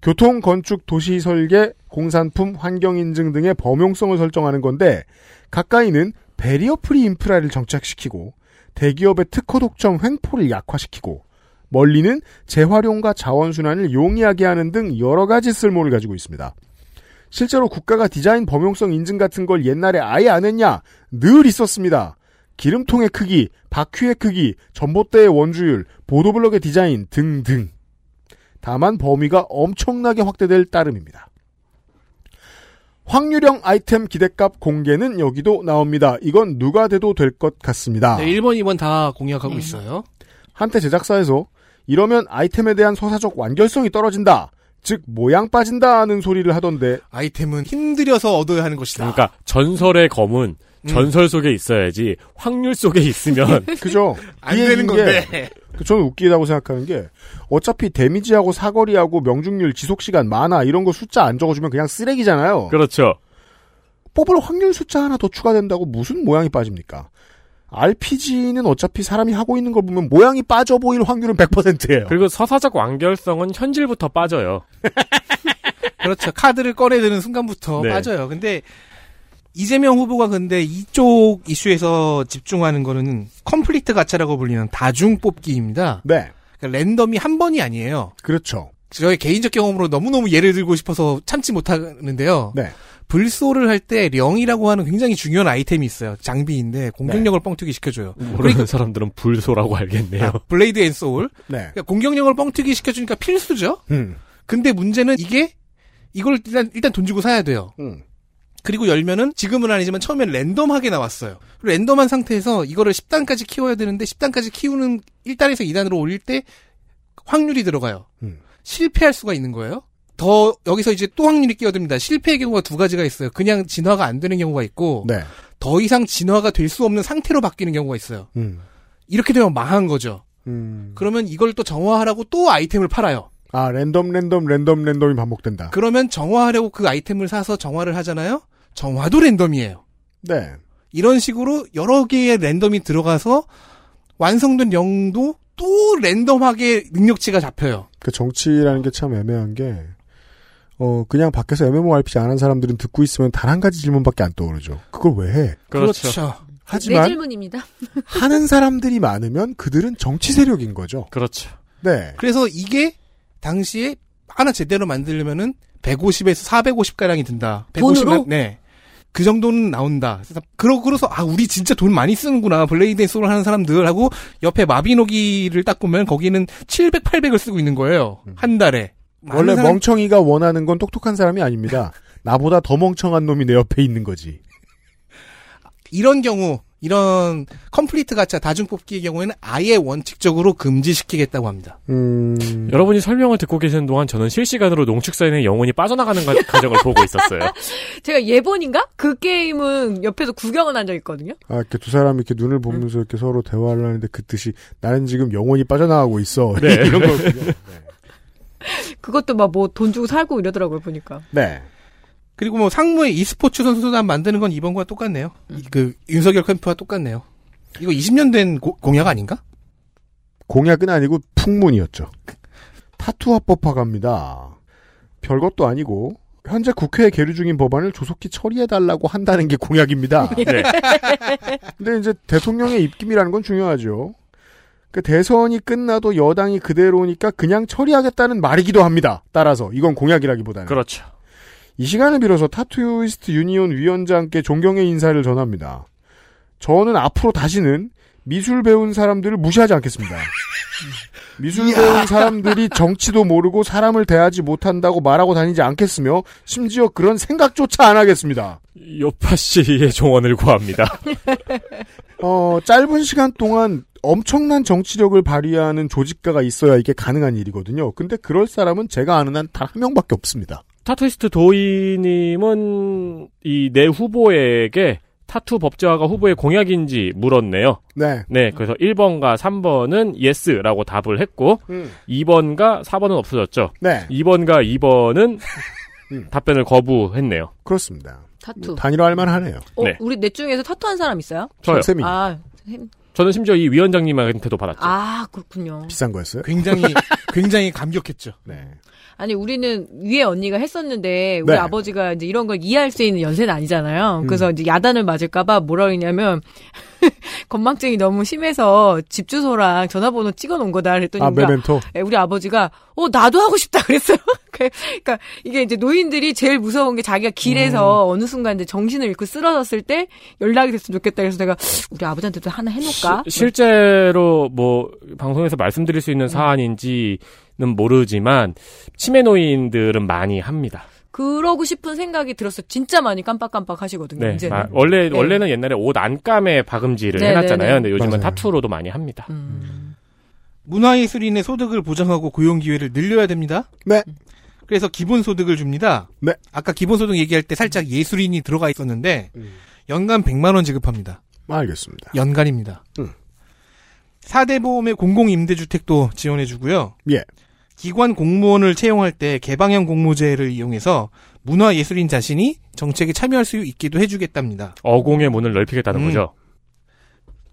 교통, 건축, 도시 설계, 공산품, 환경 인증 등의 범용성을 설정하는 건데 가까이는 barrier free 인프라를 정착시키고 대기업의 특허 독점 횡포를 약화시키고 멀리는 재활용과 자원순환을 용이하게 하는 등 여러 가지 쓸모를 가지고 있습니다. 실제로 국가가 디자인 범용성 인증 같은 걸 옛날에 아예 안 했냐? 늘 있었습니다. 기름통의 크기, 바퀴의 크기, 전봇대의 원주율, 보도블럭의 디자인 등등. 다만 범위가 엄청나게 확대될 따름입니다. 확률형 아이템 기대값 공개는 여기도 나옵니다. 이건 누가 돼도 될 것 같습니다. 네, 1번, 2번 다 공약하고 있어요. 한때 제작사에서 이러면 아이템에 대한 서사적 완결성이 떨어진다. 즉 모양 빠진다는 소리를 하던데 아이템은 힘들여서 얻어야 하는 것이다. 그러니까 전설의 검은 음. 전설 속에 있어야지 확률 속에 있으면 그죠? 안이 되는 건데. 게 저는 웃기다고 생각하는 게 어차피 데미지하고 사거리하고 명중률 지속시간 만화 이런 거 숫자 안 적어주면 그냥 쓰레기잖아요. 그렇죠. 뽑을 확률 숫자 하나 더 추가된다고 무슨 모양이 빠집니까? RPG는 어차피 사람이 하고 있는 걸 보면 모양이 빠져 보일 확률은 100%예요. 그리고 서사적 완결성은 현질부터 빠져요. 그렇죠. 카드를 꺼내드는 순간부터 네. 빠져요. 근데 이재명 후보가 근데 이쪽 이슈에서 집중하는 거는 complete gacha라고 불리는 다중 뽑기입니다. 네. 그러니까 random이 한 번이 아니에요. 그렇죠. 저의 개인적 경험으로 너무너무 예를 들고 싶어서 참지 못하는데요. 네. 불소를 할 때 령이라고 하는 굉장히 중요한 아이템이 있어요. 장비인데 공격력을 뻥튀기 시켜줘요. 모르는 사람들은 불소라고 알겠네요. 아, Blade and Soul. 네. 그러니까 공격력을 뻥튀기 시켜주니까 필수죠. 음. 근데 문제는 이게 이걸 일단 일단 돈 주고 사야 돼요. 음. 그리고 열면은 지금은 아니지만 처음엔 random하게 나왔어요. random한 상태에서 이거를 10단까지 키워야 되는데 10단까지 키우는 1단에서 2단으로 올릴 때 확률이 들어가요. 음. 실패할 수가 있는 거예요. 더 여기서 이제 또 확률이 끼어듭니다. 실패의 경우가 두 가지가 있어요. 그냥 진화가 안 되는 경우가 있고 네. 더 이상 진화가 될 수 없는 상태로 바뀌는 경우가 있어요. 음. 이렇게 되면 망한 거죠. 음. 그러면 이걸 또 정화하라고 또 아이템을 팔아요. 아, 랜덤, 랜덤, 랜덤, 랜덤이 반복된다. 그러면 정화하려고 그 아이템을 사서 정화를 하잖아요. 정화도 랜덤이에요. 네. 이런 식으로 여러 개의 랜덤이 들어가서 완성된 영도 또 랜덤하게 능력치가 잡혀요. 그 정치라는 게 참 애매한 게, 어, 그냥 밖에서 MMORPG 안 한 사람들은 듣고 있으면 단 한 가지 질문밖에 안 떠오르죠. 그걸 왜 해? 그렇죠. 내 하지만 질문입니다. 하는 사람들이 많으면 그들은 정치 세력인 거죠. 그렇죠. 네. 그래서 이게 당시에 하나 제대로 만들려면은 150에서 450 가량이 든다. 150 돈으로? 네. 그 정도는 나온다. 그래서 그러고서 아 우리 진짜 돈 많이 쓰는구나 Blade and Soul 하는 사람들 하고 옆에 마비노기를 딱 보면 거기는 700, 800을 쓰고 있는 거예요 한 달에. 원래 사람- 멍청이가 원하는 건 똑똑한 사람이 아닙니다. 나보다 더 멍청한 놈이 내 옆에 있는 거지. 이런 경우 이런 complete gacha 다중 뽑기의 경우에는 아예 원칙적으로 금지시키겠다고 합니다. 음. 여러분이 설명을 듣고 계시는 동안 저는 실시간으로 농축사인의 영혼이 빠져나가는 가- 과정을 보고 있었어요. 제가 예본인가? 그 게임은 옆에서 구경은 앉아 있거든요. 아, 이렇게 두 사람이 이렇게 눈을 보면서 이렇게 서로 대화를 하는데 그 뜻이 나는 지금 영혼이 빠져나가고 있어. 네. 이런 거군요. 그것도 막 뭐 돈 주고 살고 이러더라고요, 보니까. 네. 그리고 뭐 상무에 e스포츠 선수단 만드는 건 이번과 똑같네요. 이- 그 윤석열 캠프와 똑같네요. 이거 20년 된 고- 공약 아닌가? 공약은 아니고 풍문이었죠. 타투 합법화 갑니다. 별것도 아니고 현재 국회에 계류 중인 법안을 조속히 처리해달라고 한다는 게 공약입니다. 네. 근데 이제 대통령의 입김이라는 건 중요하죠. 그 대선이 끝나도 여당이 그대로니까 그냥 처리하겠다는 말이기도 합니다. 따라서 이건 공약이라기보다는. 그렇죠. 이 시간을 빌어서 타투이스트 유니온 위원장께 존경의 인사를 전합니다. 저는 앞으로 다시는 미술 배운 사람들을 무시하지 않겠습니다. 미술 배운 사람들이 정치도 모르고 사람을 대하지 못한다고 말하고 다니지 않겠으며 심지어 그런 생각조차 안 하겠습니다. 요파 씨의 조언을 구합니다. 어, 짧은 시간 동안 엄청난 정치력을 발휘하는 조직가가 있어야 이게 가능한 일이거든요. 근데 그럴 사람은 제가 아는 한 단 한 명밖에 없습니다. 타투이스트 도희님은 이 내 후보에게 타투 법제화가 후보의 공약인지 물었네요. 네. 네, 그래서 1번과 3번은 yes라고 답을 했고, 음. 2번과 4번은 없어졌죠. 네. 2번과 2번은 음. 답변을 거부했네요. 그렇습니다. 타투. 단일화할 만하네요. 어, 네. 우리 넷 중에서 타투한 사람 있어요? 저요. 쌤이 아, 햄- 저는 심지어 이 위원장님한테도 받았죠. 아, 그렇군요. 비싼 거였어요? 굉장히 굉장히 감격했죠. 네. 아니, 우리는 위에 언니가 했었는데, 우리 네. 아버지가 이제 이런 걸 이해할 수 있는 연세는 아니잖아요. 그래서 음. 이제 야단을 맞을까봐 뭐라 그러냐면, 건망증이 너무 심해서 집 주소랑 전화번호 찍어 놓은 거다. 그랬더니 아, 아-. 예, 우리 아버지가, 어, 나도 하고 싶다 그랬어요. 그러니까 이게 이제 노인들이 제일 무서운 게 자기가 길에서 음. 어느 순간 이제 정신을 잃고 쓰러졌을 때 연락이 됐으면 좋겠다. 그래서 내가 우리 아버지한테도 하나 해놓을까? 시- 실제로 뭐 방송에서 말씀드릴 수 있는 사안인지는 모르지만 치매 노인들은 많이 합니다. 그러고 싶은 생각이 들었어요. 진짜 많이 깜빡깜빡 하시거든요. 네, 이제는. 마- 원래 네. 원래는 옛날에 옷 안감에 박음질을 네, 해놨잖아요. 네, 네. 근데 요즘은 맞아요. 타투로도 많이 합니다. 음. 문화예술인의 소득을 보장하고 고용 기회를 늘려야 됩니다. 네. 그래서 기본 소득을 줍니다. 네. 아까 기본 소득 얘기할 때 살짝 예술인이 들어가 있었는데 연간 100만 원 지급합니다. 알겠습니다. 연간입니다. 음. 4대 보험의 공공 임대주택도 지원해 주고요. 예. 기관 공무원을 채용할 때 개방형 공모제를 이용해서 문화예술인 자신이 정책에 참여할 수 있기도 해주겠답니다. 어공의 문을 넓히겠다는 음. 거죠.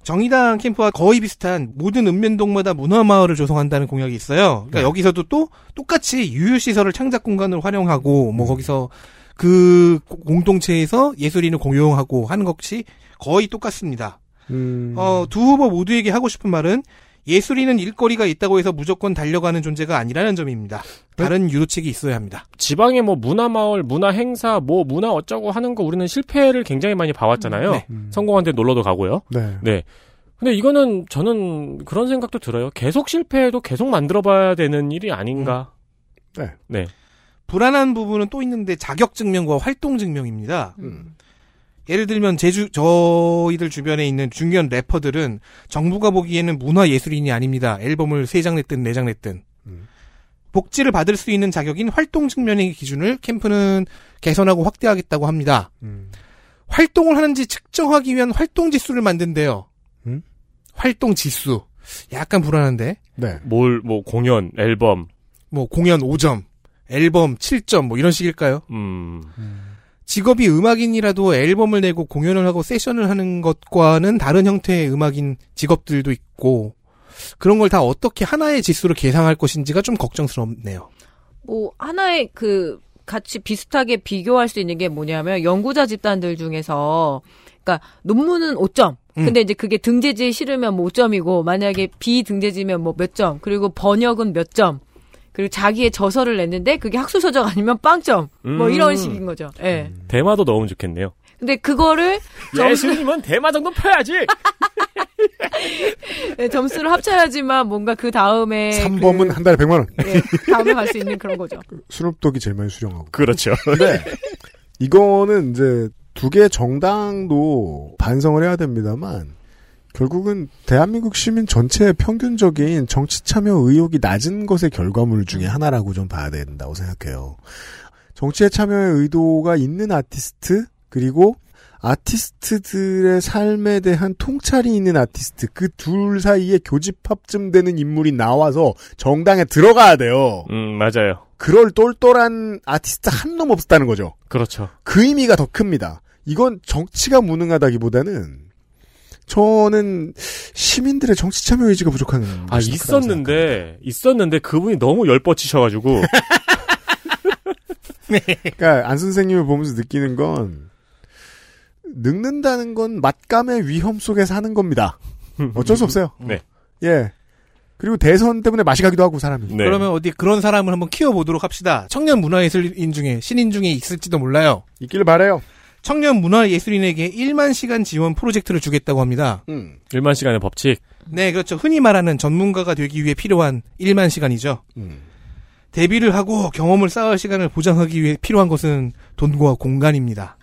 정의당 캠프와 거의 비슷한 모든 읍면동마다 문화마을을 조성한다는 공약이 있어요. 그러니까 네. 여기서도 또 똑같이 유휴시설을 창작 공간을 활용하고 뭐 거기서 그 고- 공동체에서 예술인을 공용하고 하는 것이 거의 똑같습니다. 음. 어, 두 후보 모두에게 하고 싶은 말은 예술인은 일거리가 있다고 해서 무조건 달려가는 존재가 아니라는 점입니다. 다른 유도책이 있어야 합니다. 지방의 뭐 문화 마을, 문화 행사, 뭐 문화 어쩌고 하는 거 우리는 실패를 굉장히 많이 봐왔잖아요. 네. 음. 성공한 데 놀러도 가고요. 네. 네. 근데 이거는 저는 그런 생각도 들어요. 계속 실패해도 계속 만들어봐야 되는 일이 아닌가. 네. 네. 불안한 부분은 또 있는데 자격 증명과 활동 증명입니다. 음. 예를 들면 제주 저희들 주변에 있는 중견 래퍼들은 정부가 보기에는 문화 예술인이 아닙니다. 앨범을 3장 냈든 4장 냈든. 음. 복지를 받을 수 있는 자격인 활동 증명의 기준을 캠프는 개선하고 확대하겠다고 합니다. 음. 활동을 하는지 측정하기 위한 활동 지수를 만든대요. 음? 활동 지수. 약간 불안한데. 네. 뭘, 뭐, 공연, 앨범. 뭐 공연 5점, 앨범 7점 뭐 이런 식일까요? 음. 직업이 음악인이라도 앨범을 내고 공연을 하고 세션을 하는 것과는 다른 형태의 음악인 직업들도 있고 그런 걸 다 어떻게 하나의 지수로 계상할 것인지가 좀 걱정스럽네요. 뭐 하나의 그 같이 비슷하게 비교할 수 있는 게 뭐냐면 연구자 집단들 중에서 그러니까 논문은 5점. 음. 근데 이제 그게 등재지에 실으면 뭐 5점이고 만약에 비등재지면 뭐 몇 점. 그리고 번역은 몇 점. 그리고 자기의 저서를 냈는데 그게 학술서적 아니면 빵점. 뭐 음. 이런 식인 거죠. 예. 대마도 넣으면 좋겠네요. 근데 그거를 점수, 예수님은 대마 정도 펴야지! 예, 점수를 합쳐야지만 뭔가 그 다음에 3범은 한 달에 100만 원. 그, 예, 다음에 갈 수 있는 그런 거죠. 수렵독이 제일 많이 수령하고. 그렇죠. 근데 이거는 이제 두 개 정당도 반성을 해야 됩니다만 결국은 대한민국 시민 전체의 평균적인 정치 참여 의욕이 낮은 것의 결과물 중에 하나라고 좀 봐야 된다고 생각해요. 정치에 참여의 의도가 있는 아티스트 그리고 아티스트들의 삶에 대한 통찰이 있는 아티스트 그 둘 사이에 교집합쯤 되는 인물이 나와서 정당에 들어가야 돼요. 음, 맞아요. 그럴 똘똘한 아티스트 한 놈 없었다는 거죠. 그렇죠. 그 의미가 더 큽니다. 이건 정치가 무능하다기보다는 저는 시민들의 정치 참여 의지가 부족한 아, 있었는데, 있었는데 그분이 너무 열뻗치셔가지고, 그러니까 안 선생님을 보면서 느끼는 건 늙는다는 건 맛감의 위험 속에 사는 겁니다. 어쩔 수 없어요. 네. 예. 그리고 대선 때문에 맛이 가기도 하고 사람이. 네. 그러면 어디 그런 사람을 한번 키워보도록 합시다. 청년 문화예술인 중에 신인 중에 있을지도 몰라요. 있기를 바래요. 청년 문화예술인에게 1만 시간 지원 프로젝트를 주겠다고 합니다. 음. 1만 시간의 법칙. 네, 그렇죠. 흔히 말하는 전문가가 되기 위해 필요한 1만 시간이죠. 음. 데뷔를 하고 경험을 쌓을 시간을 보장하기 위해 필요한 것은 돈과 공간입니다.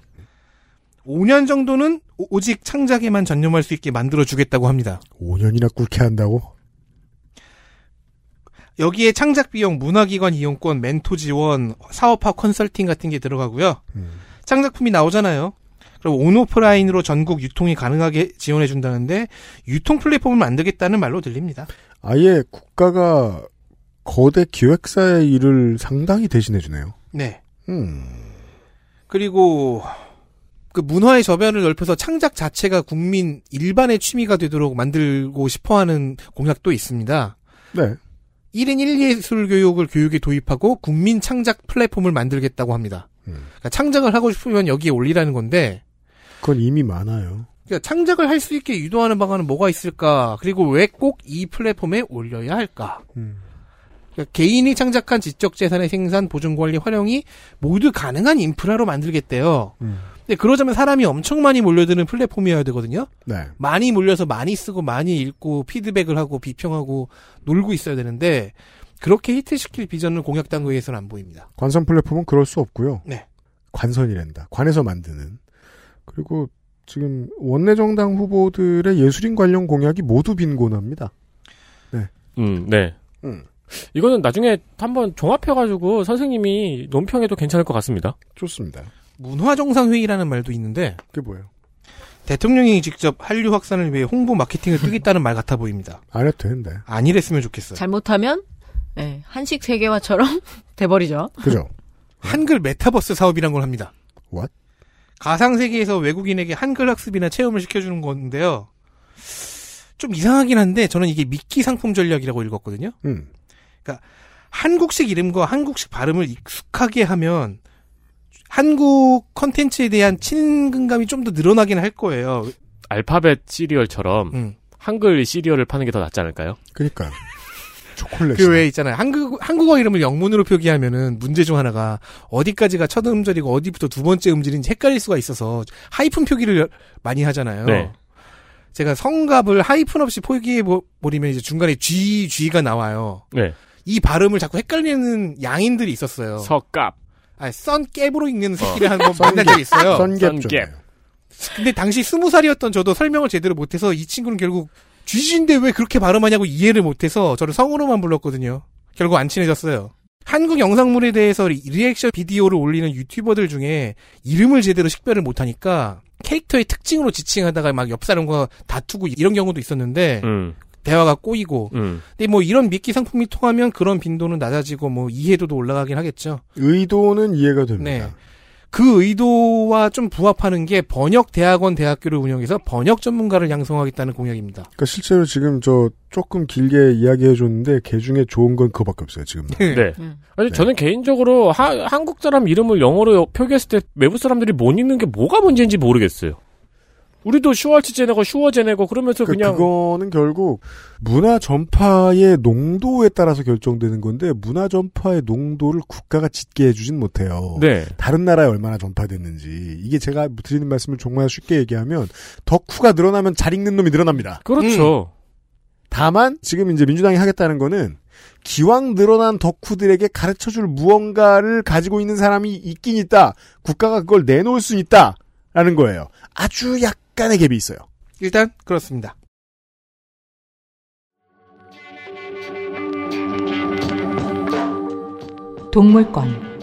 5년 정도는 오- 오직 창작에만 전념할 수 있게 만들어 주겠다고 합니다. 5년이나 꿇게 한다고? 여기에 창작 비용, 문화기관 이용권, 멘토 지원, 사업화 컨설팅 같은 게 들어가고요. 음. 창작품이 나오잖아요. 그럼 온오프라인으로 전국 유통이 가능하게 지원해 준다는데 유통 플랫폼을 만들겠다는 말로 들립니다. 아예 국가가 거대 기획사의 일을 상당히 대신해 주네요. 네. 음. 그리고 그 문화의 저변을 넓혀서 창작 자체가 국민 일반의 취미가 되도록 만들고 싶어 하는 공약도 있습니다. 네. 1인 1예술 교육을 교육에 도입하고 국민 창작 플랫폼을 만들겠다고 합니다. 음. 그러니까 창작을 하고 싶으면 여기에 올리라는 건데 그건 이미 많아요. 그러니까 창작을 할 수 있게 유도하는 방안은 뭐가 있을까? 그리고 왜 꼭 이 플랫폼에 올려야 할까? 음. 그러니까 개인이 창작한 지적 재산의 생산, 보존, 관리, 활용이 모두 가능한 인프라로 만들겠대요. 음. 근데 그러자면 사람이 엄청 많이 몰려드는 플랫폼이어야 되거든요. 네. 많이 몰려서 많이 쓰고 많이 읽고 피드백을 하고 비평하고 놀고 있어야 되는데 그렇게 히트시킬 비전을 공약 당국에서는 안 보입니다. 관선 플랫폼은 그럴 수 없고요. 네. 관선이란다. 관에서 만드는. 그리고 지금 원내정당 후보들의 예술인 관련 공약이 모두 빈곤합니다. 음, 네. 음. 이거는 나중에 한번 종합해가지고 선생님이 논평해도 괜찮을 것 같습니다. 좋습니다. 문화정상회의라는 말도 있는데 그게 뭐예요? 대통령이 직접 한류 확산을 위해 홍보 마케팅을 뜨겠다는 말 같아 보입니다. 안 해도 되는데. 안 이랬으면 좋겠어요. 잘못하면 예, 한식 세계화처럼 돼버리죠. 그죠? 한글 메타버스 사업이란 걸 합니다. What? 가상 세계에서 외국인에게 한글 학습이나 체험을 시켜주는 건데요. 좀 이상하긴 한데 저는 이게 미끼 상품 전략이라고 읽었거든요. 음. 한국식 이름과 한국식 발음을 익숙하게 하면 한국 컨텐츠에 대한 친근감이 좀 더 늘어나긴 할 거예요. 알파벳 시리얼처럼 음. 한글 시리얼을 파는 게 더 낫지 않을까요? 그니까요. 초콜릿. 그 외에 있잖아요. 한국, 한국어 이름을 영문으로 표기하면은 문제 중 하나가 어디까지가 첫 음절이고 어디부터 두 번째 음절인지 헷갈릴 수가 있어서 하이픈 표기를 많이 하잖아요. 네. 제가 성갑을 하이픈 없이 표기해 보- 버리면 이제 중간에 G, G가 나와요. 네. 이 발음을 자꾸 헷갈리는 양인들이 있었어요. 석갑. 아니, 썬cap으로 읽는 새끼를 한번 만난 적이 있어요. 썬갭 좀. 근데 당시 스무 살이었던 저도 설명을 제대로 못해서 이 친구는 결국 쥐지인데 왜 그렇게 발음하냐고 이해를 못해서 저를 성으로만 불렀거든요. 결국 안 친해졌어요. 한국 영상물에 대해서 re- reaction 비디오를 올리는 YouTuber들 중에 이름을 제대로 식별을 못하니까 캐릭터의 특징으로 지칭하다가 막 옆 사람과 다투고 이런 경우도 있었는데 음. 대화가 꼬이고 음. 근데 뭐 이런 미끼 상품이 통하면 그런 빈도는 낮아지고 뭐 이해도도 올라가긴 하겠죠. 의도는 이해가 됩니다. 네. 그 의도와 좀 부합하는 게 번역 대학원 대학교를 운영해서 번역 전문가를 양성하겠다는 공약입니다. 그러니까 실제로 지금 저 조금 길게 이야기해 줬는데 개 중에 좋은 건 그거밖에 없어요 지금. 네. 아니 저는 개인적으로 하- 한국 사람 이름을 영어로 표기했을 때 외부 사람들이 못 읽는 게 뭐가 문제인지 모르겠어요. 우리도 슈왈츠 제네고 슈어 제네고 그러면서 그 그냥 그거는 결국 문화 전파의 농도에 따라서 결정되는 건데 문화 전파의 농도를 국가가 짙게 해주진 못해요. 네. 다른 나라에 얼마나 전파됐는지 이게 제가 드리는 말씀을 정말 쉽게 얘기하면 덕후가 늘어나면 잘 읽는 놈이 늘어납니다. 그렇죠. 다만 지금 이제 민주당이 하겠다는 거는 기왕 늘어난 덕후들에게 가르쳐줄 무언가를 가지고 있는 사람이 있긴 있다. 국가가 그걸 내놓을 수 있다 라는 거예요. 아주 약 간의 갭이 있어요. 일단 그렇습니다. 동물권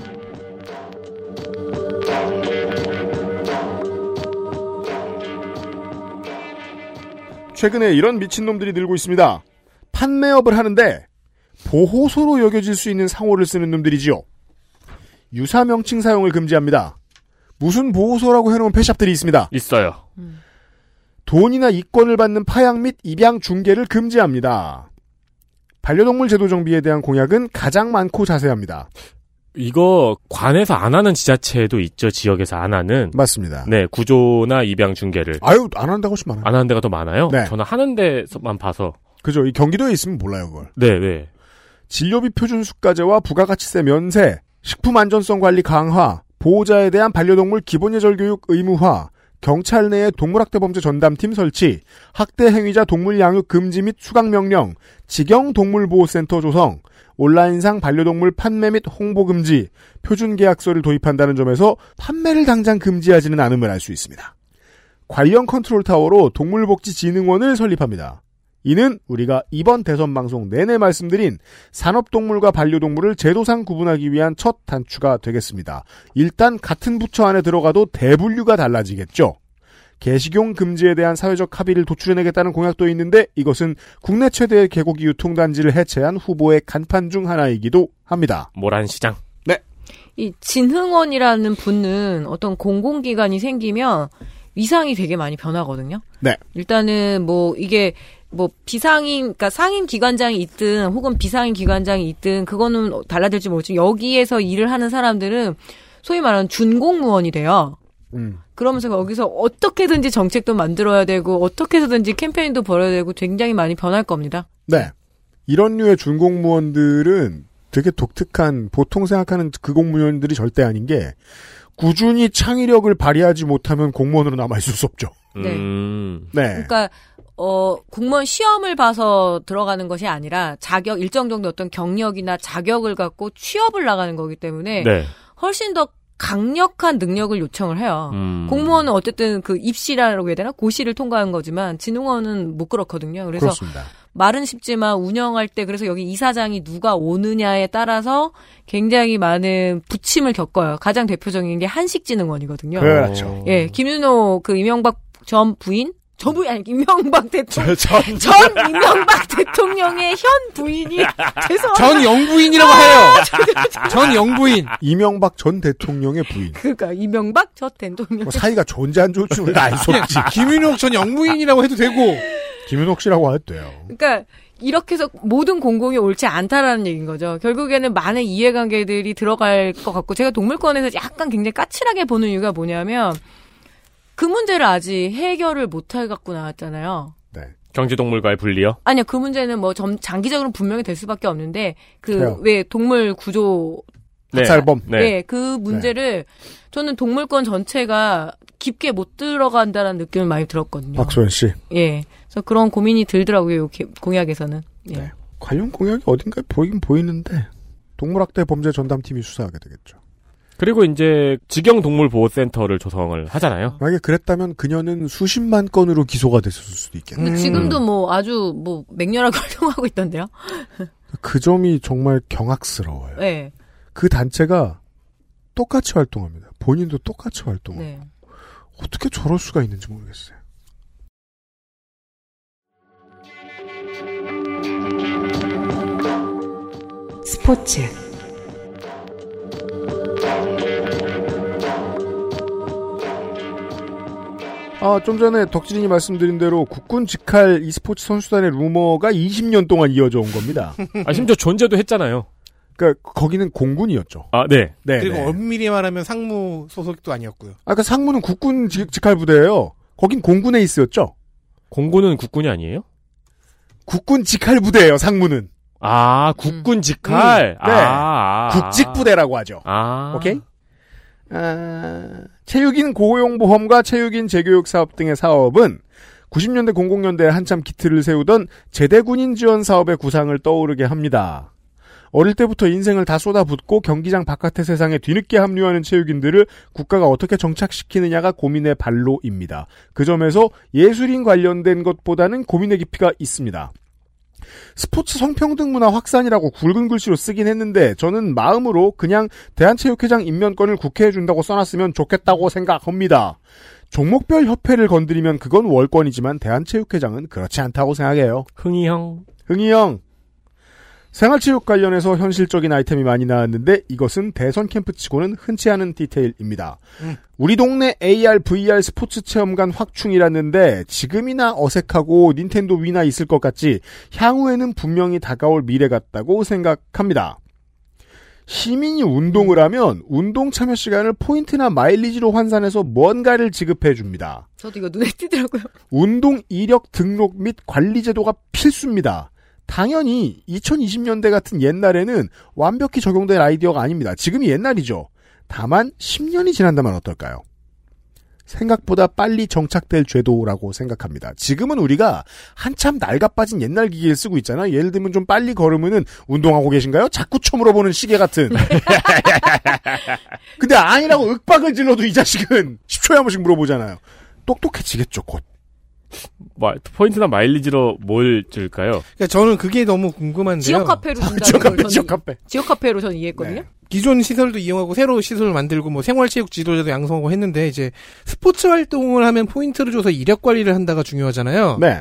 최근에 이런 미친놈들이 늘고 있습니다. 판매업을 하는데 보호소로 여겨질 수 있는 상호를 쓰는 놈들이지요. 유사 명칭 사용을 금지합니다. 무슨 보호소라고 해놓은 펫샵들이 있습니다. 있어요. 돈이나 이권을 받는 파양 및 입양 중개를 금지합니다. 반려동물 제도 정비에 대한 공약은 가장 많고 자세합니다. 이거 관에서 안 하는 지자체도 있죠. 지역에서 안 하는. 맞습니다. 네, 구조나 입양 중개를 아유, 안 하는 데가 훨씬 많아요. 안 하는 데가 더 많아요. 네. 저는 하는 데서만 봐서. 그죠. 이 경기도에 있으면 몰라요, 그걸. 네, 네. 진료비 표준 수가제와 부가가치세 면세, 식품 안전성 관리 강화, 보호자에 대한 반려동물 기본 예절 교육 의무화, 경찰 내에 동물학대 범죄 전담팀 설치, 학대 행위자 동물 양육 금지 및 수강 명령, 직영 동물보호센터 조성, 온라인상 반려동물 판매 및 홍보 금지, 표준 계약서를 도입한다는 점에서 판매를 당장 금지하지는 않음을 알 수 있습니다. 관련 컨트롤 타워로 동물복지진흥원을 설립합니다. 이는 우리가 이번 대선 방송 내내 말씀드린 산업동물과 반려동물을 제도상 구분하기 위한 첫 단추가 되겠습니다. 일단 같은 부처 안에 들어가도 대분류가 달라지겠죠. 개식용 금지에 대한 사회적 합의를 도출해내겠다는 공약도 있는데 이것은 국내 최대의 개고기 유통단지를 해체한 후보의 간판 중 하나이기도 합니다. 모란 시장. 이 진흥원이라는 분은 어떤 공공기관이 생기면 위상이 되게 많이 변하거든요. 네. 일단은 뭐 이게 뭐 비상임, 그러니까 상임 기관장이 있든 혹은 비상임 기관장이 있든 그거는 달라질지 모르지만 여기에서 일을 하는 사람들은 소위 말하는 준공무원이 돼요. 음. 그러면서 거기서 어떻게든지 정책도 만들어야 되고 어떻게 해서든지 캠페인도 벌여야 되고 굉장히 많이 변할 겁니다. 네. 이런 류의 준공무원들은 되게 독특한 보통 생각하는 그 공무원들이 절대 아닌 게 꾸준히 창의력을 발휘하지 못하면 공무원으로 남아 있을 수 없죠. 네. 음. 네. 그러니까 어 공무원 시험을 봐서 들어가는 것이 아니라 자격 일정 정도 어떤 경력이나 자격을 갖고 취업을 나가는 거기 때문에 네. 훨씬 더 강력한 능력을 요청을 해요. 음. 공무원은 어쨌든 그 입시라고 해야 되나 고시를 통과한 거지만 진흥원은 못 그렇거든요. 그래서 그렇습니다. 말은 쉽지만 운영할 때 그래서 여기 이사장이 누가 오느냐에 따라서 굉장히 많은 부침을 겪어요. 가장 대표적인 게 한식진흥원이거든요. 그렇죠. 예, 김윤호 그 이명박 전 부인 전 부인 아니 이명박 대통령 전, 전 이명박 대통령의 현 부인이 죄송합니다. 전 영부인이라고 해요. 전 영부인. 이명박 전 대통령의 부인. 그러니까 이명박 전 대통령 뭐 사이가 좋은지 안 좋은지 우리가 알수 없지. 김윤옥 전 영부인이라고 해도 되고. 김윤옥 씨라고 해도 돼요. 그러니까 이렇게 해서 모든 공공이 옳지 않다라는 얘기인 거죠. 결국에는 많은 이해관계들이 들어갈 것 같고 제가 동물권에서 약간 굉장히 까칠하게 보는 이유가 뭐냐면 그 문제를 아직 해결을 못 해 갖고 나왔잖아요. 경제동물과의 분리요? 아니요, 그 문제는 뭐 점, 장기적으로 분명히 될 수밖에 없는데 그. 왜 동물 구조 네. 학살범. 네. 네, 그 문제를 저는 동물권 전체가 깊게 못 들어간다는 느낌을 많이 들었거든요. 박소연 씨. 예. 그래서 그런 고민이 들더라고요, 공약에서는. 예. 네. 관련 공약이 어딘가에 보이긴 보이는데 동물학대 범죄 전담팀이 수사하게 되겠죠. 그리고 이제 직영동물보호센터를 조성을 하잖아요. 만약에 그랬다면 그녀는 수십만 건으로 기소가 됐을 수도 있겠네. 근데 지금도 뭐 아주 뭐 맹렬하게 활동하고 있던데요. 그 점이 정말 경악스러워요. 네. 그 단체가 똑같이 활동합니다. 본인도 똑같이 활동하고 네. 어떻게 저럴 수가 있는지 모르겠어요. 스포츠 아, 좀 전에 덕진이 말씀드린 대로 국군 직할 e스포츠 선수단의 루머가 20년 동안 이어져 온 겁니다. 아, 심지어 존재도 했잖아요. 그러니까 거기는 공군이었죠. 아, 네. 네. 그리고 네. 엄밀히 말하면 상무 소속도 아니었고요. 아까 상무는 국군 직, 직할 부대예요. 거긴 공군 에이스였죠. 공군은 국군이 아니에요? 국군 직할 부대예요. 상무는. 아, 국군 직할. 음, 네. 아, 아, 국직 부대라고 하죠. 아. 오케이? 아, 체육인 고용보험과 체육인 재교육 사업 등의 사업은 90년대 00년대에 한참 기틀을 세우던 제대군인 지원 사업의 구상을 떠오르게 합니다. 어릴 때부터 인생을 다 쏟아붓고 경기장 바깥의 세상에 뒤늦게 합류하는 체육인들을 국가가 어떻게 정착시키느냐가 고민의 발로입니다. 그 점에서 예술인 관련된 것보다는 고민의 깊이가 있습니다. 스포츠 성평등 문화 확산이라고 굵은 글씨로 쓰긴 했는데 저는 마음으로 그냥 대한체육회장 임면권을 국회에 준다고 써놨으면 좋겠다고 생각합니다. 종목별 협회를 건드리면 그건 월권이지만 대한체육회장은 그렇지 않다고 생각해요. 흥이 형. 흥이 형. 생활체육 관련해서 현실적인 아이템이 많이 나왔는데 이것은 대선 캠프치고는 흔치 않은 디테일입니다. 음. 우리 동네 AR, VR 스포츠 체험관 확충이랬는데 지금이나 어색하고 Nintendo Wii나 있을 것 같지 향후에는 분명히 다가올 미래 같다고 생각합니다. 시민이 운동을 하면 운동 참여 시간을 포인트나 마일리지로 환산해서 뭔가를 지급해 줍니다. 저도 이거 눈에 띄더라고요. 운동 이력 등록 및 관리 제도가 필수입니다. 당연히 2020년대 같은 옛날에는 완벽히 적용된 아이디어가 아닙니다. 지금이 옛날이죠. 다만 10년이 지난다면 어떨까요? 생각보다 빨리 정착될 제도라고 생각합니다. 지금은 우리가 한참 낡아빠진 옛날 기계를 쓰고 있잖아요. 예를 들면 좀 빨리 걸으면은 운동하고 계신가요? 자꾸 쳐물어보는 시계 같은. 근데 아니라고 윽박을 질러도 이 자식은 10초에 한 번씩 물어보잖아요. 똑똑해지겠죠, 곧. 뭐, 포인트나 마일리지로 뭘 줄까요? 그러니까 저는 그게 너무 궁금한데요. 지역 카페로 준다는 지역 걸 카페, 지역 카페. 지역 카페로 저는 이해했거든요. 네. 기존 시설도 이용하고 새로 시설을 만들고 뭐 생활체육 지도자도 양성하고 했는데 이제 스포츠 활동을 하면 포인트를 줘서 이력 관리를 한다가 중요하잖아요. 네.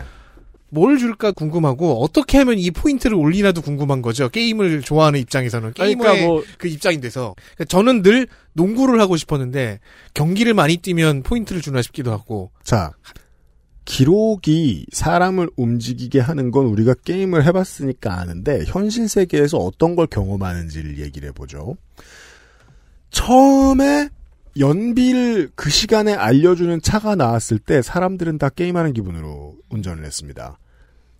뭘 줄까 궁금하고 어떻게 하면 이 포인트를 올리나도 궁금한 거죠. 게임을 좋아하는 입장에서는 게이머의 그러니까 뭐- 그 입장이 돼서 그러니까 저는 늘 농구를 하고 싶었는데 경기를 많이 뛰면 포인트를 주나 싶기도 하고 자, 기록이 사람을 움직이게 하는 건 우리가 게임을 해봤으니까 아는데 현실 세계에서 어떤 걸 경험하는지를 얘기를 해보죠. 처음에 연비를 그 시간에 알려주는 차가 나왔을 때 사람들은 다 게임하는 기분으로 운전을 했습니다.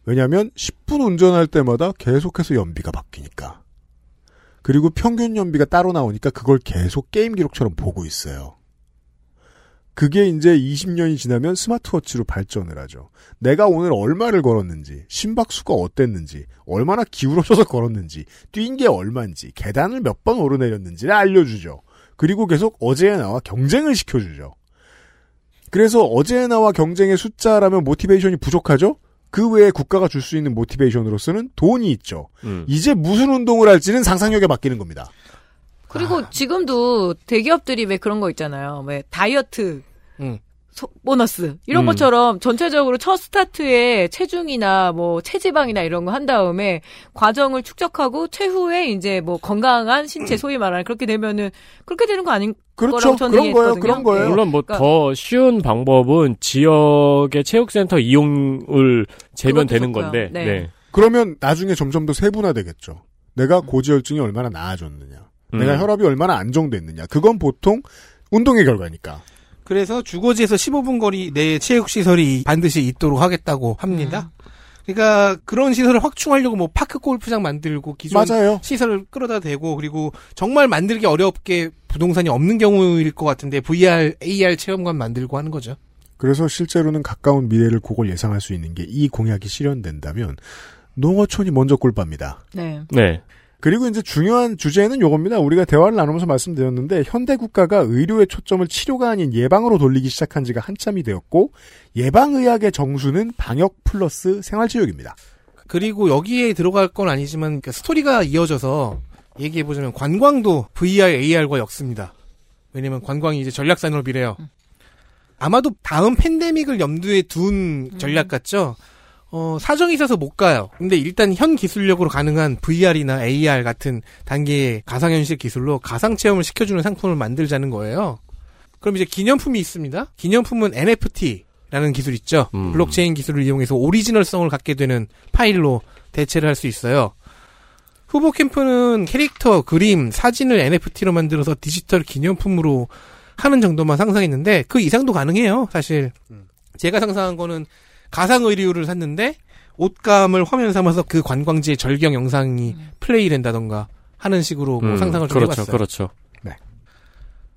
왜냐하면 10분 운전할 때마다 계속해서 연비가 바뀌니까. 그리고 평균 연비가 따로 나오니까 그걸 계속 게임 기록처럼 보고 있어요. 그게 이제 20년이 지나면 스마트워치로 발전을 하죠. 내가 오늘 얼마를 걸었는지, 심박수가 어땠는지, 얼마나 기울어져서 걸었는지, 뛴 게 얼마인지, 계단을 몇 번 오르내렸는지를 알려주죠. 그리고 계속 어제의 나와 경쟁을 시켜주죠. 그래서 어제의 나와 경쟁의 숫자라면 모티베이션이 부족하죠? 그 외에 국가가 줄 수 있는 모티베이션으로서는 돈이 있죠. 음. 이제 무슨 운동을 할지는 상상력에 맡기는 겁니다. 그리고 아. 지금도 대기업들이 왜 그런 거 있잖아요. 왜 다이어트 음. 소- 보너스 이런 음. 것처럼 전체적으로 첫 스타트에 체중이나 뭐 체지방이나 이런 거 한 다음에 과정을 축적하고 최후에 이제 뭐 건강한 신체 소위 말하는 그렇게 되면은 그렇게 되는 거 아닌 그렇죠. 그런 거예요. 그런 거예요. 네. 물론 뭐 그러니까- 더 쉬운 방법은 지역의 체육센터 이용을 재면 되는 좋고요. 건데. 네. 네. 그러면 나중에 점점 더 세분화되겠죠. 내가 고지혈증이 얼마나 나아졌느냐. 음. 내가 혈압이 얼마나 안정됐느냐. 그건 보통 운동의 결과니까. 그래서 주거지에서 15분 거리 내 체육 시설이 반드시 있도록 하겠다고 합니다. 그러니까 그런 시설을 확충하려고 뭐 파크 골프장 만들고 기존 맞아요. 시설을 끌어다 대고 그리고 정말 만들기 어렵게 부동산이 없는 경우일 것 같은데 VR, AR 체험관 만들고 하는 거죠. 그래서 실제로는 가까운 미래를 그걸 예상할 수 있는 게 이 공약이 실현된다면 농어촌이 먼저 꿀빠입니다. 네. 네. 그리고 이제 중요한 주제는 요겁니다. 우리가 대화를 나누면서 말씀드렸는데 현대 국가가 의료의 초점을 치료가 아닌 예방으로 돌리기 시작한 지가 한참이 되었고 예방의학의 정수는 방역 플러스 생활치료입니다. 그리고 여기에 들어갈 건 아니지만 그 스토리가 이어져서 얘기해보자면 관광도 VR, AR과 엮습니다. 왜냐면 관광이 이제 전략 산업이래요. 아마도 다음 팬데믹을 염두에 둔 전략 같죠? 어, 사정이 있어서 못 가요. 근데 일단 현 기술력으로 가능한 VR이나 AR 같은 단계의 가상현실 기술로 가상 체험을 시켜주는 상품을 만들자는 거예요. 그럼 이제 기념품이 있습니다. 기념품은 NFT라는 기술 있죠. 음. 블록체인 기술을 이용해서 오리지널성을 갖게 되는 파일로 대체를 할 수 있어요. 후보 캠프는 캐릭터, 그림, 사진을 NFT로 만들어서 디지털 기념품으로 하는 정도만 상상했는데 그 이상도 가능해요, 사실. 제가 상상한 거는 가상 의류를 샀는데 옷감을 화면 삼아서 그 관광지의 절경 영상이 플레이 된다던가 하는 식으로 뭐 음, 상상을 좀 그렇죠, 해봤어요. 그렇죠.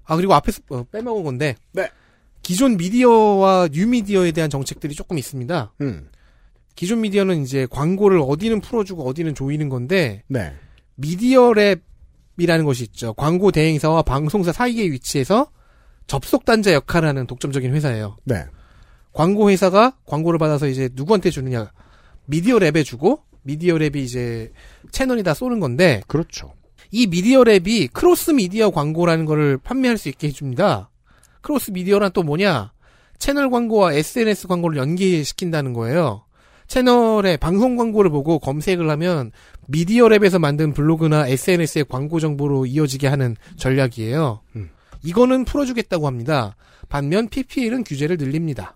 아 그리고 앞에서 어, 빼먹은 건데 네. 기존 미디어와 뉴 미디어에 대한 정책들이 조금 있습니다. 음. 기존 미디어는 이제 광고를 어디는 풀어주고 어디는 조이는 건데 네. 미디어 rep이라는 것이 있죠. 광고 대행사와 방송사 사이에 위치해서 접속 단자 역할을 하는 독점적인 회사예요. 네. 광고 회사가 광고를 받아서 이제 누구한테 주느냐 미디어 rep에 주고 미디어 rep이 이제 채널에다 쏘는 건데 그렇죠. 이 미디어 rep이 cross 미디어 광고라는 거를 판매할 수 있게 해줍니다. cross 미디어란 또 뭐냐? 채널 광고와 SNS 광고를 연계시킨다는 거예요. 채널에 방송 광고를 보고 검색을 하면 미디어 rep에서 만든 블로그나 SNS의 광고 정보로 이어지게 하는 전략이에요. 음. 이거는 풀어주겠다고 합니다. 반면 PPL은 규제를 늘립니다.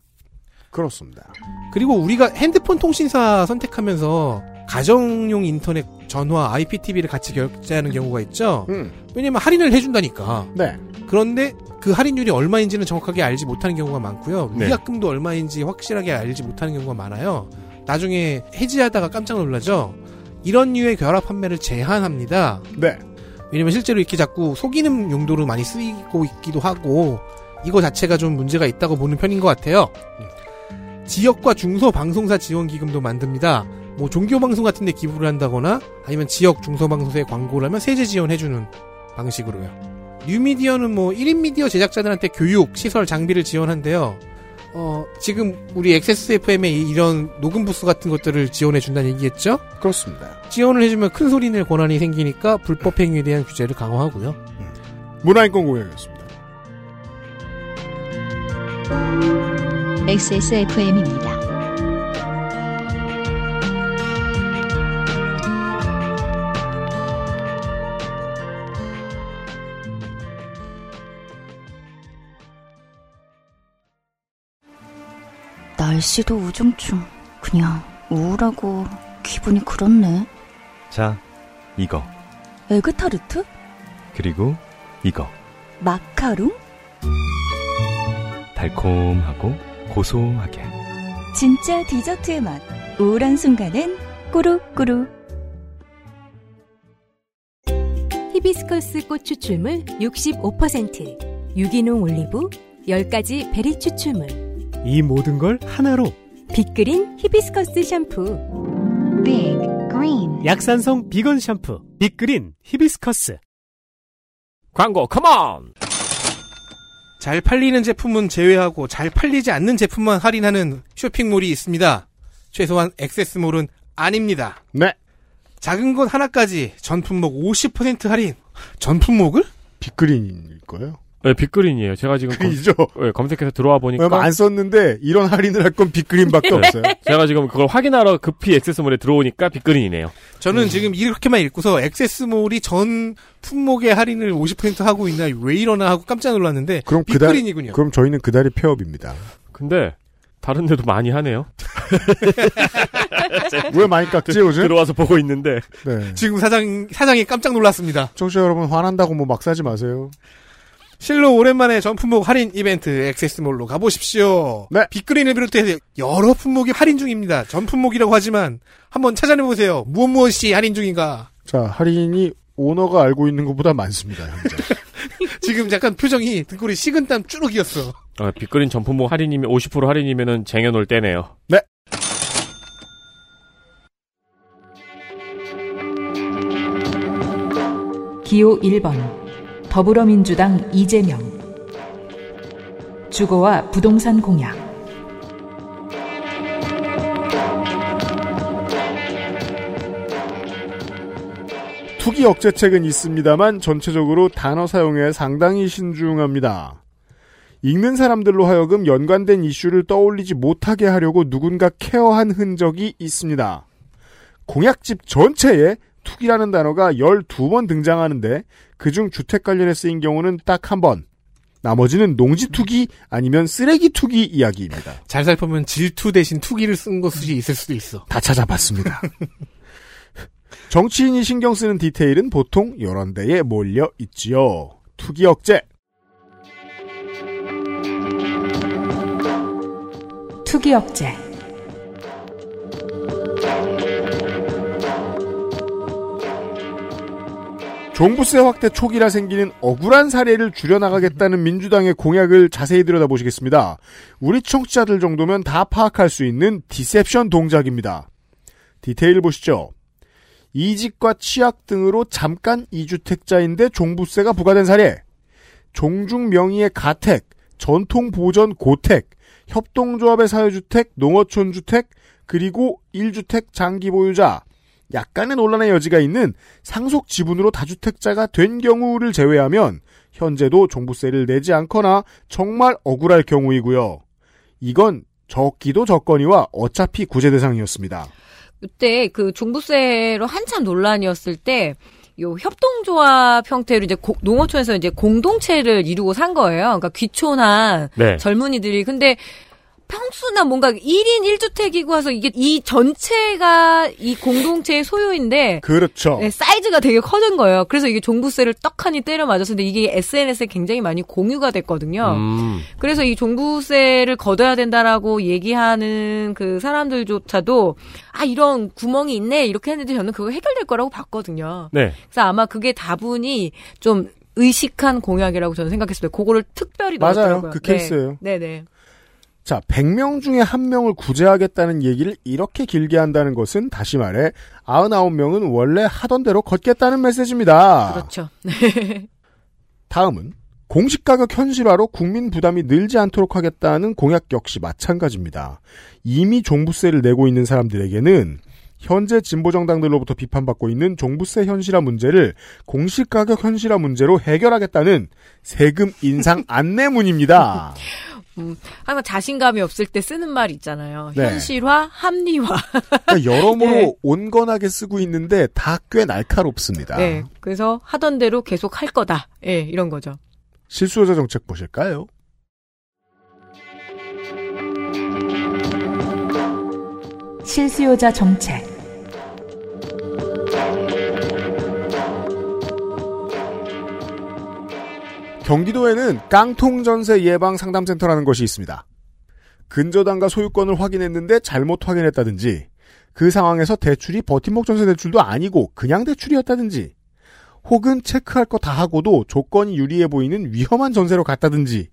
그렇습니다. 그리고 우리가 핸드폰 통신사 선택하면서 가정용 인터넷, 전화, IPTV를 같이 결제하는 경우가 있죠. 음. 왜냐면 할인을 해준다니까. 네. 그런데 그 할인율이 얼마인지는 정확하게 알지 못하는 경우가 많고요. 네. 위약금도 얼마인지 확실하게 알지 못하는 경우가 많아요. 나중에 해지하다가 깜짝 놀라죠. 이런 류의 결합 판매를 제한합니다. 네. 왜냐면 실제로 이렇게 자꾸 속이는 용도로 많이 쓰이고 있기도 하고 이거 자체가 좀 문제가 있다고 보는 편인 것 같아요. 지역과 중소 방송사 지원 기금도 만듭니다. 뭐 종교 방송 같은 데 기부를 한다거나 아니면 지역 중소 방송사에 광고를 하면 세제 지원해 주는 방식으로요. 뉴미디어는 뭐 1인 미디어 제작자들한테 교육, 시설, 장비를 지원한대요. 어, 지금 우리 XSFM에 이런 녹음 부스 같은 것들을 지원해 준다는 얘기겠죠? 그렇습니다. 지원을 해주면 큰 소리 낼 권한이 생기니까 불법 행위에 대한 규제를 강화하고요. 문화인권 고객이었습니다. XSFM입니다. 날씨도 우중충. 그냥 우울하고 기분이 그렇네. 자, 이거. 에그타르트? 그리고 이거. 마카롱? 달콤하고 고소하게. 진짜 디저트의 맛. 우울한 순간엔 꾸룩꾸룩. 히비스커스 꽃 추출물 65%, 유기농 올리브, 10가지 베리 추출물, 이 모든 걸 하나로 빅그린 히비스커스 샴푸. Big Green 약산성 비건 샴푸 빅그린 히비스커스 광고 come on. 잘 팔리는 제품은 제외하고 잘 팔리지 않는 제품만 할인하는 쇼핑몰이 있습니다. 최소한 액세스몰은 아닙니다. 네. 작은 것 하나까지 전품목 50% 할인. 전품목을? 빅그린일 거예요. 네, 빅그린이에요. 제가 지금 검, 그죠? 네, 검색해서 들어와 보니까 얼마 안 썼는데 이런 할인을 할 건 빅그린밖에 없어요. 제가 지금 그걸 확인하러 급히 액세스몰에 들어오니까 빅그린이네요. 저는 지금 이렇게만 읽고서 액세스몰이 전 품목의 할인을 50% 하고 있나 왜 이러나 하고 깜짝 놀랐는데 그럼 그달 빅그린이군요. 그럼 저희는 그달이 폐업입니다. 근데 다른 데도 많이 하네요. 왜 많이 깎지 요즘? 들어와서 보고 있는데 네. 지금 사장 사장이 깜짝 놀랐습니다. 청취자 여러분 화난다고 뭐 막 사지 마세요. 실로 오랜만에 전 품목 할인 이벤트 액세스몰로 가보십시오. 네. 빅그린을 비롯해서 여러 품목이 할인 중입니다. 전 품목이라고 하지만 한번 찾아내보세요. 무엇 무엇이 할인 중인가. 자, 할인이 오너가 알고 있는 것보다 많습니다. 현재. 지금 약간 표정이 등골이 식은땀 쭈룩이었어. 어, 아, 빅그린 전 품목 할인이면 50% 할인이면 쟁여놓을 때네요. 네. 기호 1번 더불어민주당 이재명 주거와 부동산 공약 투기 억제책은 있습니다만 전체적으로 단어 사용에 상당히 신중합니다. 읽는 사람들로 하여금 연관된 이슈를 떠올리지 못하게 하려고 누군가 케어한 흔적이 있습니다. 공약집 전체에 투기라는 단어가 12번 등장하는데 그중 주택 관련해 쓰인 경우는 딱 한 번. 나머지는 농지 투기 아니면 쓰레기 투기 이야기입니다. 잘 살펴보면 질투 대신 투기를 쓴 것이 있을 수도 있어. 다 찾아봤습니다. 정치인이 신경 쓰는 디테일은 보통 이런 데에 몰려 있지요. 투기 억제. 투기 억제 종부세 확대 초기라 생기는 억울한 사례를 줄여나가겠다는 민주당의 공약을 자세히 들여다보시겠습니다. 우리 청취자들 정도면 다 파악할 수 있는 디셉션 동작입니다. 디테일 보시죠. 이직과 취약 등으로 잠깐 이주택자인데 종부세가 부과된 사례. 종중 명의의 가택, 전통 보전 고택, 협동조합의 사회주택, 농어촌 주택, 그리고 1주택 장기 보유자, 약간의 논란의 여지가 있는 상속 지분으로 다주택자가 된 경우를 제외하면 현재도 종부세를 내지 않거나 정말 억울할 경우이고요. 이건 적기도 적거니와 어차피 구제 대상이었습니다. 그때 그 종부세로 한참 논란이었을 때, 요 협동조합 형태로 이제 고- 농어촌에서 이제 공동체를 이루고 산 거예요. 그러니까 귀촌한 네. 젊은이들이. 근데 평수나 뭔가 1인 1주택이고 해서 이게 이 전체가 이 공동체의 소유인데 그렇죠. 네, 사이즈가 되게 커진 거예요. 그래서 이게 종부세를 떡하니 때려 맞았는데 이게 SNS에 굉장히 많이 공유가 됐거든요. 음. 그래서 이 종부세를 걷어야 된다라고 얘기하는 그 사람들조차도 아 이런 구멍이 있네 이렇게 했는데 저는 그거 해결될 거라고 봤거든요. 네. 그래서 아마 그게 다분히 좀 의식한 공약이라고 저는 생각했어요. 그거를 특별히 맞아요. 넣었더라고요. 그 네. 케이스예요. 네네. 자, 100명 중에 한 명을 구제하겠다는 얘기를 이렇게 길게 한다는 것은 다시 말해 99명은 원래 하던 대로 걷겠다는 메시지입니다. 그렇죠. 다음은 공시가격 현실화로 국민 부담이 늘지 않도록 하겠다는 공약 역시 마찬가지입니다. 이미 종부세를 내고 있는 사람들에게는 현재 진보 정당들로부터 비판받고 있는 종부세 현실화 문제를 공시가격 현실화 문제로 해결하겠다는 세금 인상 안내문입니다. 음, 항상 자신감이 없을 때 쓰는 말 있잖아요. 네. 현실화, 합리화. 그러니까 여러모로 네. 온건하게 쓰고 있는데 다 꽤 날카롭습니다. 네. 그래서 하던 대로 계속 할 거다. 예, 이런 거죠. 실수요자 정책 보실까요? 실수요자 정책 경기도에는 깡통 전세 예방 상담센터라는 것이 있습니다. 근저당과 소유권을 확인했는데 잘못 확인했다든지 그 상황에서 대출이 버팀목 전세 대출도 아니고 그냥 대출이었다든지 혹은 체크할 거 다 하고도 조건이 유리해 보이는 위험한 전세로 갔다든지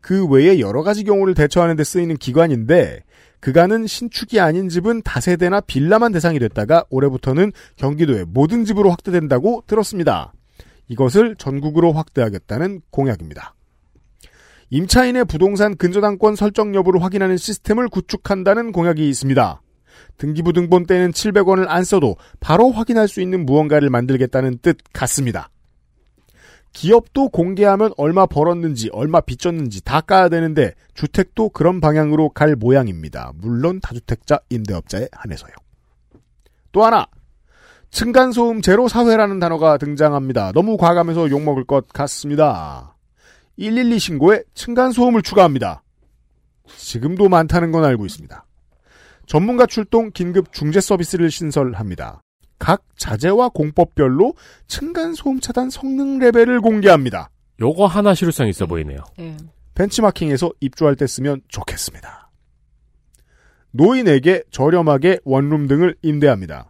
그 외에 여러 가지 경우를 대처하는 데 쓰이는 기관인데 그간은 신축이 아닌 집은 다세대나 빌라만 대상이 됐다가 올해부터는 경기도의 모든 집으로 확대된다고 들었습니다. 이것을 전국으로 확대하겠다는 공약입니다. 임차인의 부동산 근저당권 설정 여부를 확인하는 시스템을 구축한다는 공약이 있습니다. 등기부등본 때는 700원을 안 써도 바로 확인할 수 있는 무언가를 만들겠다는 뜻 같습니다. 기업도 공개하면 얼마 벌었는지, 얼마 빚졌는지 다 까야 되는데 주택도 그런 방향으로 갈 모양입니다. 물론 다주택자 임대업자에 한해서요. 또 하나, 층간소음 제로 사회라는 단어가 등장합니다. 너무 과감해서 욕먹을 것 같습니다. 112 신고에 층간소음을 추가합니다. 지금도 많다는 건 알고 있습니다. 전문가 출동 긴급 중재 서비스를 신설합니다. 각 자재와 공법별로 층간소음 차단 성능 레벨을 공개합니다. 요거 하나 실효성 있어 보이네요. 네. 벤치마킹에서 입주할 때 쓰면 좋겠습니다. 노인에게 저렴하게 원룸 등을 임대합니다.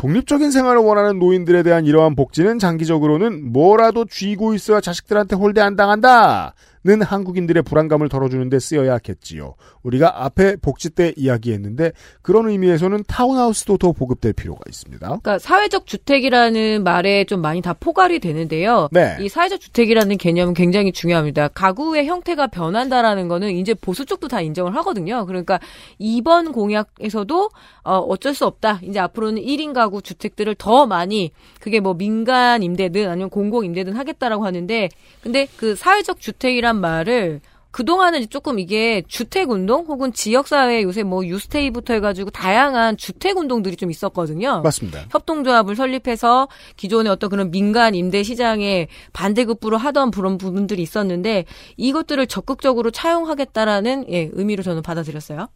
독립적인 생활을 원하는 노인들에 대한 이러한 복지는 장기적으로는 뭐라도 쥐고 있어야 자식들한테 홀대 안 당한다. 는 한국인들의 불안감을 덜어주는데 쓰여야 겠지요. 우리가 앞에 복지 때 이야기했는데 그런 의미에서는 타운하우스도 더 보급될 필요가 있습니다. 그러니까 사회적 주택이라는 말에 좀 많이 다 포괄이 되는데요. 네. 이 사회적 주택이라는 개념은 굉장히 중요합니다. 가구의 형태가 변한다라는 거는 이제 보수 쪽도 다 인정을 하거든요. 그러니까 이번 공약에서도 어, 어쩔 수 없다. 이제 앞으로는 1인 가구 주택들을 더 많이 그게 뭐 민간 임대든 아니면 공공 임대든 하겠다라고 하는데 근데 그 사회적 주택이 란 말을 그동안은 조금 이게 주택운동 혹은 지역사회 요새 뭐 유스테이부터 해가지고 다양한 주택운동들이 좀 있었거든요. 맞습니다. 협동조합을 설립해서 기존의 어떤 그런 민간 임대 시장에 반대급부로 하던 그런 부분들이 있었는데 이것들을 적극적으로 차용하겠다라는 예, 의미로 저는 받아들였어요.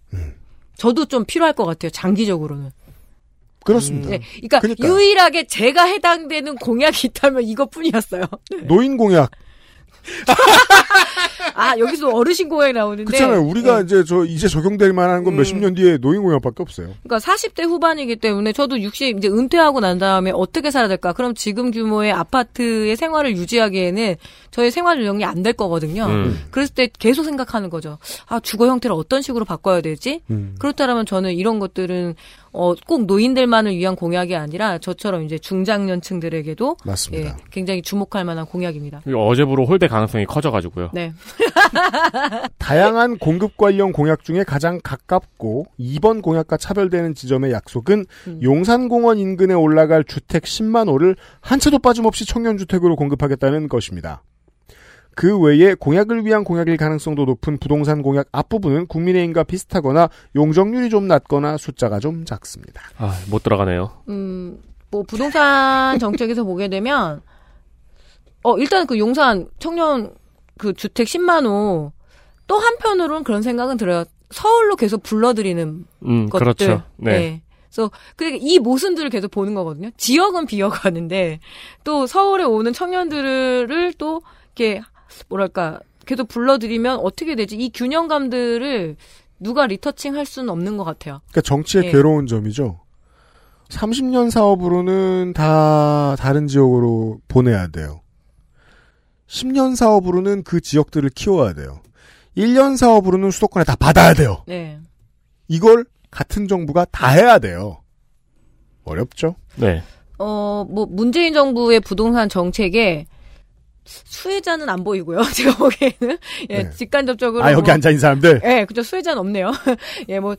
저도 좀 필요할 것 같아요. 장기적으로는. 그렇습니다. 네, 그러니까 그러니까요. 유일하게 제가 해당되는 공약이 있다면 이것뿐이었어요. 노인 공약. 아 여기서 어르신 공약이 나오는데 그렇잖아요. 우리가 예. 이제 저 이제 적용될 만한 건 몇십 년 뒤에 노인 공약밖에 없어요. 그러니까 40대 후반이기 때문에 저도 60 이제 은퇴하고 난 다음에 어떻게 살아야 될까? 그럼 지금 규모의 아파트의 생활을 유지하기에는 저희 생활 요령이 안 될 거거든요. 음. 그랬을 때 계속 생각하는 거죠. 아 주거 형태를 어떤 식으로 바꿔야 되지? 음. 그렇다면 저는 이런 것들은 어, 꼭 노인들만을 위한 공약이 아니라 저처럼 이제 중장년층들에게도 맞습니다. 예, 굉장히 주목할 만한 공약입니다. 어제부로 홀대 가능성이 커져가지고요. 네. 다양한 공급 관련 공약 중에 가장 가깝고 이번 공약과 차별되는 지점의 약속은 음. 용산공원 인근에 올라갈 주택 10만 호를 한 채도 빠짐없이 청년주택으로 공급하겠다는 것입니다. 그 외에 공약을 위한 공약일 가능성도 높은 부동산 공약 앞부분은 국민의힘과 비슷하거나 용적률이 좀 낮거나 숫자가 좀 작습니다. 아, 못 들어가네요. 음, 뭐 부동산 정책에서 보게 되면 어 일단 그 용산 청년 그 주택 10만 호 또 한편으로는 그런 생각은 들어요. 서울로 계속 불러들이는 음, 것들. 그렇죠. 네. 그래서 그이 모순들을 계속 보는 거거든요. 지역은 비어가는데 또 서울에 오는 청년들을 또 이렇게 뭐랄까 계속 불러들이면 어떻게 되지? 이 균형감들을 누가 리터칭 할 수는 없는 것 같아요. 그러니까 정치의 예. 괴로운 점이죠. 30년 사업으로는 다 다른 지역으로 보내야 돼요. 10년 사업으로는 그 지역들을 키워야 돼요. 1년 사업으로는 수도권에 다 받아야 돼요. 네. 이걸 같은 정부가 다 해야 돼요. 어렵죠? 네. 어, 뭐, 문재인 정부의 부동산 정책에 수혜자는 안 보이고요. 제가 보기에는. 예, 네. 직간접적으로. 아, 여기 뭐- 앉아 있는 사람들? 예, 그죠. 수혜자는 없네요. 예, 뭐,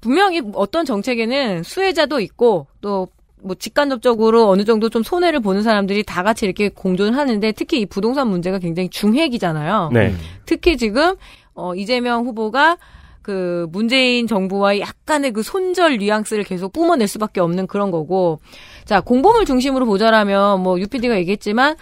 분명히 어떤 정책에는 수혜자도 있고, 또, 뭐, 직간접적으로 어느 정도 좀 손해를 보는 사람들이 다 같이 이렇게 공존을 하는데, 특히 이 부동산 문제가 굉장히 중핵이잖아요. 네. 특히 지금, 어, 이재명 후보가 그 문재인 정부와의 약간의 그 손절 뉘앙스를 계속 뿜어낼 수밖에 없는 그런 거고. 자, 공범을 중심으로 보자라면 뭐 UPD가 얘기했지만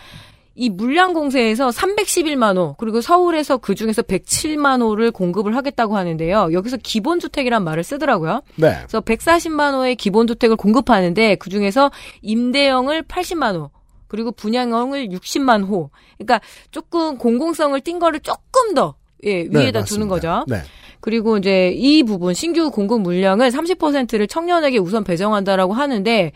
이 물량 공세에서 311만 호, 그리고 서울에서 그 중에서 107만 호를 공급을 하겠다고 하는데요. 여기서 기본 주택이란 말을 쓰더라고요. 네. 그래서 140만 호의 기본 주택을 공급하는데 그 중에서 임대형을 80만 호, 그리고 분양형을 60만 호. 그러니까 조금 공공성을 띈 거를 조금 더 예, 네, 위에다 맞습니다. 두는 거죠. 네. 그리고 이제 이 부분 신규 공급 물량을 30%를 청년에게 우선 배정한다라고 하는데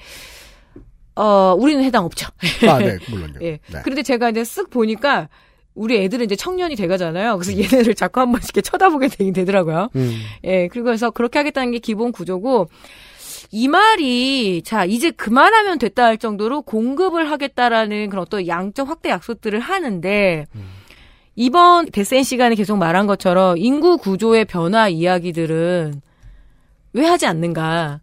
어 우리는 해당 없죠. 아, 네, 물론요. 예. 네. 그런데 제가 이제 쓱 보니까 우리 애들은 이제 청년이 돼가잖아요. 그래서 얘네를 자꾸 한 번씩 이렇게 쳐다보게 되긴 되더라고요. 음. 예, 그리고 해서 그렇게 하겠다는 게 기본 구조고, 이 말이, 자, 이제 그만하면 됐다 할 정도로 공급을 하겠다라는 그런 어떤 양적 확대 약속들을 하는데, 이번 데센 시간에 계속 말한 것처럼 인구 구조의 변화 이야기들은 왜 하지 않는가.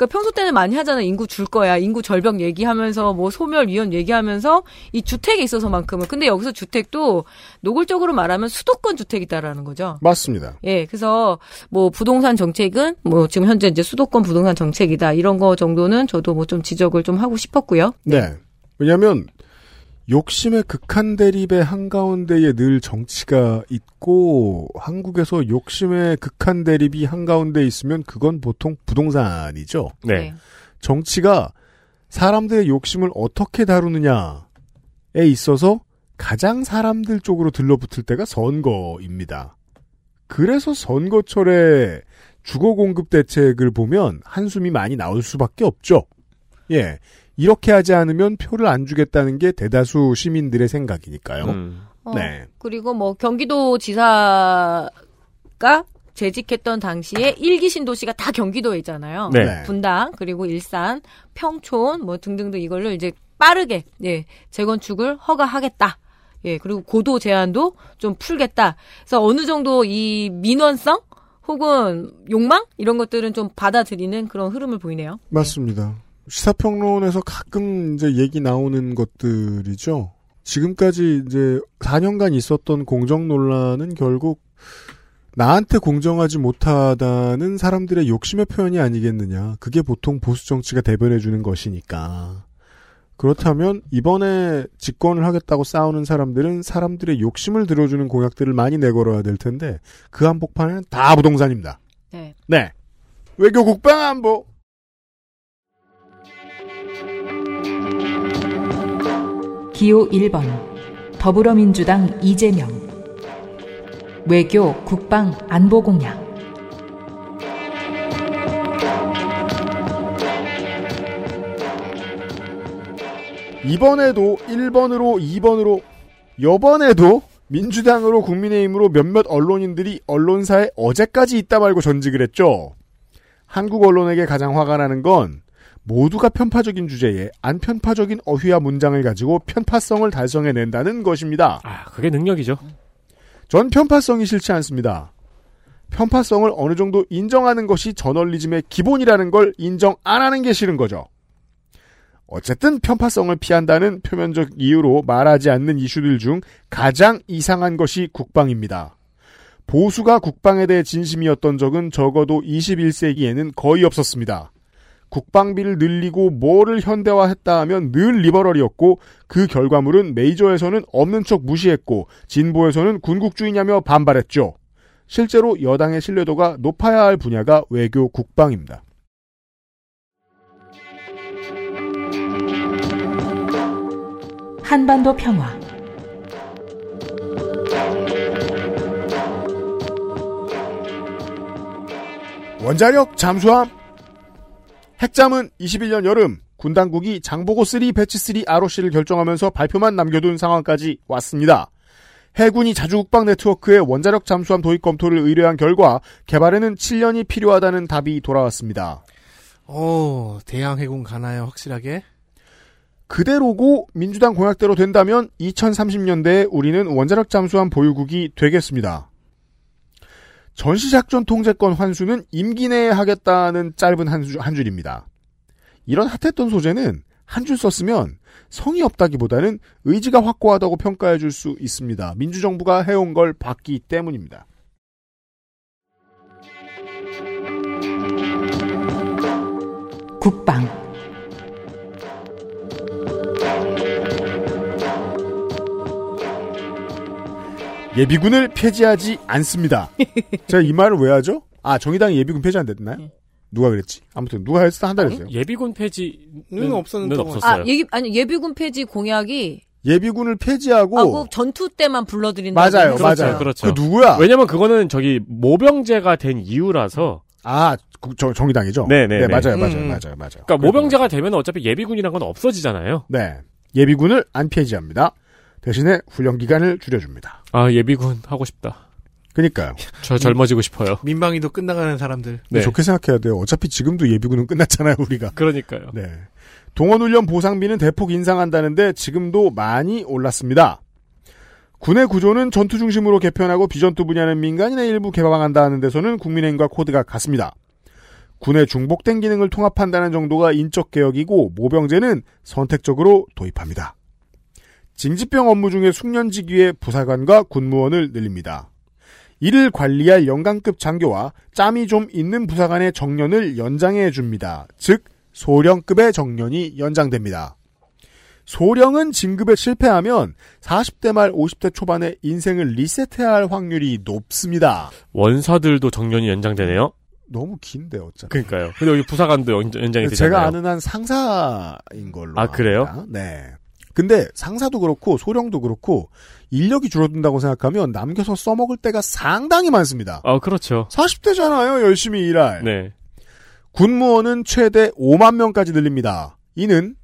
그러니까 평소 때는 많이 하잖아요. 인구 줄 거야. 인구 절벽 얘기하면서 뭐 소멸 위험 얘기하면서 이 주택에 있어서만큼은. 근데 여기서 주택도 노골적으로 말하면 수도권 주택이다라는 거죠. 맞습니다. 예, 그래서 뭐 부동산 정책은 뭐 지금 현재 이제 수도권 부동산 정책이다 이런 거 정도는 저도 뭐 좀 지적을 좀 하고 싶었고요. 네. 왜냐하면 욕심의 극한 대립의 한가운데에 늘 정치가 있고 한국에서 욕심의 극한 대립이 한가운데 있으면 그건 보통 부동산이죠. 네. 정치가 사람들의 욕심을 어떻게 다루느냐에 있어서 가장 사람들 쪽으로 들러붙을 때가 선거입니다. 그래서 선거철에 주거 공급 대책을 보면 한숨이 많이 나올 수밖에 없죠. 예. 이렇게 하지 않으면 표를 안 주겠다는 게 대다수 시민들의 생각이니까요. 음. 어, 네. 그리고 뭐 경기도 지사가 재직했던 당시에 일기 신도시가 다 경기도에 있잖아요. 네. 분당 그리고 일산, 평촌 뭐 등등등 이걸로 이제 빠르게 예, 재건축을 허가하겠다. 예, 그리고 고도 제한도 좀 풀겠다. 그래서 어느 정도 이 민원성 혹은 욕망 이런 것들은 좀 받아들이는 그런 흐름을 보이네요. 맞습니다. 시사평론에서 가끔 이제 얘기 나오는 것들이죠. 지금까지 이제 4년간 있었던 공정 논란은 결국 나한테 공정하지 못하다는 사람들의 욕심의 표현이 아니겠느냐. 그게 보통 보수 정치가 대변해주는 것이니까. 그렇다면 이번에 집권을 하겠다고 싸우는 사람들은 사람들의 욕심을 들어주는 공약들을 많이 내걸어야 될 텐데 그 한복판은 다 부동산입니다. 네. 네. 외교 국방 안보. 기호 1번 더불어민주당 이재명 외교, 국방, 안보 공약 이번에도 1번으로 2번으로 여번에도 민주당으로 국민의힘으로 몇몇 언론인들이 언론사에 어제까지 있다 말고 전직을 했죠. 한국 언론에게 가장 화가 나는 건 모두가 편파적인 주제에 안편파적인 어휘와 문장을 가지고 편파성을 달성해낸다는 것입니다. 아, 그게 능력이죠. 전 편파성이 싫지 않습니다. 편파성을 어느 정도 인정하는 것이 저널리즘의 기본이라는 걸 인정 안 하는 게 싫은 거죠. 어쨌든 편파성을 피한다는 표면적 이유로 말하지 않는 이슈들 중 가장 이상한 것이 국방입니다. 보수가 국방에 대해 진심이었던 적은 적어도 21세기에는 거의 없었습니다. 국방비를 늘리고 뭐를 현대화했다 하면 늘 리버럴이었고 그 결과물은 메이저에서는 없는 척 무시했고 진보에서는 군국주의냐며 반발했죠. 실제로 여당의 신뢰도가 높아야 할 분야가 외교 국방입니다. 한반도 평화 원자력 잠수함 핵잠은 21년 여름 군 당국이 장보고 3 batch 3 ROC를 결정하면서 발표만 남겨둔 상황까지 왔습니다. 해군이 자주국방 네트워크의 원자력 잠수함 도입 검토를 의뢰한 결과 개발에는 7년이 필요하다는 답이 돌아왔습니다. 오, 대양 해군 가나요, 확실하게? 그대로고 민주당 공약대로 된다면 2030년대에 우리는 원자력 잠수함 보유국이 되겠습니다. 전시작전 통제권 환수는 임기 내에 하겠다는 짧은 한, 줄, 한 줄입니다. 이런 핫했던 소재는 한 줄 썼으면 성의 없다기보다는 의지가 확고하다고 평가해 줄 수 있습니다. 민주정부가 해온 걸 봤기 때문입니다. 국방 예비군을 폐지하지 않습니다. 제가 이 말을 왜 하죠? 아, 정의당이 예비군 폐지 안 됐나요? 누가 그랬지? 아무튼 누가 했어 한다 그랬어요. 예비군 폐지는 는 없었는데. 없었어요. 아, 예비, 아니, 예비군 폐지 공약이 예비군을 폐지하고 하고 전투 때만 불러들인다. 맞아요, 그렇죠, 맞아요. 그렇죠. 그 누구야? 왜냐면 그거는 저기 모병제가 된 이유라서. 아, 그, 저, 정의당이죠? 네네. 네, 맞아요, 맞아요, 음. 맞아요, 맞아요. 그러니까 모병제가 되면 어차피 예비군이란 건 없어지잖아요. 네. 예비군을 안 폐지합니다. 대신에 훈련 기간을 줄여줍니다. 아 예비군 하고 싶다. 그니까요. 저 젊어지고 싶어요. 민방위도 끝나가는 사람들. 네. 좋게 생각해야 돼요. 어차피 지금도 예비군은 끝났잖아요, 우리가. 그러니까요. 네. 동원훈련 보상비는 대폭 인상한다는데 지금도 많이 올랐습니다. 군의 구조는 전투 중심으로 개편하고 비전투 분야는 민간인의 일부 개방한다는 데서는 국민의힘과 코드가 같습니다. 군의 중복된 기능을 통합한다는 정도가 인적 개혁이고 모병제는 선택적으로 도입합니다. 징집병 업무 중에 숙련직 위에 부사관과 군무원을 늘립니다. 이를 관리할 영강급 장교와 짬이 좀 있는 부사관의 정년을 연장해 줍니다. 즉 소령급의 정년이 연장됩니다. 소령은 진급에 실패하면 40대 말 50대 초반에 인생을 리셋해야 할 확률이 높습니다. 원사들도 정년이 연장되네요. 너무 긴데 어차피. 그러니까요. 근데 여기 부사관도 연, 연장이 되잖아요. 제가 아는 한 상사인 걸로. 아, 그래요? 네. 근데 상사도 그렇고 소령도 그렇고 인력이 줄어든다고 생각하면 남겨서 써먹을 때가 상당히 많습니다. 아 그렇죠. 40대잖아요. 열심히 일할. 네. 군무원은 최대 5만 명까지 늘립니다. 이는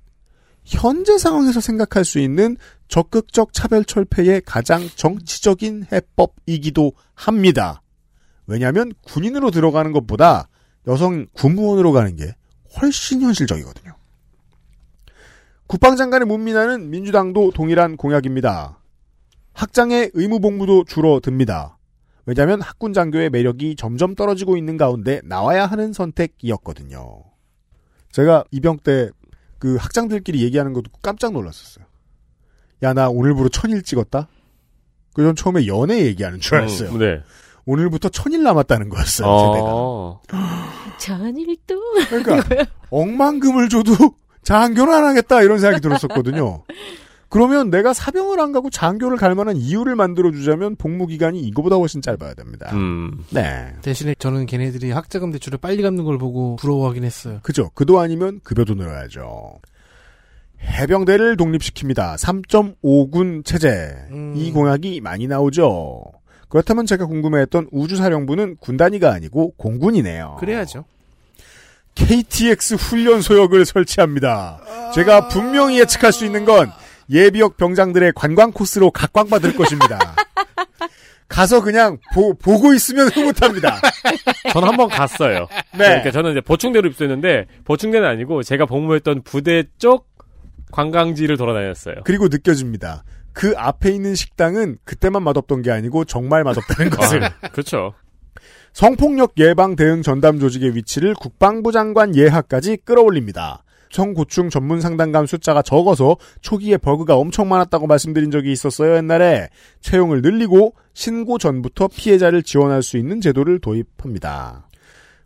현재 상황에서 생각할 수 있는 적극적 차별 철폐의 가장 정치적인 해법이기도 합니다. 왜냐하면 군인으로 들어가는 것보다 여성 군무원으로 가는 게 훨씬 현실적이거든요. 국방장관의 문민화는 민주당도 동일한 공약입니다. 학장의 의무복무도 줄어듭니다. 왜냐하면 학군 장교의 매력이 점점 떨어지고 있는 가운데 나와야 하는 선택이었거든요. 제가 입영 때 그 학장들끼리 얘기하는 것도 깜짝 놀랐었어요. 야, 나 오늘부로 천일 찍었다? 그전 처음에 연애 얘기하는 줄 알았어요. 음, 네. 오늘부터 천일 남았다는 거였어요, 어. 제대가. 전일도. 그러니까, 억만금을 줘도 장교는 안 하겠다, 이런 생각이 들었었거든요. 그러면 내가 사병을 안 가고 장교를 갈 만한 이유를 만들어 주자면 복무 기간이 이거보다 훨씬 짧아야 됩니다. 음. 네. 대신에 저는 걔네들이 학자금 대출을 빨리 갚는 걸 보고 부러워하긴 했어요. 그죠. 그도 아니면 급여도 늘어야죠. 해병대를 독립시킵니다. 3.5군 체제. 이 공약이 많이 나오죠. 그렇다면 제가 궁금해했던 우주사령부는 군 단위가 아니고 공군이네요. 그래야죠. KTX 훈련소역을 설치합니다. 제가 분명히 예측할 수 있는 건 예비역 병장들의 관광 코스로 각광받을 것입니다. 가서 그냥 보, 고 있으면 흐뭇합니다. 저는 한 번 갔어요. 네. 그러니까 저는 이제 보충대로 입소했는데 보충대는 아니고 제가 복무했던 부대 쪽 관광지를 돌아다녔어요. 그리고 느껴집니다. 그 앞에 있는 식당은 그때만 맛없던 게 아니고 정말 맛없다는 것을. 아, 그렇죠. 성폭력 예방 대응 전담 조직의 위치를 국방부 장관 예하까지 끌어올립니다. 성고충 전문 상담감 숫자가 적어서 초기에 버그가 엄청 많았다고 말씀드린 적이 있었어요, 옛날에. 채용을 늘리고 신고 전부터 피해자를 지원할 수 있는 제도를 도입합니다.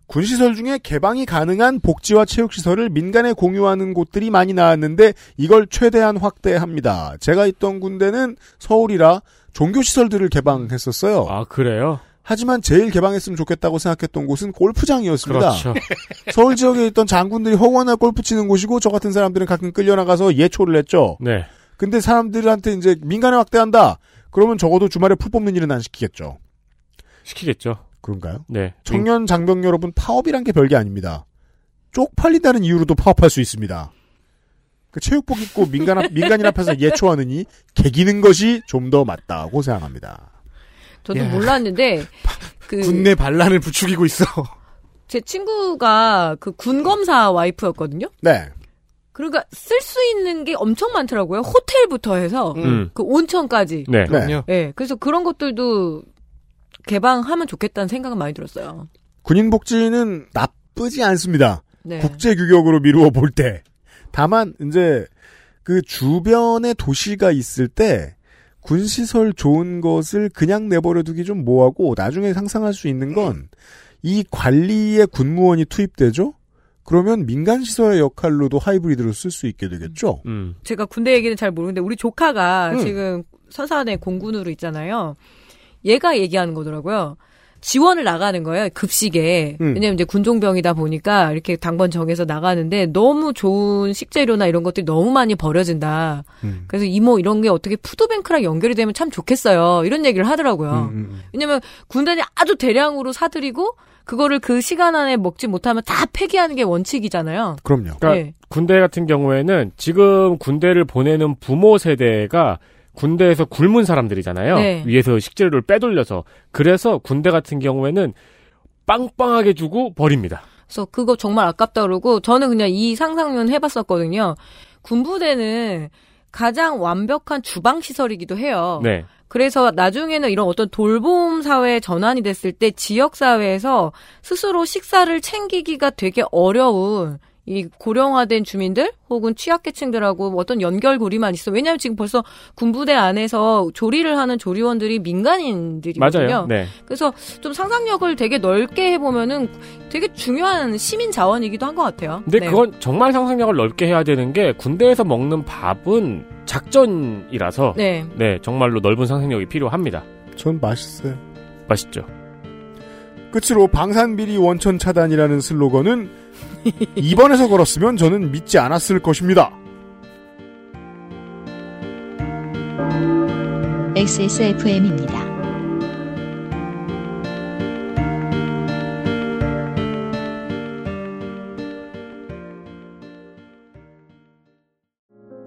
군시설 중에 개방이 가능한 복지와 체육시설을 민간에 공유하는 곳들이 많이 나왔는데 이걸 최대한 확대합니다. 제가 있던 군대는 서울이라 종교시설들을 개방했었어요. 아, 그래요? 하지만 제일 개방했으면 좋겠다고 생각했던 곳은 골프장이었습니다. 그렇죠. 서울 지역에 있던 장군들이 허구나 골프 치는 곳이고 저 같은 사람들은 가끔 끌려나가서 예초를 했죠. 네. 근데 사람들한테 이제 민간에 확대한다. 그러면 적어도 주말에 풀 뽑는 일은 안 시키겠죠. 시키겠죠. 그런가요? 네. 청년 장병 여러분 파업이란 게 별게 아닙니다. 쪽팔린다는 이유로도 파업할 수 있습니다. 그 체육복 입고 민간 앞, 민간인 앞에서 예초하느니 개기는 것이 좀 더 맞다고 생각합니다. 저도 야. 몰랐는데 그 군내 반란을 부추기고 있어. 제 친구가 그 군검사 와이프였거든요. 네. 그러니까 쓸 수 있는 게 엄청 많더라고요. 호텔부터 해서 음. 그 온천까지. 네. 그럼요. 네, 그래서 그런 것들도 개방하면 좋겠다는 생각은 많이 들었어요. 군인 복지는 나쁘지 않습니다. 네. 국제 규격으로 미루어 볼 때. 다만 이제 그 주변에 도시가 있을 때 군시설 좋은 것을 그냥 내버려 두기 좀 뭐하고 나중에 상상할 수 있는 건 이 관리에 군무원이 투입되죠? 그러면 민간 시설의 역할로도 하이브리드로 쓸 수 있게 되겠죠? 음. 제가 군대 얘기는 잘 모르는데 우리 조카가 음. 지금 서산에 공군으로 있잖아요. 얘가 얘기하는 거더라고요. 지원을 나가는 거예요. 급식에. 음. 왜냐면 이제 군종병이다 보니까 이렇게 당번 정해서 나가는데 너무 좋은 식재료나 이런 것들이 너무 많이 버려진다. 음. 그래서 이모 이런 게 어떻게 푸드뱅크랑 연결이 되면 참 좋겠어요. 이런 얘기를 하더라고요. 음, 음. 왜냐면 군단이 아주 대량으로 사들이고 그거를 그 시간 안에 먹지 못하면 다 폐기하는 게 원칙이잖아요. 그럼요. 그러니까 네. 군대 같은 경우에는 지금 군대를 보내는 부모 세대가 군대에서 굶은 사람들이잖아요. 네. 위에서 식재료를 빼돌려서. 그래서 군대 같은 경우에는 빵빵하게 주고 버립니다. 그래서 그거 정말 아깝다 그러고 저는 그냥 이 상상은 해봤었거든요. 군부대는 가장 완벽한 주방 시설이기도 해요. 네. 그래서 나중에는 이런 어떤 돌봄 사회 전환이 됐을 때 지역 사회에서 스스로 식사를 챙기기가 되게 어려운 이 고령화된 주민들 혹은 취약계층들하고 어떤 연결고리만 있어. 왜냐하면 지금 벌써 군부대 안에서 조리를 하는 조리원들이 민간인들이거든요. 맞아요. 네. 그래서 좀 상상력을 되게 넓게 해보면은 되게 중요한 시민 자원이기도 한 것 같아요. 근데 네. 그건 정말 상상력을 넓게 해야 되는 게 군대에서 먹는 밥은 작전이라서 네. 네, 정말로 넓은 상상력이 필요합니다. 전 맛있어요. 맛있죠. 끝으로 방산비리 원천 차단이라는 슬로건은 2번에서 걸었으면 저는 믿지 않았을 것입니다. XSFM입니다.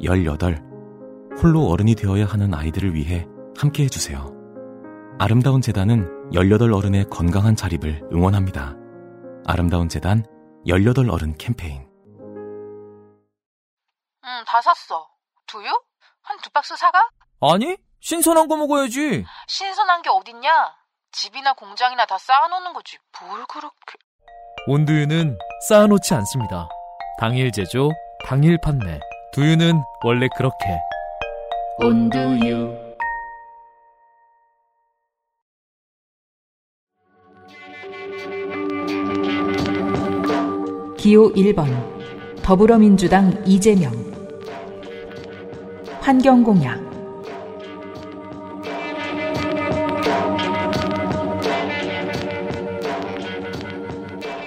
열여덟 홀로 어른이 되어야 하는 아이들을 위해 함께 해주세요. 아름다운 재단은 18 어른의 건강한 자립을 응원합니다. 아름다운 재단 18 어른 캠페인. 응, 다 샀어. 두유? 한 두 박스 사가? 아니, 신선한 거 먹어야지. 신선한 게 어딨냐? 집이나 공장이나 다 쌓아놓는 거지. 뭘 그렇게... 온두유는 쌓아놓지 않습니다. 당일 제조, 당일 판매. 두유는 원래 그렇게. 온두유. 기호 1번 더불어민주당 이재명 환경공약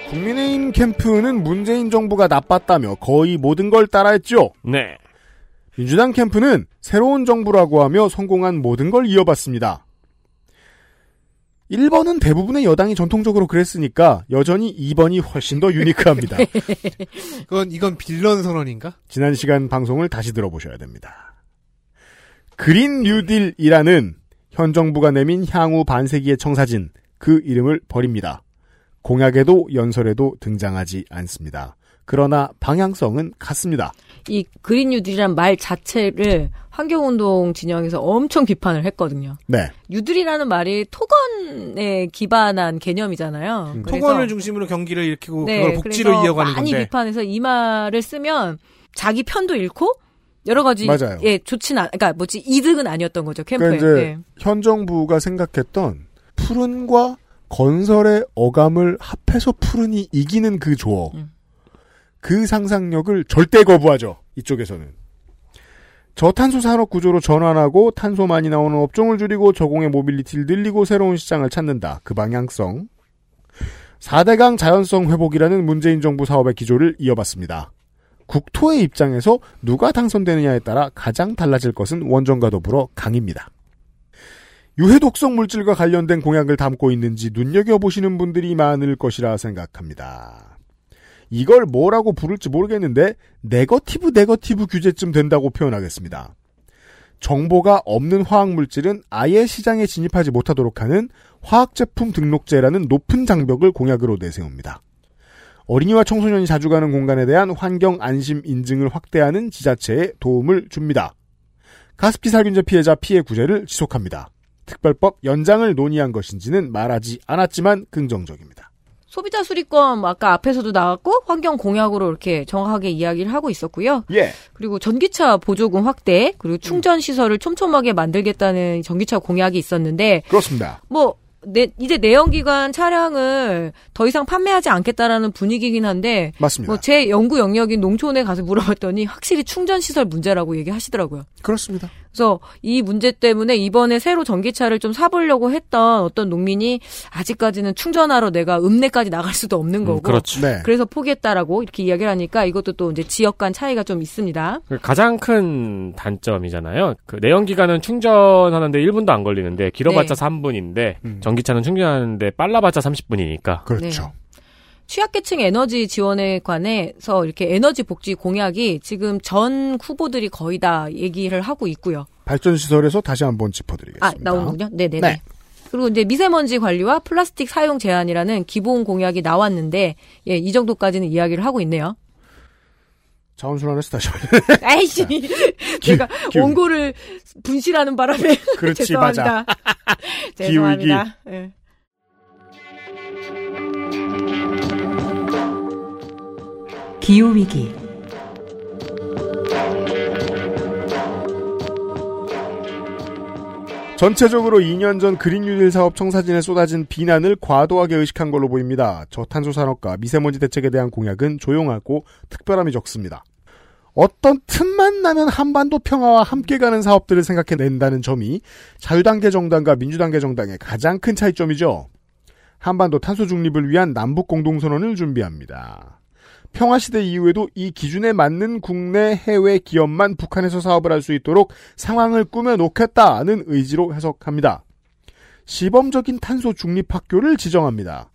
국민의힘 캠프는 문재인 정부가 나빴다며 거의 모든 걸 따라했죠. 네. 민주당 캠프는 새로운 정부라고 하며 성공한 모든 걸 이어봤습니다. 1번은 대부분의 여당이 전통적으로 그랬으니까 여전히 2번이 훨씬 더 unique합니다. 그건 이건 빌런 선언인가? 지난 시간 방송을 다시 들어보셔야 됩니다. 그린 뉴딜이라는 현 정부가 내민 향후 반세기의 청사진 그 이름을 버립니다. 공약에도 연설에도 등장하지 않습니다. 그러나 방향성은 같습니다. 이 그린 뉴딜이란 말 자체를 환경운동 진영에서 엄청 비판을 했거든요. 네. 뉴딜이라는 말이 토건에 기반한 개념이잖아요. 음. 그래서- 토건을 중심으로 경기를 일으키고 네, 그걸 복지로 그래서 이어가는 많이 건데. 비판해서 이 말을 쓰면 자기 편도 잃고 여러 가지 맞아요. 예 좋진 않, 그러니까 뭐지 이득은 아니었던 거죠 캠프에. 그러니까 이제 네. 현 정부가 생각했던 푸른과 건설의 어감을 합해서 푸른이 이기는 그 조어. 음. 그 상상력을 절대 거부하죠. 이쪽에서는. 저탄소 산업 구조로 전환하고 탄소 많이 나오는 업종을 줄이고 저공해 mobility를 늘리고 새로운 시장을 찾는다. 그 방향성. 4대강 자연성 회복이라는 문재인 정부 사업의 기조를 이어봤습니다. 국토의 입장에서 누가 당선되느냐에 따라 가장 달라질 것은 원전과 더불어 강입니다. 유해 독성 물질과 관련된 공약을 담고 있는지 눈여겨보시는 분들이 많을 것이라 생각합니다. 이걸 뭐라고 부를지 모르겠는데 네거티브 네거티브 규제쯤 된다고 표현하겠습니다. 정보가 없는 화학물질은 아예 시장에 진입하지 못하도록 하는 화학제품 등록제라는 높은 장벽을 공약으로 내세웁니다. 어린이와 청소년이 자주 가는 공간에 대한 환경 안심 인증을 확대하는 지자체에 도움을 줍니다. 가습기 살균제 피해자 피해 구제를 지속합니다. 특별법 연장을 논의한 것인지는 말하지 않았지만 긍정적입니다. 소비자 수리권 뭐 아까 앞에서도 나왔고 환경 공약으로 이렇게 정확하게 이야기를 하고 있었고요. 예. 그리고 전기차 보조금 확대 그리고 충전 시설을 촘촘하게 만들겠다는 전기차 공약이 있었는데 그렇습니다. 뭐 내, 이제 내연기관 차량을 더 이상 판매하지 않겠다라는 분위기긴 한데 맞습니다. 뭐 제 연구 영역인 농촌에 가서 물어봤더니 확실히 충전 시설 문제라고 얘기하시더라고요. 그렇습니다. 그래서 이 문제 때문에 이번에 새로 전기차를 좀 사보려고 했던 어떤 농민이 아직까지는 충전하러 내가 읍내까지 나갈 수도 없는 거고. 그렇죠. 네. 그래서 포기했다라고 이렇게 이야기를 하니까 이것도 또 이제 지역 간 차이가 좀 있습니다. 그 가장 큰 단점이잖아요. 그 내연기관은 충전하는데 1분도 안 걸리는데 길어봤자 네. 3분인데 전기차는 충전하는데 빨라봤자 30분이니까. 그렇죠. 네. 취약계층 에너지 지원에 관해서 이렇게 에너지 복지 공약이 지금 전 후보들이 거의 다 얘기를 하고 있고요. 발전시설에서 다시 한번 짚어드리겠습니다. 아, 나오는군요. 네네네. 네. 그리고 이제 미세먼지 관리와 플라스틱 사용 제한이라는 기본 공약이 나왔는데, 예, 이 정도까지는 이야기를 하고 있네요. 자원순환에서 다시 아이씨. 제가 기우. 원고를 분실하는 바람에. 그렇지, 죄송합니다. 맞아. 죄송합니다. 예. 기 후위기 전체적으로 2년 전 그린뉴딜 사업 청사진에 쏟아진 비난을 과도하게 의식한 걸로 보입니다. 저탄소 산업과 미세먼지 대책에 대한 공약은 조용하고 특별함이 적습니다. 어떤 틈만 나면 한반도 평화와 함께 가는 사업들을 생각해낸다는 점이 자유당계 정당과 민주당계 정당의 가장 큰 차이점이죠. 한반도 탄소 중립을 위한 남북 공동선언을 준비합니다. 평화시대 이후에도 이 기준에 맞는 국내 해외 기업만 북한에서 사업을 할 수 있도록 상황을 꾸며놓겠다는 의지로 해석합니다. 시범적인 탄소 중립 학교를 지정합니다.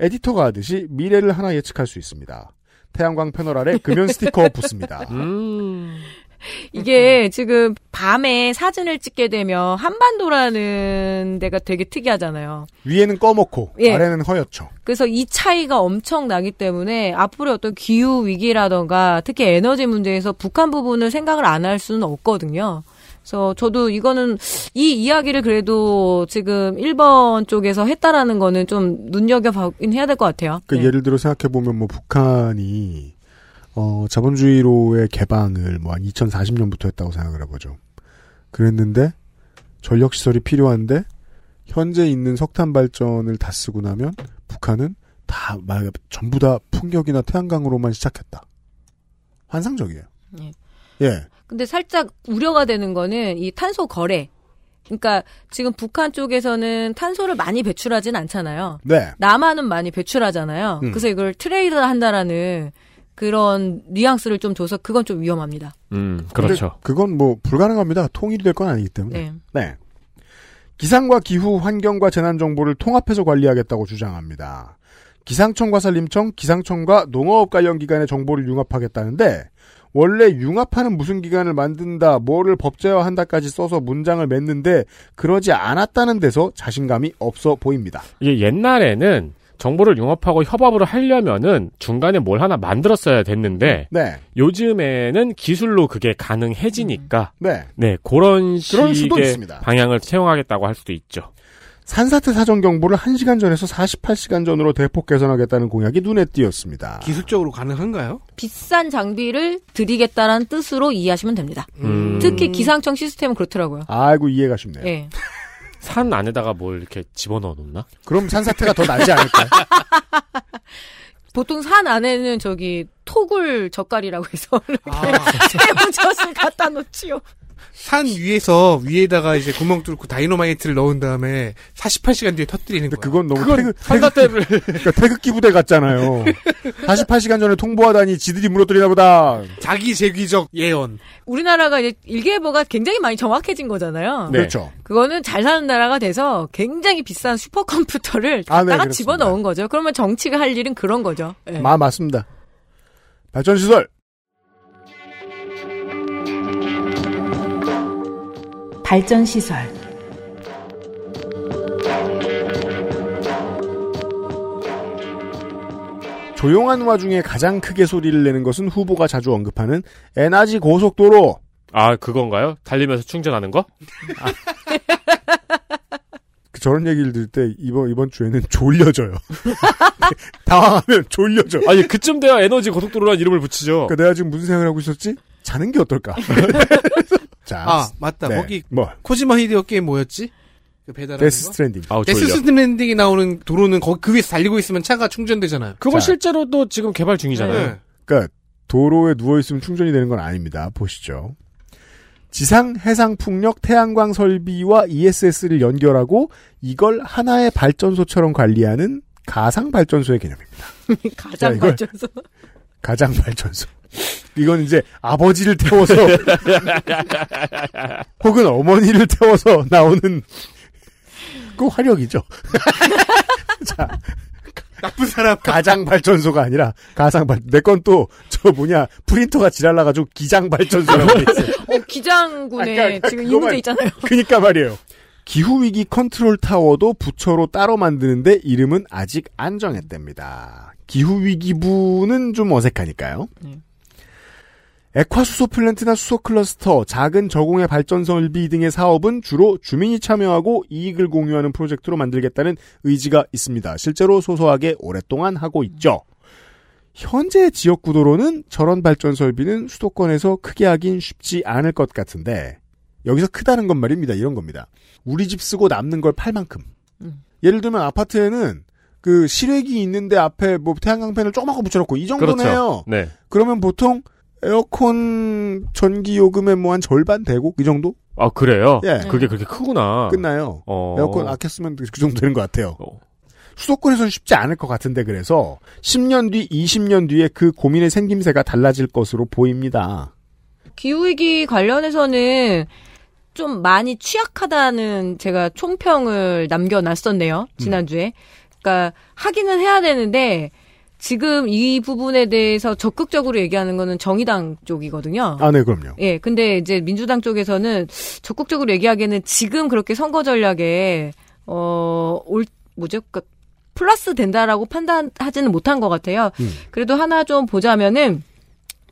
에디터가 하듯이 미래를 하나 예측할 수 있습니다. 태양광 패널 아래 금연 스티커 붙습니다. 음. 이게 지금 밤에 사진을 찍게 되면 한반도라는 데가 되게 특이하잖아요. 위에는 꺼먹고 예. 아래는 허옇죠. 그래서 이 차이가 엄청 나기 때문에 앞으로 어떤 기후 위기라던가 특히 에너지 문제에서 북한 부분을 생각을 안 할 수는 없거든요. 그래서 저도 이거는 이 이야기를 그래도 지금 1번 쪽에서 했다라는 거는 좀 눈여겨보긴 해야 될 것 같아요. 그 네. 예를 들어 생각해 보면 뭐 북한이 어 자본주의로의 개방을 뭐 한 2040년부터 했다고 생각을 해보죠. 그랬는데 전력 시설이 필요한데 현재 있는 석탄 발전을 다 쓰고 나면 북한은 다 말, 전부 다 풍력이나 태양광으로만 시작했다. 환상적이에요. 예. 예. 근데 살짝 우려가 되는 거는 이 탄소 거래. 그러니까 지금 북한 쪽에서는 탄소를 많이 배출하진 않잖아요. 네. 남한은 많이 배출하잖아요. 음. 그래서 이걸 트레이드 한다라는 그런 뉘앙스를 좀 줘서 그건 좀 위험합니다. 음, 근데 그건 뭐 불가능합니다. 통일이 될 건 아니기 때문에. 네. 네. 기상과 기후, 환경과 재난 정보를 통합해서 관리하겠다고 주장합니다. 기상청과 산림청, 기상청과 농업 관련 기관의 정보를 융합하겠다는데 원래 융합하는 무슨 기관을 만든다, 뭐를 법제화한다까지 써서 문장을 맺는데 그러지 않았다는 데서 자신감이 없어 보입니다. 이게 옛날에는 정보를 융합하고 협업을 하려면은 중간에 뭘 하나 만들었어야 됐는데 네. 요즘에는 기술로 그게 가능해지니까 네. 네 그런 식의 있습니다. 방향을 채용하겠다고 할 수도 있죠. 산사태 사전 경보를 1시간 전에서 48시간 전으로 대폭 개선하겠다는 공약이 눈에 띄었습니다. 기술적으로 가능한가요? 비싼 장비를 드리겠다라는 뜻으로 이해하시면 됩니다. 음. 특히 기상청 시스템은 그렇더라고요. 아이고 이해가 쉽네요. 예. 산 안에다가 뭘 이렇게 집어넣어 놓나? 그럼 산사태가 더 나지 않을까요? 보통 산 안에는 저기 토굴 젓갈이라고 해서 이렇게 아. 새우젓을 갖다 놓지요. 산 위에서 위에다가 이제 구멍 뚫고 다이너마이트를 넣은 다음에 48시간 뒤에 터뜨리는 거야. 그건 너무 그건 태극, 산사태를 그러니까 태극기 부대 같잖아요. 48시간 전에 통보하다니 지들이 무너뜨리나 보다. 자기 재귀적 예언. 우리나라가 이제 일기예보가 굉장히 많이 정확해진 거잖아요. 네. 그렇죠. 그거는 잘 사는 나라가 돼서 굉장히 비싼 슈퍼컴퓨터를 아, 네. 집어넣은 거죠. 그러면 정치가 할 일은 그런 거죠. 예. 마 맞습니다. 발전시설 발전 시설, 조용한 와중에 가장 크게 소리를 내는 것은 후보가 자주 언급하는 에너지 고속도로. 아 그건가요? 달리면서 충전하는 거? 그 저런 얘기를 들을 때 이번 이번 주에는 졸려져요. 당황하면 졸려져. 아니 그쯤 돼야 에너지 고속도로라는 이름을 붙이죠. 그러니까 내가 지금 무슨 생각을 하고 있었지? 자는 게 어떨까? 자, 아 맞다. 네. 거기 뭐 코지마 히데오 게임 뭐였지? 그 배달하는 데스 거? 스트랜딩. 아우 데스 졸려. 스트랜딩이 나오는 도로는 거기 그 위에서 달리고 있으면 차가 충전되잖아요. 그거 자. 실제로도 지금 개발 중이잖아요. 네. 그러니까 도로에 누워 있으면 충전이 되는 건 아닙니다. 보시죠. 지상, 해상, 풍력, 태양광 설비와 ESS를 연결하고 이걸 하나의 발전소처럼 관리하는 가상 발전소의 개념입니다. 가장 발전소. 가장 발전소. 이건 이제 아버지를 태워서 혹은 어머니를 태워서 나오는 그 화력이죠. 자, 나쁜 사람. 가장 발전소가 아니라 가상 발. 내 건 또 저 뭐냐 프린터가 지랄나가지고 기장 발전소라고 돼 있어요. 어, 기장군에 아까 지금 그거 이 문제 말- 있잖아요. 그니까 말이에요. 기후위기 컨트롤 타워도 부처로 따로 만드는데 이름은 아직 안 정했답니다. 기후위기부는 좀 어색하니까요. 액화수소 플랜트나 수소 클러스터, 작은 저공해 발전 설비 등의 사업은 주로 주민이 참여하고 이익을 공유하는 프로젝트로 만들겠다는 의지가 있습니다. 실제로 소소하게 오랫동안 하고 있죠. 현재 지역 구도로는 저런 발전 설비는 수도권에서 크게 하긴 쉽지 않을 것 같은데 여기서 크다는 건 말입니다. 이런 겁니다. 우리 집 쓰고 남는 걸 팔 만큼. 음. 예를 들면 아파트에는 그 실외기 있는데 앞에 뭐 태양광 펜을 조그맣게 붙여놓고 이 정도는 해요. 그렇죠. 네. 그러면 보통 에어컨 전기 요금의 뭐 한 절반 대고 이 정도 아 그래요? 예. 그게 그렇게 크구나. 끝나요. 어. 에어컨 아꼈으면 그 정도 되는 것 같아요. 수도권에서는 쉽지 않을 것 같은데 그래서 10년 뒤, 20년 뒤에 그 고민의 생김새가 달라질 것으로 보입니다. 기후위기 관련해서는 좀 많이 취약하다는 제가 총평을 남겨놨었네요. 지난주에. 그러니까 하기는 해야 되는데 지금 이 부분에 대해서 적극적으로 얘기하는 거는 정의당 쪽이거든요. 아, 네, 그럼요. 예, 근데 이제 민주당 쪽에서는 적극적으로 얘기하기에는 지금 그렇게 선거 전략에 어, 올 뭐죠? 그 플러스 된다라고 판단하지는 못한 것 같아요. 음. 그래도 하나 좀 보자면은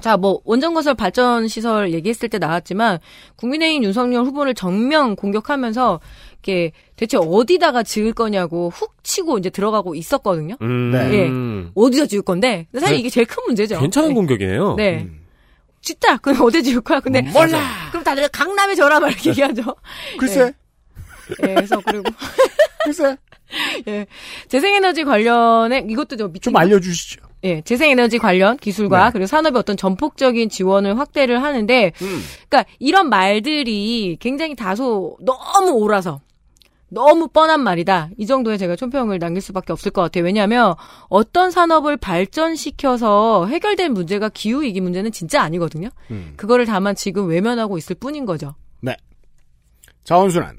자, 뭐 원전건설 발전 시설 얘기했을 때 나왔지만 국민의힘 윤석열 후보를 정면 공격하면서 이게 대체 어디다가 지을 거냐고 훅 치고 이제 들어가고 있었거든요. 음. 예. 어디다 지을 건데? 사실 네. 이게 제일 큰 문제죠. 괜찮은 네. 공격이네요. 네. 진짜 그럼 어디 지을 거야? 근데 몰라. 그럼 다들 강남에 저라 막 이렇게 얘기하죠. 글쎄. 예, 그래서 그리고 글쎄. 예. 재생에너지 관련해 이것도 좀 좀 알려주시죠. 예, 재생에너지 관련 기술과 네. 그리고 산업의 어떤 전폭적인 지원을 확대를 하는데, 음. 그러니까 이런 말들이 굉장히 다소 너무 옳아서 너무 뻔한 말이다. 이 정도에 제가 총평을 남길 수밖에 없을 것 같아요. 왜냐하면 어떤 산업을 발전시켜서 해결될 문제가 기후 위기 문제는 진짜 아니거든요. 음. 그거를 다만 지금 외면하고 있을 뿐인 거죠. 네. 자원순환.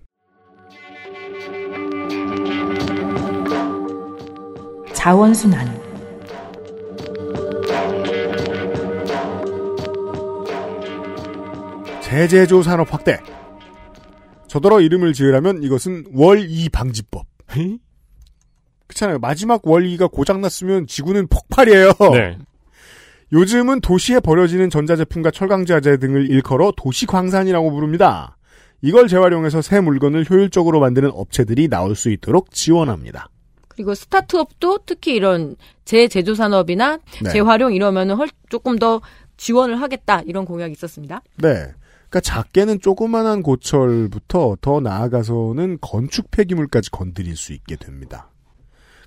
자원순환. 재제조 산업 확대. 저더러 이름을 지으라면 이것은 월이 방지법. 그렇잖아요. 마지막 월이가 고장났으면 지구는 폭발이에요. 네. 요즘은 도시에 버려지는 전자제품과 철강자재 등을 일컬어 도시광산이라고 부릅니다. 이걸 재활용해서 새 물건을 효율적으로 만드는 업체들이 나올 수 있도록 지원합니다. 그리고 스타트업도 특히 이런 재제조 산업이나 네. 재활용 이러면은 헐 조금 더 지원을 하겠다 이런 공약이 있었습니다. 네. 그러니까 작게는 조그만한 고철부터 더 나아가서는 건축 폐기물까지 건드릴 수 있게 됩니다.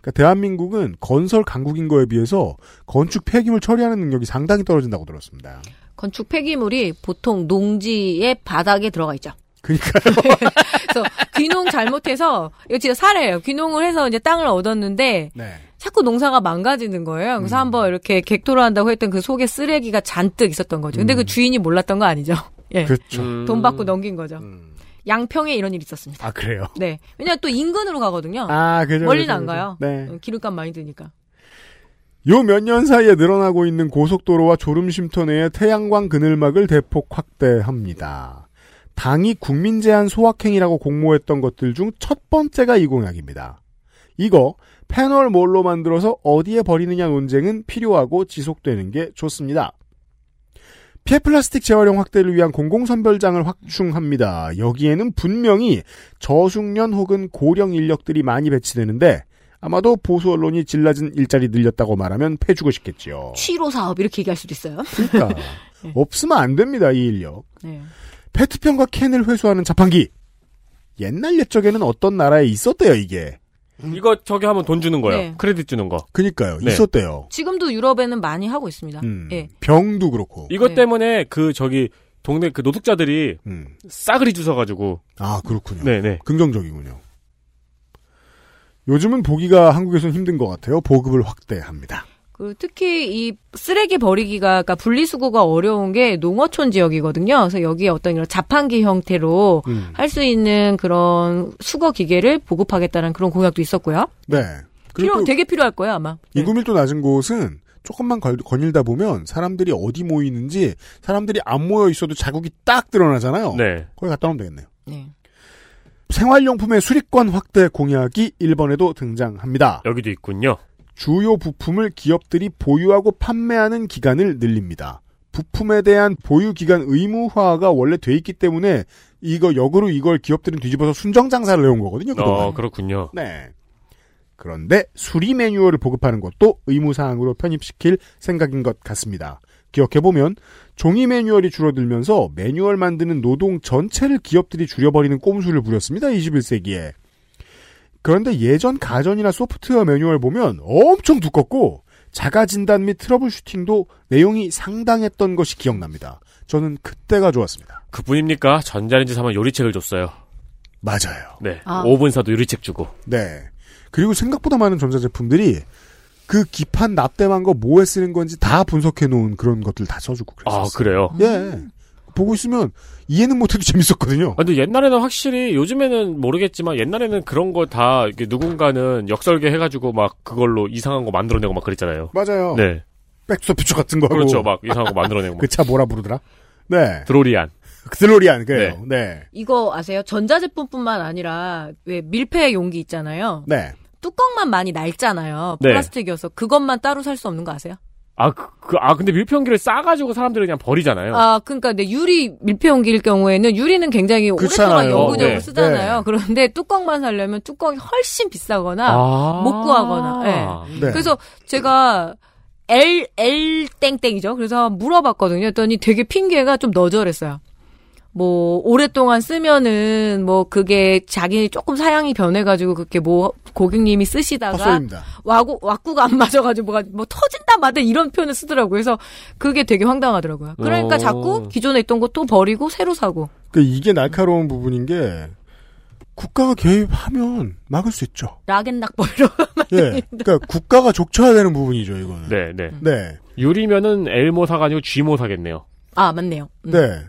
그러니까 대한민국은 건설 강국인 거에 비해서 건축 폐기물 처리하는 능력이 상당히 떨어진다고 들었습니다. 건축 폐기물이 보통 농지의 바닥에 들어가 있죠. 그러니까요. 그래서 귀농 잘못해서 이거 진짜 사례예요. 귀농을 해서 이제 땅을 얻었는데 네. 자꾸 농사가 망가지는 거예요. 그래서 한번 이렇게 객토를 한다고 했던 그 속에 쓰레기가 잔뜩 있었던 거죠. 근데 그 주인이 몰랐던 거 아니죠. 예. 그렇죠. 돈 받고 넘긴 거죠. 양평에 이런 일이 있었습니다. 아 그래요? 네. 왜냐 또 인근으로 가거든요. 아, 그죠, 멀리는 그죠, 안 가요. 네. 어, 기름값 많이 드니까. 요 몇 년 사이에 늘어나고 있는 고속도로와 졸음쉼터 내의 태양광 그늘막을 대폭 확대합니다. 당이 국민 제한 소확행이라고 공모했던 것들 중 첫 번째가 이 공약입니다. 이거 패널 몰로 만들어서 어디에 버리느냐 논쟁은 필요하고 지속되는 게 좋습니다. 피해 플라스틱 재활용 확대를 위한 공공선별장을 확충합니다. 여기에는 분명히 저숙련 혹은 고령 인력들이 많이 배치되는데 아마도 보수 언론이 질낮은 일자리 늘렸다고 말하면 패주고 싶겠지요. 취로 사업 이렇게 얘기할 수도 있어요. 그러니까 없으면 안 됩니다 이 인력. 네. 페트병과 캔을 회수하는 자판기. 옛날 옛적에는 어떤 나라에 있었대요 이게. 이거 저기 하면 돈 주는 거예요. 네. 크레딧 주는 거. 그니까요 네. 있었대요. 지금도 유럽에는 많이 하고 있습니다. 음. 예. 병도 그렇고. 이것 네. 때문에 그 저기 동네 그 노숙자들이 싸그리 주워가지고. 아 그렇군요. 네네. 긍정적이군요. 요즘은 보기가 한국에서는 힘든 것 같아요. 보급을 확대합니다. 그 특히 이 쓰레기 버리기가 그러니까 분리수거가 어려운 게 농어촌 지역이거든요. 그래서 여기에 어떤 이런 자판기 형태로 음. 할수 있는 그런 수거 기계를 보급하겠다는 그런 공약도 있었고요. 네. 필요 되게 필요할 거예요 아마. 인구밀도 낮은 곳은 조금만 걸- 거닐다 보면 사람들이 어디 모이는지 사람들이 안 모여 있어도 자국이 딱 드러나잖아요. 네. 거기 갖다 놓으면 되겠네요. 네. 생활용품의 수리권 확대 공약이 1번에도 등장합니다. 여기도 있군요. 주요 부품을 기업들이 보유하고 판매하는 기간을 늘립니다. 부품에 대한 보유 기간 의무화가 원래 돼 있기 때문에 이거 역으로 이걸 기업들은 뒤집어서 순정 장사를 해온 거거든요. 그동안. 어, 그렇군요. 네. 그런데 수리 매뉴얼을 보급하는 것도 의무 사항으로 편입시킬 생각인 것 같습니다. 기억해보면 종이 매뉴얼이 줄어들면서 매뉴얼 만드는 노동 전체를 기업들이 줄여버리는 꼼수를 부렸습니다. 21세기에. 그런데 예전 가전이나 소프트웨어 매뉴얼 보면 엄청 두껍고 자가 진단 및 troubleshooting도 내용이 상당했던 것이 기억납니다. 저는 그때가 좋았습니다. 그뿐입니까? 전자레인지 사면 요리책을 줬어요. 맞아요. 네. 아. 5분 사도 요리책 주고. 네. 그리고 생각보다 많은 전자 제품들이 그 기판 납땜한 거 뭐에 쓰는 건지 다 분석해 놓은 그런 것들 다 써주고 그랬어요. 아, 그래요? 예. 보고 있으면 이해는 못해도 재밌었거든요. 아, 근데 옛날에는 확실히 요즘에는 모르겠지만 옛날에는 그런 거 다 누군가는 역설계 해가지고 막 그걸로 이상한 거 만들어내고 막 그랬잖아요. 맞아요. 네. 백스피처 같은 거 하고. 그렇죠. 막 이상한 거 만들어내고. 그 차 뭐라 부르더라? 네. 드로리안. 드로리안 그래요. 네. 이거 아세요? 전자제품뿐만 아니라 왜 밀폐 용기 있잖아요. 네. 뚜껑만 많이 낡잖아요. 네. 플라스틱이어서 그것만 따로 살 수 없는 거 아세요? 아, 그, 그- 아, 근데 밀폐용기를 싸가지고 사람들이 그냥 버리잖아요. 아, 그러니까 네, 유리 밀폐 용기일 경우에는 유리는 굉장히 그렇잖아요. 오랫동안 영구적으로 네. 쓰잖아요. 네. 그런데 뚜껑만 사려면 뚜껑이 훨씬 비싸거나 아. 못 구하거나. 예. 네. 그래서 제가 L L 땡땡이죠. 그래서 물어봤거든요. 했더니 되게 핑계가 좀 너절했어요. 뭐 오랫동안 쓰면은 뭐 그게 자기 조금 사양이 변해가지고 그렇게 뭐 고객님이 쓰시다가 헛소리입니다. 와구 와꾸가 안 맞아가지고 뭐가 뭐 터진다 마다 이런 표현을 쓰더라고요. 그래서 그게 되게 황당하더라고요. 그러니까 어. 자꾸 기존에 있던 거또 버리고 새로 사고. 그 이게 날카로운 부분인 게 국가가 개입하면 막을 수 있죠. 락앤락 버리러. 예. 그러니까 국가가 족쳐야 되는 부분이죠, 이거는. 네, 네. 네. 유리면은 L모 사가 아니고 G모 사겠네요. 아 맞네요. 음. 네.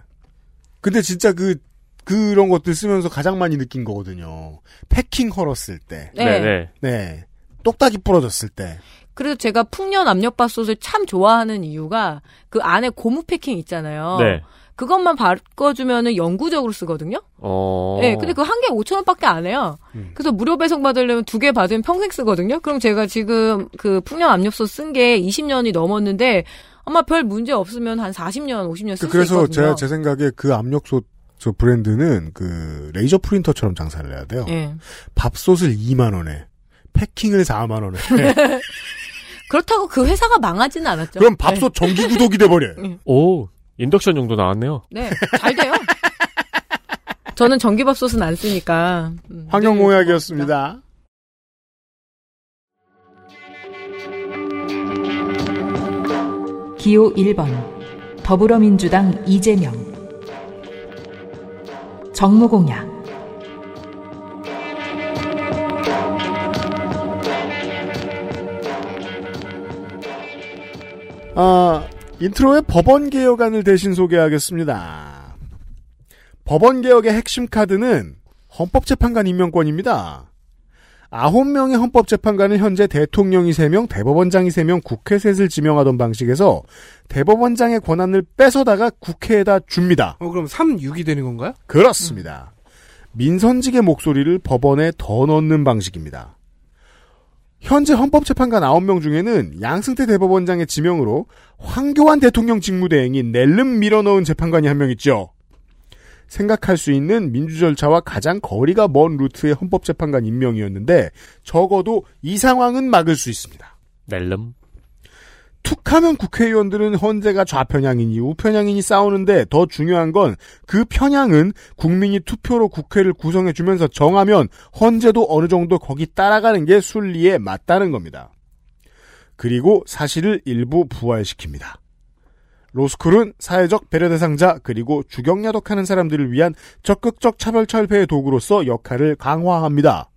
근데 진짜 그 그런 것들 쓰면서 가장 많이 느낀 거거든요. 패킹 헐었을 때. 네. 네, 네. 네. 똑딱이 부러졌을 때. 그래서 제가 풍년 압력밥솥을 참 좋아하는 이유가 그 안에 고무 패킹 있잖아요. 네. 그것만 바꿔주면은 영구적으로 쓰거든요. 어. 네, 근데 그 한개 5천 원밖에 안 해요. 그래서 무료 배송 받으려면 두 개 받으면 평생 쓰거든요. 그럼 제가 지금 그 풍년 압력솥 쓴 게 20년이 넘었는데 아마 별 문제 없으면 한 40년, 50년 쓸수 그래서 있거든요. 제가 제 생각에 그 압력솥 저 브랜드는 그 레이저 프린터처럼 장사를 해야 돼요. 예. 밥솥을 2만 원에 패킹을 4만 원에. 그렇다고 그 회사가 망하지는 않았죠. 그럼 밥솥 정기 구독이 돼 버려요. 오, 인덕션 정도 나왔네요. 네, 잘 돼요. 저는 전기밥솥은 안 쓰니까. 음, 환경공약이었습니다. 기호 1번 더불어민주당 이재명 정무공약 아, intro에 법원 개혁안을 대신 소개하겠습니다. 법원 개혁의 핵심 카드는 헌법재판관 임명권입니다. 아홉 명의 헌법재판관을 현재 대통령이 3명, 대법원장이 3명, 국회 셋을 지명하던 방식에서 대법원장의 권한을 뺏어다가 국회에다 줍니다. 어, 그럼 3, 6이 되는 건가요? 그렇습니다. 민선직의 목소리를 법원에 더 넣는 방식입니다. 현재 헌법재판관 9명 중에는 양승태 대법원장의 지명으로 황교안 대통령 직무대행인 낼름 밀어넣은 재판관이 한 명 있죠. 생각할 수 있는 민주 절차와 가장 거리가 먼 루트의 헌법재판관 임명이었는데 적어도 이 상황은 막을 수 있습니다. 낼름. 툭하면 국회의원들은 헌재가 좌편향이니 우편향이니 싸우는데 더 중요한 건 그 편향은 국민이 투표로 국회를 구성해 주면서 정하면 헌재도 어느 정도 거기 따라가는 게 순리에 맞다는 겁니다. 그리고 사실을 일부 부활시킵니다. 로스쿨은 사회적 배려 대상자 그리고 주경야독하는 사람들을 위한 적극적 차별 철폐의 도구로서 역할을 강화합니다.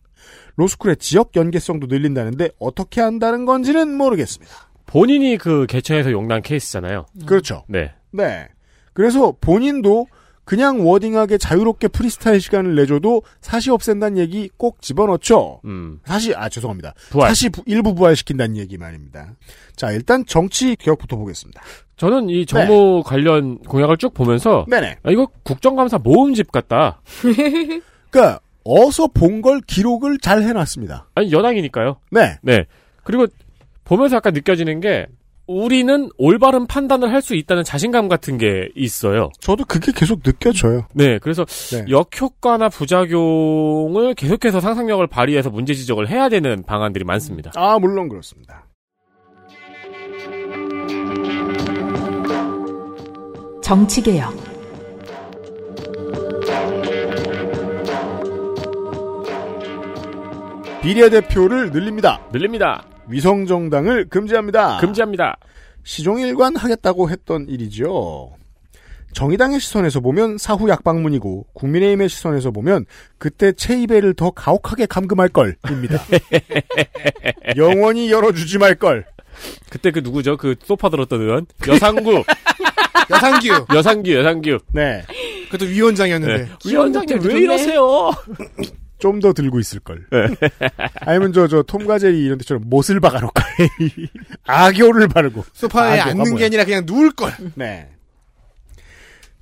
로스쿨의 지역 연계성도 늘린다는데 어떻게 한다는 건지는 모르겠습니다. 본인이 그 개천에서 용난 케이스잖아요. 그렇죠. 네. 네. 그래서 본인도 그냥 워딩하게 자유롭게 프리스타일 시간을 내줘도 사시 없앤다는 얘기 꼭 집어넣죠. 음. 사시, 아, 죄송합니다. 부활. 사시 부- 일부 부활시킨다는 얘기 말입니다. 자, 일단 정치 개혁부터 보겠습니다. 저는 이 정무 관련 공약을 쭉 보면서 네네. 아, 이거 국정감사 모음집 같다. 그러니까 어서 본 걸 기록을 잘 해놨습니다. 아니 여당이니까요. 네. 네. 그리고 보면서 약간 느껴지는 게 우리는 올바른 판단을 할 수 있다는 자신감 같은 게 있어요. 저도 그게 계속 느껴져요. 네, 그래서 네. 역효과나 부작용을 계속해서 상상력을 발휘해서 문제 지적을 해야 되는 방안들이 많습니다. 아, 물론 그렇습니다. 정치개혁 비례 대표를 늘립니다. 늘립니다. 위성정당을 금지합니다. 금지합니다. 시종일관 하겠다고 했던 일이죠. 정의당의 시선에서 보면 사후 약방문이고 국민의힘의 시선에서 보면 그때 체이베를 더 가혹하게 감금할 걸입니다. 영원히 열어주지 말 걸. 그때 그 누구죠? 그 소파 들었던 의원 여상구. 여상규. 여상규, 여상규. 네. 그것도 위원장이었는데. 네. 위원장님 왜 이러세요? 좀 더 들고 있을 걸. 아니면 저 저 톰과 제리 이런 데처럼 못을 박아놓고 악교를 바르고 소파에 앉는 게 뭐야. 아니라 그냥 누울 걸. 네.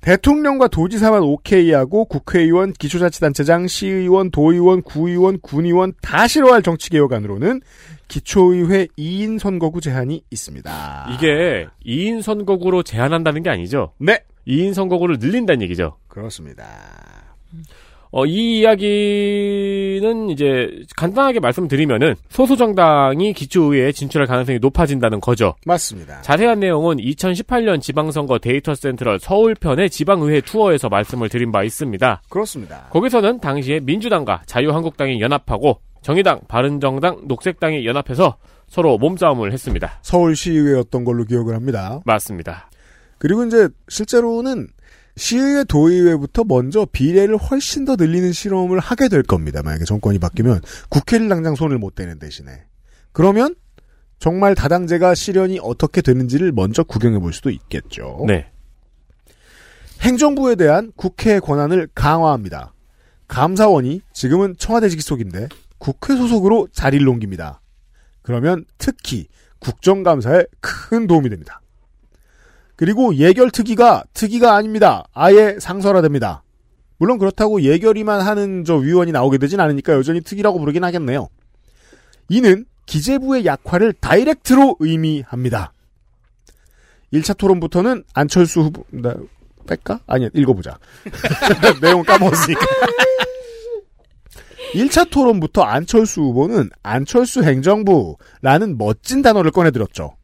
대통령과 도지사만 오케이하고 국회의원, 기초자치단체장, 시의원, 도의원, 구의원, 군의원 다 싫어할 정치개혁안으로는 기초의회 2인 선거구 제한이 있습니다. 이게 2인 선거구로 제한한다는 게 아니죠? 네. 2인 선거구를 늘린다는 얘기죠. 그렇습니다. 어, 이 이야기는 이제 간단하게 말씀드리면은 소수 정당이 기초의회에 진출할 가능성이 높아진다는 거죠. 맞습니다. 자세한 내용은 2018년 지방선거 데이터 센트럴 서울편의 지방의회 투어에서 말씀을 드린 바 있습니다. 그렇습니다. 거기서는 당시에 민주당과 자유한국당이 연합하고 정의당, 바른정당, 녹색당이 연합해서 서로 몸싸움을 했습니다. 서울시의회였던 걸로 기억을 합니다. 맞습니다. 그리고 이제 실제로는 시의회, 도의회부터 먼저 비례를 훨씬 더 늘리는 실험을 하게 될 겁니다. 만약에 정권이 바뀌면 국회를 당장 손을 못 대는 대신에 그러면 정말 다당제가 실현이 어떻게 되는지를 먼저 구경해 볼 수도 있겠죠. 네. 행정부에 대한 국회의 권한을 강화합니다. 감사원이 지금은 청와대 직속인데 국회 소속으로 자리를 옮깁니다. 그러면 특히 국정감사에 큰 도움이 됩니다. 그리고 예결 특위가 특위가 아닙니다. 아예 상설화됩니다. 물론 그렇다고 예결위만 하는 저 위원이 나오게 되진 않으니까 여전히 특위라고 부르긴 하겠네요. 이는 기재부의 약화를 다이렉트로 의미합니다. 1차 토론부터는 안철수 후보, 나, 뺄까? 아니야, 읽어보자. 내용 까먹었으니까. 1차 토론부터 안철수 후보는 안철수 행정부라는 멋진 단어를 꺼내들었죠.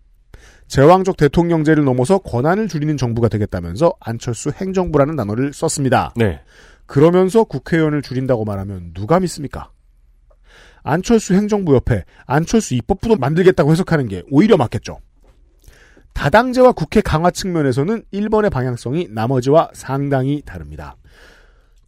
제왕적 대통령제를 넘어서 권한을 줄이는 정부가 되겠다면서 안철수 행정부라는 단어를 썼습니다. 네. 그러면서 국회의원을 줄인다고 말하면 누가 믿습니까? 안철수 행정부 옆에 안철수 입법부도 만들겠다고 해석하는 게 오히려 맞겠죠. 다당제와 국회 강화 측면에서는 1번의 방향성이 나머지와 상당히 다릅니다.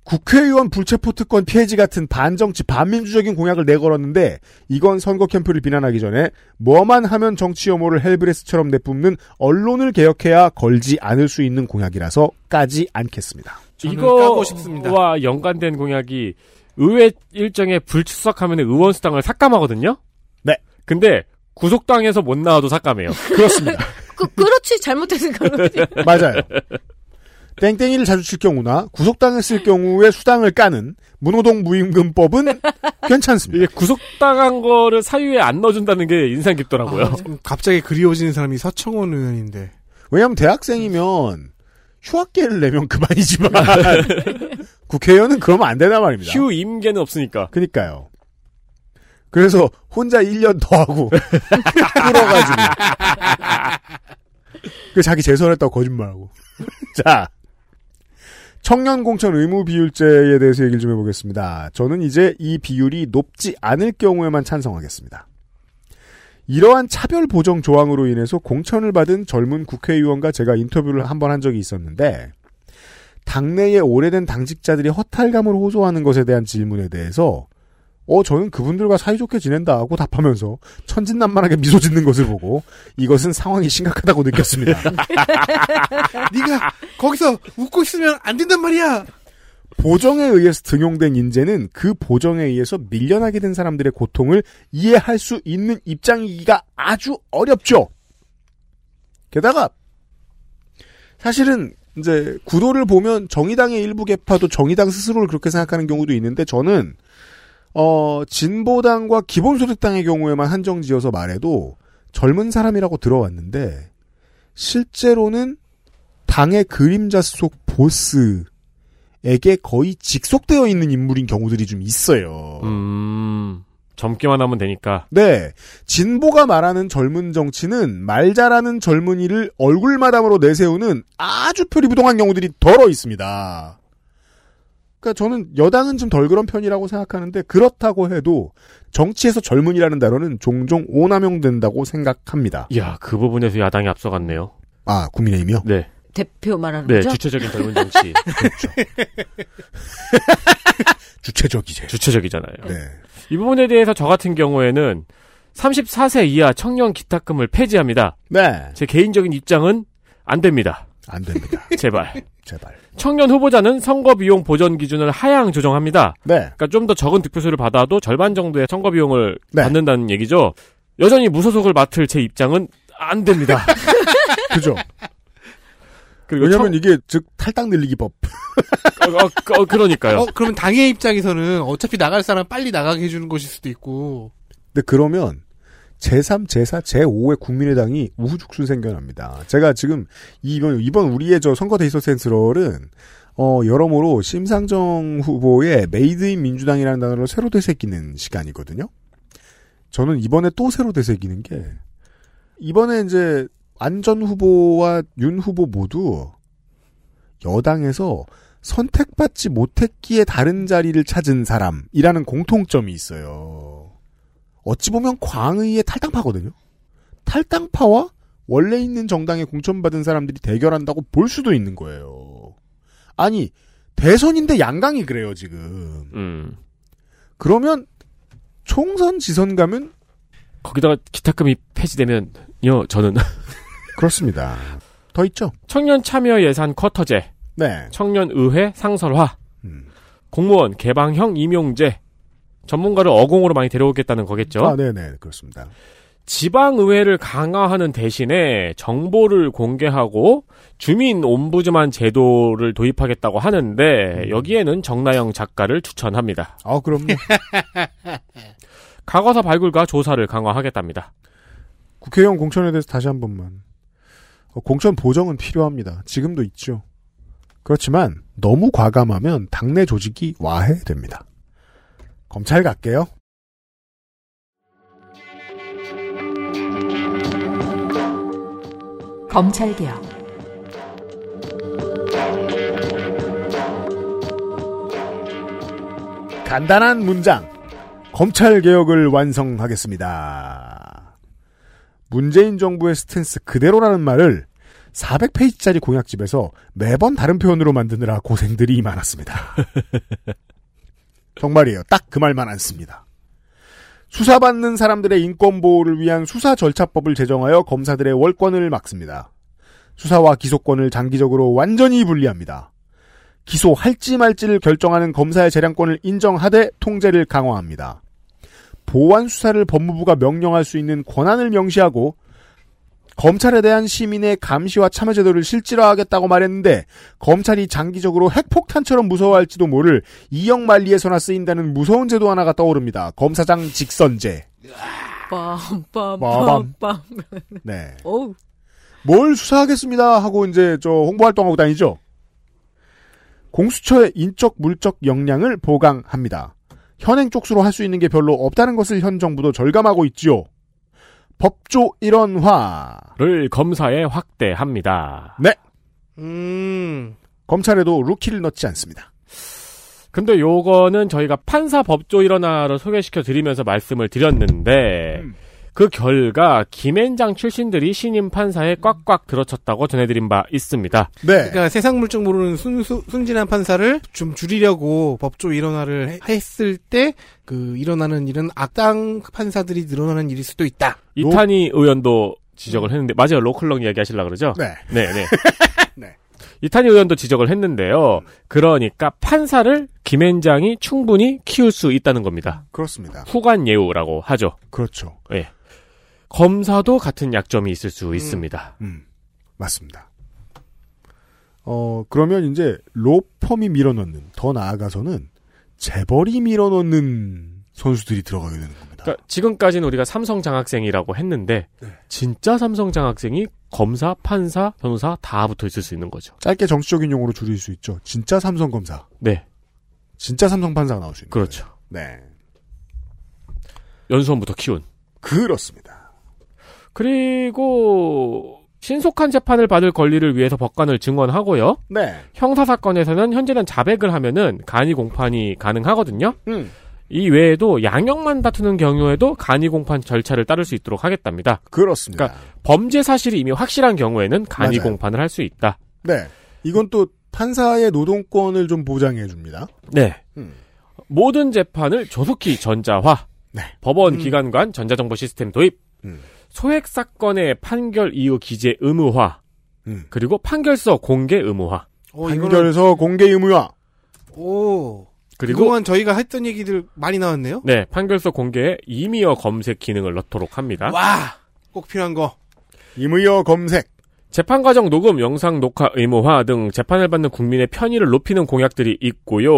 국회의원 불체포 특권 폐지 같은 반정치 반민주적인 공약을 내걸었는데 이건 선거 캠프를 비난하기 전에 뭐만 하면 정치 혐오를 헬브레스처럼 내뿜는 언론을 개혁해야 걸지 않을 수 있는 공약이라서 까지 않겠습니다. 이거와 연관된 공약이 의회 일정에 불출석하면 의원 수당을 삭감하거든요. 네. 근데 구속당에서 못 나와도 삭감해요. 그렇습니다. 그, 그렇지, 잘못했으니까 그렇지. 맞아요. 땡땡이를 자주 칠 경우나 구속당했을 경우에 수당을 까는 문호동 무임금법은 괜찮습니다. 이게 구속당한 거를 사유에 안 넣어준다는 게 인상 깊더라고요. 아, 갑자기 그리워지는 사람이 서청원 의원인데. 왜냐하면 대학생이면 휴학계를 내면 그만이지만 국회의원은 그러면 안 되나 말입니다. 휴 임계는 없으니까. 그니까요. 그래서 혼자 1년 더 하고 끌어가지고 그 자기 재선했다고 거짓말하고 자 청년 공천 의무 비율제에 대해서 얘기를 좀 해보겠습니다. 저는 이제 이 비율이 높지 않을 경우에만 찬성하겠습니다. 이러한 차별 보정 조항으로 인해서 공천을 받은 젊은 국회의원과 제가 인터뷰를 한 번 한 적이 있었는데 당내의 오래된 당직자들이 허탈감을 호소하는 것에 대한 질문에 대해서 어 저는 그분들과 사이좋게 지낸다 하고 답하면서 천진난만하게 미소 짓는 것을 보고 이것은 상황이 심각하다고 느꼈습니다. 네가 거기서 웃고 있으면 안 된단 말이야. 보정에 의해서 등용된 인재는 그 보정에 의해서 밀려나게 된 사람들의 고통을 이해할 수 있는 입장이기가 아주 어렵죠. 게다가 사실은 이제 구도를 보면 정의당의 일부 개파도 정의당 스스로를 그렇게 생각하는 경우도 있는데 저는 어 진보당과 기본소득당의 경우에만 한정지어서 말해도 젊은 사람이라고 들어왔는데 실제로는 당의 그림자 속 보스 에게 거의 직속되어 있는 인물인 경우들이 좀 있어요. 음, 젊기만 하면 되니까. 네. 진보가 말하는 젊은 정치는 말 잘하는 젊은이를 얼굴마담으로 내세우는 아주 표리부동한 경우들이 덜어 있습니다. 그러니까 저는 여당은 좀 덜 그런 편이라고 생각하는데 그렇다고 해도 정치에서 젊은이라는 단어는 종종 오남용된다고 생각합니다. 이야, 그 부분에서 야당이 앞서갔네요. 아, 국민의힘이요? 네. 대표 말하는 네, 거죠? 주체적인 젊은 정치. 주체적이죠. 주체적이잖아요. 네. 이 부분에 대해서 저 같은 경우에는 34세 이하 청년 기탁금을 폐지합니다. 네. 제 개인적인 입장은 안 됩니다. 안 됩니다. 제발. 제발. 청년 후보자는 선거 비용 보전 기준을 하향 조정합니다. 네. 그러니까 좀 더 적은 득표수를 받아도 절반 정도의 선거 비용을 네. 받는다는 얘기죠. 여전히 무소속을 맡을 제 입장은 안 됩니다. 그죠? 왜냐면 청- 이게 즉 탈당 늘리기법. 어, 어, 그러니까요. 어, 그러면 당의 입장에서는 어차피 나갈 사람 빨리 나가게 해주는 것일 수도 있고. 근데 그러면 제3, 제4, 제5의 국민의당이 우후죽순 생겨납니다. 제가 지금 이번 이번 우리의 저 선거 데이터 센트럴은 어 여러모로 심상정 후보의 made in 민주당이라는 단어를 새로 되새기는 시간이거든요. 저는 이번에 또 새로 되새기는 게 이번에 이제 안전 후보와 윤 후보 모두 여당에서 선택받지 못했기에 다른 자리를 찾은 사람이라는 공통점이 있어요. 어찌 보면 광의의 탈당파거든요. 탈당파와 원래 있는 정당에 공천받은 사람들이 대결한다고 볼 수도 있는 거예요. 아니 대선인데 양강이 그래요 지금. 음. 그러면 총선 지선 가면 거기다가 기탁금이 폐지되면요, 저는. 그렇습니다. 더 있죠. 청년 참여 예산 쿼터제, 네. 청년 의회 상설화, 음. 공무원 개방형 임용제, 전문가를 어공으로 많이 데려오겠다는 거겠죠. 아, 네네 그렇습니다. 지방의회를 강화하는 대신에 정보를 공개하고 주민 옴부즈만 제도를 도입하겠다고 하는데 여기에는 정나영 작가를 추천합니다. 아 그럼요. 과거사 발굴과 조사를 강화하겠답니다. 국회의원 공천에 대해서 다시 한 번만. 어, 공천 보정은 필요합니다. 지금도 있죠. 그렇지만 너무 과감하면 당내 조직이 와해됩니다. 검찰 갈게요. 검찰개혁 간단한 문장. 검찰 개혁을 완성하겠습니다. 문재인 정부의 스탠스 그대로라는 말을 400페이지짜리 공약집에서 매번 다른 표현으로 만드느라 고생들이 많았습니다. 정말이에요. 딱 그 말만 안 씁니다. 수사받는 사람들의 인권 보호를 위한 수사 절차법을 제정하여 검사들의 월권을 막습니다. 수사와 기소권을 장기적으로 완전히 분리합니다. 기소할지 말지를 결정하는 검사의 재량권을 인정하되 통제를 강화합니다. 보완 수사를 법무부가 명령할 수 있는 권한을 명시하고 검찰에 대한 시민의 감시와 참여 제도를 실질화하겠다고 말했는데 검찰이 장기적으로 핵폭탄처럼 무서워할지도 모를 이영만리에서나 쓰인다는 무서운 제도 하나가 떠오릅니다. 검사장 직선제. 빰빰빰빰. 네. 어우. 뭘 수사하겠습니다 하고 이제 저 홍보 활동하고 다니죠. 공수처의 인적 물적 역량을 보강합니다. 현행 쪽수로 할 수 있는 게 별로 없다는 것을 현 정부도 절감하고 있지요. 법조 일원화를 검사에 확대합니다. 네. 음. 검찰에도 루키를 넣지 않습니다. 근데 요거는 저희가 판사 법조 일원화를 소개시켜 드리면서 말씀을 드렸는데 그 결과 김앤장 출신들이 신임 판사에 꽉꽉 들어쳤다고 전해드린 바 있습니다. 네. 그러니까 세상 물정 모르는 순수, 순진한 판사를 좀 줄이려고 법조 일원화를 해- 했을 때 그 일어나는 일은 악당 판사들이 늘어나는 일일 수도 있다. 이탄희 의원도 지적을 했는데 맞아요 로클럭 이야기 하시려 그러죠? 네. 네, 네. 네. 이탄희 의원도 지적을 했는데요. 그러니까 판사를 김앤장이 충분히 키울 수 있다는 겁니다. 그렇습니다. 후관 예우라고 하죠. 그렇죠. 예. 검사도 같은 약점이 있을 수 있습니다. 음, 맞습니다. 어, 그러면 이제 로펌이 밀어넣는, 더 나아가서는 재벌이 밀어넣는 선수들이 들어가게 되는 겁니다. 그러니까 지금까지는 우리가 삼성 장학생이라고 했는데 네. 진짜 삼성 장학생이 검사, 판사, 변호사 다 붙어 있을 수 있는 거죠. 짧게 정치적인 용어로 줄일 수 있죠. 진짜 삼성 검사. 네. 진짜 삼성 판사가 나올 수 있는 그렇죠. 거예요. 네. 연수원부터 키운. 그렇습니다. 그리고 신속한 재판을 받을 권리를 위해서 법관을 증언하고요. 네. 형사 사건에서는 현재는 자백을 하면은 간이 공판이 가능하거든요. 음. 이 외에도 양형만 다투는 경우에도 간이 공판 절차를 따를 수 있도록 하겠답니다. 그렇습니다. 그러니까 범죄 사실이 이미 확실한 경우에는 간이 맞아요. 공판을 할 수 있다. 네. 이건 또 판사의 노동권을 좀 보장해 줍니다. 네. 음. 모든 재판을 조속히 전자화. 네. 법원 기관관 전자정보 시스템 도입. 음. 소액 사건의 판결 이후 기재 의무화. 그리고 판결서 공개 의무화. 어, 이거는- 판결서 공개 의무화. 오. 그리고- 그동안 저희가 했던 얘기들 많이 나왔네요. 네, 판결서 공개에 이미어 검색 기능을 넣도록 합니다. 와! 꼭 필요한 거. 임의어 검색. 재판 과정 녹음, 영상 녹화 의무화 등 재판을 받는 국민의 편의를 높이는 공약들이 있고요.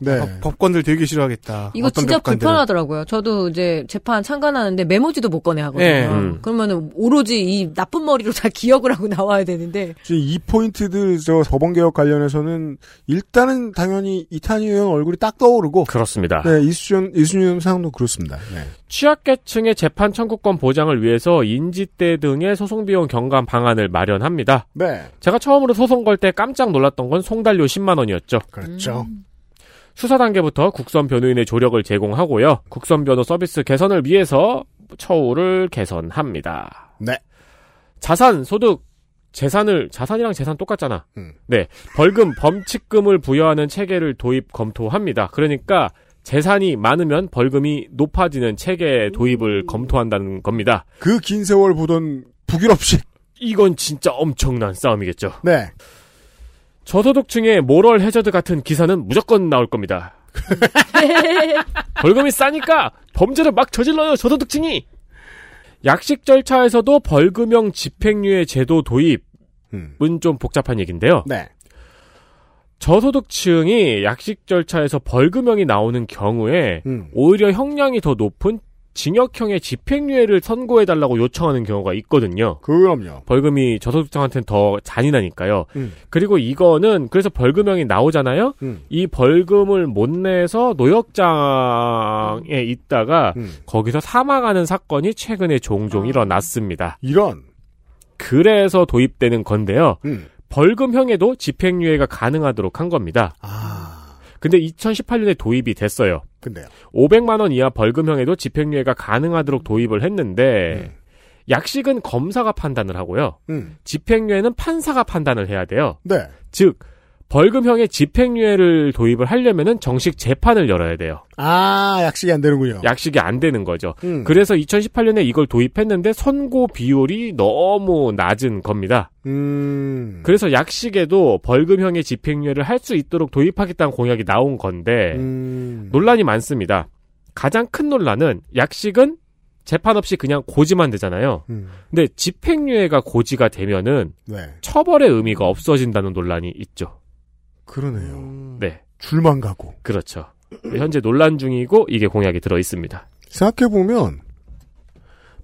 네. 법- 법관들 되게 싫어하겠다. 이거 진짜 법관들은. 불편하더라고요. 저도 이제 재판 참관하는데 메모지도 못 꺼내 하거든요. 네. 음. 그러면은 오로지 이 나쁜 머리로 다 기억을 하고 나와야 되는데 지금 이 포인트들 저 법원 개혁 관련해서는 일단은 당연히 이탄희 의원 얼굴이 딱 떠오르고 그렇습니다. 네, 이수준 이수준 상도 그렇습니다. 네. 취약계층의 재판 청구권 보장을 위해서 인지대 등의 소송 비용 경감 방안을 마련 합니다. 네. 제가 처음으로 소송 걸 때 깜짝 놀랐던 건 송달료 10만 원이었죠. 그렇죠. 수사 단계부터 국선 변호인의 조력을 제공하고요. 국선 변호 서비스 개선을 위해서 처우를 개선합니다. 네. 자산, 소득, 재산을 자산이랑 재산 똑같잖아. 음. 네. 벌금, 범칙금을 부여하는 체계를 도입 검토합니다. 그러니까 재산이 많으면 벌금이 높아지는 체계 도입을 검토한다는 겁니다. 그 긴 세월 보던 북유럽식. 이건 진짜 엄청난 싸움이겠죠. 네. 저소득층의 모럴 해저드 같은 기사는 무조건 나올 겁니다. 벌금이 싸니까 범죄를 막 저질러요, 저소득층이! 약식 절차에서도 벌금형 집행유예 제도 도입은 좀 복잡한 얘기인데요. 네. 저소득층이 약식 절차에서 벌금형이 나오는 경우에 음. 오히려 형량이 더 높은 징역형의 집행유예를 선고해달라고 요청하는 경우가 있거든요. 그럼요. 벌금이 저소득층한테는 더 잔인하니까요. 음. 그리고 이거는 그래서 벌금형이 나오잖아요. 음. 이 벌금을 못 내서 노역장에 있다가 음. 거기서 사망하는 사건이 최근에 종종 일어났습니다. 이런. 그래서 도입되는 건데요. 음. 벌금형에도 집행유예가 가능하도록 한 겁니다. 근데 2018년에 도입이 됐어요. 근데요. 500만 원 이하 벌금형에도 집행유예가 가능하도록 도입을 했는데 약식은 검사가 판단을 하고요. 음. 집행유예는 판사가 판단을 해야 돼요. 네. 즉 벌금형의 집행유예를 도입을 하려면은 정식 재판을 열어야 돼요. 아, 약식이 안 되는군요. 약식이 안 되는 거죠. 음. 그래서 2018년에 이걸 도입했는데 선고 비율이 너무 낮은 겁니다. 음. 그래서 약식에도 벌금형의 집행유예를 할 수 있도록 도입하겠다는 공약이 나온 건데 음. 논란이 많습니다. 가장 큰 논란은 약식은 재판 없이 그냥 고지만 되잖아요. 음. 근데 집행유예가 고지가 되면은 네. 처벌의 의미가 없어진다는 논란이 있죠. 그러네요. 네. 줄만 가고. 그렇죠. 현재 논란 중이고 이게 공약이 들어 있습니다. 생각해 보면,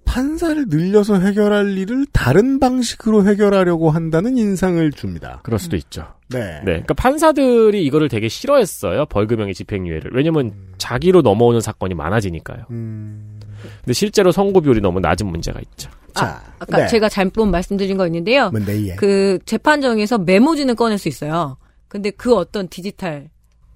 판사를 늘려서 해결할 일을 다른 방식으로 해결하려고 한다는 인상을 줍니다. 그럴 수도 있죠. 네. 네. 그러니까 판사들이 이거를 되게 싫어했어요. 벌금형의 집행유예를. 왜냐면 음. 자기로 넘어오는 사건이 많아지니까요. 근데 실제로 선고 비율이 너무 낮은 문제가 있죠. 자, 아 까 네. 제가 잘못 말씀드린 거 있는데요. 뭔데, 예. 그 재판정에서 메모지는 꺼낼 수 있어요. 근데 그 어떤 디지털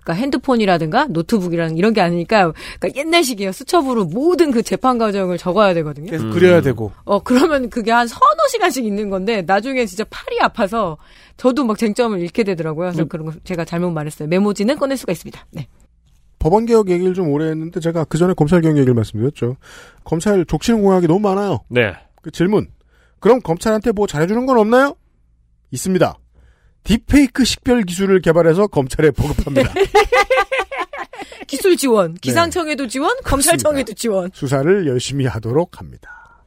그러니까 핸드폰이라든가 노트북이랑 이런 게 아니니까 그러니까 옛날식이에요. 수첩으로 모든 그 재판 과정을 적어야 되거든요. 계속 그려야 되고. 어 그러면 그게 한 서너 시간씩 있는 건데 나중에 진짜 팔이 아파서 저도 막 쟁점을 잃게 되더라고요. 그래서 그런 거 제가 잘못 말했어요. 메모지는 꺼낼 수가 있습니다. 네. 법원 개혁 얘기를 좀 오래 했는데 제가 그 전에 검찰 개혁 얘기를 말씀드렸죠. 검찰 족치는 공약이 너무 많아요. 네. 그 질문. 그럼 검찰한테 뭐 잘해주는 건 없나요? 있습니다. 딥페이크 식별 기술을 개발해서 검찰에 보급합니다. 기술 지원, 기상청에도 지원, 검찰청에도 지원. 수사를 열심히 하도록 합니다.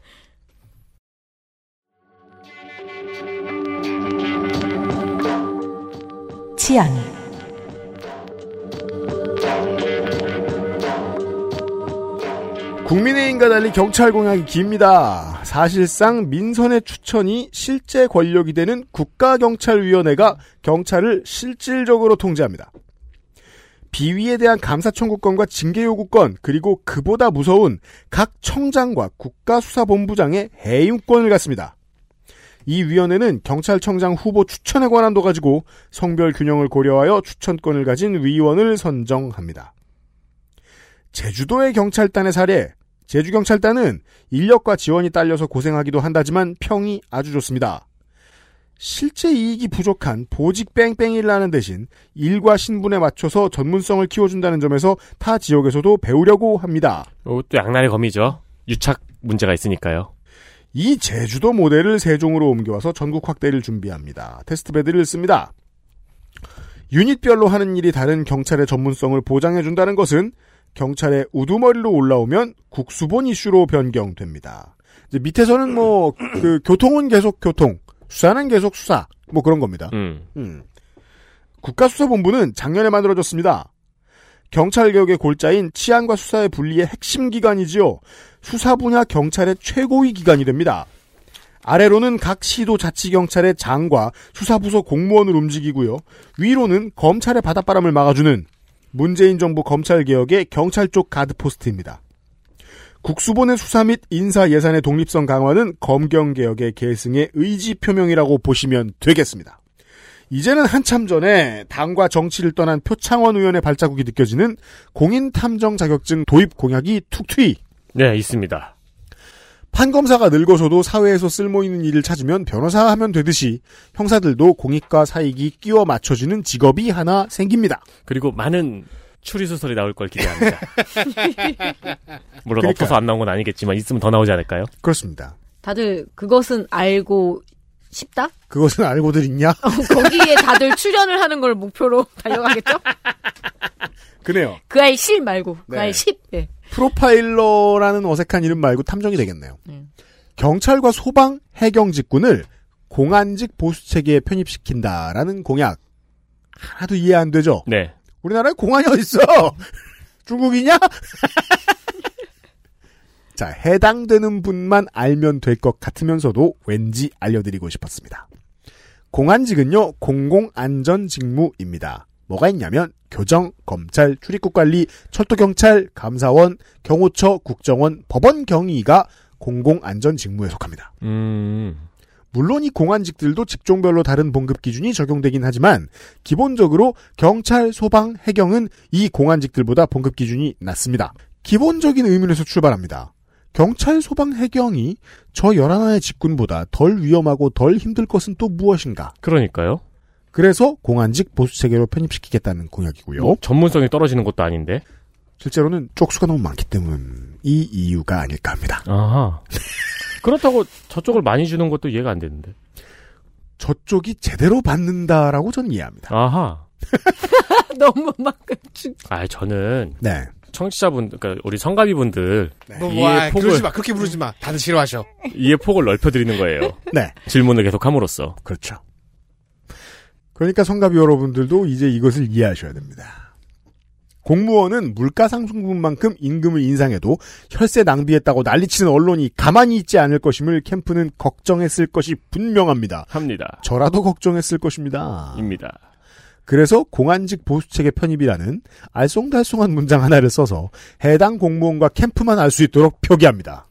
치안, 국민의힘과 달리 경찰 공약이 깁니다. 사실상 민선의 추천이 실제 권력이 되는 국가경찰위원회가 경찰을 실질적으로 통제합니다. 비위에 대한 감사 청구권과 징계 요구권 그리고 그보다 무서운 각 청장과 국가수사본부장의 해임권을 갖습니다. 이 위원회는 경찰청장 후보 추천에 관한도 가지고 성별 균형을 고려하여 추천권을 가진 위원을 선정합니다. 제주도의 경찰단의 사례, 제주경찰단은 인력과 지원이 딸려서 고생하기도 한다지만 평이 아주 좋습니다. 실제 이익이 부족한 보직 뺑뺑이를 하는 대신 일과 신분에 맞춰서 전문성을 키워준다는 점에서 타 지역에서도 배우려고 합니다. 이것도 양날의 검이죠. 유착 문제가 있으니까요. 이 제주도 모델을 세종으로 옮겨와서 전국 확대를 준비합니다. 테스트베드를 씁니다. 유닛별로 하는 일이 다른 경찰의 전문성을 보장해준다는 것은 경찰의 우두머리로 올라오면 국수본 이슈로 변경됩니다. 이제 밑에서는 뭐, 그, 교통은 계속 교통, 수사는 계속 수사, 뭐 그런 겁니다. 음. 음. 국가수사본부는 작년에 만들어졌습니다. 경찰 개혁의 골자인 치안과 수사의 분리의 핵심 기관이지요. 수사 분야 경찰의 최고위 기관이 됩니다. 아래로는 각 시도 자치경찰의 장과 수사부서 공무원을 움직이고요. 위로는 검찰의 바닷바람을 막아주는 문재인 정부 검찰개혁의 경찰 쪽 가드포스트입니다. 국수본의 수사 및 인사 예산의 독립성 강화는 검경개혁의 계승의 의지 표명이라고 보시면 되겠습니다. 이제는 한참 전에 당과 정치를 떠난 표창원 의원의 발자국이 느껴지는 공인탐정 자격증 도입 공약이 툭튀 네, 있습니다. 판검사가 늙어서도 사회에서 쓸모있는 일을 찾으면 변호사 하면 되듯이 형사들도 공익과 사익이 끼워 맞춰지는 직업이 하나 생깁니다. 그리고 많은 추리소설이 나올 걸 기대합니다. 물론 그러니까요. 없어서 안 나온 건 아니겠지만 있으면 더 나오지 않을까요? 그렇습니다. 다들 그것은 알고 싶다? 그것은 알고들 있냐? 거기에 다들 출연을 하는 걸 목표로 달려가겠죠? 그래요. 그 아이 실 말고 그 네. 아이 10. 예. 프로파일러라는 어색한 이름 말고 탐정이 되겠네요. 네. 경찰과 소방, 해경 직군을 공안직 보수 체계에 편입시킨다라는 공약. 하나도 이해 안 되죠? 네. 우리나라에 공안이 어딨어? 중국이냐? 자, 해당되는 분만 알면 될 것 같으면서도 왠지 알려드리고 싶었습니다. 공안직은요, 공공안전직무입니다. 뭐가 있냐면, 교정, 검찰, 출입국관리, 철도경찰, 감사원, 경호처, 국정원, 법원 경위가 공공안전직무에 속합니다. 음. 물론 이 공안직들도 직종별로 다른 봉급 기준이 적용되긴 하지만 기본적으로 경찰, 소방, 해경은 이 공안직들보다 봉급 기준이 낮습니다. 기본적인 의문에서 출발합니다. 경찰, 소방, 해경이 저 11하나의 직군보다 덜 위험하고 덜 힘들 것은 또 무엇인가? 그러니까요. 그래서 공안직 보수 체계로 편입시키겠다는 공약이고요. 뭐 전문성이 떨어지는 것도 아닌데. 실제로는 쪽수가 너무 많기 때문 이 이유가 아닐까 합니다. 아하. 그렇다고 저쪽을 많이 주는 것도 이해가 안 되는데. 저쪽이 제대로 받는다라고 저는 이해합니다. 아하. 너무 막 아, 저는 네. 청취자분, 그러니까 우리 성가비분들 뭐, 이해 와, 폭을 그러지 마. 그렇게 부르지 마. 다들 싫어하셔. 이해 폭을 넓혀드리는 거예요. 네. 질문을 계속함으로써. 그렇죠. 그러니까 성가비 여러분들도 이제 이것을 이해하셔야 됩니다. 공무원은 물가 상승분만큼 임금을 인상해도 혈세 낭비했다고 난리치는 언론이 가만히 있지 않을 것임을 캠프는 걱정했을 것이 분명합니다. 합니다. 저라도 걱정했을 것입니다. 입니다. 그래서 공안직 보수체계 편입이라는 알쏭달쏭한 문장 하나를 써서 해당 공무원과 캠프만 알 수 있도록 표기합니다.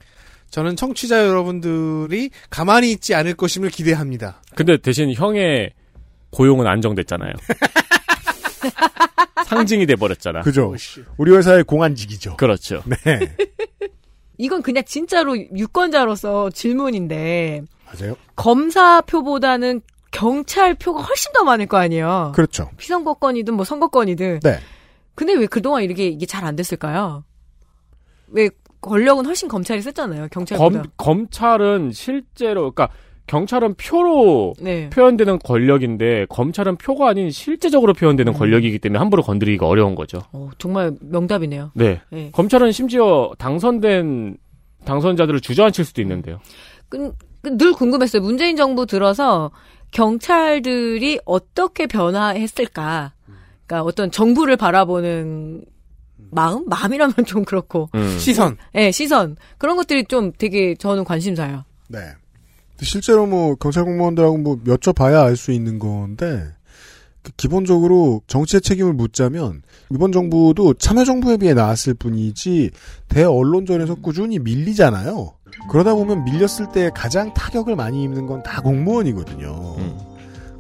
저는 청취자 여러분들이 가만히 있지 않을 것임을 기대합니다. 근데 대신 형의 고용은 안정됐잖아요. 상징이 돼버렸잖아. 그죠? 우리 회사의 공안직이죠. 그렇죠. 네. 이건 그냥 진짜로 유권자로서 질문인데 맞아요. 검사표보다는 경찰 표가 훨씬 더 많을 거 아니에요. 그렇죠. 피선거권이든 뭐 선거권이든. 네. 근데 왜 그동안 이렇게 이게 잘 안 됐을까요? 왜 권력은 훨씬 검찰이 썼잖아요. 경찰보다. 검, 검찰은 실제로, 그러니까 경찰은 표로 네. 표현되는 권력인데 검찰은 표가 아닌 실제적으로 표현되는 권력이기 때문에 함부로 건드리기가 어려운 거죠. 어, 정말 명답이네요. 네. 네. 검찰은 심지어 당선된 당선자들을 주저앉힐 수도 있는데요. 그, 그, 늘 궁금했어요. 문재인 정부 들어서 경찰들이 어떻게 변화했을까? 그러니까 어떤 정부를 바라보는 마음? 마음이라면 좀 그렇고. 음. 시선. 네, 시선. 그런 것들이 좀 되게 저는 관심사예요. 네. 실제로 뭐 경찰 공무원들하고 뭐 여쭤봐야 알 수 있는 건데 그 기본적으로 정치의 책임을 묻자면 이번 정부도 참여정부에 비해 나았을 뿐이지 대언론전에서 꾸준히 밀리잖아요. 그러다 보면 밀렸을 때 가장 타격을 많이 입는 건 다 공무원이거든요.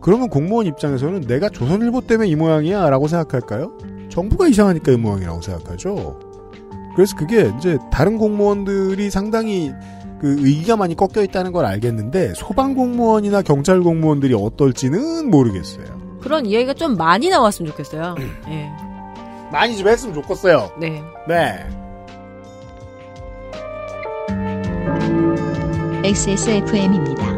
그러면 공무원 입장에서는 내가 조선일보 때문에 이 모양이야 라고 생각할까요? 정부가 이상하니까 이 모양이라고 생각하죠. 그래서 그게 이제 다른 공무원들이 상당히 그 의기가 많이 꺾여 있다는 걸 알겠는데 소방 공무원이나 경찰 공무원들이 어떨지는 모르겠어요. 그런 이야기가 좀 많이 나왔으면 좋겠어요. 예. 많이 좀 했으면 좋겠어요. 네. 네. XSFM입니다.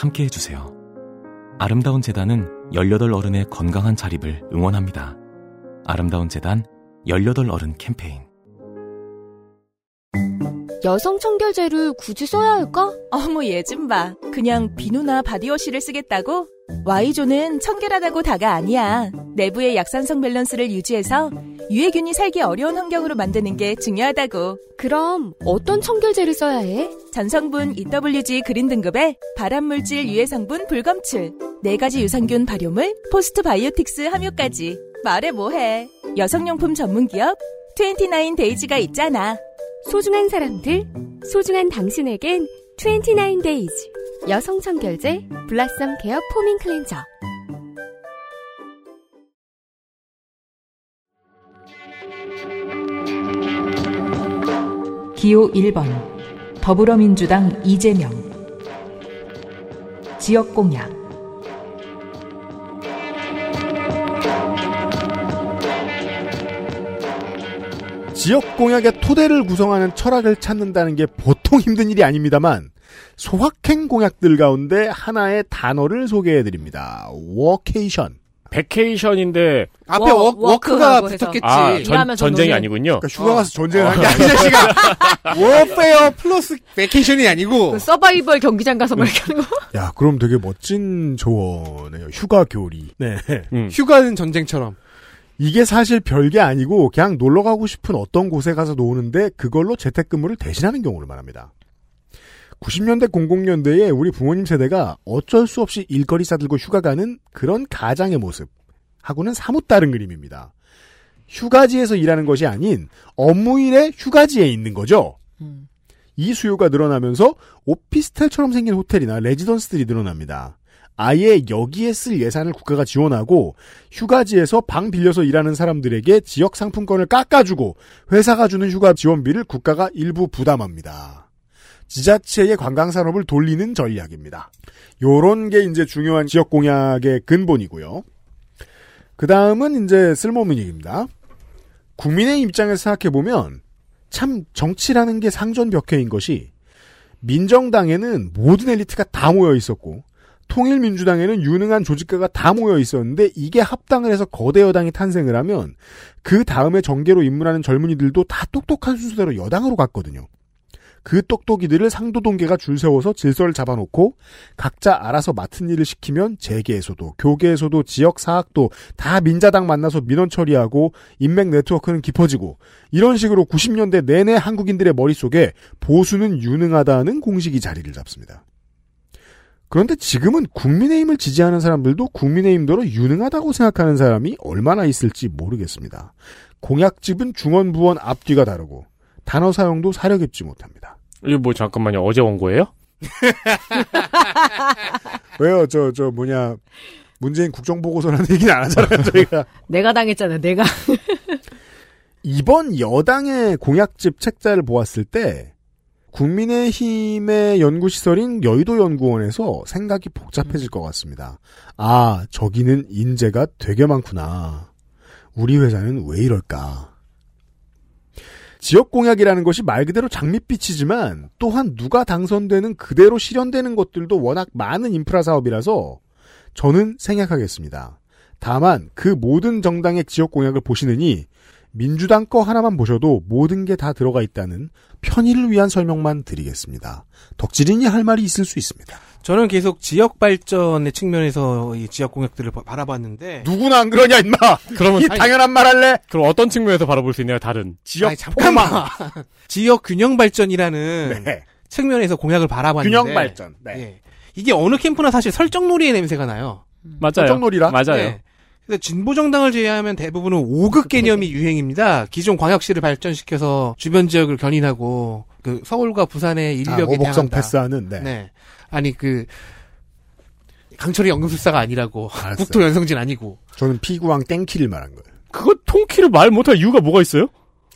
함께 해주세요. 아름다운 재단은 18 어른의 건강한 자립을 응원합니다. 아름다운 재단 18 어른 캠페인. 여성 청결제를 굳이 써야 할까? 어머 얘 좀 봐. 그냥 비누나 body wash를 쓰겠다고? Y존은 청결하다고 다가 아니야. 내부의 약산성 밸런스를 유지해서 유해균이 살기 어려운 환경으로 만드는 게 중요하다고. 그럼 어떤 청결제를 써야 해? 전성분 EWG green 등급의 발암물질 유해 성분 불검출, 네 가지 유산균 발효물, postbiotics 함유까지. 말해 뭐해. 여성용품 전문기업 29days가 있잖아. 소중한 사람들, 소중한 당신에겐 29days 여성 청결제 blossom care foaming cleanser. 기호 1번 더불어민주당 이재명. 지역 공약 지역 공약의 토대를 구성하는 철학을 찾는다는 게 보통 힘든 일이 아닙니다만 소확행 공약들 가운데 하나의 단어를 소개해 드립니다. 워케이션. vacation인데 앞에 워, 워크 가 붙었겠지. 아, 전, 전쟁이 아니군요. 그러니까 휴가 가서 전쟁을 어. 한게 아니야, 씨가. 워페어 플러스 베케이션이 아니고 그 서바이벌 경기장 가서 막 이렇게 하는 거? 야, 그럼 되게 멋진 조언이에요. 휴가 교리. 네. 휴가는 전쟁처럼. 이게 사실 별게 아니고 그냥 놀러 가고 싶은 어떤 곳에 가서 노는데 그걸로 재택근무를 대신하는 경우를 말합니다. 90년대 00년대에 우리 부모님 세대가 어쩔 수 없이 일거리 싸들고 휴가 가는 그런 가장의 모습 하고는 사뭇 다른 그림입니다. 휴가지에서 일하는 것이 아닌 업무일에 휴가지에 있는 거죠. 이 수요가 늘어나면서 오피스텔처럼 생긴 호텔이나 레지던스들이 늘어납니다. 아예 여기에 쓸 예산을 국가가 지원하고 휴가지에서 방 빌려서 일하는 사람들에게 지역 상품권을 깎아주고 회사가 주는 휴가 지원비를 국가가 일부 부담합니다. 지자체의 관광 산업을 돌리는 전략입니다. 요런 게 이제 중요한 지역 공약의 근본이고요. 그 다음은 이제 쓸모없는 얘기입니다. 국민의 입장에서 생각해보면 참 정치라는 게 상전벽해인 것이 민정당에는 모든 엘리트가 다 모여 있었고 통일민주당에는 유능한 조직가가 다 모여 있었는데 이게 합당을 해서 거대 여당이 탄생을 하면 그 다음에 정계로 입문하는 젊은이들도 다 똑똑한 순서대로 여당으로 갔거든요. 그 똑똑이들을 상도동계가 줄 세워서 질서를 잡아놓고 각자 알아서 맡은 일을 시키면 재계에서도 교계에서도 지역 사학도 다 민자당 만나서 민원 처리하고 인맥 네트워크는 깊어지고 이런 식으로 90년대 내내 한국인들의 머릿속에 보수는 유능하다는 공식이 자리를 잡습니다. 그런데 지금은 국민의힘을 지지하는 사람들도 국민의힘대로 유능하다고 생각하는 사람이 얼마나 있을지 모르겠습니다. 공약집은 중원부원 앞뒤가 다르고 단어 사용도 사려 깊지 못합니다. 이거 뭐 잠깐만요. 어제 온 거예요? 왜요? 저, 저 뭐냐. 문재인 국정보고서라는 얘기는 안 하잖아요, 저희가. 내가 당했잖아, 내가. 이번 여당의 공약집 책자를 보았을 때 국민의힘의 연구시설인 여의도 연구원에서 생각이 복잡해질 것 같습니다. 아, 저기는 인재가 되게 많구나. 우리 회사는 왜 이럴까? 지역 공약이라는 것이 말 그대로 장밋빛이지만 또한 누가 당선되는 그대로 실현되는 것들도 워낙 많은 인프라 사업이라서 저는 생략하겠습니다. 다만 그 모든 정당의 지역 공약을 보시느니 민주당 거 하나만 보셔도 모든 게 다 들어가 있다는 편의를 위한 설명만 드리겠습니다. 덕질인이 할 말이 있을 수 있습니다. 저는 계속 지역 발전의 측면에서 이 지역 공약들을 바- 바라봤는데 누구나 안 그러냐 임마. 그러면 이 당연한 말 할래? 그럼 어떤 측면에서 바라볼 수 있나요? 다른 지역 아니, 잠깐만. 지역 균형 발전이라는 네. 측면에서 공약을 바라봤는데 균형 발전. 네. 예. 이게 어느 캠프나 사실 설정놀이의 냄새가 나요. 맞아요. 설정놀이라? 맞아요. 네. 근데 진보 정당을 제외하면 대부분은 5극 개념이 유행입니다. 기존 광역시를 발전시켜서 주변 지역을 견인하고 그 서울과 부산의 인력에 아, 오복성. 패스하는 네. 네. 아니 그 강철이 연금술사가 아니라고 알았어요. 국토 연성진 아니고 저는 피구왕 땡키를 말한 거예요. 그거 통키를 말 못할 이유가 뭐가 있어요?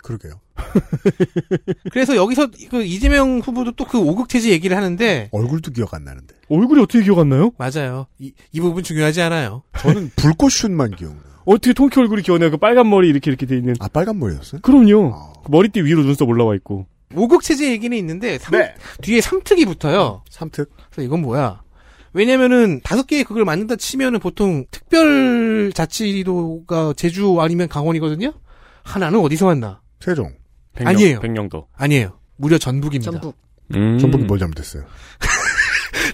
그러게요. 그래서 여기서 그 이재명 후보도 또그 5극 체제 얘기를 하는데 얼굴도 기억 안 나는데. 얼굴이 어떻게 기억 안 나요? 맞아요. 이, 이 부분 중요하지 않아요. 저는 불꽃슛만 기억나요. 어떻게 통키 얼굴이 기억나요? 그 빨간 머리 이렇게 이렇게 돼 있는. 아 빨간 머리였어요? 그럼요. 그 머리띠 위로 눈썹 올라와 있고. 5극 체제 얘기는 있는데 삼- 네. 뒤에 3특이 붙어요. 3특. 그래서 이건 뭐야? 왜냐면은 다섯 개의 극을 만든다 치면은 보통 특별 자치도가 제주 아니면 강원이거든요. 하나는 어디서 왔나? 세종. 백령, 아니에요. 백령도. 아니에요. 무려 전북입니다. 전북. 음. 전북이 뭘 잘못했어요?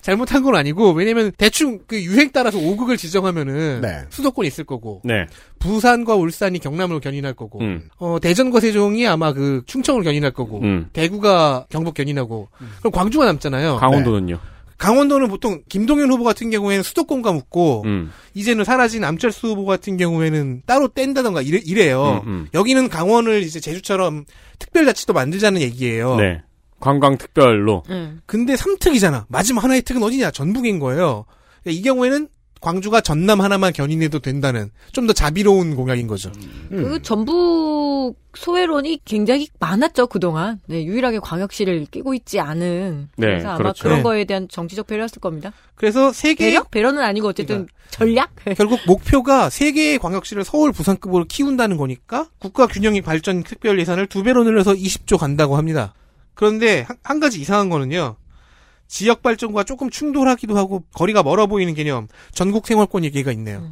잘못한 건 아니고 왜냐면 대충 그 유행 따라서 5극을 지정하면은 네. 수도권이 있을 거고 네. 부산과 울산이 경남으로 견인할 거고 음. 어 대전과 세종이 아마 그 충청으로 견인할 거고 음. 대구가 경북 견인하고 그럼 광주가 남잖아요. 강원도는요. 강원도는 보통 김동연 후보 같은 경우에는 수도권과 묶고 음. 이제는 사라진 암철수 후보 같은 경우에는 따로 뗀다던가 이래, 이래요. 음, 음. 여기는 강원을 이제 제주처럼 특별자치도 만들자는 얘기예요. 네. 관광 특별로. 음. 근데 3특이잖아. 마지막 하나의 특은 어디냐? 전북인 거예요. 이 경우에는 광주가 전남 하나만 견인해도 된다는 좀 더 자비로운 공약인 거죠. 음. 그 전북 소외론이 굉장히 많았죠 그동안. 네, 유일하게 광역시를 끼고 있지 않은. 네, 그래서 아마 그렇죠. 그런 네. 거에 대한 정치적 배려였을 겁니다. 그래서 세 개, 배려? 배려는 아니고 어쨌든 전략? 결국 목표가 세 개의 광역시를 서울, 부산급으로 키운다는 거니까 국가 균형이 발전 특별 예산을 두 배로 늘려서 20조 간다고 합니다. 그런데 한, 한 가지 이상한 거는요. 지역 발전과 조금 충돌하기도 하고 거리가 멀어 보이는 개념 전국 생활권 얘기가 있네요.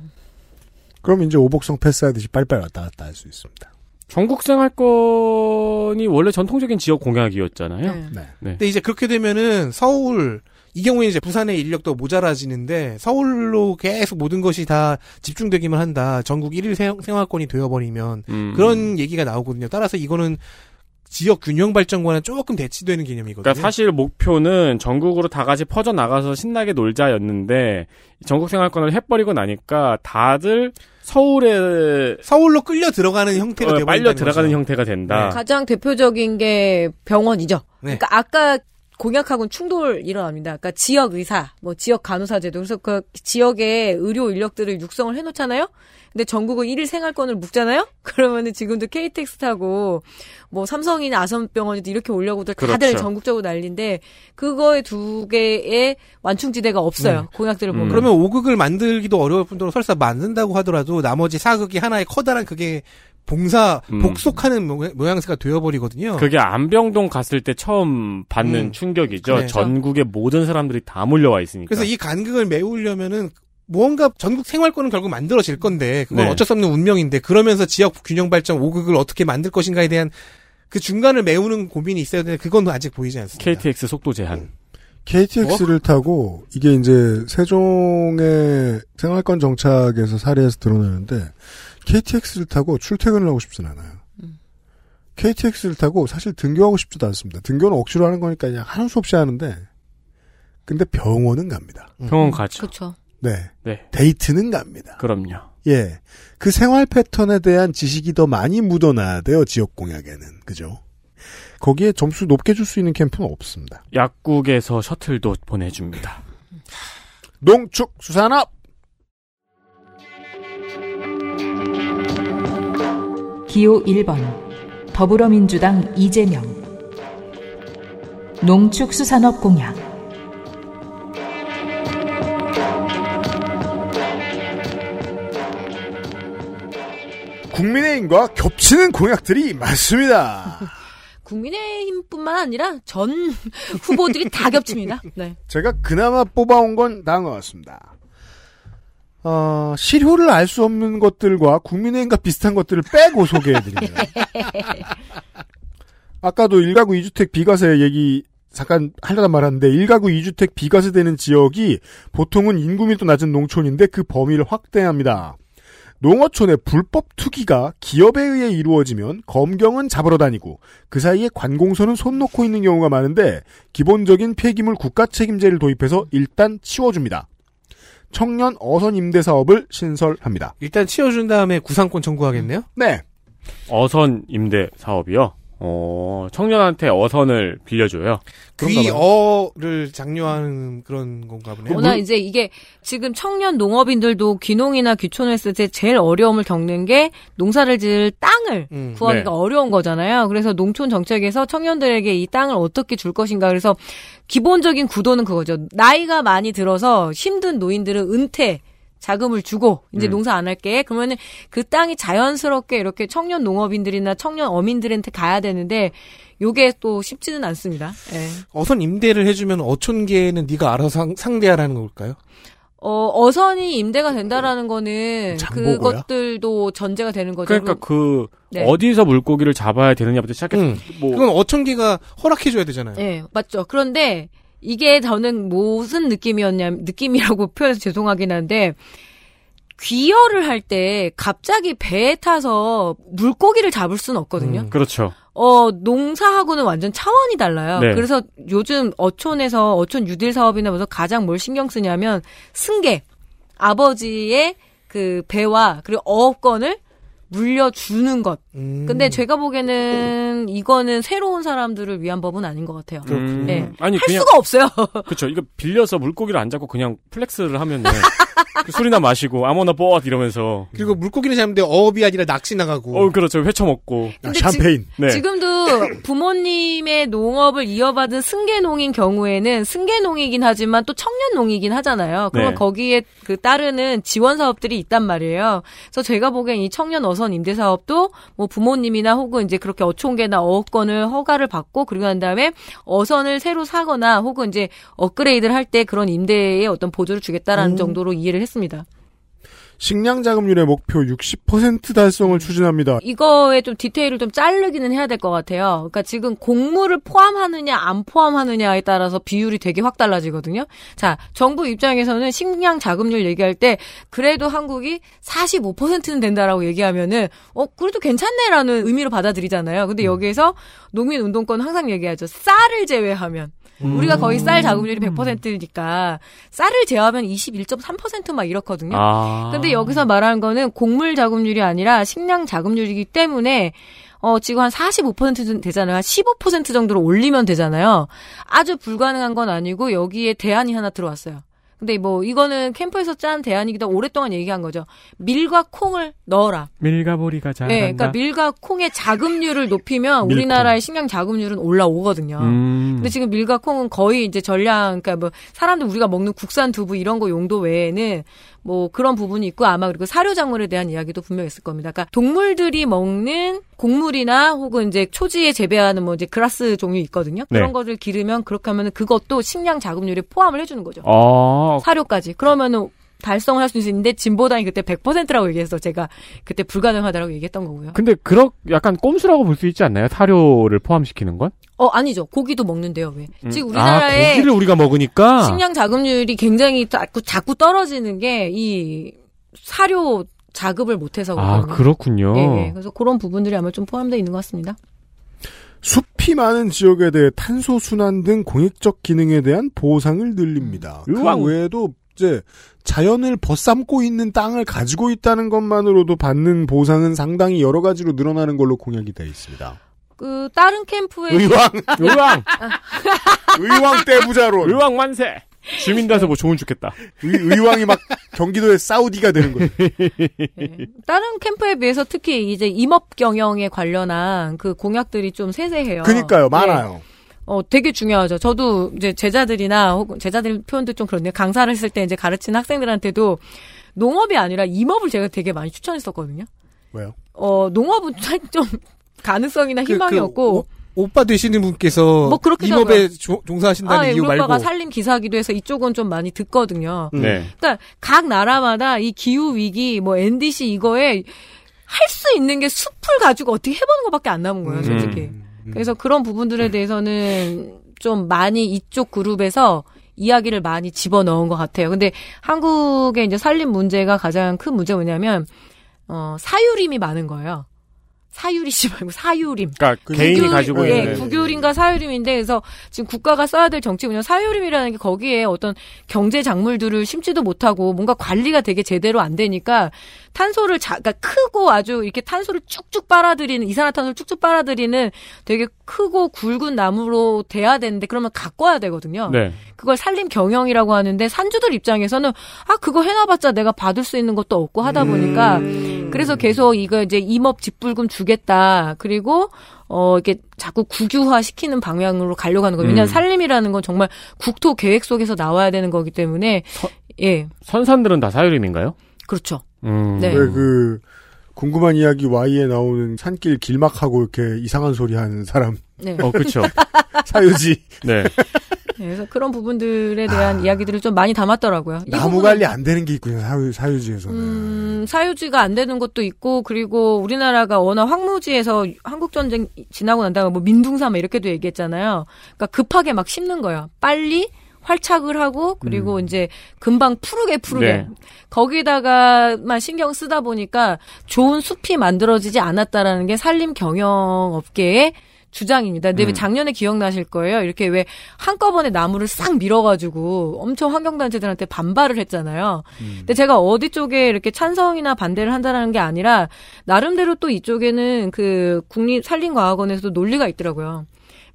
그럼 이제 오복성 패스하듯이 빨빨 왔다 갔다 할 수 있습니다. 전국 생활권이 원래 전통적인 지역 공약이었잖아요. 네. 네. 네. 근데 이제 그렇게 되면은 서울 이 경우에 이제 부산의 인력도 모자라지는데 서울로 계속 모든 것이 다 집중되기만 한다. 전국 1일 생활권이 되어버리면 음. 그런 얘기가 나오거든요. 따라서 이거는 지역 균형 발전과는 조금 대치되는 개념이거든요. 그러니까 사실 목표는 전국으로 다 같이 퍼져 나가서 신나게 놀자였는데 전국 생활권을 해버리고 나니까 다들 서울에 서울로 끌려 들어가는 형태가 어, 빨려 들어가는 형태가 된다. 가장 대표적인 게 병원이죠. 네. 그러니까 아까 공약하고는 충돌 일어납니다. 그러니까 지역 의사, 뭐 지역 간호사 제도 그래서 그 지역의 의료 인력들을 육성을 해놓잖아요. 근데 전국은 일일 생활권을 묶잖아요. 그러면은 지금도 KTX 타고 뭐 삼성이나 아산병원에도 이렇게 오려고들 다들 그렇죠. 전국적으로 난리인데 그거에 두 개의 완충지대가 없어요. 네. 공약들을 보면. 그러면 5극을 만들기도 어려울 뿐더러 설사 만든다고 하더라도 나머지 4극이 하나의 커다란 그게 봉사 음. 복속하는 모- 모양새가 되어버리거든요. 그게 안병동 갔을 때 처음 받는 음. 충격이죠. 그래. 전국의 모든 사람들이 다 몰려와 있으니까. 그래서 이 간극을 메우려면은 무언가 전국 생활권은 결국 만들어질 건데 그건 네. 어쩔 수 없는 운명인데 그러면서 지역 균형 발전 5극을 어떻게 만들 것인가에 대한 그 중간을 메우는 고민이 있어야 되는데 그건 아직 보이지 않습니다. KTX 속도 제한. KTX를 타고 이게 이제 세종의 생활권 정착에서 사례에서 드러나는데 KTX를 타고 출퇴근을 하고 싶진 않아요. KTX를 타고 사실 등교하고 싶지도 않습니다. 등교는 억지로 하는 거니까 그냥 하는 수 없이 하는데 근데 병원은 갑니다. 병원 가죠. 그렇죠. 네. 네. 데이트는 갑니다. 그럼요. 예. 그 생활 패턴에 대한 지식이 더 많이 묻어나야 돼요, 지역 공약에는. 그죠? 거기에 점수 높게 줄 수 있는 캠프는 없습니다. 약국에서 셔틀도 보내줍니다. 농축 수산업! 기호 1번 더불어민주당 이재명 농축수산업 공약 국민의힘과 겹치는 공약들이 많습니다. 국민의힘뿐만 아니라 전 후보들이 다 겹칩니다. 네. 제가 그나마 뽑아온 건 다음 것 같습니다. 어, 실효를 알 수 없는 것들과 국민의힘과 비슷한 것들을 빼고 소개해드립니다. 아까도 1가구 2주택 비과세 얘기 잠깐 하려다 말았는데 1가구 2주택 비과세 되는 지역이 보통은 인구 밀도 낮은 농촌인데 그 범위를 확대합니다. 농어촌의 불법 투기가 기업에 의해 이루어지면 검경은 잡으러 다니고 그 사이에 관공서는 손 놓고 있는 경우가 많은데 기본적인 폐기물 국가 책임제를 도입해서 일단 치워줍니다. 청년 어선 임대 사업을 신설합니다. 일단 치워준 다음에 구상권 청구하겠네요? 네. 어선 임대 사업이요. 어, 청년한테 어선을 빌려줘요. 귀어를 장려하는 그런 건가 보네요. 워낙 이제 이게 지금 청년 농업인들도 귀농이나 귀촌을 했을 때 제일 어려움을 겪는 게 농사를 지을 땅을 음, 구하기가 네. 어려운 거잖아요. 그래서 농촌 정책에서 청년들에게 이 땅을 어떻게 줄 것인가. 그래서 기본적인 구도는 그거죠. 나이가 많이 들어서 힘든 노인들은 은퇴 자금을 주고 이제 음. 농사 안 할게. 그러면은 그 땅이 자연스럽게 이렇게 청년 농업인들이나 청년 어민들한테 가야 되는데 요게 또 쉽지는 않습니다. 예. 어선 임대를 해주면 어촌계는 네가 알아서 상, 상대하라는 걸까요? 어, 어선이 임대가 된다라는 거는 장보고야? 그것들도 전제가 되는 거죠. 그러니까 그 네. 어디서 물고기를 잡아야 되느냐부터 시작해서 음. 뭐 그건 어촌계가 허락해줘야 되잖아요. 예, 맞죠. 그런데 이게 저는 무슨 느낌이었냐면 느낌이라고 표현해서 죄송하긴 한데 귀여를 할 때 갑자기 배에 타서 물고기를 잡을 수는 없거든요. 그렇죠. 어, 농사하고는 완전 차원이 달라요. 네. 그래서 요즘 어촌에서 어촌 뉴딜 사업이나 무슨 가장 뭘 신경 쓰냐면 승계 아버지의 그 배와 그리고 어업권을 물려주는 것. 음. 근데 제가 보기에는 이거는 새로운 사람들을 위한 법은 아닌 것 같아요. 음. 네. 아니 할 그냥 수가 없어요. 그렇죠. 이거 빌려서 물고기를 안 잡고 그냥 flex를 하면 그 술이나 마시고 아무나 뻗 이러면서 그리고 물고기는 잡는데 어업이 아니라 낚시 나가고. 어 그렇죠. 회쳐 먹고 근데 지- 네. 지금도 부모님의 농업을 이어받은 승계농인 경우에는 승계농이긴 하지만 또 청년농이긴 하잖아요. 그러면 네. 거기에 그 따르는 지원 사업들이 있단 말이에요. 그래서 제가 보기엔 이 청년 어선 임대 사업도 뭐 부모님이나 혹은 이제 그렇게 어촌계나 어업권을 허가를 받고 그리고 난 다음에 어선을 새로 사거나 혹은 이제 업그레이드를 할 때 그런 임대의 어떤 보조를 주겠다라는 음. 정도로 이해를 했습니다. 식량 자금률의 목표 60% 달성을 추진합니다. 이거에 좀 디테일을 좀 자르기는 해야 될 것 같아요. 그러니까 지금 곡물을 포함하느냐 안 포함하느냐에 따라서 비율이 되게 확 달라지거든요. 자, 정부 입장에서는 식량 자금률 얘기할 때 그래도 한국이 45%는 된다라고 얘기하면은 어 그래도 괜찮네라는 의미로 받아들이잖아요. 근데 여기에서 농민 운동권 항상 얘기하죠. 쌀을 제외하면 우리가 거의 쌀 자금률이 100%니까 쌀을 제외하면 21.3%막 이렇거든요. 아. 근데 여기서 말하는 거는 곡물 자금률이 아니라 식량 자금률이기 때문에 어, 지금 한 45% 되잖아요. 한 15% 정도로 올리면 되잖아요. 아주 불가능한 건 아니고 여기에 대안이 하나 들어왔어요. 근데 뭐 이거는 캠프에서 짠 대안이기도 하고 오랫동안 얘기한 거죠. 밀과 콩을 넣어라. 밀가보리가 잘한다. 네, 그러니까 밀과 콩의 자금률을 높이면 밀콩. 우리나라의 식량 자금률은 올라오거든요. 음. 근데 지금 밀과 콩은 거의 이제 전량, 그러니까 뭐 사람들 우리가 먹는 국산 두부 이런 거 용도 외에는 뭐 그런 부분이 있고 아마 그리고 사료 작물에 대한 이야기도 분명 있을 겁니다. 그러니까 동물들이 먹는 곡물이나 혹은 이제 초지에 재배하는 뭐 이제 그라스 종류 있거든요. 그런 네. 거를 기르면 그렇게 하면은 그것도 식량 자금률에 포함을 해주는 거죠. 아. 사료까지. 그러면은 달성을 할 수 있는데 진보당이 그때 100%라고 얘기해서 제가 그때 불가능하다라고 얘기했던 거고요. 근데 그런 약간 꼼수라고 볼 수 있지 않나요? 사료를 포함시키는 건? 어 아니죠. 고기도 먹는데요. 왜? 음. 지금 아, 우리나라에 고기를 우리가 먹으니까 식량 자금률이 굉장히 자꾸 자꾸 떨어지는 게 이 사료 자급을 못해서 아. 그렇군요. 예, 예. 그래서 그런 부분들이 아마 좀 포함되어 있는 것 같습니다. 숲이 많은 지역에 대해 탄소 순환 등 공익적 기능에 대한 보상을 늘립니다. 그 으왕. 외에도 이제 자연을 벗삼고 있는 땅을 가지고 있다는 것만으로도 받는 보상은 상당히 여러 가지로 늘어나는 걸로 공약이 되어 있습니다. 그 다른 캠프에 의왕, 의왕, 의왕 떼부자론. 의왕 만세. 주민들한테 뭐 좋은 좋겠다. 의, 왕이막 경기도의 사우디가 되는 거예요. 다른 캠프에 비해서 특히 이제 임업 경영에 관련한 그 공약들이 좀 세세해요. 그니까요, 네. 많아요. 어, 되게 중요하죠. 저도 이제 제자들이나 혹은 제자들 표현도 좀 그런데 강사를 했을 때 이제 가르치는 학생들한테도 농업이 아니라 임업을 제가 되게 많이 추천했었거든요. 왜요? 어, 농업은 좀 가능성이나 그, 희망이 그 없고. 오, 오빠 되시는 분께서 뭐 그렇게 임업에 조- 종사하신다는 아, 예, 이유 우리 오빠가 말고 산림 기사기도 해서 이쪽은 좀 많이 듣거든요. 음. 네. 그러니까 각 나라마다 이 기후 위기, 뭐 NDC 이거에 할 수 있는 게 숲을 가지고 어떻게 해보는 것밖에 안 남은 거예요, 솔직히. 음. 그래서 그런 부분들에 대해서는 좀 많이 이쪽 그룹에서 이야기를 많이 집어 넣은 것 같아요. 근데 한국의 이제 산림 문제가 가장 큰 문제가 뭐냐면 어, 사유림이 많은 거예요. 사유리 씨 말고 사유림. 그러니까 개인이 가지고 예, 있는 국유림과 사유림인데 그래서 지금 국가가 써야 될 정책이 뭐냐 사유림이라는 게 거기에 어떤 경제 작물들을 심지도 못하고 뭔가 관리가 되게 제대로 안 되니까 탄소를 자, 그러니까 크고 아주 이렇게 탄소를 쭉쭉 빨아들이는 이산화탄소를 쭉쭉 빨아들이는 되게 크고 굵은 나무로 돼야 되는데 그러면 갖고 와야 되거든요. 네. 그걸 산림 경영이라고 하는데 산주들 입장에서는 아 그거 해놔봤자 내가 받을 수 있는 것도 없고 하다 보니까 그래서 계속 이거 이제 임업 집불금 주겠다 그리고 어 이렇게 자꾸 국유화 시키는 방향으로 가려고 하는 거예요. 왜냐하면 음. 산림이라는 건 정말 국토 계획 속에서 나와야 되는 거기 때문에 예 선산들은 다 사유림인가요? 그렇죠. 음. 네. 왜그 궁금한 이야기 Y에 나오는 산길 길막하고 이렇게 이상한 소리 하는 사람. 네. 어, 그쵸. 사유지. 네. 네, 그래서 그런 부분들에 대한 이야기들을 좀 많이 담았더라고요. 이 나무 부분은- 관리 안 되는 게 있군요. 사유, 사유지에서는. 음, 사유지가 안 되는 것도 있고 그리고 우리나라가 워낙 황무지에서 한국 전쟁 지나고 난 다음에 뭐 민둥사 막 이렇게도 얘기했잖아요. 그러니까 급하게 막 심는 거예요. 빨리 활착을 하고 그리고 이제 금방 푸르게 푸르게 네. 거기다가만 신경 쓰다 보니까 좋은 숲이 만들어지지 않았다라는 게 산림 경영 업계의 주장입니다. 근데 왜 음. 작년에 기억나실 거예요. 이렇게 왜 한꺼번에 나무를 싹 밀어가지고 엄청 환경단체들한테 반발을 했잖아요. 근데 제가 어디 쪽에 이렇게 찬성이나 반대를 한다라는 게 아니라 나름대로 또 이쪽에는 그 국립 산림과학원에서도 논리가 있더라고요.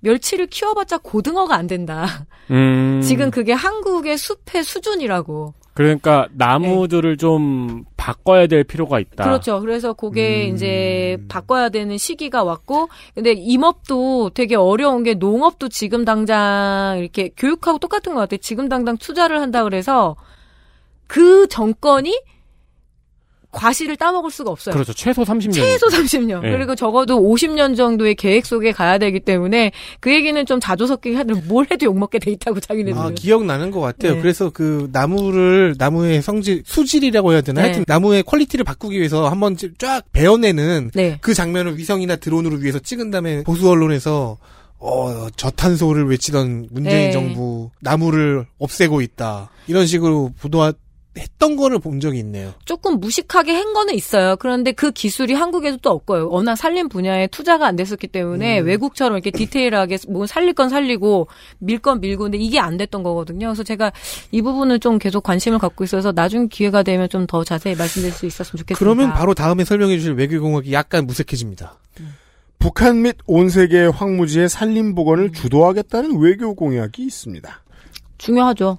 멸치를 키워봤자 고등어가 안 된다. 음. 지금 그게 한국의 숲의 수준이라고. 그러니까 나무들을 좀 바꿔야 될 필요가 있다. 그렇죠. 그래서 그게 이제 바꿔야 되는 시기가 왔고, 근데 임업도 되게 어려운 게 농업도 지금 당장 이렇게 교육하고 똑같은 것 같아요. 지금 당장 투자를 한다 그래서 그 정권이 과실을 따먹을 수가 없어요. 그렇죠. 최소 30년. 최소 30년. 네. 그리고 적어도 50년 정도의 계획 속에 가야 되기 때문에 그 얘기는 좀 자조 섞이게 하더라도 뭘 해도 욕먹게 돼 있다고 자기네들은. 아, 기억나는 것 같아요. 네. 그래서 그 나무를, 나무의 성질, 수질이라고 해야 되나? 네. 하여튼 나무의 quality를 바꾸기 위해서 한번 쫙 베어내는 네. 그 장면을 위성이나 드론으로 위에서 찍은 다음에 보수 언론에서 어, 저탄소를 외치던 문재인 네. 정부 나무를 없애고 있다. 이런 식으로 보도 했던 거를 본 적이 있네요. 조금 무식하게 한 거는 있어요. 그런데 그 기술이 한국에도 또 없고요. 워낙 살림 분야에 투자가 안 됐었기 때문에 음. 외국처럼 이렇게 디테일하게 뭐 살릴 건 살리고 밀 건 밀고 근데 이게 안 됐던 거거든요. 그래서 제가 이 부분을 좀 계속 관심을 갖고 있어서 나중 기회가 되면 좀 더 자세히 말씀드릴 수 있었으면 좋겠습니다. 그러면 바로 다음에 설명해 주실 외교공학이 약간 무색해집니다. 북한 및 온 세계의 황무지의 산림 복원을 주도하겠다는 외교 공약이 있습니다. 중요하죠.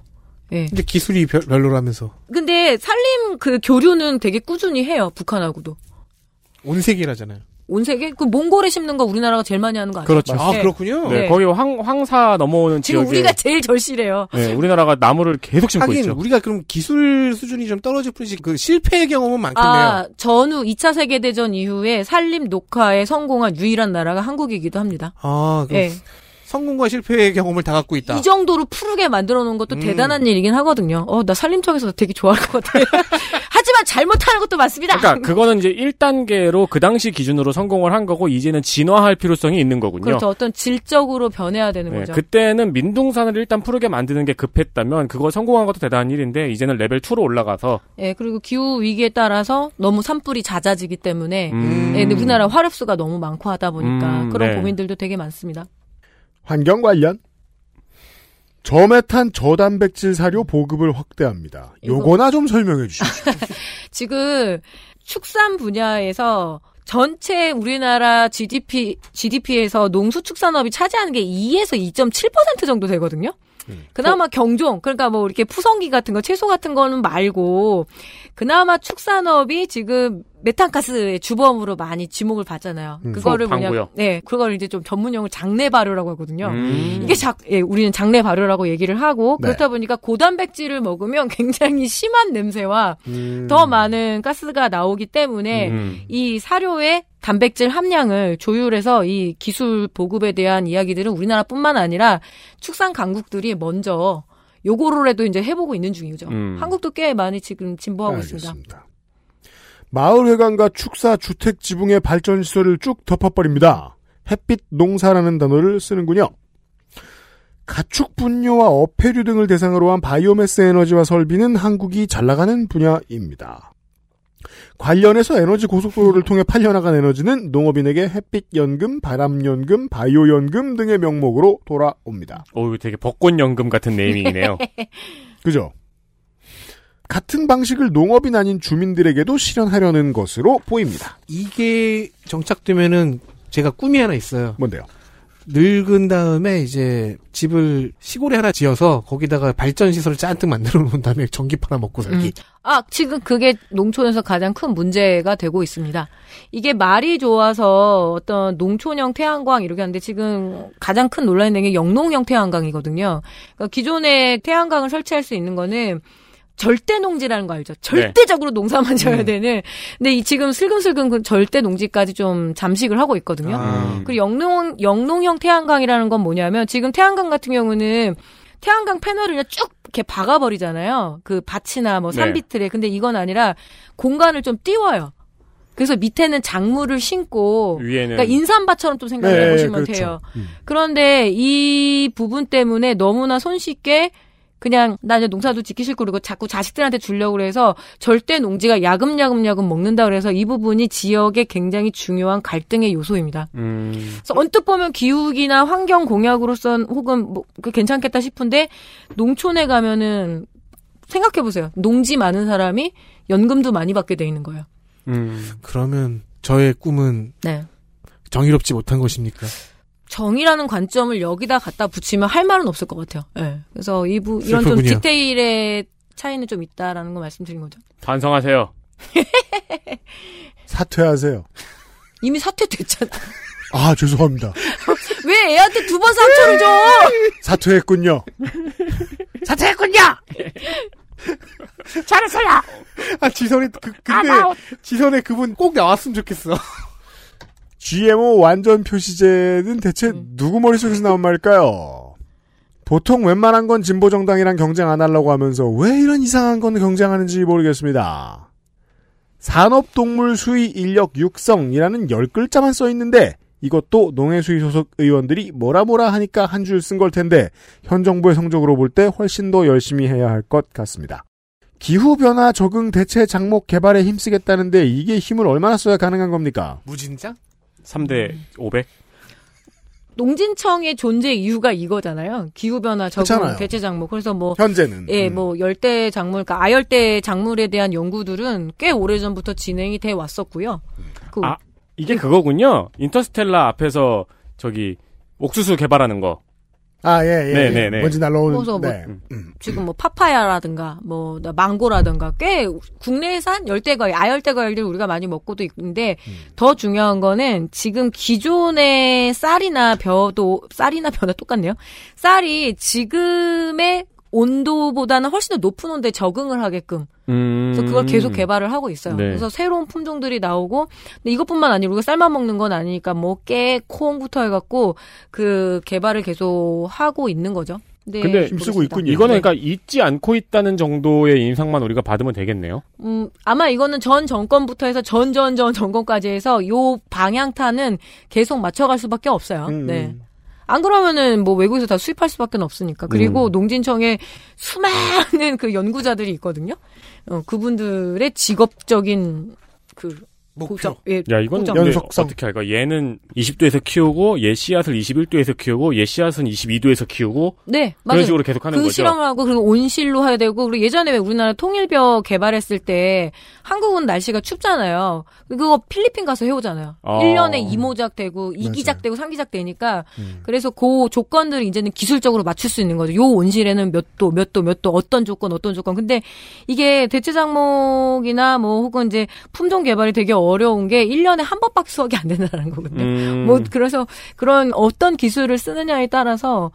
예. 근데 기술이 별, 별로라면서 근데 살림 그 교류는 되게 꾸준히 해요. 북한하고도. 온 세계라잖아요. 온 세계? 그 몽골에 심는 거 우리나라가 제일 많이 하는 거 아니에요? 그렇죠. 아, 그렇군요? 네, 네. 거기 황, 황사 넘어오는 지금 지역에 우리가 제일 절실해요. 네, 우리나라가 나무를 계속 심고 하긴 있죠. 우리가 그럼 기술 수준이 좀 떨어질 뿐이지 그 실패의 경험은 많겠네요. 아, 전후 2차 세계대전 이후에 산림 녹화에 성공한 유일한 나라가 한국이기도 합니다. 아, 그럼 예. 성공과 실패의 경험을 다 갖고 있다. 이 정도로 푸르게 만들어 놓은 것도 음. 대단한 일이긴 하거든요. 어, 나 산림청에서 되게 좋아할 것 같아요. 하지만 잘못하는 것도 많습니다. 그러니까 그거는 이제 1단계로 그 당시 기준으로 성공을 한 거고 이제는 진화할 필요성이 있는 거군요. 그렇죠. 어떤 질적으로 변해야 되는 네, 거죠. 그때는 민둥산을 일단 푸르게 만드는 게 급했다면 그거 성공한 것도 대단한 일인데 이제는 레벨 2로 올라가서 예, 그리고 기후 위기에 따라서 너무 산불이 잦아지기 때문에 음. 예, 근데 우리나라 화력수가 너무 많고 하다 보니까 음, 그런 네. 고민들도 되게 많습니다. 환경 관련 저메탄 저단백질 사료 보급을 확대합니다. 요거나 좀 설명해 주시죠. 지금 축산 분야에서 전체 우리나라 GDP GDP에서 농수축산업이 차지하는 게 2에서 2.7% 정도 되거든요. 그나마 경종 그러니까 뭐 이렇게 푸성기 같은 거 채소 같은 거는 말고 그나마 축산업이 지금 메탄가스의 주범으로 많이 지목을 받잖아요. 음, 그거를 소, 뭐냐 방구요. 네 그걸 이제 좀 전문용어 장내 발효라고 하거든요. 음. 이게 작 예, 우리는 장내 발효라고 얘기를 하고 네. 그렇다 보니까 고단백질을 먹으면 굉장히 심한 냄새와 음. 더 많은 가스가 나오기 때문에 음. 이 사료의 단백질 함량을 조율해서 이 기술 보급에 대한 이야기들은 우리나라뿐만 아니라 축산 강국들이 먼저 요거로라도 이제 해보고 있는 중이죠. 음. 한국도 꽤 많이 지금 진보하고 알겠습니다. 있습니다. 마을 회관과 축사 주택 지붕의 발전 시설을 쭉 덮어버립니다. 햇빛 농사라는 단어를 쓰는군요. 가축 분뇨와 어패류 등을 대상으로 한 바이오매스 에너지와 설비는 한국이 잘 나가는 분야입니다. 관련해서 에너지 고속도로를 통해 팔려나간 에너지는 농업인에게 햇빛연금, 바람연금, 바이오연금 등의 명목으로 돌아옵니다. 오, 이거 되게 벚꽃연금 같은 네이밍이네요. 그죠? 같은 방식을 농업인 아닌 주민들에게도 실현하려는 것으로 보입니다. 이게 정착되면은 제가 꿈이 하나 있어요. 뭔데요? 늙은 다음에 이제 집을 시골에 하나 지어서 거기다가 발전 시설을 잔뜩 만들어 놓은 다음에 전기 팔아 먹고 살기. 음. 아, 지금 그게 농촌에서 가장 큰 문제가 되고 있습니다. 이게 말이 좋아서 어떤 농촌형 태양광 이렇게 하는데 지금 가장 큰 논란이 되는 게 영농형 태양광이거든요. 그러니까 기존에 태양광을 설치할 수 있는 거는 절대 농지라는 거 알죠? 절대적으로 농사만 져야 음. 되는. 근데 이 지금 슬금슬금 그 절대 농지까지 좀 잠식을 하고 있거든요. 아. 그리고 영농 영농형 태양광이라는 건 뭐냐면 지금 태양광 같은 경우는 태양광 패널을 그냥 쭉 이렇게 박아버리잖아요. 그 밭이나 뭐 네. 산비틀에. 근데 이건 아니라 공간을 좀 띄워요. 그래서 밑에는 작물을 심고 위에는 그러니까 인삼밭처럼 좀 생각해 네, 보시면 그렇죠. 돼요. 음. 그런데 이 부분 때문에 너무나 손쉽게 그냥 나 이제 농사도 짓기 싫고 그리고 자꾸 자식들한테 주려고 그래서 절대 농지가 야금야금야금 먹는다 그래서 이 부분이 지역에 굉장히 중요한 갈등의 요소입니다. 음, 그래서 언뜻 보면 기후기나 환경 공약으로선 혹은 뭐그 괜찮겠다 싶은데 농촌에 가면은 생각해 보세요. 농지 많은 사람이 연금도 많이 받게 돼 있는 거예요. 음. 그러면 저의 꿈은 네. 정의롭지 못한 것입니까? 정이라는 관점을 여기다 갖다 붙이면 할 말은 없을 것 같아요. 예. 그래서 이부 이런 좀 슬프군요. 디테일의 차이는 좀 있다라는 거 말씀드린 거죠. 반성하세요. 사퇴하세요. 이미 사퇴됐잖아. 아, 죄송합니다. 왜 애한테 두 번 상처를 줘? 사퇴했군요. 사퇴했군요. 잘했어요. 아 지선이 그 근데 지선에 그분 꼭 나왔으면 좋겠어. GMO 완전 표시제는 대체 누구 머릿속에서 나온 말일까요? 보통 웬만한 건 진보 정당이랑 경쟁 안 하려고 하면서 왜 이런 이상한 건 경쟁하는지 모르겠습니다. 산업동물 수의 인력 육성이라는 열 글자만 써 있는데 이것도 농해수위 소속 의원들이 뭐라 뭐라 하니까 한 줄 쓴 걸 텐데 현 정부의 성적으로 볼 때 훨씬 더 열심히 해야 할 것 같습니다. 기후변화 적응 대체 장목 개발에 힘쓰겠다는데 이게 힘을 얼마나 써야 가능한 겁니까? 무진장? 3대 500? 농진청의 존재 이유가 이거잖아요. 기후변화 적응. 대체 작물. 그래서 뭐 현재는 예, 음. 뭐 열대 작물, 그러니까 아열대 작물에 대한 연구들은 꽤 오래 전부터 진행이 돼 왔었고요. 그 아, 이게 그거군요. 인터스텔라 앞에서 저기 옥수수 개발하는 거. 아, 예, 예. 네, 예. 네, 네. 먼지 날라오는. 그래서 뭐 네. 지금 뭐 파파야라든가 뭐 망고라든가 꽤 국내산 열대과일, 아열대 과일들 우리가 많이 먹고도 있는데 더 중요한 거는 지금 기존의 쌀이나 벼도 쌀이나 벼나 똑같네요. 쌀이 지금의 온도보다는 훨씬 더 높은 온도에 적응을 하게끔 음. 그래서 그걸 계속 개발을 하고 있어요. 네. 그래서 새로운 품종들이 나오고, 근데 이것뿐만 아니고 우리가 쌀만 먹는 건 아니니까 뭐 깨, 콩부터 해갖고 그 개발을 계속 하고 있는 거죠. 네, 근데 그렇습니다. 이거는 그러니까 잊지 않고 있다는 정도의 인상만 우리가 받으면 되겠네요. 음, 아마 이거는 전 정권부터 해서 전전전 정권까지 해서 요 방향타는 계속 맞춰갈 수밖에 없어요. 음. 네. 안 그러면은 뭐 외국에서 다 수입할 수밖에 없으니까. 그리고 음. 농진청에 수많은 그 연구자들이 있거든요. 어, 그분들의 직업적인 그 목표. 예, 야, 이건 고정. 근데 어떻게 할까? 얘는 20도에서 키우고, 얘 씨앗을 21도에서 키우고, 얘 씨앗은 22도에서 키우고, 네, 그런 맞아요. 식으로 계속 하는 그 거죠. 실험을 하고 그리고 온실로 해야 되고 그리고 예전에 왜 우리나라 통일벼 개발했을 때 한국은 날씨가 춥잖아요. 그거 필리핀 가서 해오잖아요. 아. 1년에 2모작 되고 2기작 되고 3기작 되니까 그래서 그 조건들을 이제는 기술적으로 맞출 수 있는 거죠. 요 온실에는 몇 도, 몇 도, 몇 도, 어떤 조건, 어떤 조건. 근데 이게 대체 작목이나 뭐 혹은 이제 품종 개발이 되게 어려운 게 1년에 한 번밖에 수확이 안 된다는 거거든요. 음. 뭐 그래서 그런 어떤 기술을 쓰느냐에 따라서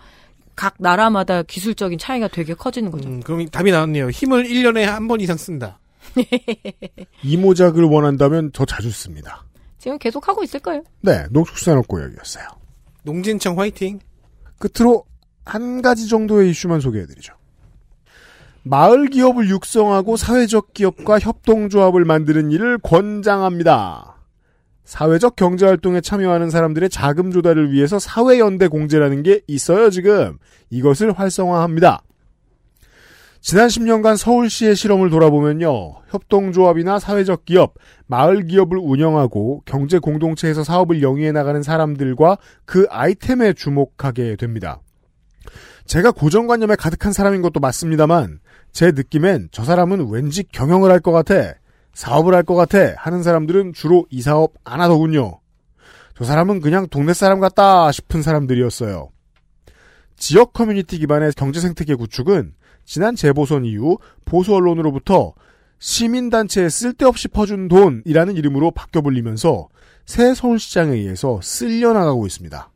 각 나라마다 기술적인 차이가 되게 커지는 거죠. 음, 그럼 답이 나왔네요. 힘을 1년에 한 번 이상 쓴다. 이모작을 원한다면 더 자주 씁니다. 지금 계속 하고 있을 거예요. 네, 농축산업고역이었어요. 농진청 화이팅. 끝으로 한 가지 정도의 이슈만 소개해드리죠. 마을 기업을 육성하고 사회적 기업과 협동조합을 만드는 일을 권장합니다. 사회적 경제 활동에 참여하는 사람들의 자금 조달을 위해서 사회 연대 공제라는 게 있어요, 지금. 이것을 활성화합니다. 지난 10년간 서울시의 실험을 돌아보면요. 협동조합이나 사회적 기업, 마을 기업을 운영하고 경제 공동체에서 사업을 영위해 나가는 사람들과 그 아이템에 주목하게 됩니다. 제가 고정관념에 가득한 사람인 것도 맞습니다만 제 느낌엔 저 사람은 왠지 경영을 할 것 같아, 사업을 할 것 같아 하는 사람들은 주로 이 사업 안 하더군요. 저 사람은 그냥 동네 사람 같다 싶은 사람들이었어요. 지역 커뮤니티 기반의 경제 생태계 구축은 지난 재보선 이후 보수 언론으로부터 시민단체에 쓸데없이 퍼준 돈이라는 이름으로 바뀌어 불리면서 새 서울시장에 의해서 쓸려나가고 있습니다.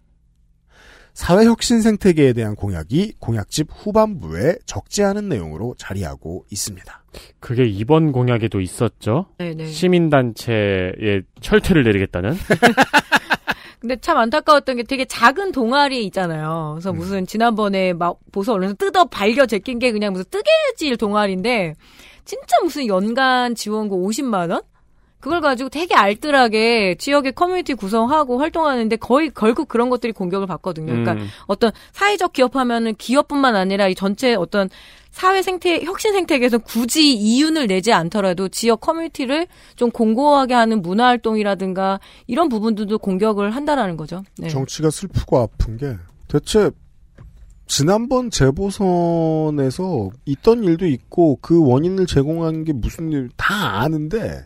사회혁신 생태계에 대한 공약이 공약집 후반부에 적지 않은 내용으로 자리하고 있습니다. 그게 이번 공약에도 있었죠. 네네. 시민단체에 철퇴를 내리겠다는. 근데 참 안타까웠던 게 되게 작은 동아리 있잖아요. 그래서 음. 무슨 지난번에 막 보수 언론에서 뜯어 발겨 제낀 게 그냥 무슨 뜨개질 동아리인데 진짜 무슨 연간 지원금 50만 원? 그걸 가지고 되게 알뜰하게 지역의 커뮤니티 구성하고 활동하는데 거의 결국 그런 것들이 공격을 받거든요. 그러니까 음. 어떤 사회적 기업하면은 기업뿐만 아니라 이 전체 어떤 사회 생태 혁신 생태계에서 굳이 이윤을 내지 않더라도 지역 커뮤니티를 좀 공고하게 하는 문화 활동이라든가 이런 부분들도 공격을 한다라는 거죠. 네. 정치가 슬프고 아픈 게 대체 지난번 재보선에서 있던 일도 있고 그 원인을 제공한 게 무슨 일 다 아는데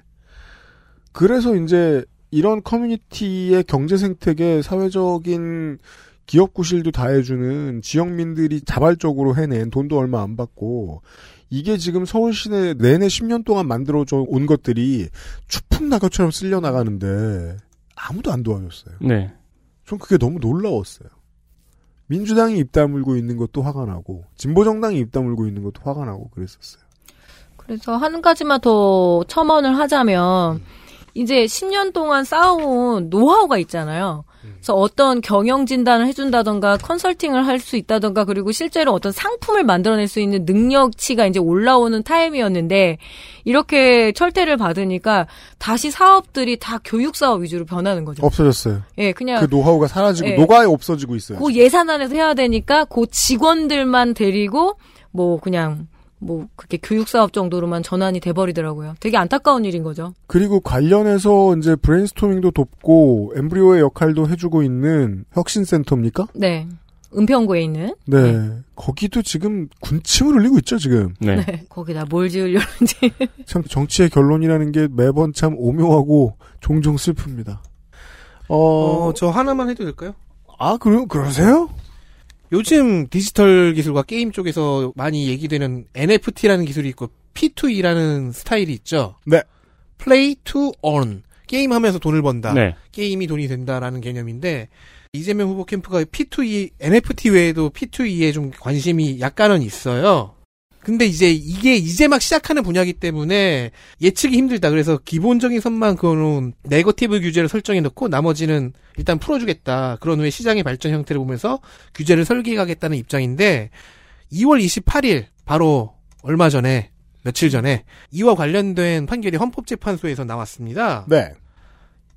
그래서 이제 이런 커뮤니티의 경제 생태계 사회적인 기업 구실도 다 해주는 지역민들이 자발적으로 해낸 돈도 얼마 안 받고 이게 지금 서울 시내 내내 10년 동안 만들어져 온 것들이 추풍 낙엽처럼 쓸려 나가는데 아무도 안 도와줬어요. 네. 전 그게 너무 놀라웠어요. 민주당이 입 다물고 있는 것도 화가 나고 진보 정당이 입 다물고 있는 것도 화가 나고 그랬었어요. 그래서 한 가지만 더 첨언을 하자면 이제 10년 동안 쌓아온 노하우가 있잖아요. 그래서 어떤 경영 진단을 해준다던가 컨설팅을 할 수 있다던가 그리고 실제로 어떤 상품을 만들어낼 수 있는 능력치가 이제 올라오는 타임이었는데 이렇게 철퇴를 받으니까 다시 사업들이 다 교육 사업 위주로 변하는 거죠. 없어졌어요. 예, 그냥 그 노하우가 사라지고 예. 녹아 없어지고 있어요. 그 예산 안에서 해야 되니까 그 직원들만 데리고 뭐 그냥 뭐 그게 교육 사업 정도로만 전환이 돼 버리더라고요. 되게 안타까운 일인 거죠. 그리고 관련해서 이제 브레인스토밍도 돕고 embryo의 역할도 해주고 있는 혁신센터입니까? 네. 은평구에 있는 네. 거기도 지금 군침을 흘리고 있죠, 지금. 네. 거기다 뭘 지으려는지. 참 정치의 결론이라는 게 매번 참 오묘하고 종종 슬픕니다. 어, 저 하나만 해도 될까요? 아, 그럼 그러세요? 요즘 디지털 기술과 게임 쪽에서 많이 얘기되는 NFT라는 기술이 있고 P2E라는 스타일이 있죠. 네. Play to Earn. 게임하면서 돈을 번다. 네. 게임이 돈이 된다라는 개념인데 이재명 후보 캠프가 P2E, NFT 외에도 P2E에 좀 관심이 약간은 있어요. 근데 이제 이게 이제 막 시작하는 분야이기 때문에 예측이 힘들다. 그래서 기본적인 선만 그거는 네거티브 규제를 설정해 놓고 나머지는 일단 풀어주겠다. 그런 후에 시장의 발전 형태를 보면서 규제를 설계하겠다는 입장인데 2월 28일 바로 얼마 전에 며칠 전에 이와 관련된 판결이 헌법재판소에서 나왔습니다. 네.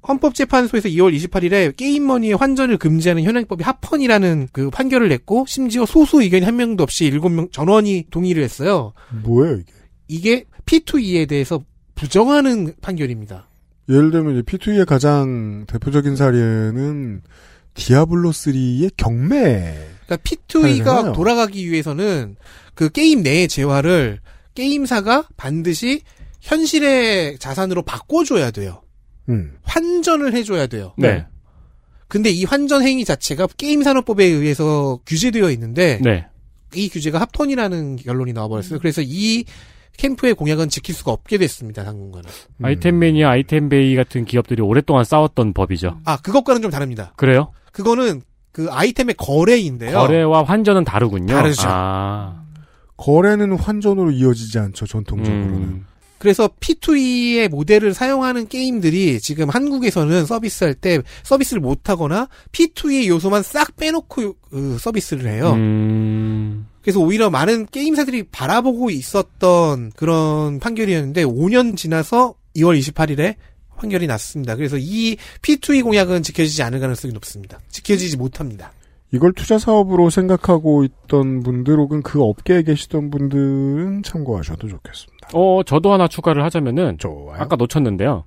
헌법재판소에서 2월 28일에 게임머니의 환전을 금지하는 현행법이 합헌이라는 그 판결을 냈고 심지어 소수 의견이 한 명도 없이 7명 전원이 동의를 했어요. 뭐예요, 이게? 이게 P2E에 대해서 부정하는 판결입니다. 예를 들면 이제 P2E의 가장 대표적인 사례는 디아블로 3의 경매. 그러니까 P2E가 사례잖아요. 돌아가기 위해서는 그 게임 내의 재화를 게임사가 반드시 현실의 자산으로 바꿔줘야 돼요. 음. 환전을 해줘야 돼요. 네. 근데 이 환전 행위 자체가 게임 산업법에 의해서 규제되어 있는데 네. 이 규제가 합헌이라는 결론이 나와버렸어요. 그래서 이 캠프의 공약은 지킬 수가 없게 됐습니다. 당분간은. 음. 아이템 매니아, 아이템 베이 같은 기업들이 오랫동안 싸웠던 법이죠. 아 그것과는 좀 다릅니다. 그래요? 그거는 그 아이템의 거래인데요. 거래와 환전은 다르군요. 다르죠. 아. 거래는 환전으로 이어지지 않죠, 전통적으로는. 음. 그래서 P2E의 모델을 사용하는 게임들이 지금 한국에서는 서비스할 때 서비스를 못하거나 P2E 요소만 싹 빼놓고 그 서비스를 해요. 음. 그래서 오히려 많은 게임사들이 바라보고 있었던 그런 판결이었는데 5년 지나서 2월 28일에 판결이 났습니다. 그래서 이 P2E 공약은 지켜지지 않을 가능성이 높습니다. 지켜지지 못합니다. 이걸 투자 사업으로 생각하고 있던 분들 혹은 그 업계에 계시던 분들은 참고하셔도 좋겠습니다. 어, 저도 하나 추가를 하자면은 아까 놓쳤는데요.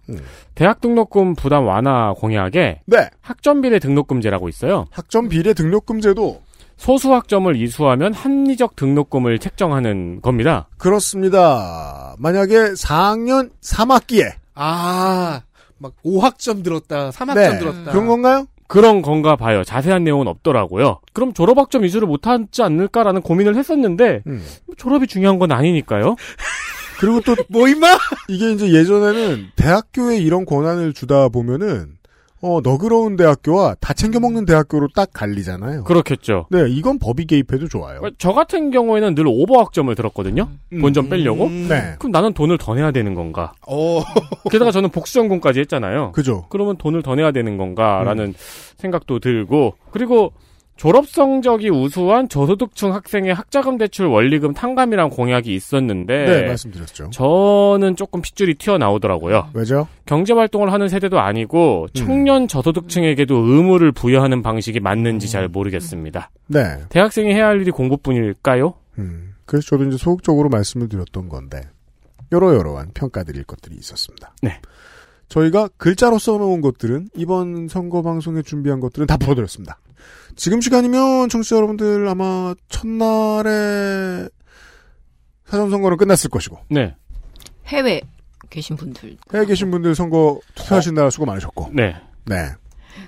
대학 등록금 부담 완화 공약에 네. 학점 비례 등록금제라고 있어요. 학점 비례 등록금제도 소수 학점을 이수하면 합리적 등록금을 책정하는 겁니다. 그렇습니다. 만약에 4학년 3학기에 아, 막 5학점 들었다, 3학점 네. 들었다. 그런 건가요? 그런 건가 봐요. 자세한 내용은 없더라고요. 그럼 졸업학점 이수를 못하지 않을까라는 고민을 했었는데 음. 졸업이 중요한 건 아니니까요. 그리고 또 뭐 임마? 이게 이제 예전에는 대학교에 이런 권한을 주다 보면은 어 너그러운 대학교와 다 챙겨 먹는 대학교로 딱 갈리잖아요. 그렇겠죠. 네, 이건 법이 개입해도 좋아요. 저 같은 경우에는 늘 오버학점을 들었거든요. 본점 빼려고. 네. 그럼 나는 돈을 더 내야 되는 건가? 어. 게다가 저는 복수전공까지 했잖아요. 그죠. 그러면 돈을 더 내야 되는 건가라는 음. 생각도 들고 그리고 졸업 성적이 우수한 저소득층 학생의 학자금 대출 원리금 탕감이란 공약이 있었는데 네, 말씀드렸죠. 저는 조금 핏줄이 튀어나오더라고요. 왜죠? 경제 활동을 하는 세대도 아니고 청년 저소득층에게도 의무를 부여하는 방식이 맞는지 잘 모르겠습니다. 네. 대학생이 해야 할 일이 공부뿐일까요? 음. 그래서 저도 이제 소극적으로 말씀을 드렸던 건데 여러 여러한 평가드릴 것들이 있었습니다. 네. 저희가 글자로 써놓은 것들은 이번 선거 방송에 준비한 것들은 다 풀어드렸습니다. 지금 시간이면 청취자 여러분들 아마 첫날에 사전 선거는 끝났을 것이고 네. 해외 계신 분들. 해외 계신 분들 선거 투표하시느라 수고 많으셨고 네. 네.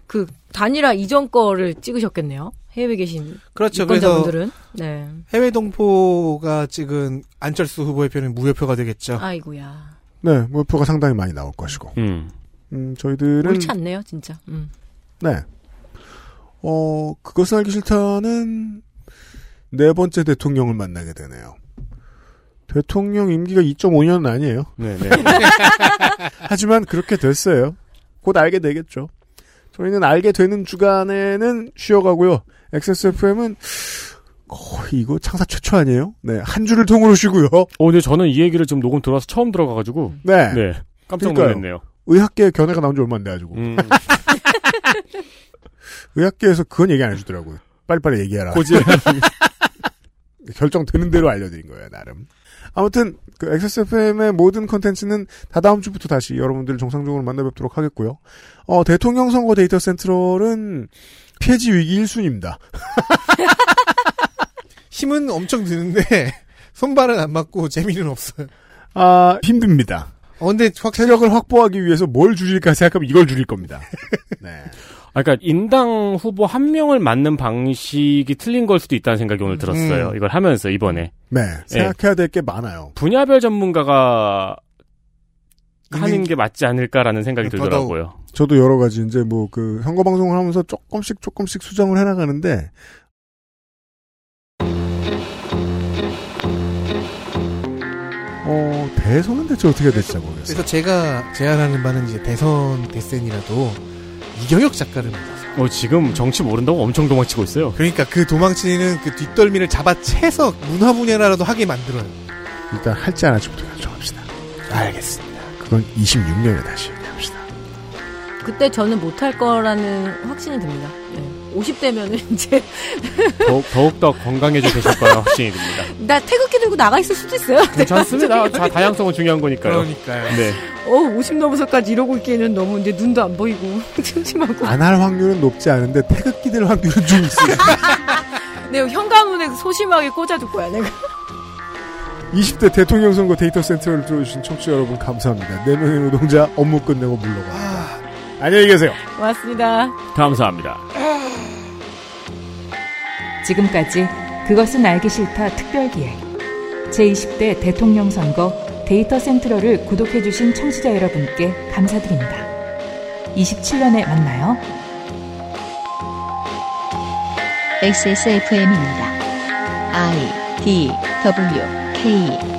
그 단일화 이전 거를 찍으셨겠네요. 해외 계신 그렇죠. 유권자분들은. 네. 해외 동포가 찍은 안철수 후보의 표는 무효표가 되겠죠. 아이고야. 네, 무표가 상당히 많이 나올 것이고. 음. 음, 저희들은 옳지 않네요, 진짜. 음. 네. 어, 그것은 알기 싫다는 네 번째 대통령을 만나게 되네요. 대통령 임기가 2.5년은 아니에요. 네, 네. 하지만 그렇게 됐어요. 곧 알게 되겠죠. 저희는 알게 되는 주간에는 쉬어가고요. XSFM은 거의 이거 창사 최초 아니에요? 네, 한 주를 통으로 쉬고요. 어, 근데 저는 이 얘기를 지금 녹음 들어와서 처음 들어가가지고. 네. 네. 깜짝 그러니까요. 놀랐네요. 의학계 견해가 나온 지 얼마 안 돼가지고. 음. 의학계에서 그건 얘기 안 해주더라고요. 빨리빨리 얘기해라. 고지. 결정 되는 대로 알려드린 거예요, 나름. 아무튼, 그 XSFM의 모든 컨텐츠는 다 다음 주부터 다시 여러분들 정상적으로 만나뵙도록 하겠고요. 어, 대통령 선거 데이터 센트럴은 폐지 위기 1순위입니다. 힘은 엄청 드는데 손발은 안 맞고 재미는 없어요. 아, 힘듭니다. 어, 근데 확 세력을 확보하기 위해서 뭘 줄일까 생각하면 이걸 줄일 겁니다. 네. 아, 그러니까 인당 후보 한 명을 맞는 방식이 틀린 걸 수도 있다는 생각이 오늘 들었어요. 음. 이걸 하면서 이번에 네, 생각해야 될 게 많아요. 분야별 전문가가 하는 게 맞지 않을까라는 생각이 들더라고요. 저도 여러 가지 이제 뭐 그 선거 방송을 하면서 조금씩 조금씩 수정을 해 나가는데 어 대선은 대체 어떻게 될지 모르겠어요. 그래서 제가 제안하는 바는 이제 대선 대센이라도 이경혁 작가를 만나서 어, 지금 정치 모른다고 엄청 도망치고 있어요. 그러니까 그 도망치는 그 뒷덜미를 잡아채서 문화 분야라도 하게 만들어요. 일단 할지 안 할지부터 결정합시다. 알겠습니다. 그건 26년에 다시 얘기합시다. 그때 저는 못할 거라는 확신이 듭니다. 네. 50대면은 이제 더욱, 더욱더 건강해져 계실 거라 확신이 듭니다. 나 태극기 들고 나가 있을 수도 있어요. 괜찮습니다. 자, 다양성은 중요한 거니까요. 그러니까요. 네. 어, 50 넘어서까지 이러고 있기에는 너무 이제 눈도 안 보이고 심심하고. 안 할 확률은 높지 않은데 태극기 될 확률은 좀 있어요. 내가 현관문에 소심하게 꽂아둘 거야, 내가. 20대 대통령 선거 데이터 센트럴을 들어주신 청취자 여러분 감사합니다. 4명의 노동자 업무 끝내고 물러가. 안녕히 계세요. 고맙습니다. 감사합니다. 지금까지 그것은 알기 싫다 특별기획 제20대 대통령 선거 데이터 센트럴을 구독해주신 청취자 여러분께 감사드립니다. 27년에 만나요. XSFM입니다. I D W K